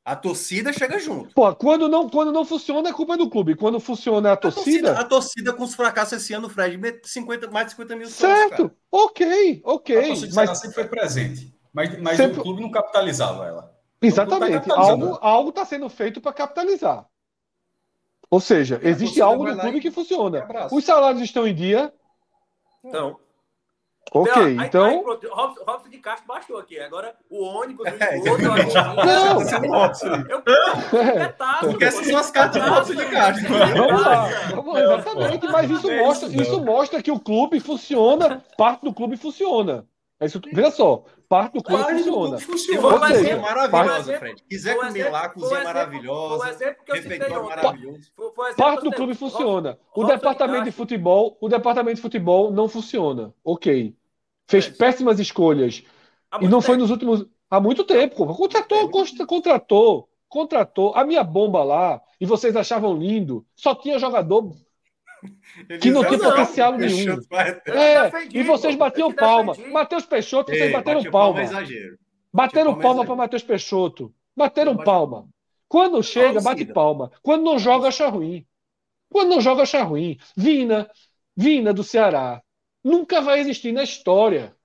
A torcida chega junto. Pô, quando não, quando não funciona, é culpa do clube. Quando funciona a torcida. A torcida, a torcida com os fracassos esse ano, Fred, 50, mais de 50 mil Certo, sócios, ok, ok. A torcida mas sempre foi presente. Mas, mas sempre... o clube não capitalizava ela. Exatamente. Tá algo está algo tá sendo feito para capitalizar. Ou seja, existe algo no clube que funciona. Os salários estão em dia? Então. Ok, aí, então. Aí, Robson, Robson de Castro baixou aqui. Agora o ônibus, é, o outro. Não! Eu, Porque essas são as cartas do Robson de Castro. Vamos lá, vamos lá, exatamente. Mas isso mostra, isso mostra que o clube funciona, parte do clube funciona. É isso, veja só, parte do clube Quase funciona. funciona. Cozinha exemplo, maravilhosa, Fred. Quiser comer exemplo, lá, cozinha maravilhosa, refeitório maravilhoso. Parte do clube funciona. O departamento de futebol, o departamento de futebol não funciona. Ok. Fez péssimas escolhas. E não foi nos últimos. Há muito tempo. Contratou, contratou, contratou. A minha bomba lá, e vocês achavam lindo, só tinha jogador que não tinha potencial nenhum. É, e vocês batiam palma. Matheus Peixoto, vocês bateram palma. Bateram palma para Matheus Peixoto. Bateram palma. Quando chega, bate palma. Quando não joga, acha ruim. Quando não joga, acha ruim. Vina, Vina do Ceará. Nunca vai existir na história.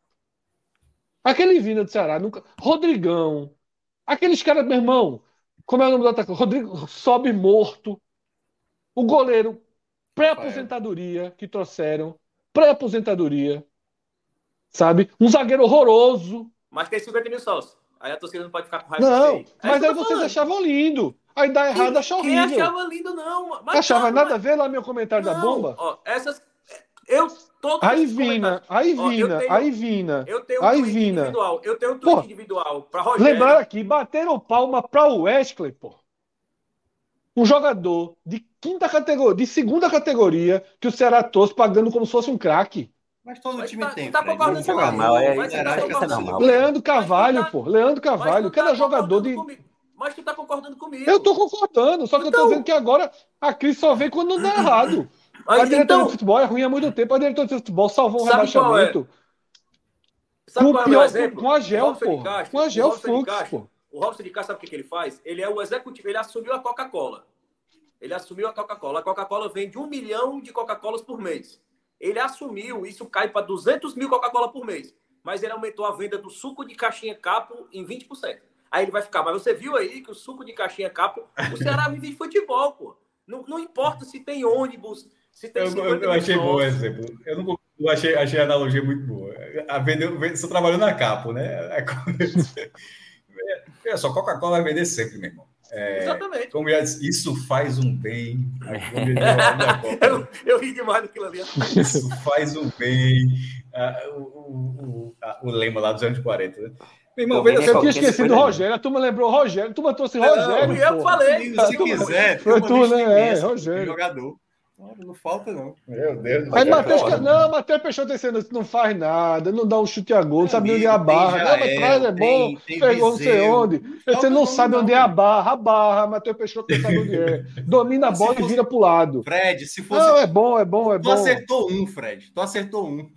Aquele Vina do Ceará, nunca. Rodrigão. Aqueles caras, meu irmão. Como é o nome do atacante? Rodrigo sobe morto. O goleiro pré-aposentadoria que trouxeram, pré-aposentadoria, sabe? Um zagueiro horroroso. Mas tem 50 mil sócios. Aí a torcida não pode ficar com raiva Não, é mas aí vocês falando. achavam lindo. Aí dá errado, achar horrível. Quem achava lindo, não. Mas Achava nada a ver lá meu comentário não, da bomba? Ó, essas... Eu Todo aí Vina, aí Vina, tenho, aí Vina. Eu tenho um aí Vina. individual. Eu tenho um tweet pô, individual para Rogério. Lembrar aqui, bateram palma para o Wesley, pô. Um jogador de quinta categoria, de segunda categoria, que o Ceará trouxe pagando como se fosse um craque. Mas todo mas time tá, tem. Tá concordando com normal, é, é, normal. Leandro Carvalho, tá, pô. Leandro Carvalho, cada tá jogador de. Comigo. Mas tu tá concordando comigo. Eu tô concordando, só que então... eu tô dizendo então- que agora a crise só vem quando não dá errado. Mas, a diretoria então... de futebol é ruim há muito tempo. A diretoria de futebol salvou um Sabe rebaixamento. É? Sabe com qual é o exemplo? Com a Gel, pô. Com a Gel Fux, pô. O Robson de Castro, sabe o que, que ele faz? Ele é o executivo, ele assumiu a Coca-Cola. Ele assumiu a Coca-Cola. A Coca-Cola vende um milhão de Coca-Colas por mês. Ele assumiu, isso cai para 200 mil Coca-Cola por mês. Mas ele aumentou a venda do suco de caixinha capo em 20%. Aí ele vai ficar, mas você viu aí que o suco de caixinha capo, o Ceará vive de futebol, pô. Não, não importa se tem ônibus, se tem. Eu, eu, eu achei bom exemplo. Eu não eu achei, achei a analogia muito boa. A vender, você trabalhou na Capo, né? É, só Coca-Cola vai vender sempre, meu irmão. É, Exatamente. Como já disse, isso faz um bem. eu, eu ri demais daquilo ali. Isso faz um bem. Uh, o, o, o, o, lema lá dos anos 40, né? Meu irmão, eu, eu tinha esquecido do Rogério, a turma lembrou o Rogério, a turma trouxe o Rogério. eu pô. falei. Se quiser, foi tu, né? É, Rogério. Jogador. Não falta, não. Meu Deus. Mas Matheus, não, Matheus Peixoto dizendo não faz nada, não dá um chute a gol, não sabe onde é a barra. Não, mas traz é bom, pegou não sei onde. Você não sabe onde é a barra, a barra, Matheus Peixoto não sabe onde é. Domina a bola e vira pro lado. Fred, se fosse. Não, é bom, é bom, é bom. Tu acertou um, Fred. Tu acertou um.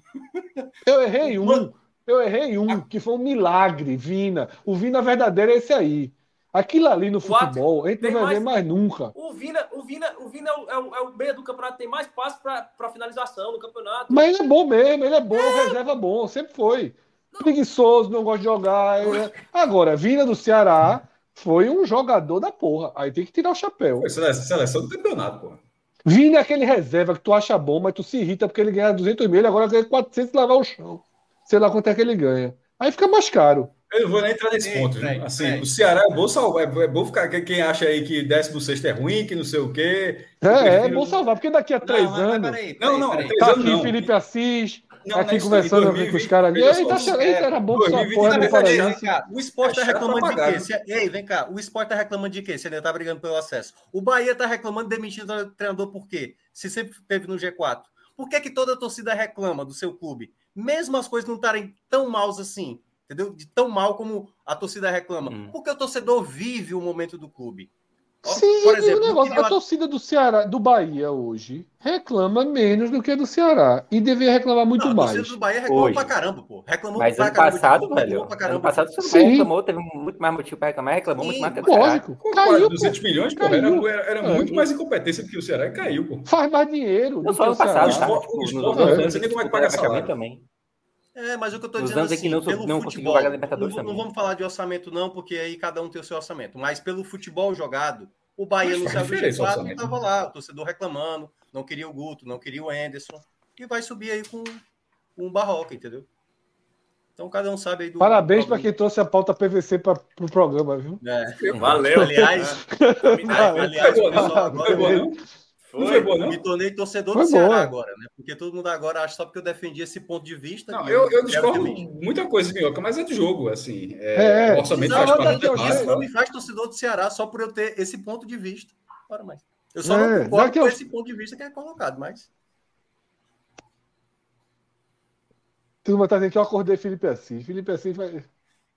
Eu errei um. Eu errei um, que foi um milagre, Vina. O Vina verdadeiro é esse aí. Aquilo ali no futebol, a gente não vai mais, ver mais nunca. O Vina, o Vina, o Vina é o, é o, é o meio do campeonato, tem mais passos para finalização no campeonato. Mas ele é bom mesmo, ele é bom, é. reserva bom, sempre foi. Não. Preguiçoso, não gosta de jogar. É... Agora, Vina do Ceará foi um jogador da porra. Aí tem que tirar o chapéu. Foi seleção, seleção do campeonato, porra. Vina é aquele reserva que tu acha bom, mas tu se irrita porque ele ganha 200 mil, agora ganha 400 e lavar o chão. Sei lá quanto é que ele ganha. Aí fica mais caro. Eu não vou nem entrar nesse ponto. assim, o Ceará é bom salvar. É, é bom ficar. Quem acha aí que 16 é ruim, que não sei o quê. É, é bom salvar, porque daqui a três não, anos. Peraí, peraí, não, não, peraí, tá aqui não. Felipe Assis. Não, aqui conversando 2020, com os caras ali. Ei, tá, era bom que sua porra no Paraense. O esporte tá reclamando de quê? Se, ei, vem cá. O esporte tá reclamando de quê? Se ele tá brigando pelo acesso. O Bahia tá reclamando demitindo o treinador por quê? Se sempre teve no G4. Por que, que toda a torcida reclama do seu clube? Mesmo as coisas não estarem tão maus assim entendeu? De tão mal como a torcida reclama. Hum. Porque o torcedor vive o momento do clube. Sim, por exemplo, negócio, a torcida do Ceará, do Bahia hoje reclama menos do que do Ceará e deveria reclamar muito não, mais. A torcida do Bahia reclamou hoje. pra caramba, pô. Reclamou Mas pra ano caramba, passado, velho. Pra caramba. Ano passado você não reclamou, teve muito mais motivo para reclamar, reclamou Sim, muito mais que o Ceará. Lógico, caiu, 200 pô. milhões, pô, era, era, era é, muito mais incompetência do que o Ceará e caiu, pô. Faz mais dinheiro. Não só ano passado, tá? O esporte, não sei nem como é que paga salário. também. É, mas o que eu estou dizendo anos assim, que não, não conseguiu pagar Libertadores não, não, vamos falar de orçamento não, porque aí cada um tem o seu orçamento. Mas pelo futebol jogado, o Bahia no céu do G4 estava lá, o torcedor reclamando, não queria o Guto, não queria o Anderson, e vai subir aí com, com o Barroca, entendeu? Então cada um sabe aí do. Parabéns para quem trouxe a pauta PVC para o pro programa, viu? É. Valeu. Aliás, aliás, pessoal, agora, foi, foi boa, não? Me tornei torcedor foi do Ceará boa. agora, né? Porque todo mundo agora acha só porque eu defendi esse ponto de vista. Não, eu, eu discordo muita coisa, Minhoca, mas é do jogo, assim. É, é, orçamento não, faz parte Isso não me faz torcedor do Ceará só por eu ter esse ponto de vista. Bora mais. Eu só é, não concordo com eu... esse ponto de vista que é colocado, mas. Turma tá dizendo que eu acordei Felipe Assis. Felipe Assis vai.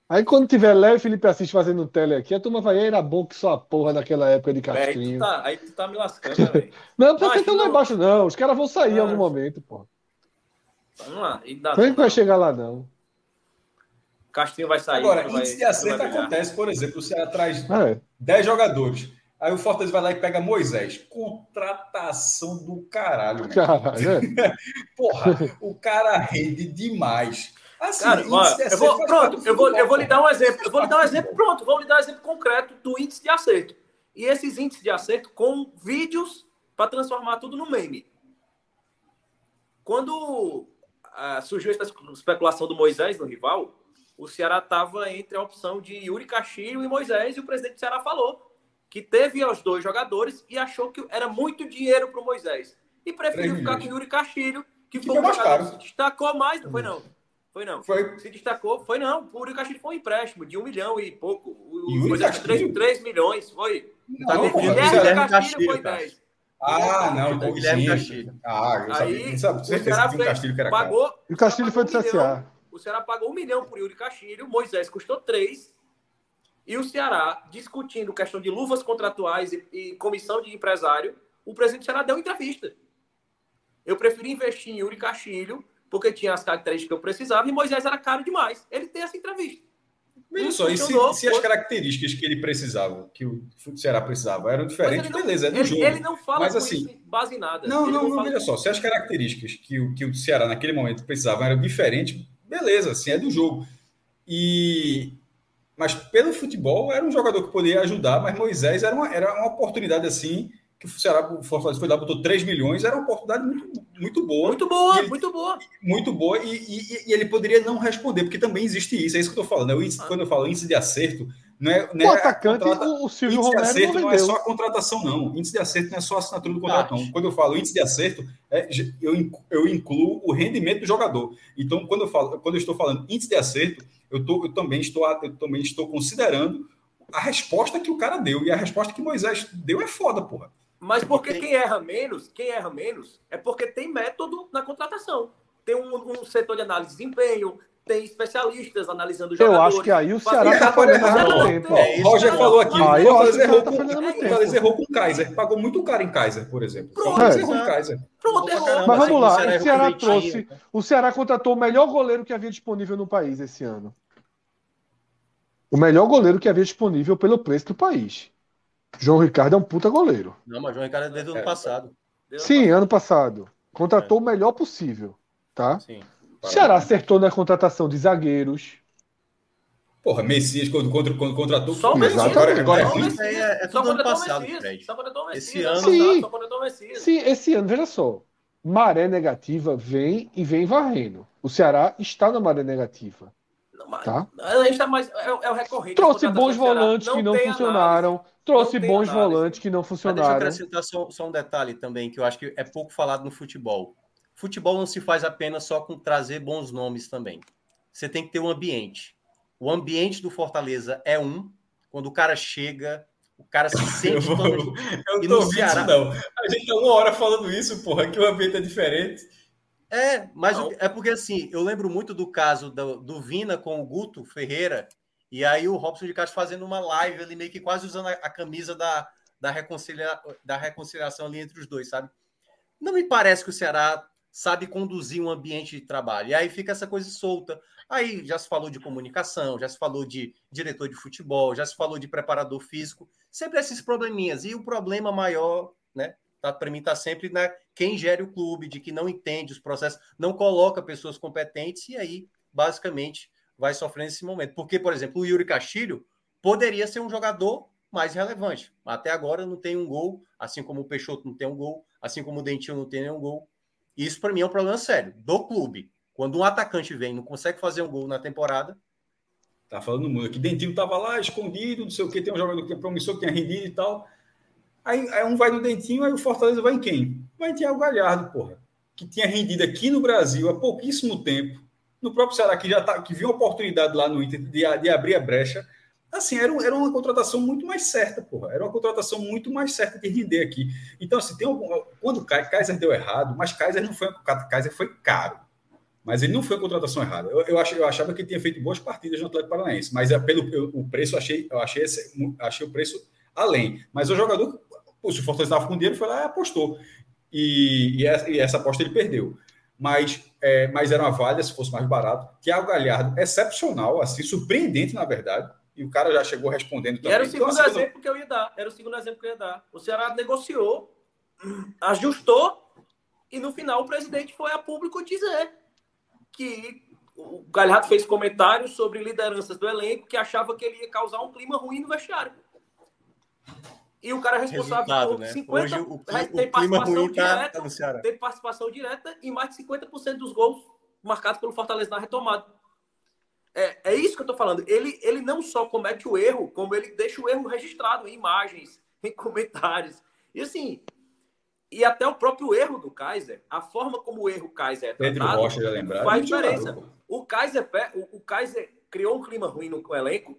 Aí quando tiver Léo e Felipe Assis fazendo tele aqui, a turma vai, era bom que só a porra daquela época de Castrinho. aí, tu tá, aí tu tá me lascando, né, velho. não, por que lá embaixo não? Os caras vão sair ah. em algum momento, pô. Vamos lá. E dá não vai chegar lá, não. Castrinho vai sair. Agora, índice de acerto acontece, por exemplo, o Ceará traz é. 10 jogadores. Aí o Fortaleza vai lá e pega Moisés. Contratação do caralho. Caralho. É. Porra, o cara rende demais. Assim, Cara, eu vou, pronto, eu vou, eu vou lhe dar um exemplo. Eu vou lhe dar um exemplo, pronto, vou lhe dar um exemplo concreto do índice de acerto. E esses índices de acerto com vídeos para transformar tudo no meme. Quando uh, surgiu a especulação do Moisés no rival, o Ceará estava entre a opção de Yuri Castilho e Moisés, e o presidente do Ceará falou que teve os dois jogadores e achou que era muito dinheiro para o Moisés. E preferiu ficar com Yuri Castilho, que, que foi, caro. Se destacou mais, não foi não. Foi não. Foi. Se destacou, foi não. O Uri Castilho foi um empréstimo de um milhão e pouco. O Yuri Castilho? 3, 3 milhões, foi. Não, o Guilherme Castilho foi 10. Ah, não, então, Guilherme Castilho. Ah, eu sabia. Aí, sabe, certeza que o Castilho que era pagou, E o Castilho foi do CSA. O Ceará pagou um milhão por Yuri Castilho, Moisés custou três. E o Ceará, discutindo questão de luvas contratuais e, e comissão de empresário, o presidente do Ceará deu entrevista. Eu preferi investir em Yuri Castilho, porque tinha as características que eu precisava, e Moisés era caro demais. Ele tem essa entrevista. Veja só, e se, se, as características que ele precisava, que o Ceará precisava, eram diferentes, não, beleza, é do ele, jogo. Ele não fala mas, assim, base em nada. Não, não, não, não veja só, se as características que o, que o Ceará naquele momento precisava eram diferentes, beleza, assim, é do jogo. E mas pelo futebol era um jogador que poderia ajudar, mas Moisés era uma, era uma oportunidade assim que o Ceará o Fortaleza foi lá, botou 3 milhões, era uma oportunidade muito, muito boa. Muito boa, ele, muito boa. Muito boa, e, e, e, ele poderia não responder, porque também existe isso, é isso que eu estou falando. Né? Índice, ah. Quando eu falo índice de acerto, não é. Não é o atacante, contrata... o Silvio índice Romero. de acerto não, não, é só a contratação, não. Índice de acerto não é só a assinatura do contrato, não. Quando eu falo índice de acerto, é, eu, eu incluo o rendimento do jogador. Então, quando eu, falo, quando eu estou falando índice de acerto, eu, tô, eu, também estou, eu também estou considerando a resposta que o cara deu. E a resposta que Moisés deu é foda, porra. Mas porque quem erra menos, quem erra menos, é porque tem método na contratação. Tem um, um setor de análise de desempenho, tem especialistas analisando os jogadores. Eu acho que aí o Ceará está perdendo muito tempo. É, Roger falou aqui, aí o Fortaleza errou, tá com, o errou com o Kaiser. Pagou muito caro em Kaiser, por exemplo. Pronto, é. errou em Kaiser. Pronto, errou. Mas vamos lá, o Ceará trouxe... O Ceará contratou o melhor goleiro que havia disponível no país esse ano. O melhor goleiro que havia disponível pelo preço do país. João Ricardo é um puta goleiro. Não, mas João Ricardo é desde o ano é. passado. Sim, ano passado. Contratou é. o melhor possível, tá? Sim. O Ceará acertou na contratação de zagueiros. Porra, Messias quando, contra, quando contratou. Só o Messias. Agora, agora é, é, é tudo ano passado, Fred. Só contratou o Messias. Esse ano, sim, só Messias. Sim, esse ano, veja só. Maré negativa vem e vem varrendo. O Ceará está na maré negativa. Tá? A gente tá mais. É, é o recorrente. Trouxe bons volantes que não funcionaram. Análise. Trouxe bons volantes que não funcionaram. Mas deixa eu acrescentar só, só um detalhe também, que eu acho que é pouco falado no futebol. Futebol não se faz apenas só com trazer bons nomes também. Você tem que ter um ambiente. O ambiente do Fortaleza é um. Quando o cara chega, o cara se sente. eu, vou, eu não tô ouvindo Ceará... isso, não. A gente tá uma hora falando isso, porra, que o ambiente é diferente. É, mas não. é porque assim, eu lembro muito do caso do, do, Vina com o Guto Ferreira, e aí o Robson de Castro fazendo uma live ali, meio que quase usando a, a camisa da, da, reconcilia, da reconciliação ali entre os dois, sabe? Não me parece que o Ceará sabe conduzir um ambiente de trabalho. E aí fica essa coisa solta. Aí já se falou de comunicação, já se falou de diretor de futebol, já se falou de preparador físico, sempre esses probleminhas. E o problema maior, né, tá, para mim está sempre na quem gere o clube, de que não entende os processos, não coloca pessoas competentes e aí, basicamente, vai sofrendo esse momento. Porque, por exemplo, o Yuri Castilho poderia ser um jogador mais relevante. Até agora não tem um gol, assim como o Peixoto não tem um gol, assim como o Dentinho não tem nenhum gol. Isso, para mim, é um problema sério do clube. Quando um atacante vem não consegue fazer um gol na temporada. Tá falando muito aqui. Dentinho tava lá escondido, não sei o que, tem um jogador que é promissor, que tinha rendido e tal. Aí, aí, um vai no Dentinho, aí o Fortaleza vai em quem? Vai em Thiago Galhardo, porra. Que tinha rendido aqui no Brasil há pouquíssimo tempo. No próprio Ceará, que já tá, que viu a oportunidade lá no Inter de, de abrir a brecha. Assim, era, era uma contratação muito mais certa, porra. Era uma contratação muito mais certa de render aqui. Então, assim, tem algum, quando o Kaiser deu errado, mas Kaiser não foi. Kaiser foi caro. Mas ele não foi a contratação errada. Eu, eu, achei, eu achava que ele tinha feito boas partidas no Atlético Paranaense, mas é pelo eu, o preço, achei, eu achei, esse, achei o preço além. Mas o jogador se o Fortaleza estava com dinheiro, foi lá e apostou. E, e, essa, e, essa, aposta ele perdeu. Mas, é, mas era uma valha, se fosse mais barato. Que é o Galhardo, excepcional, assim, surpreendente, na verdade. E o cara já chegou respondendo também. Era o segundo então, assim, exemplo que eu ia dar. Era o segundo exemplo que eu ia dar. O Ceará negociou, ajustou, e no final o presidente foi a público dizer que o Galhardo fez comentários sobre lideranças do elenco que achava que ele ia causar um clima ruim no vestiário. E o cara é responsável por né? 50%. Hoje, o, o, tem participação tá direta, tá Ceará. Tem participação direta e mais de 50% dos gols marcados pelo Fortaleza na retomada. É, é isso que eu tô falando. Ele, ele não só comete o erro, como ele deixa o erro registrado em imagens, em comentários. E assim, e até o próprio erro do Kaiser, a forma como o erro Kaiser é tratado, Rocha, já lembrar, faz diferença. O Kaiser, o, o Kaiser criou um clima ruim no elenco,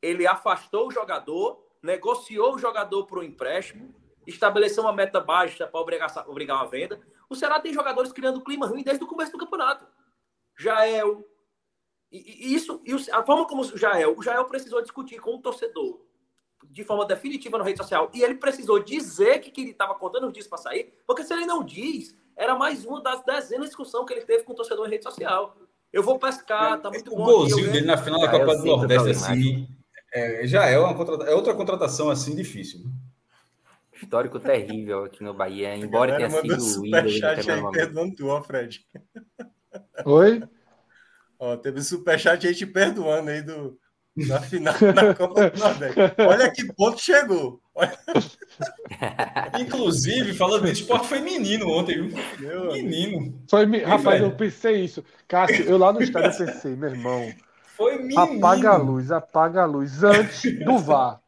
ele afastou o jogador, negociou o jogador para o empréstimo, estabeleceu uma meta baixa para obrigar, obrigar uma venda. O Ceará tem jogadores criando clima ruim desde o começo do campeonato. Jael. E, e isso, e a forma como o Jael, o Jael precisou discutir com o torcedor de forma definitiva na rede social. E ele precisou dizer que, que ele estava contando os dias para sair, porque se ele não diz, era mais uma das dezenas de discussão que ele teve com o torcedor em rede social. Eu vou pescar, tá muito bom. O golzinho dele na final da Copa do Nordeste, assim, é, já é, uma é outra contratação assim difícil. Histórico terrível aqui no Bahia, embora tenha sido o Superchat aí perdoando tu, ó, Fred. Oi? Ó, teve superchat aí te perdoando aí do, na final da Copa do Nordeste. Olha que ponto chegou. Inclusive, falando de esporte, foi menino ontem, viu? Menino. Foi, rapaz, eu pensei isso. Cássio, eu lá no estádio pensei, meu irmão. Foi menino. Apaga a luz, apaga a luz antes do VAR.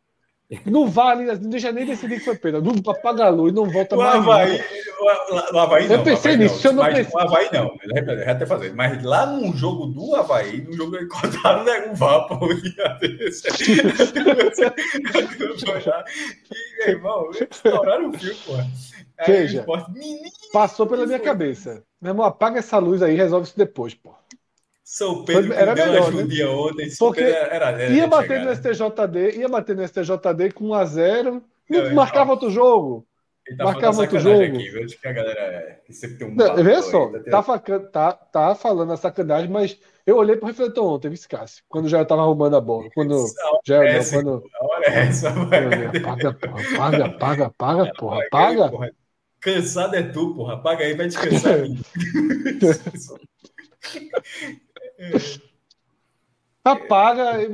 Não vale, não deixa nem decidir que foi pênalti. Apaga a luz, não volta o mais. Havaí, o, o Havaí não. Eu pensei nisso, eu não mas, pensei. O Havaí não, já até fazer. Mas lá no jogo do Havaí, no jogo que cortaram né, o VAR, pô, e, irmão, estouraram o fio, pô. Veja, passou pela minha cabeça. Meu irmão, apaga essa luz aí resolve isso depois, pô. São Pedro Foi, era melhor, né? ontem. Porque era, era, ia bater chegar, no STJD, ia bater no STJD com 1x0, não, marcava outro jogo. Tá marcava outro jogo. Aqui, que a galera sempre tem um não, Vê só, tá, tá, tá, falando a sacanagem, mas eu olhei pro refletor ontem, viu, Cássio? Quando já tava arrumando a bola. Quando. Já, não, essa, quando... Olha essa, Paga, porra, paga, paga, paga, porra, paga. Porra. Cansado é tu, porra. Paga aí, vai descansar. Apaga,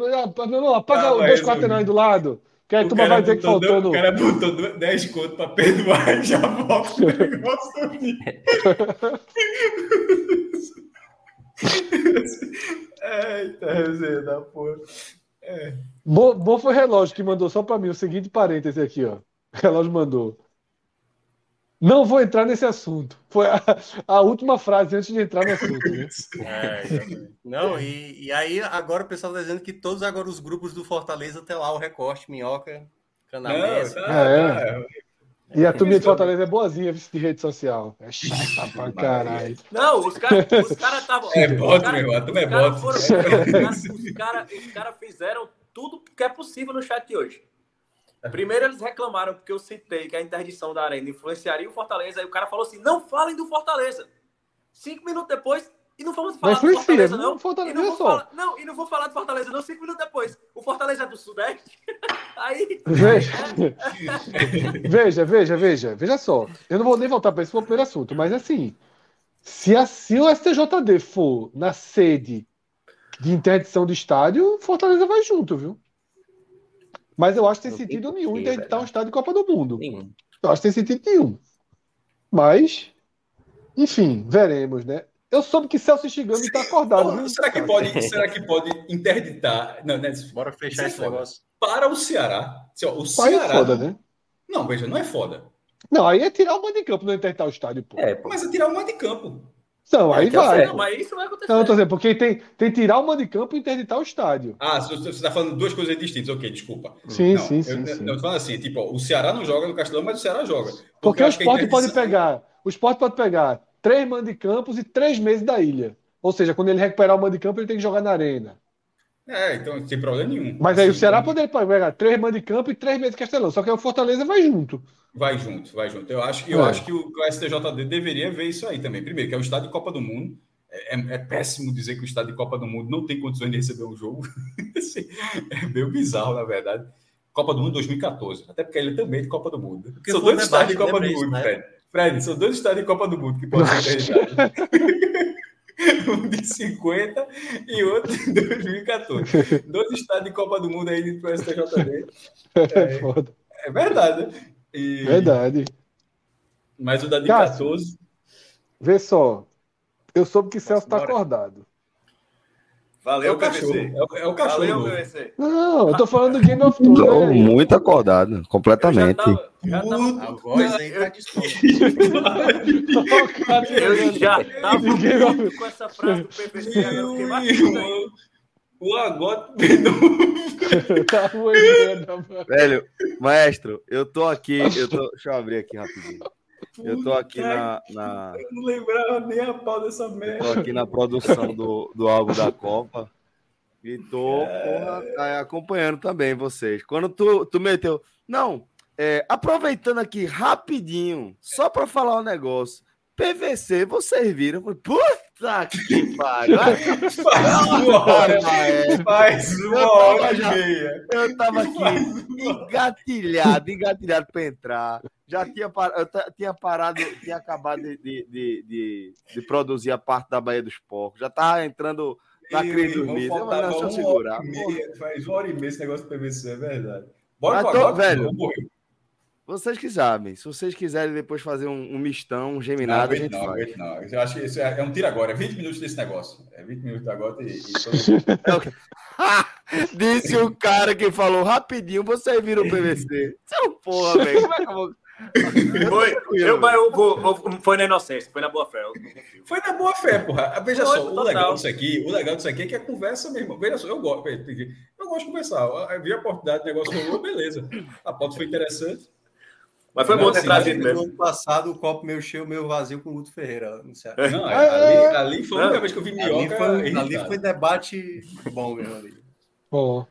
não, apaga ah, dois quaternões do lado. Que aí tu vai dizer que faltou. No... O cara botou 10 conto pra perdoar e já volta o negócio Eita, resenha da porra. É. Bom, bom foi o relógio que mandou só pra mim o seguinte parêntese aqui, ó. O relógio mandou. Não vou entrar nesse assunto. Foi a, a, última frase antes de entrar no assunto. Né? É, não, e, e, aí agora o pessoal está dizendo que todos agora os grupos do Fortaleza tem lá o recorte, minhoca, canamés. Tá, é. E a turminha de Fortaleza é boazinha de rede social. É chata pra caralho. Não, os caras os estavam. É bot, meu irmão. é bot. Os caras cara fizeram tudo que é possível no chat de hoje. Primeiro eles reclamaram porque eu citei que a interdição da arena influenciaria o Fortaleza. Aí o cara falou assim: não falem do Fortaleza. Cinco minutos depois, e não vamos falar do Fortaleza, não. Fortaleza, e não, vou falar, não, e não vou falar do Fortaleza, não. Cinco minutos depois. O Fortaleza é do Sudeste. Aí. Veja. veja, veja, veja. Veja só. Eu não vou nem voltar para esse primeiro assunto, mas assim. Se, assim o STJD for na sede de interdição do estádio, Fortaleza vai junto, viu? Mas eu acho que tem sentido nenhum interditar um estádio de Copa do Mundo. Nenhum. Eu acho que tem sentido nenhum. Mas, enfim, veremos, né? Eu soube que Celso Shigami está acordado. Será, que pode, será que pode interditar? Não, né? Bora fechar esse negócio. Para o Ceará. O Ceará. É foda, né? Não, veja, não é foda. Não, aí é tirar o mando de campo, não interditar o estádio, pô. É, pô. Mas é tirar o mando de campo. Não, aí vai. Não, mas isso vai acontecer. Não, tô dizendo, porque tem, tem tirar o mando de campo e interditar o estádio. Ah, você está falando duas coisas distintas. Ok, desculpa. Sim, não, sim, eu, sim. Eu, sim. tô falando assim, tipo, o Ceará não joga no Castelão, mas o Ceará joga. Porque, porque o esporte pode pegar. O esporte pode pegar três mandos de campos e três meses da ilha. Ou seja, quando ele recuperar o mando de campo, ele tem que jogar na arena. É, então não tem problema nenhum. Mas aí o Ceará então... poderia pegar três mandos de campo e três meses de Castelão. Só que o Fortaleza vai junto. Vai junto, vai junto. Eu acho, eu é. acho que o, o STJD deveria ver isso aí também. Primeiro, que é o estado de Copa do Mundo. É, é, péssimo dizer que o estado de Copa do Mundo não tem condições de receber um jogo. Assim, é meio bizarro, na verdade. Copa do Mundo 2014. Até porque ele também é de Copa do Mundo. Porque são dois estados de Copa do Mundo, né? Fred. Fred, são dois estados de Copa do Mundo que podem ser realizados. um de 50 e outro de 2014. Dois estados de Copa do Mundo aí para o STJD. É, é verdade. E... Verdade. Mas o da de 14. Vê só, eu soube que Celso está acordado. Valeu, é o cachorro. É o, é o cachorro. Valeu, PVC. Não, eu tô falando do Game of Thrones. Tô né? muito acordado, completamente. Já tava, já tava, a voz aí tá Eu já tava com essa frase do PVC, eu fiquei mais o agote tá Velho, maestro, eu tô aqui. Eu tô... Deixa eu abrir aqui rapidinho. Eu tô aqui na, na. Eu não lembrava nem a pau dessa merda. tô aqui na produção do, do álbum da Copa. E tô é... porra, acompanhando também vocês. Quando tu, tu meteu. Não, é, aproveitando aqui rapidinho, só para falar um negócio. PVC, vocês viram? Puta que pariu! Faz uma hora, faz uma hora e meia. Eu tava aqui engatilhado, engatilhado para entrar. Já tinha, par... eu tinha parado, tinha acabado de, de, de, de, produzir a parte da Baía dos Porcos. Já tava entrando na crise dos deixa eu segurar. Faz uma hora e meia esse negócio do PVC, é verdade. Bora Mas tô, velho. Vocês que sabem. Se vocês quiserem depois fazer um, um mistão, um geminado, não, a gente não, faz. Não, eu acho que isso é, é, um tiro agora. É 20 minutos desse negócio. É 20 minutos agora e... e Disse o cara que falou rapidinho, você vira o PVC. Seu porra, velho. Como é que eu vou... Foi, eu, eu vou, foi na inocência, foi na boa fé. Foi na boa fé, porra. Veja foi, só, total. o legal disso aqui, o legal disso aqui é que a conversa mesmo. Veja só, eu gosto, eu gosto de conversar. Eu vi a oportunidade, o negócio rolou, beleza. A pauta foi interessante. Mas foi bom ter assim, trazido mesmo. No ano passado, o copo meio cheio, meio vazio com o Guto Ferreira no Ceará. Não, ali, ali foi a única vez que eu vi minhoca. Ali foi, ali foi debate bom mesmo ali. Bom.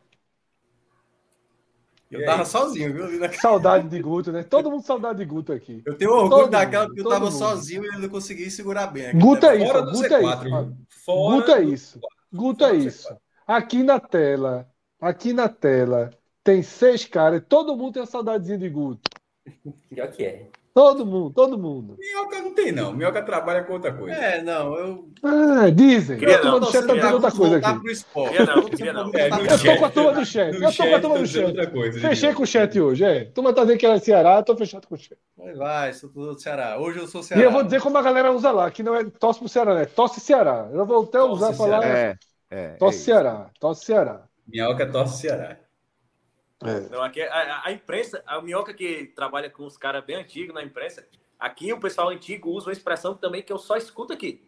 Eu tava sozinho, viu? Na... Saudade de Guto, né? Todo mundo saudade de Guto aqui. Eu tenho orgulho todo daquela mundo, que eu tava mundo. sozinho e eu consegui segurar bem. Aqui, Guto é isso, Guto é isso. Guto é isso. Guto é isso. Aqui na tela, aqui na tela, tem seis caras, todo mundo tem uma saudadezinha de Guto. Pior que é. Todo mundo, todo mundo. Minhoca não tem, não. Minhoca trabalha com outra coisa. É, não, eu. Ah, dizem. Queria a turma do chat tá dizendo outra coisa aqui. Pro esporte. Queria não, queria não. É, eu tô com a turma do chat. Eu tô com a turma do chat. Coisa, Fechei com o chat hoje, é. A turma tá dizendo que era Ceará, eu tô fechado com o chat. Vai, vai, sou do Ceará. Hoje eu sou Ceará. E eu vou dizer como a galera usa lá, que não é tosse pro Ceará, né? Tosse Ceará. Eu vou até usar falar. É, é, tosse é Ceará. Tosse Ceará. Minhoca tosse Ceará. É. Não, aqui, é, a, a, imprensa, a minhoca que trabalha com os caras bem antigos na imprensa, aqui o pessoal antigo usa uma expressão também que eu só escuto aqui.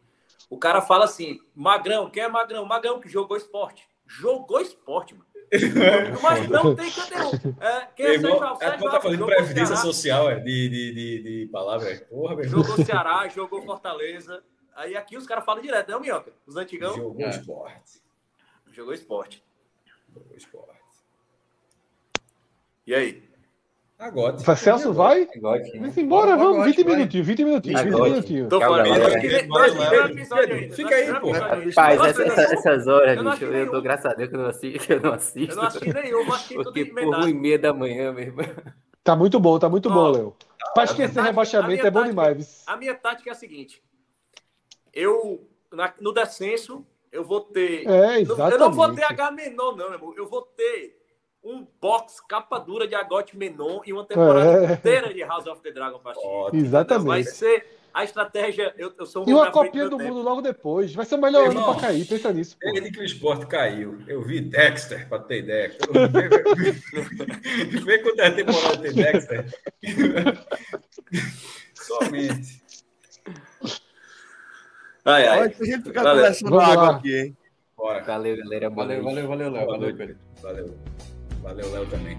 O cara fala assim: Magrão, quem é Magrão? Magrão que jogou esporte. Jogou esporte, mano. Mas não tem cadê é, quem é Sérgio Alves? É, tá fazendo previdência social, é, de, de, de, de palavra. Porra, meu Jogou Ceará, jogou Fortaleza. Aí aqui os caras falam direto, não, Minhoca? Os antigão. Jogou é. esporte. Jogou esporte. Jogou esporte. E aí? Agora. Celso vai? Agora, vamos embora, vamos. 20 minutinhos, 20 minutinhos, 20 minutinhos. Tô falando. Fica aí, pô. Rapaz, essa, essas horas, bicho, eu tô graças a Deus que eu não assisto. Eu não assisto. Eu não assisti nenhum, assisti Porque por uma e meia da manhã mesmo. Tá muito bom, tá muito bom, Léo. Pra esquecer rebaixamento é bom demais. A minha tática é a seguinte. Eu, no descenso, eu vou ter. É, exatamente. Eu não vou ter H menor, não, meu irmão. Eu vou ter um box capa dura de Agote Menon e uma temporada é. inteira de House of the Dragon pra assistir. Exatamente. Vai ser a estratégia. Eu, eu sou um e uma copinha do mundo logo depois. Vai ser o melhor ano pra cair, pensa nisso. Pô. Desde que o esporte caiu, eu vi Dexter, pra ter ideia. Vê quando é a temporada tem Dexter. Somente. Ai, ai. a gente ficar conversando água aqui, hein? Bora. Valeu, galera. Valeu, valeu, valeu, Léo. Valeu, valeu. valeu. Valeu, Léo também.